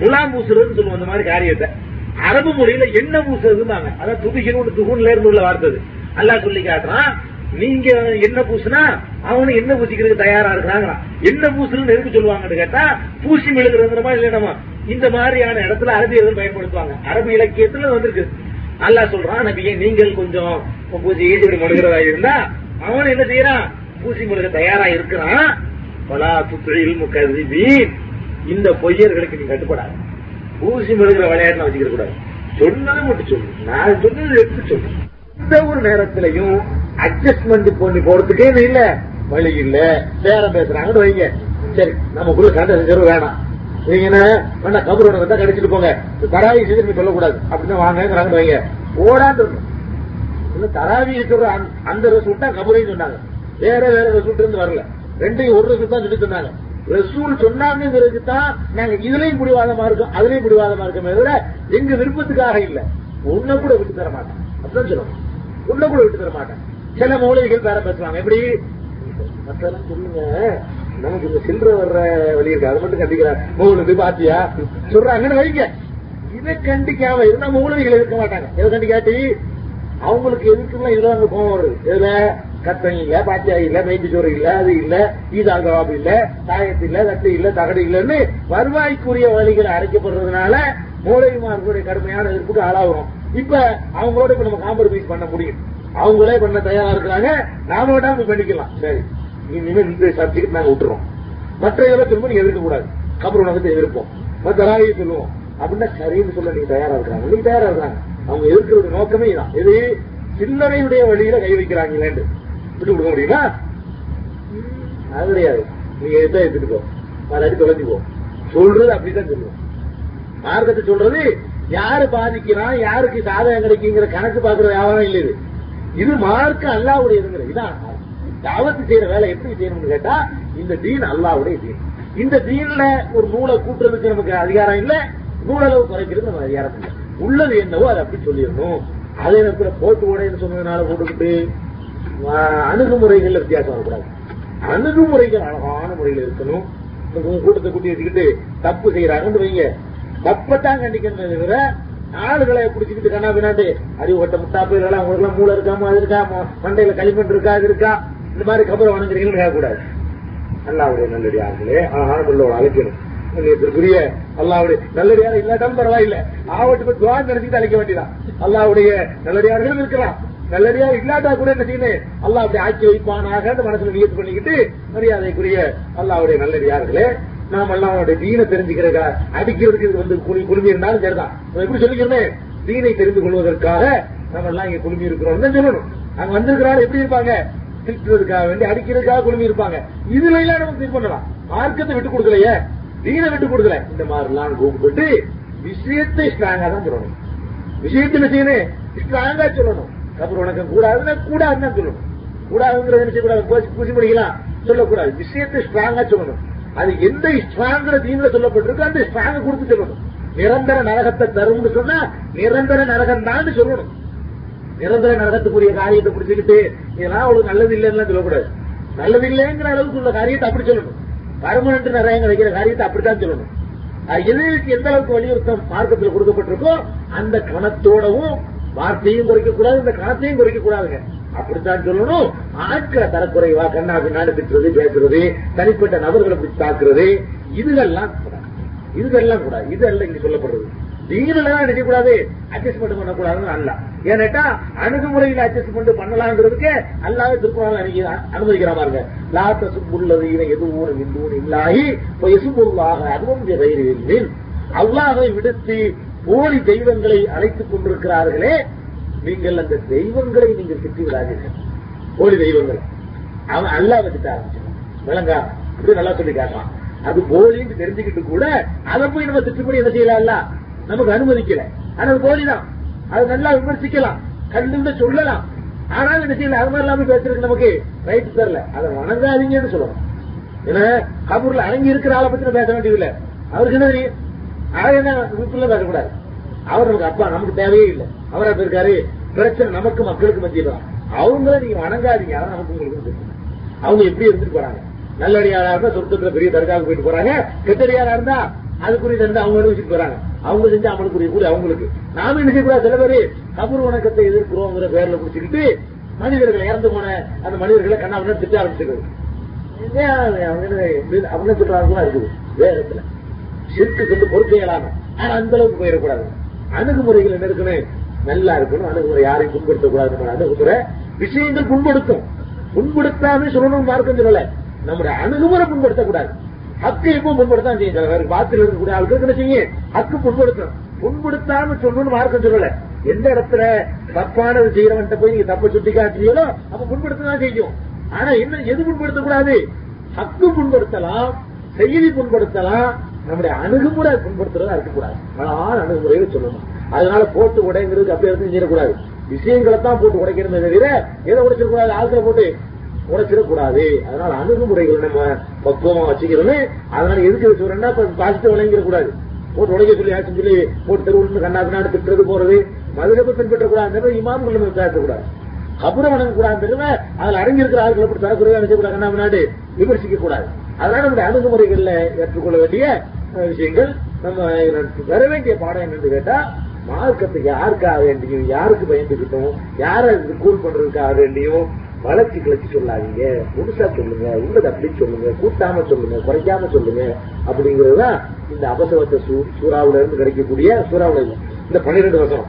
முலாம் பூசுறதுன்னு சொல்லுவோம் அந்த மாதிரி காரியத்தை. அரபு மொழியில என்ன பூசுறதுன்னாங்க அதான் துதிகின்னு துகுன்ல இருந்து உள்ள வார்த்தது அல்லாஹ் சொல்லி காட்டுறான் நீங்க என்ன பூசுனா அவனு என்ன பூசிக்கிறதுக்கு தயாரா இருக்கிறாங்க என்ன பூசுறதுன்னு எதுக்கு சொல்லுவாங்கன்னு கேட்டா பூசி மெழுகுறதுங்கிற மாதிரி இல்லைனமா இந்த மாதிரியான இடத்துல அரபியர்கள் பயன்படுத்துவாங்க. அரபு இலக்கியத்துல வந்திருக்கு. நல்லா சொல்றான் நபியே நீங்கள் கொஞ்சம் பூஜை ஈடுபடி மழுகிறதா இருந்தா அவன் என்ன செய்யறான்? பூசி மெழுக தயாரா இருக்கிறான். பலா துத்துழில் முக்கதிபீன் இந்த பொய்யர்களுக்கு நீ கட்டுப்படாது. பூசி மெழுகிற விளையாட்டுல வச்சுக்கிற கூடாது சொன்னதை மட்டும் சொல்லு. நான் சொன்னது எடுத்து சொல்லு. எந்த ஒரு நேரத்திலையும் அட்ஜஸ்ட்மெண்ட் பண்ணி போறதுக்கே இல்ல. வழி இல்ல. பேரம் பேசுறாங்கன்னு வைங்க. சரி நமக்குள்ள சண்டை செஞ்சது வேணாம். நீங்க என்ன வேண்டாம் கபரோட வந்தா கிடைச்சிட்டு போங்க. தராவி செய்து நீங்க சொல்லக்கூடாது. அப்படின்னு வாங்கங்கிறாங்கன்னு வைங்க. ஓடாண்டு இல்ல தராவி இருக்கிற அந்த- அந்த தான் கபரையும் சொன்னாங்க. வேற வேற ரசூல் இருந்து வரல. ரெண்டையும் ஒரு ரசூல் தான் சொல்லி சொன்னாங்க ரசூல் சொன்னாங்கிறதுக்கு தான் நாங்க இதுலயும் பிடிவாதமா இருக்கோம் அதுலயும் பிடிவாதமா இருக்கோமே தவிர எங்க விருப்பத்துக்காக இல்ல. உன்னை கூட விட்டு தர மாட்டோம். அப்படின்னு சொல்லுவோம் உன்னை கூட விட்டு தர மாட்டேன். சில மூலிகைகள் வேற பேசுவாங்க. எப்படி? மத்தெல்லாம் சொல்லுங்க. நமக்கு இந்த சில்லற வர்ற வழி இருக்கு. அதை மட்டும் கண்டிக்கிறார். மூலது பாத்தியா? சொல்றாங்கன்னு வைங்க. இதை கண்டிக்காம இருந்தா மூலவிகள் இருக்க மாட்டாங்க. எதை கண்டிக்காட்டி? அவங்களுக்கு எதுக்குமே இதுல வந்து கோவம் வருது. இதுல கத்தன் இல்ல பாத்தியா இல்ல மைக்கு சோறு இல்ல அது இல்ல ஈதா கவாபு இல்ல தாயத்து இல்ல தட்டு இல்ல தகடு இல்லன்னு வருவாய்க்குரிய வழிகள் அரைக்கப்படுறதுனால மூலவிமார்களுடைய கடுமையான எதிர்ப்புக்கு ஆளாகிறோம் இப்ப அவங்களோட இப்ப நம்ம காம்ப்ரமைஸ் பண்ண முடியும். அவங்களே பண்ண தயாரா இருக்கிறாங்க. நாம வேண்டாம் பண்ணிக்கலாம். சரி. இனிமே இந்த சப்ஜெக்ட் நாங்க விட்டுறோம். மற்ற இதெல்லாம் திரும்ப நீங்க எதிர்க்க கூடாது. கபர் உணவத்தை எதிர்ப்போம். மற்ற ராகியை சொல்லுவோம். அப்படின்னா சரின்னு சொல்ல நீங்க தயாரா இருக்கிறாங்க. நீங்க தயாரா இருக்கிறாங்க. அவங்க எதிர்க்கிறது நோக்கமே தான் இது சில்லறையுடைய வழியில கை வைக்கிறாங்களேன்னு விட்டு கொடுக்க முடியுமா? அது கிடையாது. நீங்க எதை எடுத்துட்டு போ. நாலு தொலைஞ்சு போ. சொல்றது அப்படிதான் சொல்லுவோம். மார்க்கத்தை சொல்றது யாரு பாதிக்கிறான் யாருக்கு சாதகம் கிடைக்குங்கிற கணக்கு பாக்குற வியாபாரம் இல்லை இது. இது மார்க்க அல்லாவுடையதுங்கிற இதான் தாவத்து செய்யற வேலை எப்படி செய்யணும்னு கேட்டா இந்த தீன் அல்லாவுடைய தீன். இந்த தீன்ல ஒரு நூலை கூட்டுறதுக்கு நமக்கு அதிகாரம் இல்ல நூலளவு குறைக்கிறது நம்ம அதிகாரம் இல்லை. உள்ளது என்னவோ அதை அப்படி சொல்லிடணும். அதே நேரத்தில் போட்டு ஓடைன்னு சொன்னதுனால போட்டுக்கிட்டு அணுகுமுறைகள்ல வித்தியாசம் வரக்கூடாது. அணுகுமுறைகள் அழகான முறையில் இருக்கணும். கூட்டத்தை கூட்டி வச்சுக்கிட்டு தப்பு செய்யறாங்கன்னு வைங்க. தப்பத்தான் கண்டிக்கின்றது தவிர ஆளுகளை பிடிச்சிக்கிட்டு கண்ணா பின்னாண்டு அறிவு கட்ட முட்டாப்பைகள் அவங்களுக்கு எல்லாம் மூளை இருக்காம அது இருக்கா மண்டையில களிமண் இருக்கா அது இருக்கா இந்த மாதிரி கபரை வணங்குறீங்கன்னு கேட்கக்கூடாது அல்லாவுடைய நல்லடியார்களே ஆனந்தோட அழைக்கணும். புரிய அல்லாவுடைய நல்லடியார் இல்லாட்டாலும் பரவாயில்ல. ஆவட்டு துவா நினைச்சிட்டு அழைக்க வேண்டியதான் அல்லாவுடைய நல்லடியார்களும் இருக்கலாம். நல்லடியார் இல்லாட்டா கூட என்ன செய்யணும்? அல்லாஹ் அப்படி ஆக்கி வைப்பானாக மனசுல நியத்து பண்ணிக்கிட்டு மரியாதைக்குரிய அல்லாவுடைய நல்லடியார்களே நாம் எல்லாம் அவனுடைய தீனை தெரிஞ்சுக்கிறதா அடிக்கிறதுக்கு இது வந்து குளி குழுமி இருந்தாலும் சரிதான் எப்படி சொல்லிக்கிறேன். தீனை தெரிந்து கொள்வதற்காக நம்ம எல்லாம் இங்க குழுமி இருக்கிறோம் தான் சொல்லணும். அங்க வந்திருக்கிறாள் எப்படி இருப்பாங்க? திட்டுறதுக்காக வேண்டி அடிக்கிறதுக்காக குழுமி இருப்பாங்க இதுல எல்லாம் நம்ம இது பண்ணலாம். மார்க்கத்தை விட்டு கொடுக்கலையே. தீனை விட்டு கொடுக்கல. இந்த மாதிரி எல்லாம் கூப்பிட்டு விஷயத்தை ஸ்ட்ராங்கா தான் சொல்லணும். விஷயத்துல செய்யணும்? ஸ்ட்ராங்கா சொல்லணும். அப்புறம் உனக்கு கூடாதுன்னா கூடாதுன்னு சொல்லணும். கூடாதுங்கிறது என்ன செய்யக்கூடாது? பூசி முடிக்கலாம். சொல்லக்கூடாது. விஷயத்தை ஸ்ட்ராங்கா சொல்லணும். அது எந்த ஸ்ட்ராங்கிற தீன்ல சொல்லப்பட்டிருக்கோ அந்த ஸ்ட்ராங்க கொடுத்து சொல்லணும். நிரந்தர நரகத்தை தரும்னு சொன்னா நிரந்தர நரகம் தான் சொல்லணும். நிரந்தர நரகத்துக்குரிய காரியத்தை பிடிச்சுக்கிட்டு இதெல்லாம் அவளுக்கு நல்லது இல்லைன்னு சொல்லக்கூடாது. நல்லது இல்லைங்கிற அளவுக்கு உள்ள காரியத்தை அப்படி சொல்லணும். பர்மனன்ட் நரகம் வைக்கிற காரியத்தை அப்படித்தான் சொல்லணும். அது எதுக்கு எந்த அளவுக்கு வலியுறுத்தம் மார்க்கத்தில் கொடுக்கப்பட்டிருக்கோ அந்த கணத்தோடவும் வார்த்தையும் குறைக்க கூடாது இந்த கணத்தையும் குறைக்க கூடாதுங்க அப்படித்தான் சொல்லணும். ஆட்களை தரக்குறைவா கண்ணா பின்னாடி திட்டுறது பேசுறது தனிப்பட்ட நபர்களை பிடிச்சு தாக்குறது இதுகெல்லாம் கூடாது. இதுகெல்லாம் கூடாது. இதெல்லாம் இங்க சொல்லப்படுறது. தீனெல்லாம் நினைக்கக்கூடாது அட்ஜஸ்ட்மெண்ட் பண்ணக்கூடாதுன்னு அல்ல. ஏன்னாட்டா அணுகுமுறையில் அட்ஜஸ்ட்மெண்ட் பண்ணலாங்கிறதுக்கு அல்லாவே திருக்குறள் அனுமதிக்கிற பாருங்க. லாத்த சுப்புள்ளது எதுவும் இந்துவும் இல்லாஹி எசுபுல்லாக அதுவும் ரயிலில் அல்லாவை விடுத்து போலி தெய்வங்களை அழைத்துக் கொண்டிருக்கிறார்களே நீங்கள் அந்த தெய்வங்களை நீங்கள் திட்டி விடாதீர்கள். போலி தெய்வங்கள். அவன் அல்லாஹ் வச்சுட்டு ஆரம்பிச்சான் விளங்கா இப்படி நல்லா சொல்லி காட்டான் அது போலின்னு தெரிஞ்சுக்கிட்டு கூட அதை போய் நம்ம திட்டுப்படி என்ன செய்யலாம்ல? நமக்கு அனுமதிக்கல. ஆனா அது போலிதான். அது நல்லா விமர்சிக்கலாம். கண்டு சொல்லலாம். ஆனால் என்ன செய்யல? அது மாதிரி இல்லாம பேசுறதுக்கு நமக்கு ரைட் தெரியல அதை வணங்காதீங்கன்னு சொல்லணும். ஏன்னா கபூர்ல அடங்கி இருக்கிற ஆளை பத்தி பேச வேண்டியதில்லை. அவருக்கு என்ன தெரியும்? அவர் என்ன வீட்டுல பேசக்கூடாது. அவர் நமக்கு அப்பா நமக்கு தேவையே இல்லை. அவரா இருக்காரு பிரச்சனை நமக்கு மக்களுக்கு மத்தியில தான். அவங்கள நீங்க வணங்காதீங்க. அதான் நமக்கு உங்களுக்கு அவங்க எப்படி இருந்துட்டு போறாங்க? நல்லடியாரா இருந்தா சொர்க்கத்துல பெரிய தர்காவுக்கு போயிட்டு போறாங்க. கெட்டடியாரா இருந்தா அதுக்குரிய தண்டை அவங்க வச்சுட்டு போறாங்க. அவங்க செஞ்சு அவங்களுக்குரிய கூலி அவங்களுக்கு. நாம என்ன செய்யக்கூடாது? சில பேர் கபூர் வணக்கத்தை எதிர்க்கிறோங்கிற பேர்ல பிடிச்சிக்கிட்டு மனிதர்களை இறந்து போன அந்த மனிதர்களை கண்ணா திட்ட ஆரம்பிச்சிருக்காரு. அப்படின்னு சொல்றாங்க இருக்குது. வேகத்துல. சிற்கு கொண்டு பொறுத்து இயலாம. ஆனா அந்த அளவுக்கு போயிடக்கூடாது. அணுகுமுறைகள் என்ன இருக்கணும் நல்லா இருக்கணும். அணுகுமுறை யாரையும் புண்படுத்தக்கூடாது அணுகுமுறை விஷயங்கள் புண்படுத்தும். புண்படுத்தாம சொல்லணும் மார்க்கம் சொல்லல. நம்முடைய அணுகுமுறை புண்படுத்தக்கூடாது. ஹக்கு எப்போ புண்படுத்தான் செய்யும். சில பேருக்கு பாத்தில் இருக்கக்கூடிய ஆளுக்கு என்ன செய்யும்? ஹக்கு புண்படுத்தணும் புண்படுத்தாம சொல்லணும்னு மார்க்கம் சொல்லல. எந்த இடத்துல தப்பானது செய்யறவன்ட்ட போய் நீங்க தப்ப சுட்டி காட்டுறீங்களோ அப்ப புண்படுத்ததான் செய்யும். ஆனா என்ன எது புண்படுத்தக்கூடாது? ஹக்கு புண்படுத்தலாம் செய்தி புண்படுத்தலாம் நம்முடைய அணுகுமுறை புண்படுத்துறதா இருக்கக்கூடாது. அழகான அணுகுமுறையில சொல்லணும். அதனால போட்டு உடைங்கிறது அப்படி இருந்து செய்யக்கூடாது விஷயங்களை தான் போட்டு உடைக்கிறது தவிர எதை உடைச்சிடக்கூடாது? ஆட்களை போட்டு உடைச்சிடக்கூடாது. அதனால அணுகுமுறைகள் நம்ம பக்குவமா வச்சுக்கிறோமே அதனால எதுக்கு சொல்றேன்னா இப்ப பாசிட்டிவ் விளங்கிட கூடாது போட்டு உடைக்க சொல்லி ஆச்சுன்னு சொல்லி போட்டு தெருவுல கண்ணா பின்னாடி திட்டுறது போறது மதுரை பின்பற்றக்கூடாது இமாம்கள் நம்ம பேசக்கூடாது கபுரம் வணங்கக்கூடாது அதுல அதில் இருக்கிற ஆட்களை அப்படி தரக்குறையா நினைச்சக்கூடாது கண்ணா முன்னாடி விமர்சிக்க கூடாது அதனால நம்முடைய அணுகுமுறைகள்ல ஏற்றுக்கொள்ள வேண்டிய விஷயங்கள் நம்ம வர வேண்டிய பாடம் என்னன்னு கேட்டா மார்க்கத்துக்கு யாருக்காக வேண்டியும் யாருக்கு பயந்துகிட்டோம் யாரை கூல் பண்றதுக்காக வேண்டியும் வளர்ச்சி கிளச்சி சொல்லாதீங்க. முழுசா சொல்லுங்க. உள்ளது அப்படி சொல்லுங்க. கூட்டாம சொல்லுங்க. குறைக்காம சொல்லுங்க. அப்படிங்கறதுதான் இந்த அபசவத்த சூ- சூறாவுல இருந்து கிடைக்கக்கூடிய சூறாவுல இந்த பன்னிரெண்டு வசனம்.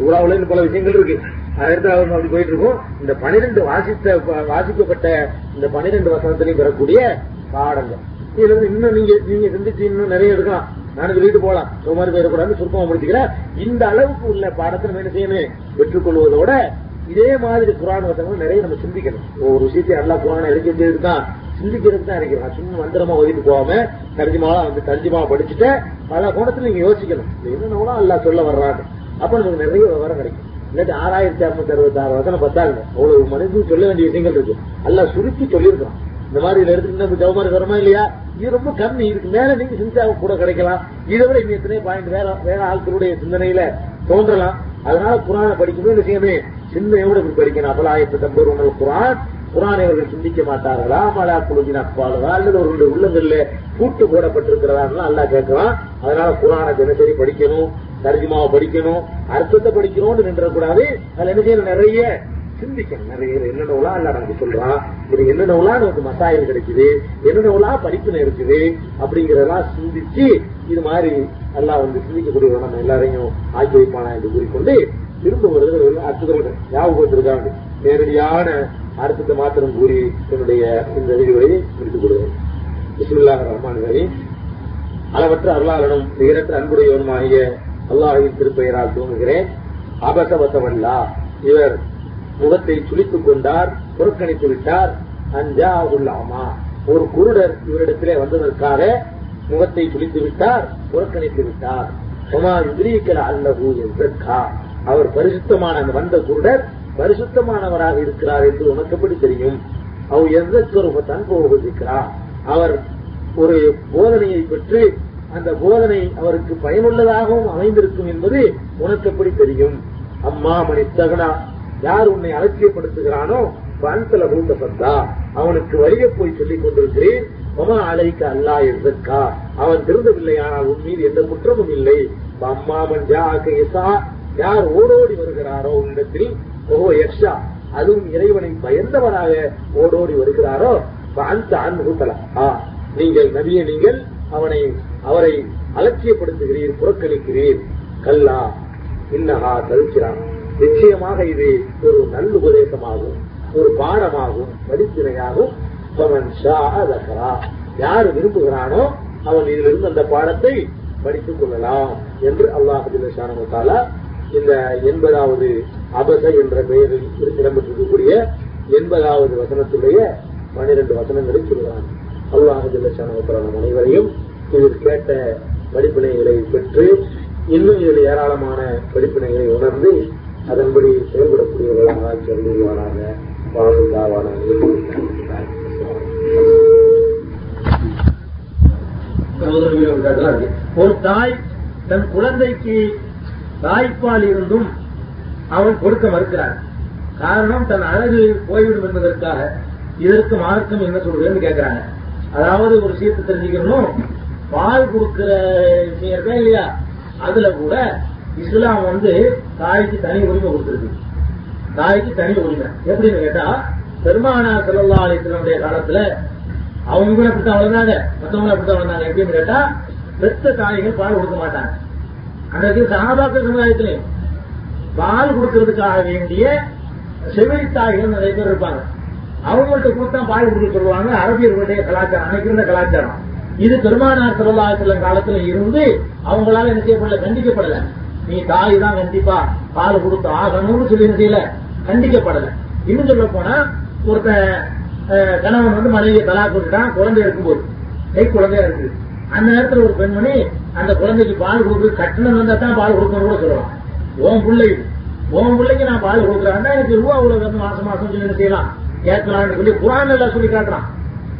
சூறாவுல இருந்து பல விஷயங்கள் இருக்கு. அதற்கு அப்படி போயிட்டு இருக்கும் இந்த பனிரெண்டு வாசித்த வாசிக்கப்பட்ட இந்த பனிரெண்டு வசனத்திலையும் பெறக்கூடிய பாடங்கள். இதுல இருந்து இன்னும் நீங்க நீங்க சிந்திச்சு இன்னும் நிறைய எடுக்கலாம் நானும் சொல்லிட்டு போலாம். சுமாரி போயிடக்கூடாது சுருக்கமா முடிச்சுக்கிறேன் இந்த அளவுக்கு உள்ள பாடத்தை நம்ம என்ன செய்யணும்? பெற்றுக்கொள்வதோட இதே மாதிரி குரான் வசனங்கள் நிறைய நம்ம சிந்திக்கணும். ஒரு விஷயத்தை எல்லா குரானை இறக்கி வச்சதுக்கு சிந்திக்கிறது தான் இருக்கிறான் நான் சும்மா மந்திரமா ஓதிட்டு போகாம தர்ஜிமாவா வந்து தர்ஜிமாவை படிச்சுட்டு பல கோணத்துல நீங்க யோசிக்கணும். இது என்னன்னா அல்லா சொல்ல வர்றாங்க அப்ப நமக்கு நிறைய விவரம் கிடைக்கும். இல்லாட்டி ஆறாயிரத்தி அறுநூத்தி அறுபத்தி ஆறு வசனம் பத்தாங்க அவ்வளவு மனிதன் சொல்ல வேண்டிய விஷயங்கள் இருக்கு. அல்ல சுருக்கி சொல்லியிருக்கான் இந்த மாதிரி இதுல எடுத்துக்கிட்டு இந்த ஜவமாரி வரமா இல்லையா? இது ரொம்ப கம்மி. இதுக்கு மேல நீங்க சிந்தாவை கூட கிடைக்கலாம். இதை விட இன்னும் எத்தனை பாயிண்ட் வேற வேற ஆட்களுடைய சிந்தனையில தோன்றலாம். அதனால குரானை படிக்கணும். விஷயமே சிந்தனையோட படிக்கணும். அப்பலாயிரத்து தம்பர் குரான். குரானை அவர்கள் சிந்திக்க மாட்டார்களா? மலா குழுவின் அப்பாளதா அல்லது அவர்களுடைய உள்ளங்கள்ல கூட்டு போடப்பட்டிருக்கிறதா அல்லா கேட்கலாம் அதனால குரானை தினசரி படிக்கணும். தர்ஜிமாவை படிக்கணும். அர்த்தத்தை படிக்கணும்னு நின்றக்கூடாது. அதுல என்ன செய்யணும்? நிறைய சிந்திக்கணும். நிறைய என்னென்ன இல்ல நமக்கு சொல்றான் இது என்னென்ன நமக்கு மசாயம் கிடைக்குது. என்னென்ன உலா இருக்குது அப்படிங்கறதெல்லாம் சிந்திச்சு இது மாதிரி எல்லாம் வந்து சிந்திக்கக்கூடிய நம்ம எல்லாரையும் ஆக்கி வைப்பானா என்று கூறிக்கொண்டு திரும்ப வருது அற்புதங்கள் ஞாபகம் நேரடியான அர்த்தத்தை மாத்திரம் கூறி என்னுடைய இந்த விரிவுரையை முடித்துக் கொள்கிறேன். பிஸ்மில்லாஹ் ரஹ்மான் ரஹீம். அளவற்ற அருளாளனும் நிகரற்ற அன்புடையவனுமாகிய அல்லாஹின் திருப்பெயரால் தூங்குகிறேன் அபசவசமல்லா இவர் முகத்தை சுளித்துக் கொண்டார் புறக்கணித்து விட்டார். அஞ்சா உள்ளாமா ஒரு குருடர் இவரிடத்திலே வந்ததற்காக முகத்தை சுளித்து விட்டார் புறக்கணித்து விட்டார். சுமார் விதிரிக்கல அல்லகு என்றா அவர் பரிசுத்தமான வந்த குருடர் பரிசுத்தமானவராக இருக்கிறார் என்று உனக்கு எப்படி தெரியும்? அவர் எந்த தன் போகிறார் அவர் ஒரு போதனையை பெற்று அந்த போதனை அவருக்கு பயனுள்ளதாகவும் அமைந்திருக்கும் என்பது உனக்கு எப்படி தெரியும்? அம்மா மணி தகனா யார் உன்னை அலட்சியப்படுத்துகிறானோ பந்தல பூத்த அவனுக்கு வழிய போய் சொல்லிக் கொண்டிருக்கிறேன். ஒமா அலைக்க அல்லா எதற்கா அவன் திருந்தவில்லையானால் உன் மீது எந்த குற்றமும் இல்லை. அம்மா மஞ்சா யார் ஓடோடி வருகிறாரோ உன்னிடத்தில் ஓ யக்ஷா அதுவும் இறைவனை பயந்தவராக ஓடோடி வருகிறாரோ? அந்த அன்புத்தலா நீங்கள் நபியை நீங்கள் அவனை அவரை அலட்சியப்படுத்துகிறீர் புறக்கணிக்கிறீர். கல்லா இன்னஹா தவிக்கிறான். நிச்சயமாக இது ஒரு நல்ல உபதேசமாகும் ஒரு பாடமாகும் படிப்பினையாகும். அவன் ஷா யார் விரும்புகிறானோ அவன் இதிலிருந்து அந்த பாடத்தை படித்துக் கொள்ளலாம் என்று அல்லாஹு இந்த எண்பதாவது அபச என்ற பெயரில் இடம்பெற்றிருக்கக்கூடிய எண்பதாவது வசனத்துடைய பனிரெண்டு வசனங்களை சொல்கிறான். அல்லாஹு ஜில்லஷானவத்தான அனைவரையும் இதில் கேட்ட படிப்பினைகளை பெற்று இன்னும் இதில் ஏராளமான படிப்பினைகளை உணர்ந்து அதன்படி செயல்படக்கூடியவர்களாக ஆட்சி அறிவுவானாக ஒரு தாய் தன் குழந்தைக்கு தாய்ப்பால் இருந்தும் அவன் கொடுக்க மறுக்கிறார். காரணம் தன் அழகு போய்விடும் என்பதற்காக இதற்கு மார்க்கம் என்ன சொல்றதுன்னு கேட்கிறாங்க அதாவது ஒரு சீர்த்து தெரிஞ்சுக்கணும். பால் கொடுக்கிற விஷயம் இருக்கா இல்லையா? அதுல கூட இஸ்லாம் வந்து தாய்க்கு தனி உரிமை கொடுத்துருக்கு. தாய்க்கு தனி உரிமை. எப்படின்னு கேட்டா பெருமானா செல்லல்லா அலிஸ்லனுடைய காலத்துல அவங்க அப்படித்தான் வளர்ந்தாங்க. மற்றவங்க அப்படித்தான் வளர்ந்தாங்க. எப்படின்னு கேட்டா பெத்த தாய்கள் பால் கொடுக்க மாட்டாங்க. அன்றைக்கு சகாபாக்க சமுதாயத்திலையும் பால் கொடுக்கறதுக்காக வேண்டிய செவிலி தாய்கள் நிறைய பேர் இருப்பாங்க. அவங்கள்ட்ட கொடுத்தா பால் கொடுக்க சொல்லுவாங்க. அரபியர்களுடைய கலாச்சாரம் அன்னைக்கு இருந்த கலாச்சாரம். இது பெருமானார் செல்லல்லா காலத்துல இருந்து அவங்களால என்ன செய்யப்படல கண்டிக்கப்படல. நீ தாய் தான் கண்டிப்பா பால் கொடுத்து ஆகணும்னு சொல்லி செய்யல? கண்டிக்கப்படல. இன்னும் சொல்ல போனா ஒருத்த கணவன் வந்து மனைவியை தலா கொடுத்துட்டான் குழந்தை இருக்கும்போது. கை குழந்தையா இருக்குது அந்த நேரத்துல ஒரு பெண்மணி அந்த குழந்தைக்கு பால் கொடுக்குறது கட்டணம் வந்தா தான் பால் கொடுக்கணும் கூட சொல்லலாம் ஓம் பிள்ளை ஓம் பிள்ளைக்கு நான் பால் கொடுக்குறான்னா எனக்கு ரூபா அவ்வளவு வந்து மாசம் மாசம் சொல்லி செய்யலாம்? கேட்கலாம்னு சொல்லி குரான் எல்லாம் சொல்லி காட்டுறான்.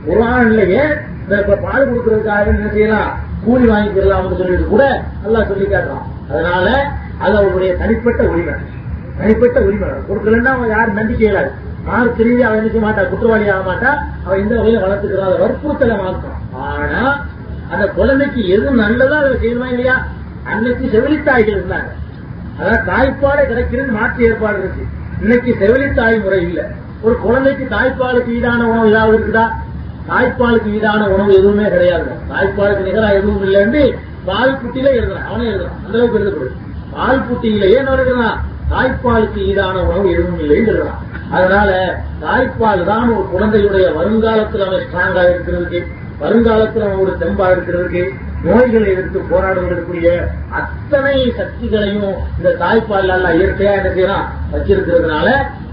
குரான்லயே இந்த பால் கொடுக்கறதுக்காக என்ன செய்யலாம்? கூலி வாங்கிக்கிறலாம் சொல்லிட்டு கூட நல்லா சொல்லி காட்டுறான். அதனால அது அவருடைய தனிப்பட்ட உரிமை. தனிப்பட்ட உரிமை. கொடுக்கலன்னா அவன் யாரும் நம்பிக்கை இல்லாது மார்க் ரீதி அவன் நினைக்க மாட்டான் மாட்டா? குற்றவாளி ஆக மாட்டா? அவன் இந்த வகையில வளர்த்துக்கிறான் வற்புறுத்தல மாற்றம் ஆனா அந்த குழந்தைக்கு எது நல்லதோ அதை செய்யணுமா இல்லையா? அன்னைக்கு செவிலித்தாய்கள் இருந்தாங்க. அதாவது தாய்ப்பாடு கிடைக்கிறது மாற்று ஏற்பாடு இருக்கு. இன்னைக்கு செவிலித்தாய் முறை இல்ல. ஒரு குழந்தைக்கு தாய்ப்பாலுக்கு ஈடான உணவு ஏதாவது இருக்குதா? தாய்ப்பாலுக்கு ஈடான உணவு எதுவுமே கிடையாது. தாய்ப்பாலுக்கு நிகரா எதுவும் இல்லைன்னு பால் புட்டியில எழுதுறான். அவனே எழுதுறான். அந்த அளவுக்கு எழுதப்படுது பால் புட்டியிலேயே என்ன எழுதுறான்? தாய்ப்பாலுக்கு ஈடான உணவு எதுவும் இல்லைன்னு அதனால தாய்ப்பால் தான் ஒரு குழந்தையுடைய வருங்காலத்தில் அவன் ஸ்ட்ராங்கா இருக்கிறதுக்கு வருங்காலத்தில் அவனோட தெம்பா இருக்கிறதுக்கு நோய்களை எதிர்த்து போராடுவதற்குரிய அத்தனை சக்திகளையும் இந்த தாய்ப்பால் எல்லாம் இயற்கையா என்ன செய்யறான்? வச்சிருக்கிறதுனால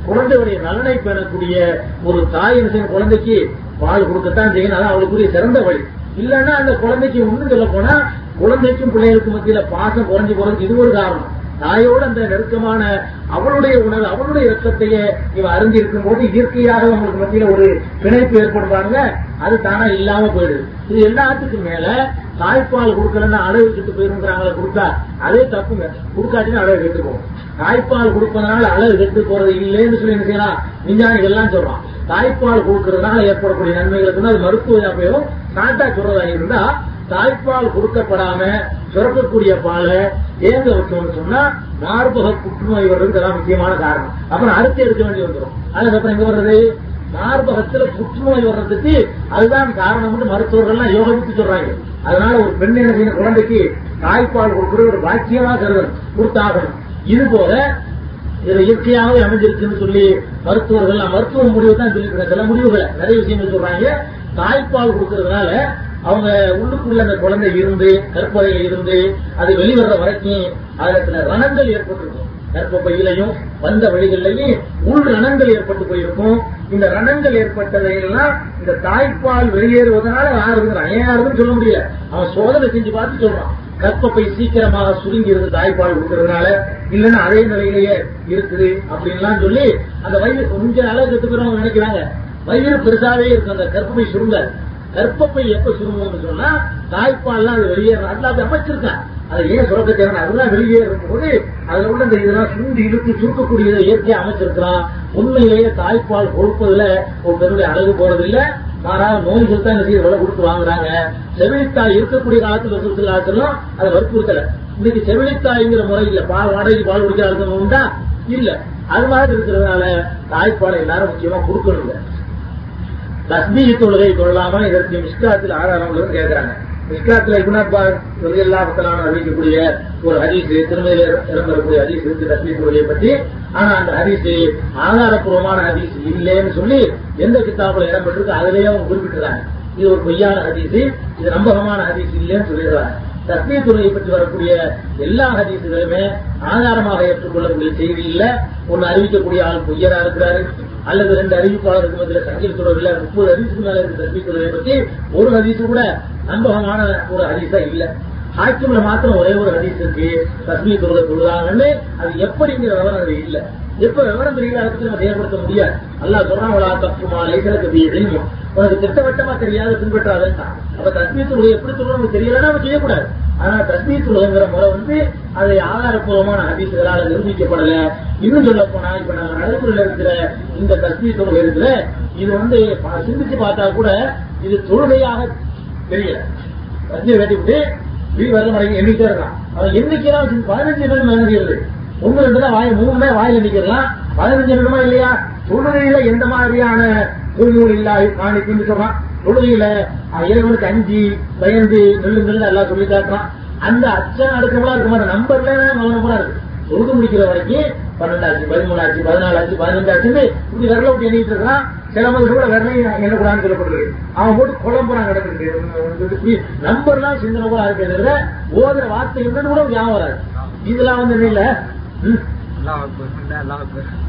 குழந்தையுடைய நலனை பெறக்கூடிய ஒரு தாய் என்ன குழந்தைக்கு பால் கொடுக்கத்தான் செய்யணும். அதான் அவளுக்குரிய சிறந்த வழி. இல்லைன்னா அந்த குழந்தைக்கு ஒன்றும் சொல்ல போனா குழந்தைக்கும் பிள்ளைகளுக்கும் மத்தியில பாசம் குறைஞ்சு குறைஞ்சு இது ஒரு காரணம். தாயோடு அந்த நெருக்கமான அவளுடைய உணவு அவளுடைய ரத்தத்தையே இவ அறிஞ்சு இருக்கும் போது இயற்கையாக அவங்களுக்கு மத்தியில ஒரு பிணைப்பு ஏற்படுறாங்க அது தானா இல்லாம போயிடுது. இது எல்லாத்துக்கும் மேல தாய்ப்பால் கொடுக்கலன்னா அளவு கெட்டு போயிருங்கிறாங்களே கொடுத்தா அதே தப்புங்க. கொடுக்காட்டினா அளவு கெட்டு போகும் தாய்ப்பால் கொடுப்பதனால அளவு கெட்டு போறது இல்லைன்னு சொல்லி என்ன செய்யலாம் விஞ்ஞானிகள் எல்லாம் சொல்றான். தாய்ப்பால் கொடுக்கறதுனால ஏற்படக்கூடிய நன்மைகளுக்கு அது மருத்துவ போயும் நாட்டா சொல்றதா இருந்தா தாய்ப்பால் கொடுக்கப்படாம சுரக்கக்கூடிய பாலை ஏங்க வச்சோம்னு சொன்னா மார்பக புற்றுநோய் வர்றதுக்கு முக்கியமான காரணம். அப்புறம் அறுத்து எடுக்க வேண்டி வந்துடும் அதுக்கப்புறம் எங்க வர்றது? மார்பகத்துல புற்றுநோய் வர்றதுக்கு அதுதான் காரணம்னு மருத்துவர்கள்லாம் யோகித்து சொல்றாங்க. அதனால ஒரு பெண் என்ன செய்யணும்? குழந்தைக்கு தாய்ப்பால் கொடுக்குற ஒரு பாக்கியமா கருதணும். கொடுத்தாகணும். இது போல இது இயற்கையாகவே அமைஞ்சிருக்குன்னு சொல்லி மருத்துவர்கள் மருத்துவ முடிவு தான் சொல்லியிருக்காங்க சில முடிவுகளை நிறைய விஷயங்கள் சொல்றாங்க. தாய்ப்பால் கொடுக்கறதுனால அவங்க உள்ளுக்குள்ள அந்த குழந்தை இருந்து கற்பதையில இருந்து அது வெளிவர்ற வரைக்கும் அதுல சில ரணங்கள் ஏற்பட்டிருக்கும். கற்பப்பையிலையும் வந்த வழிகளிலையும் உள் ரணங்கள் ஏற்பட்டு போயிருக்கும். இந்த ரணங்கள் ஏற்பட்டதையெல்லாம் இந்த தாய்ப்பால் வெளியேறுவதனால யாருங்கிறான் ஏன் யாருன்னு சொல்ல முடியல. அவன் சோதனை செஞ்சு பார்த்து சொல்றான். கற்பப்பை சீக்கிரமாக சுருங்கி இருந்து தாய்ப்பால் கொடுக்கறதுனால இல்லைன்னா அதே நிலையிலேயே இருக்குது அப்படின்லாம் சொல்லி அந்த வயிறு கொஞ்சம் அளவு கத்துக்கிறவங்க நினைக்கிறாங்க. வயிறு பெருசாவே இருக்கு. அந்த கற்பப்பை சுருங்காது கற்பப்பை எப்ப சுருங்கும்னு சொன்னா தாய்ப்பால்லாம் அது வெளியேற அப்படி அமைச்சிருக்கான் அதை ஏன் சுரக்க தேவை அதெல்லாம் வெளியேறும் போது அதுல உள்ள இந்த இதெல்லாம் சுண்டி இழுத்து சுருக்கக்கூடியதை இயற்கையா அமைச்சிருக்கிறான் உண்மையிலேயே தாய்ப்பால் கொடுப்பதுல ஒரு பெருடைய அழகு போறதில்லை. மாறாக நோய்கள் தான் நிறைய விலை கொடுத்து வாங்குறாங்க. செவிலித்தாய் இருக்கக்கூடிய காலத்துல இருக்கிற காலத்திலும் அதை வற்புறுத்தல. இன்னைக்கு செவிலித்தாய்ங்கிற முறையில் பால் வாடகை பால் குடிக்கிற ஆளுங்க உண்டா? இல்ல. அது மாதிரி இருக்கிறதுனால தாய்ப்பாலை எல்லாரும் முக்கியமா கொடுக்கணும் தஸ்மீக தொழுகை கொள்ளாம இதற்கு மிஸ்காத்தில் ஆதாரம் உள்ளதுன்னு கேட்கிறாங்க. மிஸ்காத்தில் குணப்பா எல்லாத்தலான அறிவிக்கக்கூடிய ஒரு ஹரிசு திருமதியில் இடம்பெறக்கூடிய ஹரிசு இருக்கு தஸ்மீக தொழுகையை பற்றி. ஆனா அந்த ஹரிசு ஆதாரப்பூர்வமான ஹரிசு இல்லைன்னு சொல்லி எந்த கித்தாப்புல இடம்பெற்றிருக்கு அதிலேயே அவங்க குறிப்பிட்டுறாங்க இது ஒரு பொய்யான ஹரிசு இது நம்பகமான ஹரிசு இல்லைன்னு சொல்லிடுறாங்க தஸ்மீக துறையை பற்றி வரக்கூடிய எல்லா ஹதீசுகளுமே ஆதாரமாக ஏற்றுக்கொள்ளக்கூடிய செய்தி இல்லை. ஒன்னு அறிவிக்கக்கூடிய ஆள் பொய்யரா இருக்கிறாரு. அல்லது ரெண்டு அறிவிப்பாளருக்கு மத்தியில் சங்கில் தொடர்ல முப்பது ஹதீஸுக்கு மேல இருக்கு தஸ்மீக துறையை பற்றி ஒரு ஹதீஸ் கூட நம்பகமான ஒரு ஹதீஸா இல்ல. ஹாக்கிம்ல மாத்திரம் ஒரே ஒரு ஹதீஸ் இருக்கு தஸ்மீர் துறை சொல்லுதாங்கன்னு அது எப்படிங்கிற விவரம் அது இல்ல. எப்ப விவரம் தெரியல அதை நம்ம செயல்படுத்த முடியாது. அல்லா சொல்றாங்களா தப்புமா லைசனுக்கு தெரியும் உனக்கு திட்டவட்டமா தெரியாத பின்பற்றாதான் அப்ப தஸ்மீர் உலகம் எப்படி சொல்றோம் தெரியலன்னா நம்ம செய்யக்கூடாது. ஆனா தஸ்மீர் உலகங்கிற முறை வந்து அதை ஆதாரப்பூர்வமான ஹதீசுகளால நிரூபிக்கப்படல. இன்னும் சொல்ல போனா இப்ப நம்ம நடைமுறையில் இருக்கிற இந்த தஸ்மீர் உலகம் இருக்கிற இது வந்து ப- சிந்திச்சு பார்த்தா கூட இது தொழுகையாக தெரியல. தஸ்மீர் கட்டிவிட்டு வீடு வரல மடங்கி எண்ணிக்கிட்டே இருக்கான் அவன் எண்ணிக்கிறான் பதினஞ்சு நிமிடம் நினைக்கிறது ஒண்ணு ரெண்டு தான் வாய் மூணு தான் வாயில் எண்ணிக்கலாம் பதினஞ்சு நிமிடமா இல்லையா? தொழுகையில எந்த மாதிரியான தூய்மூல் இல்லா காணிக்குன்னு சொல்றான். தொழுகையில அஹ், இறைவனுக்கு அஞ்சு பயந்து நெல்லு நெல்லு எல்லாம் சொல்லி காட்டுறான். அந்த அச்சம் அடுக்கமெல்லாம் இருக்க மாதிரி நம்பர்ல கவனமா இருக்கு தொழுது முடிக்கிற வரைக்கும் பன்னெண்டாச்சு பதிமூணாச்சு பதினாலாச்சு பதினஞ்சாச்சுன்னு இப்படி விரல விட்டு எண்ணிட்டு இருக்கான் சில மாதிரி கூட விரலையும் எண்ணக்கூடாதுன்னு சொல்லப்படுறது அவன் போட்டு குழம்புறான் கிடக்குது நம்பர்லாம் சிந்தனை கூட இருக்கிறத தவிர ஓதுற வார்த்தை கூட ஞாபகம் வராது. இதெல்லாம் வந்து என்ன இல்ல? ம்.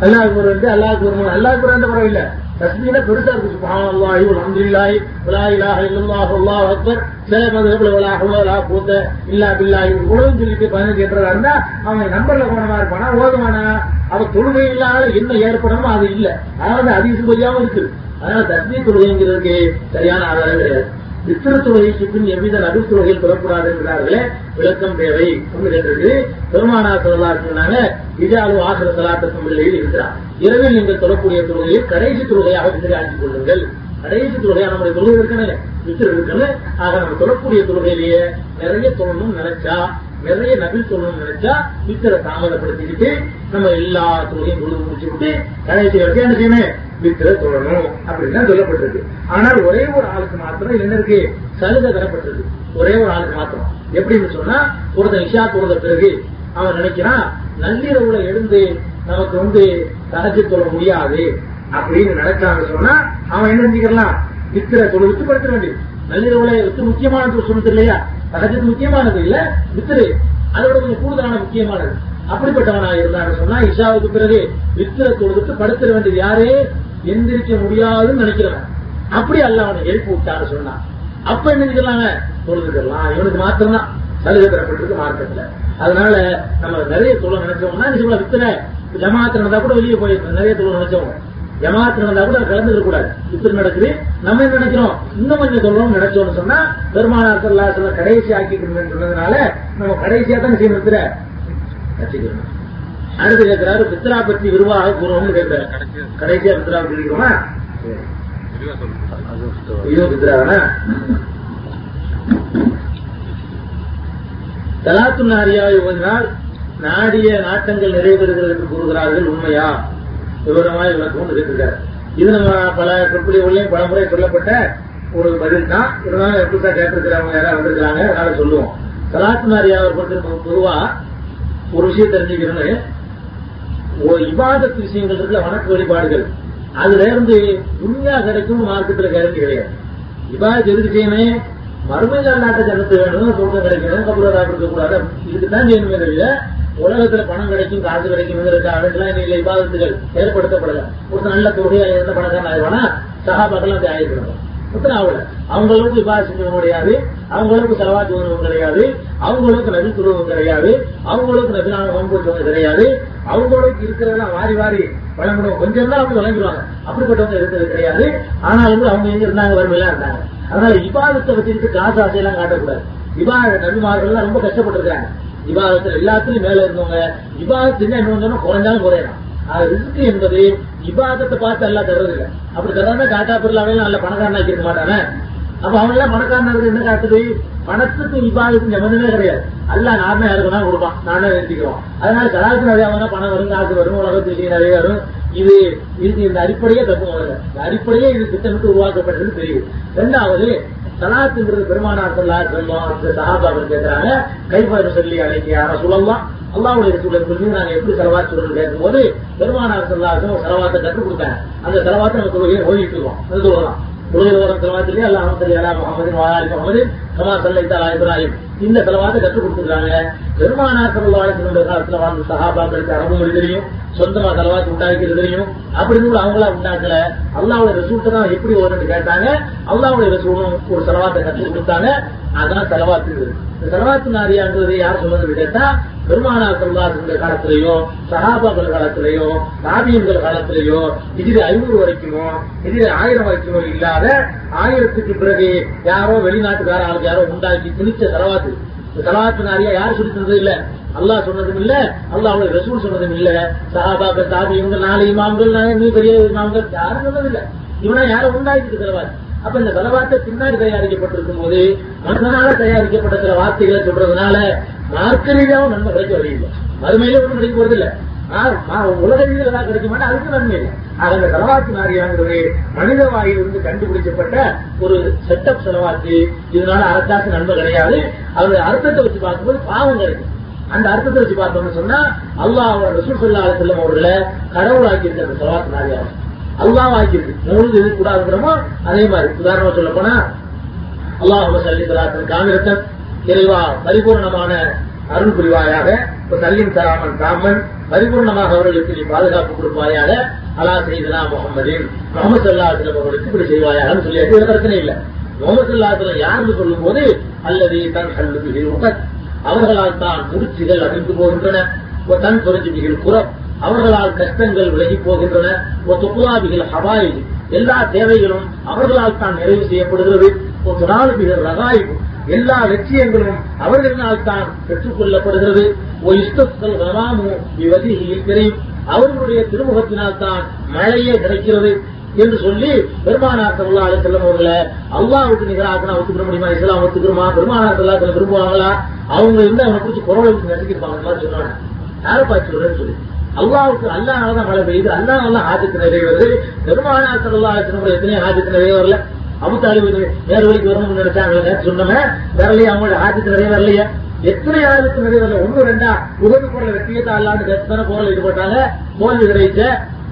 அல்லாஹ் அக்பர். வந்து அல்லாஹ் அக்பர் அல்லாஹ் அக்பர் அந்த முறை இல்ல. தஸ்மீல பெருசா இருக்கு. சுப்ஹானல்லாஹி வல்ஹம்துலில்லாஹி வலா இலாஹ அக்பர். வலா இல்லா பில்லாஹி. உலகம் சொல்லிட்டு பதினஞ்சு எட்டுறதா இருந்தா அவன் நம்பர்ல போனமா இருப்பானா ஓதுவானா? அவன் தொழுகை இல்லாத என்ன ஏற்படணுமோ அது இல்ல. அதாவது அதிக பொய்யாம இருக்கு அதனால தஸ்மீ தொழுகைங்கிறதுக்கு சரியான ஆதாரம் கிடையாது. வித்திர தொழுகைக்கு பின் எவ்வித நடு தொழுகையில் தொடக்கூடாது என்கிறார்களே விளக்கம் தேவை. ஒன்று கேட்டிருக்கு. பெருமானா சொல்லலா சொன்னாங்க இஜாலு ஆசிர சலாத்தக்கும் சமையலில் இருக்கிறார். இரவில் நீங்கள் தொடக்கூடிய தொழுகையில் கடைசி தொழுகையாக வித்திரை ஆக்கிக் கொள்ளுங்கள். கடைசி தொழுகையா நம்முடைய தொழுகை இருக்கணும் வித்திர இருக்கணும் ஆக நம்ம தொழக்கூடிய தொழுகையிலேயே நிறைய தொழணும்னு நினைச்சா நிறைய நபில் சொல்லணும்னு நினைச்சா வித்திர தாமதப்படுத்திக்கிட்டு நம்ம எல்லா தொழிலையும் தொழுது முடிச்சு விட்டு கடைசி வரைக்கும் என்ன செய்யணும்? வித்திர தொழணும் அப்படின்னு தான் சொல்லப்பட்டிருக்கு. ஆனால் ஒரே ஒரு ஆளுக்கு மாத்திரம் என்ன இருக்கு? சலுகை தரப்பட்டிருக்கு. ஒரே ஒரு ஆளுக்கு மாத்திரம். எப்படின்னு சொன்னா ஒருத்தன் இஷா தொழுத பிறகு அவன் நினைக்கிறான் நள்ளிரவுல எழுந்து நமக்கு வந்து தகச்சு தொழ முடியாது. அப்படின்னு நினைச்சான்னு சொன்னா அவன் என்ன செஞ்சுக்கலாம் வித்திர தொழுவிட்டு படுத்த வேண்டியது. நள்ளிரவுல வித்து முக்கியமானது சொன்னது இல்லையா? தகஜத்து முக்கியமானது இல்ல வித்திரு அதோட கொஞ்சம் கூடுதலான முக்கியமானது. அப்படிப்பட்டவனா இருந்தான்னு சொன்னா இஷாவுக்கு பிறகு வித்திர தொழுதுட்டு படுத்த வேண்டியது யாரே? எந்திரிக்க முடியாதுன்னு நினைக்கிறவன். அப்படி அல்ல அவனை எழுப்பி விட்டான்னு சொன்னான் அப்ப என்ன செஞ்சிடலாங்க? தொழுதுக்கலாம் இவனுக்கு மாத்திரம்தான். சலுகை தரப்பட்டிருக்கு மார்க்கெட்ல அதனால நம்ம நிறைய தொழில் நினைச்சோம்னா நிச்சயமா வித்திர ஜமாத்து நடந்தா கூட வெளியே போயிருக்கோம் நிறைய தொழில் நினைச்சோம் ஜமாத்து நடந்தா கூட கலந்துக்க கூடாது. இப்படி நடக்குது. நம்ம என்ன நினைக்கிறோம்? இன்னும் கொஞ்சம் சொல்லணும்னு நினைச்சோம்னு சொன்னா பெருமானார் சொல்லா சொல்ல கடைசி ஆக்கிக்கணும்னு சொன்னதுனால நம்ம கடைசியா தான் செய்ய நிறுத்துற வச்சுக்கணும். அடுத்து கேட்கிறாரு பித்ரா பற்றி விரிவாக கூறணும்னு கேட்கிறாரு கடைசியா பித்ரா பற்றி இருக்கிறோமா இதோ பித்ராவனா தலாத்து நாரியாவை ஓதினால் நாடிய நாட்டங்கள் நிறைவேறுகிறது என்று கூறுகிறார்கள் உண்மையா? விவரமாக விளக்கம் இருக்கிறார் இது நம்ம பல சொற்பொழிவுகளையும் பல முறை சொல்லப்பட்ட ஒரு பதில் தான். இருந்தாலும் புதுசா கேட்டிருக்கிறவங்க யாராவது வந்திருக்கிறாங்க அதனால சொல்லுவோம். சலாத்து அவர் பொறுத்த பொதுவா ஒரு விஷயம் தெரிஞ்சுக்கிறது ஒரு விஷயங்கள் இருக்கிற வணக்க வழிபாடுகள். அதுல இருந்து துன்யா கிடைக்கும் மார்க்கத்துல கேரண்டி கிடையாது. இபாதத்து எதுக்கு செய்யணும்? மறுமையில் நாட்டை ஜனத்து வேணும் சொர்க்கம் கிடைக்கணும் கபூரா கொடுக்க கூடாது இதுக்குதான் செய்யணுமே தவிர உலகத்துல பணம் கிடைக்கும் காசு கிடைக்கும்ங்கிறதுக்காக இல்ல இபாதத்துகள் ஏற்படுத்தப்படல. ஒரு நல்ல தொகையா இருந்த பணக்காரன் ஆயிடுவானா? சகாபாக்கெல்லாம் அப்படி ஆயிருக்கிறாங்க மொத்தம் ஆகல. அவங்களுக்கு விவாத செஞ்சவங்க கிடையாது. அவங்களுக்கு செலவாத்து உணவும் கிடையாது. அவங்களுக்கு நபி துருவம் கிடையாது. அவங்களுக்கு நபிலான வம்புச்சவங்க கிடையாது. அவங்களுக்கு இருக்கிறதெல்லாம் வாரி வாரி வழங்கணும். கொஞ்சம் தான் அவங்க வழங்கிடுவாங்க. அப்படிப்பட்டவங்க இருக்கிறது கிடையாது. ஆனாலும் அவங்க எங்க இருந்தாங்க? வறுமையில இருந்தாங்க. அதனால இபாதத்தை வச்சுக்கிட்டு காசு ஆசையெல்லாம் காட்டக்கூடாது. இபாத நபிமார்கள் ரொம்ப கஷ்டப்பட்டிருக்காங்க விவாதத்தில் எல்லாத்துலயும் மேல இருந்தவங்க விவாதத்து என்ன என்ன குறைஞ்சாலும் குறையலாம். ரிஸ்க் என்பது விவாதத்தை பார்த்து எல்லாம் தர்றதில்லை. அப்படி தர்றாங்க காட்டா பொருளாவே நல்ல பணக்காரனா இருக்க மாட்டானே. அப்ப அவன் எல்லாம் பணக்காரனா என்ன காட்டுது? பணத்துக்கும் இபாதத்துக்கும் சம்மந்தமே கிடையாது. அல்ல நானே யாருக்குன்னா கொடுப்பான். நானே நிறுத்திக்கிறோம் அதனால கலாச்சாரம் நிறைய வந்தா பணம் வரும் காசு வரும் உலகத்துக்கு நிறைய வரும். இது இதுக்கு இந்த அடிப்படையே தப்பு முதல்ல இந்த அடிப்படையே இது திட்டமிட்டு உருவாக்கப்பட்டது தெரியும் ரெண்டாவது சலாத்துங்கிறது பெருமானார் சொல்லா சொல்லும் அந்த கேட்கிறாங்க கைப்பாடு சொல்லி அழைக்க யார சொல்லலாம் அல்லாவுடைய சூழல் சொல்லி நாங்க எப்படி செலவாத்து சொல்லணும் கேட்கும்போது பெருமானார் சொல்லாசும் செலவாத்தை கற்றுக் கொடுத்தாங்க. அந்த செலவாத்தை நம்ம தொழுகையை ஓடிட்டு இருக்கோம்? அது சொல்லலாம் தொழுகையில் வர செலவாத்திலே அல்லா அஹமது அலா முகமது வாலி முகமது கமா சல்லைத்தா இப்ராஹிம் இந்த செலவாத்தை கற்றுக் கொடுத்துருக்காங்க. பெருமானார் செலவாளர்களுடைய காலத்துல வாழ்ந்த சகாபாக்களுக்கு அரபு மொழி தெரியும். சொந்தமா செலவாக்கு உண்டாக்கிறது தெரியும். அப்படின்னு கூட அவங்களா உண்டாக்கல. அல்லாவுடைய ரிசூல்ட் தான் எப்படி வரும்னு கேட்டாங்க. அல்லாவுடைய ரிசூலும் ஒரு செலவாத்தை கற்றுக் கொடுத்தாங்க. அதான் செலவாத்து. இந்த செலவாத்து நாரியாங்கிறது யார் சொன்னது கேட்டா பெருமானார் சொல்லாசுடைய காலத்திலையும் சகாபாக்கள் காலத்திலையும் தாபியங்கள் காலத்திலையும் இதில் ஐநூறு வரைக்குமோ இதில் ஆயிரம் வரைக்குமோ இல்லாத ஆயிரத்துக்கு பிறகு யாரோ வெளிநாட்டுக்கார ஆளுக்கு யாரோ உண்டாக்கி திணிச்ச செலவாத்து இந்த நாரியா யார் சொல்லி தந்தது இல்ல? அல்லாஹ் சொன்னதும் இல்ல. அல்லாஹ் ரசூல் சொன்னதும் இல்ல. சஹாபாக்கள் தாபி இவங்க நாலு இமாம்கள் நீ பெரிய இமாம்கள் யாரும் சொன்னது இல்ல. இவனா யாரும் உண்டாக்கிட்டு செலவாத்து அப்ப இந்த செலவாத்தை பின்னாடி தயாரிக்கப்பட்டிருக்கும் போது மனிதனால தயாரிக்கப்பட்ட சில வார்த்தைகளை சொல்றதுனால மார்க்க ரீதியாவும் நன்மை கிடைக்க வழியில்லை. மறுமையில ஒன்றும் கிடைக்க போறது இல்ல உலக ரீதியில் தான் கிடைக்க மாட்டேன் அதுக்கு நன்மை இல்லை. ஆக அந்த செலவாத்து நாரியாங்கிறது மனித வாயிலிருந்து கண்டுபிடிக்கப்பட்ட ஒரு செட்டப் செலவாத்து இதனால அரசாக்கு நன்மை கிடையாது. அதோட அர்த்தத்தை வச்சு பார்க்கும்போது பாவம் கிடைக்கும். அந்த அர்த்தத்தை வச்சு பார்த்தோம்னு சொன்னா அல்லாஹ் ரசூல் சொல்லா செல்லும் அவர்களை கடவுளாக்கி இருக்க அந்த செலவாத்து நாரியாகும் அல்லாஹ் ஆக்கியிருக்கு. மூணு எது கூடாதுங்கிறமோ அதே மாதிரி. உதாரணமா சொல்ல போனா அல்லாஹ் சல்லி சலாத்தின் காமிரத்தன் இறைவா பரிபூர்ணமான அருள் புரிவாயாக சல்லின் சராமன் ராமன் பரிபூர்ணமாக அவர்களுக்கு நீ பாதுகாப்பு கொடுப்பாயாக. அலா செய்தா முகமதின் முகமது சல்லாஹிலம் அவர்களுக்கு இப்படி செய்வாயாகன்னு சொல்லி பிரச்சனை இல்லை. முகமது சல்லாஹிலம் யாருன்னு சொல்லும் போது அல்லது தன் கல்லுக்கு அவர்களால் தான் முடிச்சுகள் அழிந்து போகின்றன. தன் புரிஞ்சுகள் குறம் அவர்களால் கஷ்டங்கள் விலகி போகின்றன. துப்புலாபிகள் ஹவாய் எல்லா தேவைகளும் அவர்களால் தான் நிறைவு செய்யப்படுகிறது. ஒரு நாளுபிகள் ரகாய்வு எல்லா லட்சியங்களும் அவர்களால் தான் பெற்றுக் கொள்ளப்படுகிறது. தெரியும். அவர்களுடைய திருமுகத்தினால் தான் மழையே கிடைக்கிறது என்று சொல்லி பெருமானார் சல்லா அலி செல்லம் அவர்களை அல்லாவுக்கு நிகராக ஒத்துக்கிற முடியுமா? இஸ்லாம் ஒத்துக்கிறோமா? பெருமானார் சல்லா விரும்புவாங்களா அவங்க இருந்து அவனை குறிச்சு குரல் நசுக்கிருப்பாங்க. சொன்னாங்க. யாரை பார்த்து சொல்றேன்னு சொல்லி. அல்லாவுக்கு அல்லாஹ் மழை பெய்யுது. அல்லாஹ் நல்லா ஆஜத்து நிறைவேறது. பெருமானார் சல்லா அலி எத்தனையோ ஆஜத்து நிறைவேறல. அபுத்தாலிபு வேற வழிக்கு வரணும்னு நினைச்சாங்க சொன்னவன் வரலையே அவங்களோட நிறைய நிறைவேறலையே எத்தனை ஆளுக்கு நிறைவேறல ஒண்ணு ரெண்டா? உதவி போற வெற்றியத்தை அல்லாண்டு எத்தனை போரில் ஈடுபட்டாங்க. தோல்வி கிடைச்ச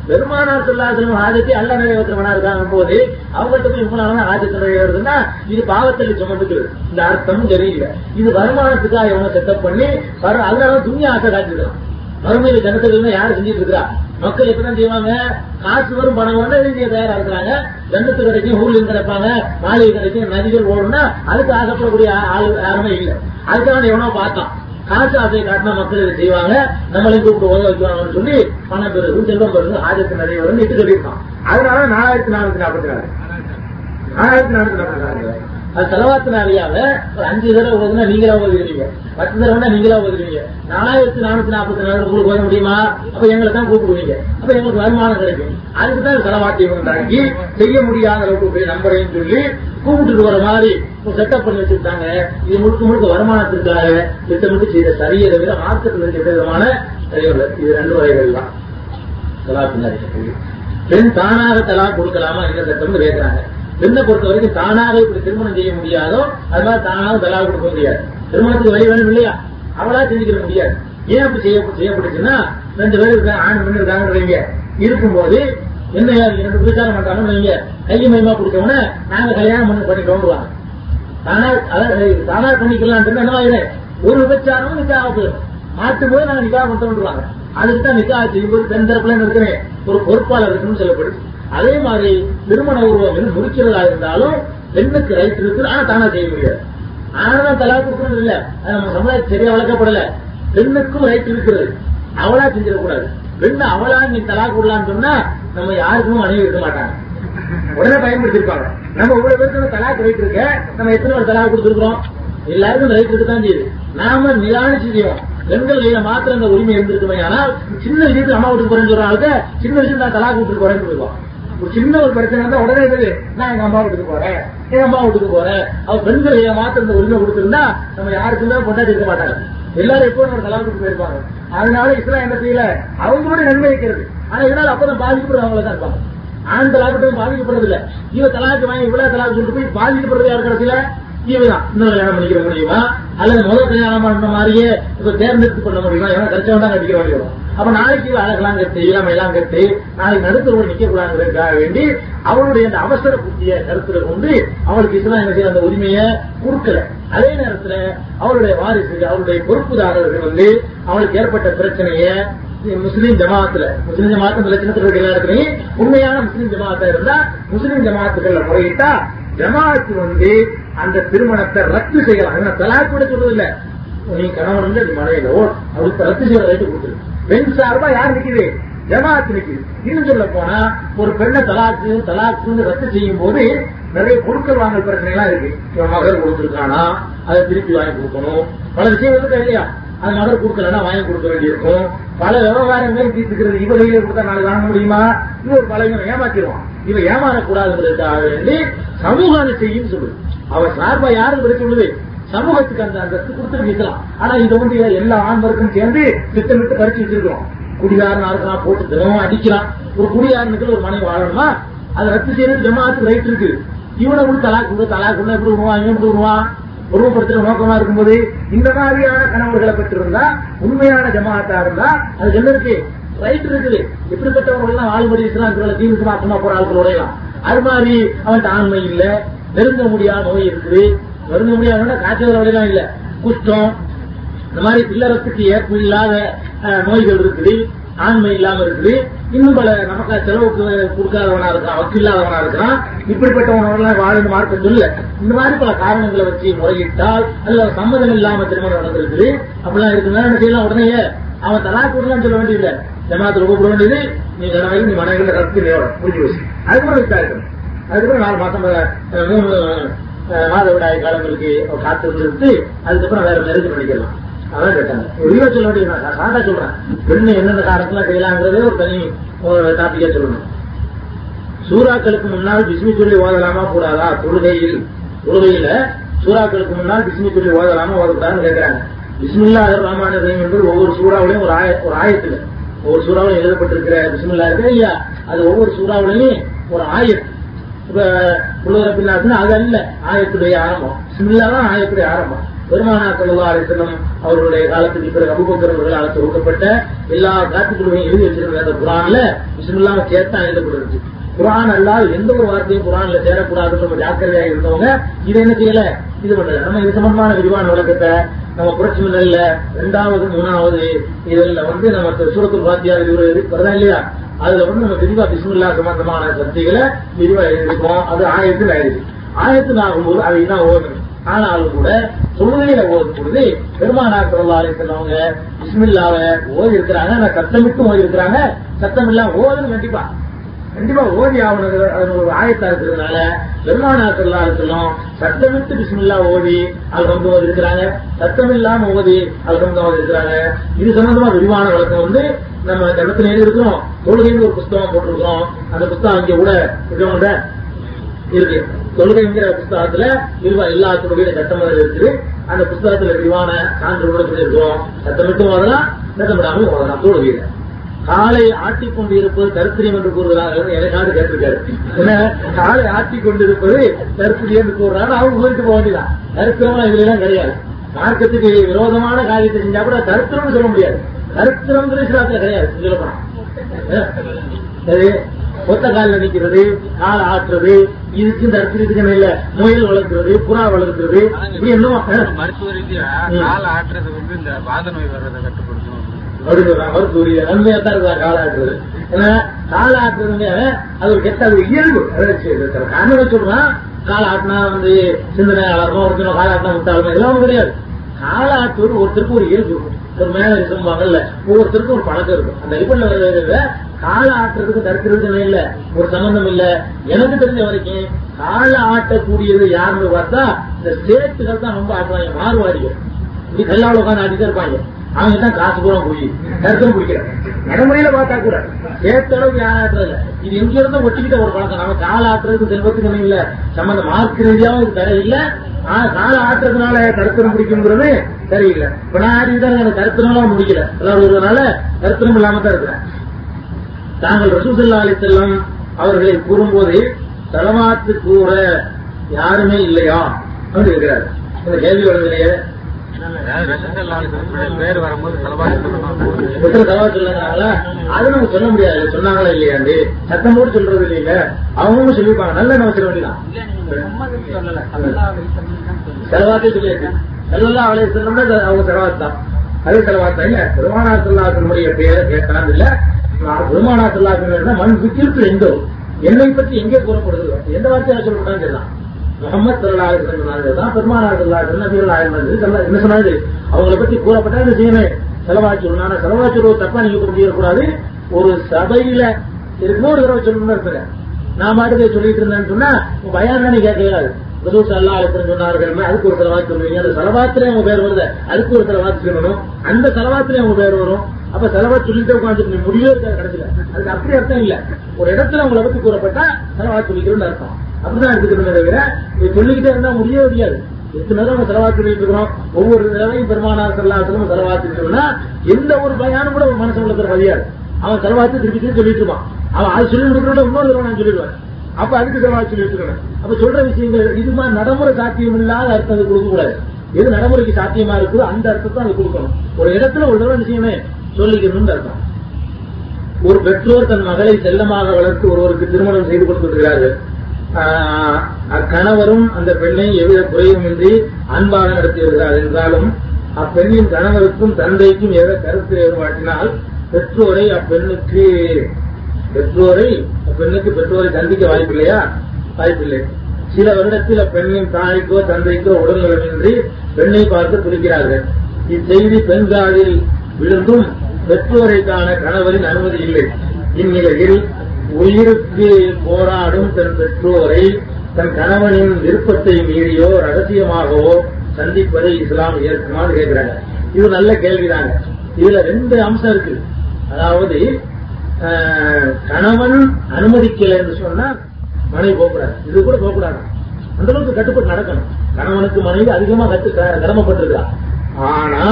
பெருமானார் சொல்லாதலும் ஆதித்தி அல்ல நிறைவேற்றவனா இருக்காங்க போது அவங்கள்ட்ட போய் இவங்களால ஆஜத்து நிறைவேறதுன்னா இது பாவத்தில் சுமந்துக்கு இந்த அர்த்தமும் தெரியல. இது வருமானத்துக்காக இவங்க செட்டப் பண்ணி அதனால துணியா ஆசை காட்டிடுறான் மறுமையில ஜனத்துக்கு யாரு செஞ்சிட்டு இருக்கிறா மக்கள் எப்படிதான் செய்வாங்க? காசு வரும் பணம் வரும் எழுதிய தயாரா இருக்கிறாங்க? வெள்ளத்து கிடைக்கும் ஊர்ல கிடைப்பாங்க மாளிகை கிடைக்கும் நதிகள் ஓடும்னா அதுக்கு ஆசைப்படக்கூடிய ஆள் யாருமே இல்லை. அதுக்காக எவனோ பார்த்தான். காசு ஆசையை காட்டினா மக்கள் இதை செய்வாங்க. நம்மளையும் கூப்பிட்டு உதவ வைக்குவாங்கன்னு சொல்லி பணம் பெருகு செல்வம் பெருகு ஆயிரத்தி நிறைய வரும் இட்டு சொல்லியிருக்கான். அதனால நாலாயிரத்தி நானூத்தி நாற்பத்தி நாலு. நாலாயிரத்தி நானூத்தி நாற்பத்தி நாலு. அது செலவாத்து நிறையாவ ஒரு அஞ்சு தடவை ஓதுனா நீங்களா ஓதுகிறீங்க பத்து தடவை நீங்களா ஓதுறீங்க நாலாயிரத்தி நானூத்தி நாற்பத்தி நாலு உங்களுக்கு ஓத முடியுமா? அப்ப எங்களை தான் கூப்பிடுவீங்க அப்ப எங்களுக்கு வருமானம் கிடைக்கும். அதுக்கு தான் செலவாட்டி உண்டாக்கி செய்ய முடியாத அளவுக்கு பெரிய நம்பரையும் சொல்லி கூப்பிட்டுட்டு வர மாதிரி செட்டப் பண்ணி வச்சிருக்காங்க. இது முழுக்க முழுக்க வருமானத்திற்காக திட்டமிட்டு செய்த சரியை தவிர மார்க்கத்தில் இருக்க விதமான இது ரெண்டு வகைகள் தான். தலாக் பெண் தானாக தலா கொடுக்கலாமா? என்ன சட்டம்னு கேட்கிறாங்க பெண்ணை பொறுத்த வரைக்கும் தானாக இப்படி திருமணம் செய்ய முடியாதோ அது மாதிரி தானாக தலாக் கொடுக்க முடியாது. திருமணத்துக்கு வழி வேணும் இல்லையா? அவளா செஞ்சுக்கிற முடியாது. ஏன் அப்படி செய்ய செய்யப்பட்டுச்சுன்னா ரெண்டு பேர் இருக்காங்க ஆண் பெண் இருக்காங்கன்னு இருக்கும்போது என்ன ரெண்டு விசாரம் பண்றாங்கன்னு வைங்க கையை மயமா கொடுத்தவொடனே நாங்க கல்யாணம் பண்ணி பண்ணிட்டோம்வாங்க தானா அதாவது தானா பண்ணிக்கலாம். என்ன ஆயிடும் ஒரு விபச்சாரமும் நிக்கா ஆகுது. மாட்டும் போது நாங்க நிக்கா பண்ணிட்டோம்வாங்க அதுக்கு தான் நிக்கா செய்யும்போது பெண் தரப்புல இருக்கிறேன் ஒரு பொறுப்பாளர் இருக்குன்னு சொல்லப்படுது. அதே மாதிரி திருமண உருவம் முடிக்கிறதா இருந்தாலும் பெண்ணுக்கு ரைட் இருக்கு ஆனா தானா செய்ய முடியாது. ஆனா தலா கொடுக்கறது இல்ல. அது நம்ம சமுதாயம் சரியா வளர்க்கப்படல. பெண்ணுக்கும் ரைட் இருக்கிறது அவளா செஞ்சிடக்கூடாது. பெண்ணு அவளா நீ தலா கொடுலான்னு சொன்னா நம்ம யாருக்கும் அணுகி இருக்க மாட்டாங்க. உடனே பயன்படுத்திருப்பாங்க நம்ம இவ்வளவு பேருக்கு தலா ரைட் இருக்க. நம்ம எத்தனை ஒரு தலா கொடுத்துருக்கோம் எல்லாருக்கும் ரைட் இருக்கு தான் செய்யுது. நாம நிலான செய்யும் பெண்கள் கையில மாத்திரம் இந்த உரிமை இருந்திருக்குமே ஆனால் சின்ன விஷயத்துக்கு அம்மா வீட்டுக்கு போறேன்னு சொல்றாங்க சின்ன விஷயம் நான் தலாக் போறேன்னு சொல்லுவோம் ஒரு சின்ன ஒரு பிரச்சனை இருந்தா உடனே இருக்குது நான் எங்க அம்மா வீட்டுக்கு போறேன். எங்க அம்மா வீட்டுக்கு போறேன். அவன் பெண்கள் என் மாத்திரம் இந்த உரிமை கொடுத்திருந்தா நம்ம யாருக்குமே கொண்டாடி இருக்க மாட்டாங்க. எல்லாரும் எப்போ நம்ம தலாக்கு போயிருப்பாங்க. அதனால இஸ்லாம் என்ன செய்யல? அவங்களோட நன்மை வைக்கிறது ஆனா இதனால அப்பதான் பாதிக்கப்படுறவங்கள தான் இருப்பாங்க. ஆண் தலாக்கட்டும் பாதிக்கப்படுறது இல்ல இவ தலாக்கு வாங்கி இவ்வளவு தலாக்கு சொல்லிட்டு போய் பாதிக்கப்படுறது யார் கடைசியில இவதான் இன்னொரு கல்யாணம் பண்ணிக்கிற முடியுமா அல்லது முதல் கல்யாணம் பண்ண மாதிரியே இப்ப தேர்ந்தெடுத்து பண்ண முடியுமா? ஏன்னா கடைசி தான் கட்டிக்கிற வேண்டிய வரும் அப்ப நாளைக்கு இவ அழகெல்லாம் கட்டி இளமை எல்லாம் கட்டு நாளைக்கு நடுத்தரோடு நிக்க கூடாதுக்காக வேண்டி அவளுடைய அந்த அவசர புத்திய கருத்துல கொண்டு அவளுக்கு இஸ்லாம் என்ன அந்த உரிமையை கொடுக்கல. அதே நேரத்துல அவளுடைய வாரிசு அவருடைய பொறுப்புதாரர்கள் வந்து அவளுக்கு ஏற்பட்ட பிரச்சனையை முஸ்லீம் ஜமாத்துல முஸ்லீம் ஜமாத்து லட்சணத்தில் இருக்க எல்லா உண்மையான முஸ்லீம் ஜமாத்தா இருந்தா முஸ்லீம் ஜமாத்துகள்ல முறையிட்டா ஜமாத்து வந்து அந்த திருமணத்தை ரத்து செய்யலாம். ஏன்னா தலாக் கூட சொல்றது இல்ல நீ கணவன் வந்து அது மனைவியோ அவருக்கு ரத்து செய்யற ரைட்டு கொடுத்துரு. பெண் சார்பா யார் நிக்குது? ஜமாத்து நிக்குது. இன்னும் சொல்ல போனா ஒரு பெண்ணை தலாக்கு தலாக்கு ரத்து செய்யும் போது நிறைய பொருட்கள் வாங்கல் பிரச்சனை எல்லாம் இருக்கு. இவன் மகர் கொடுத்துருக்கானா? அதை திருப்பி வாங்கி கொடுக்கணும். பல விஷயம் இருக்கா இல்லையா? அந்த நபர் கொடுக்கலன்னா வாங்கி கொடுக்க வேண்டியிருக்கும். பல விவகாரங்கள் தீர்த்துக்கிறது இவ கையில கொடுத்தா நாளைக்கு வாங்க முடியுமா? இது ஒரு பழைய ஏமாத்திடுவான். இவ ஏமாறக்கூடாதுங்கிறதுக்காக வேண்டி சமூகம் செய்யும் சொல்லுது. அவ சார்பா யாரும் விட சொல்லுது. சமூகத்துக்கு அந்த அந்தஸ்து கொடுத்து நிற்கலாம் ஆனா இதை வந்து எல்லா ஆண்பருக்கும் சேர்ந்து திட்டமிட்டு பறிச்சு வச்சிருக்கிறோம். குடிகாரனா இருக்கலாம் போட்டு தினமும் அடிக்கலாம். ஒரு குடிகாரனுக்கு ஒரு மனைவி வாழணுமா? அதை ரத்து செய்யறது ஜமாத்துக்கு ரைட் இருக்கு. இவனை கூட தலாக்கு கொடு தலாக்கு கொண்டு எப்படி விடுவான் இவன் விடுவான் உருவப்படுத்துற நோக்கமா இருக்கும்போது இந்த மாதிரியான கணவர்களை பெற்றிருந்தா உண்மையான ஜமாத்தா இருந்தா அது என்ன இருக்கு? ரைட் இருக்குது. எப்படிப்பட்டவர்கள் ஆளுபடி இஸ்லாம் தீவிரமா சும்மா போற ஆட்களோடையலாம் அது மாதிரி அவன் ஆண்மை இல்ல. நெருங்க முடியாத நோய் இருக்குது. நெருங்க முடியாத காய்ச்சல் வழியெல்லாம் இல்ல. குஷ்டம் இந்த மாதிரி பில்லறத்துக்கு ஏற்பு இல்லாத நோய்கள் இருக்குது. ஆண்மை இல்லாம இருக்குது. இன்னும் பல நமக்கு செலவுக்கு கொடுக்காதவனா இருக்கான் வக்கு இல்லாதவனா இருக்கிறான் இப்படிப்பட்டவனெல்லாம் வாழும் மார்க்க சொல்ல இந்த மாதிரி பல காரணங்களை வச்சு முறையிட்டால் அல்ல சம்மதம் இல்லாம திருமணம் நடந்திருக்குது. அப்படிலாம் இருக்குன்னா என்ன செய்யலாம் உடனே? அவன் தலா கூடலாம் சொல்ல வேண்டியதில்லை. ஜமாத்துல கூப்பிட வேண்டியது. நீ கணவன் நீ மனைவில ரத்து புரிஞ்சு வச்சு அதுக்கப்புறம் விசாரிக்கணும். அதுக்கப்புறம் நாலு மாசம் மூணு மாதவிடாய் காலங்களுக்கு காத்து இருந்து அதுக்கப்புறம் வேற நெருக்கம் பண்ணிக்கலாம். அதான் கேட்டாங்க வெளியே சொல்ல வேண்டியது நான் சாதா சொல்றேன். பெண்ணு என்னென்ன காரணத்துல செய்யலாங்கிறதே ஒரு தனி டாபிக்கா சொல்லணும். சூறாக்களுக்கு முன்னால் பிஸ்மி சொல்லி ஓதலாமா கூடாதா? தொழுகையில். தொழுகையில சூறாக்களுக்கு முன்னால் பிஸ்மி சொல்லி ஓதலாமா ஓதக்கூடாதுன்னு கேட்கிறாங்க பிஸ்மில்லா ரஹ்மான் ரஹீம் என்று ஒவ்வொரு சூறாவிலையும் ஒரு ஆய ஒரு ஆயத்துல. ஒவ்வொரு சூறாவிலும் எழுதப்பட்டிருக்கிற பிஸ்மில்லா இருக்கு? இல்லையா? அது ஒவ்வொரு சூறாவிலையும் ஒரு ஆயத்து இப்ப உள்ளுறப்பின்னாச்சுன்னா அது அல்ல. ஆயத்துடைய ஆரம்பம். பிஸ்மில்லா தான் ஆயத்துடைய ஆரம்பம். பெருமானா சல்லா அவர்களுடைய காலத்துக்கு பிறகு அபுபக்கர் அவர்களால் தொகுக்கப்பட்ட எல்லா காத்துக்குழுவையும் எழுதி வச்சிருக்கிற அந்த குரான்ல பிஸ்மில்லாம சேர்த்தா எழுதப்பட்டிருச்சு குரான் அல்லால் எந்த ஒரு வார்த்தையும் குரான்ல சேரக்கூடாதுன்னு நம்ம ஜாக்கிரதையாக இருந்தவங்க இதை என்ன செய்யல? இது பண்ணல. நம்ம இது சம்பந்தமான விரிவான விளக்கத்தை நம்ம புரட்சி மின்னல்ல ரெண்டாவது மூணாவது இதுல வந்து நம்ம சூரத்துல் பாத்தியா இது வருதா இல்லையா? அதுல வந்து நம்ம விரிவா பிஸ்மில்லா சம்பந்தமான சக்திகளை விரிவா எழுதிருக்கோம் அது ஆயிரத்தில் ஆயிடுச்சு. ஆயிரத்தில் ஆகும்போது அதை தான் ஓகே ஆனாலும் கூட தொழுகையில ஓதும் பொழுது பெருமானார் சொல்லி செல்லவங்க ஓதி இருக்கிறாங்க ஆனா சத்தமிட்டு ஓதி இருக்கிறாங்க சத்தம் இல்லாம ஓதுன்னு கண்டிப்பா. கண்டிப்பா ஓதி ஆகணும் அது ஒரு ஆயத்தா இருக்கிறதுனால பெருமானார் சொல்லி செல்லும் சத்தமிட்டு பிஸ்மில்லா ஓதி அது ரொம்ப ஓதி இருக்கிறாங்க சத்தம் இல்லாம ஓதி அது ரொம்ப ஓதி இருக்கிறாங்க இது சம்பந்தமா விரிவான வழக்கம் வந்து நம்ம இந்த இடத்துல எழுதி இருக்கிறோம் தொழுகைன்னு ஒரு புஸ்தகம் போட்டிருக்கோம் அந்த புத்தகம் இங்க கூட இருக்கவங்க இருக்கு. தொழுகைங்கிற புஸ்தகத்துல விரிவா எல்லா தொழுகையில சட்டம் இருக்குது. அந்த புஸ்தகத்துல விரிவான சான்று கூட சொல்லியிருக்கோம். சட்டமிட்டும் ஓதலாம் சட்டமிடாமல் ஓதலாம். தொழுகையில. காலை ஆட்டி கொண்டு இருப்பது கருத்திரியம் என்று கூறுகிறார்கள் எனக்காவது கேட்டிருக்காரு என்ன? காலை ஆட்டி கொண்டு இருப்பது கருத்திரியம் என்று கூறுறாரு அவங்க சொல்லிட்டு போக வேண்டியதான் கருத்திரமா இதுல எல்லாம் கிடையாது. மார்க்கத்துக்கு விரோதமான காரியத்தை செஞ்சா கூட கருத்திரம்னு சொல்ல முடியாது. கருத்திரம் இஸ்லாத்துல கிடையாது. சொல்ல சரி. ஒத்த காலில் நிக்கிறது கால் ஆட்டுறது இதுக்கு இந்த அர்த்தத்துக்கு இல்ல முயல் வளர்க்கிறது புறா வளர்க்கிறது இப்படி என்னமோ மருத்துவ ரீதியா கால் ஆட்டுறது வந்து இந்த வாத நோய் வர்றதை கட்டுப்படுத்தும். மருத்துவரிய நன்மையா தான் இருக்கா கால் ஆட்டுறது. ஏன்னா கால் ஆட்டுறதுங்க அது ஒரு கெட்ட அது இயல்பு. காரணம் சொல்றான் கால் ஆட்டினா வந்து சிந்தனை வளரணும் ஒருத்தர் கால் ஆட்டினா முட்டாளணும் இதெல்லாம் கிடையாது. கால் ஆட்டுவது ஒருத்தருக்கு ஒரு இயல்பு. இருக்கும் ஒரு மேல இருக்கும்பாங்கல்ல. ஒவ்வொருத்தருக்கும் ஒரு பழக்கம் இருக்கும். அந்த அடிப்படையில் கால ஆட்டுறதுக்கு தடுக்கிறதுக்கு இல்ல. ஒரு சம்பந்தம் இல்ல. எனக்கு தெரிஞ்ச வரைக்கும் கால ஆட்டக்கூடியது யாருன்னு பார்த்தா இந்த சேத்துகள் தான் ரொம்ப ஆட்டுவாங்க. மாறுவாடிகள் இப்படி கல்லாவில் உட்காந்து ஆட்டிட்டு இருப்பாங்க. அவங்க தான் காசு பூரா போய் கருத்தும் பிடிக்கிறாங்க நடைமுறையில பார்த்தா கூட சேத்தளவுக்கு யாரும் ஆட்டுறதில்ல இது எங்க இருந்தா ஒட்டிக்கிட்ட ஒரு பழக்கம். நம்ம கால ஆட்டுறதுக்கு செல்வத்துக்கு இல்ல. சம்பந்தம் மார்க் ரீதியாவும் இது தடை இல்ல ஆனா கால ஆட்டுறதுனால கருத்தரம் பிடிக்குங்கிறது சரியில்லை. இப்ப நான் ஆடிட்டு எனக்கு கருத்தரம்லாம் முடிக்கல. எல்லாரும் ஒருனால கருத்தரம் இல்லாம தான் இருக்கிறேன். தாங்கள் ரசூசல்லா அலி செல்லம் அவர்களை கூறும்போது தலமாத்து கூற யாருமே இல்லையா? அப்படின்னு இருக்கிறார். இந்த கேள்வி வருகிறேன் பேர் வரும்போது சொல்லுங்கிறாங்களா அது நம்ம சொல்ல முடியாது. சொன்னாங்களா இல்லையாண்டு சத்தம் போட்டு சொல்றது இல்லையில அவங்களும் சொல்லிருப்பாங்க நல்ல நம்ம சொல்ல வேண்டியதான் செலவாத்தே சொல்லியாச்சு செல்லா அவளை சொல்லணும்னா அவங்க செலவாத்து தான். அது செலவாத்தா இல்ல பெருமானா செல்லாசனுடைய பேரை கேட்டான் இல்ல பெருமானா செல்லாசன் மண் விக்கிற்கு எங்கோ என்னை பற்றி எங்கே கூறப்படுது எந்த வார்த்தையா சொல்லப்படான்னு சொல்லலாம் முகமது தொழிலாளர் தான் பெருமானார் சல்லாஹ் நபிகள் ஆயிரம் என்ன சொன்னாரு? அவங்களை பத்தி கூறப்பட்டா இந்த செய்யணும்? செலவாச்சு சொல்லணும் செலவாச்சு தப்பா நீங்க புரிஞ்சிடக்கூடாது ஒரு சபையில இருக்கணும் ஒரு தடவை சொல்லணும்னு இருக்கிறேன் நான் மாட்டுக்கு சொல்லிட்டு இருந்தேன்னு சொன்னா பயான் நீ கேட்கலாது புது சல்லா அழைப்பு சொன்னார்கள் அதுக்கு ஒரு செலவாத்து சொல்லுவீங்க. அந்த செலவாத்திலே அவங்க பேர் வருது? அதுக்கு ஒரு செலவாத்து சொல்லணும். அந்த செலவாத்திலே அவங்க பேர் வரும். அப்ப செலவா சொல்லிட்டு உட்காந்து முடிவே இருக்காது கடைசியில. அதுக்கு அப்படி அர்த்தம் இல்ல. ஒரு இடத்துல உங்களை பத்தி கூறப்பட்டா செலவா சொல்லிக்கிறோம்னு அர்த்தம். அப்படிதான் எடுத்துக்கணுமே தவிர இது சொல்லிக்கிட்டே இருந்தா முடியவே முடியாது. எத்தனை நேரம் நம்ம சொல்லிட்டு இருக்கிறோம். ஒவ்வொரு தடவையும் பெருமானார் செல்லாத்திலும் செலவாத்து சொன்னா எந்த ஒரு பயானும் கூட ஒரு மனசு உள்ளத்துல பதியாது அவன் செலவாத்து திருப்பி திருப்பி சொல்லிட்டு இருப்பான். அவன் அது சொல்லி கொடுக்கறோட இன்னொரு நான் சொல்லிடுவேன். அப்ப அதுக்கு செலவா சொல்லிட்டு இருக்கேன் அப்ப சொல்ற விஷயங்கள் இது மாதிரி நடைமுறை சாத்தியம் இல்லாத அர்த்தம் கொடுக்க கூடாது எது நடைமுறைக்கு சாத்தியமா இருக்குதோ அந்த அர்த்தத்தை அது கொடுக்கணும். ஒரு இடத்துல ஒரு தடவை விஷயமே சொல்லிக்கணும்னு அர்த்தம். ஒரு பெற்றோர் தன் மகளை செல்லமாக வளர்த்து ஒருவருக்கு திருமணம் செய்து கொடுத்திருக்கிறார்கள். அக்கணவரும் அந்த பெண்ணை எவ்வித குறையுமின்றி அன்பாக நடத்தி வருகிறார் என்றாலும் அப்பெண்ணின் கணவருக்கும் தந்தைக்கும் ஏதோ கருத்து ஏற்பாட்டினால் பெற்றோரை அப்பெண்ணுக்கு பெற்றோரை அப்பெண்ணுக்கு பெற்றோரை சந்திக்க வாய்ப்பில்லையா? வாய்ப்பில்லை. சில வருடத்தில் அப்பெண்ணின் தாய்க்கோ தந்தைக்கோ உடல்நலமின்றி பெண்ணை பார்த்து துடிக்கிறார்கள் இச்செய்தி பெண்காலில் விழுந்தும் பெற்றோரைக்கான கணவரின் அனுமதி இல்லை. இந்நிலையில் உயிருக்கு போராடும் தன் பெற்றோரை தன் கணவனின் விருப்பத்தை மீறியோ ரகசியமாகவோ சந்திப்பதை இஸ்லாம் ஏற்குமாறு கேட்கிறாங்க. இது நல்ல கேள்விதாங்க. இதுல ரெண்டு அம்சம் இருக்கு. அதாவது கணவன் அனுமதிக்கல என்று சொன்னா மனைவி போகக்கூடாது. இது கூட போகக்கூடாது. அந்த அளவுக்கு கட்டுப்பட்டு நடக்கணும். கணவனுக்கு மனைவி அதிகமா கட்டு கடமைப்பட்டிருக்கா. ஆனா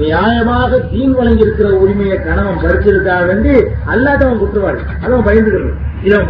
நியாயமாக தீன் வழங்கி இருக்கிற உரிமையை கணவன் பறிச்சிருக்கா வேண்டி அல்லாதவன் குற்றவாளி. அதவன் பயந்துக்கணும் இவன்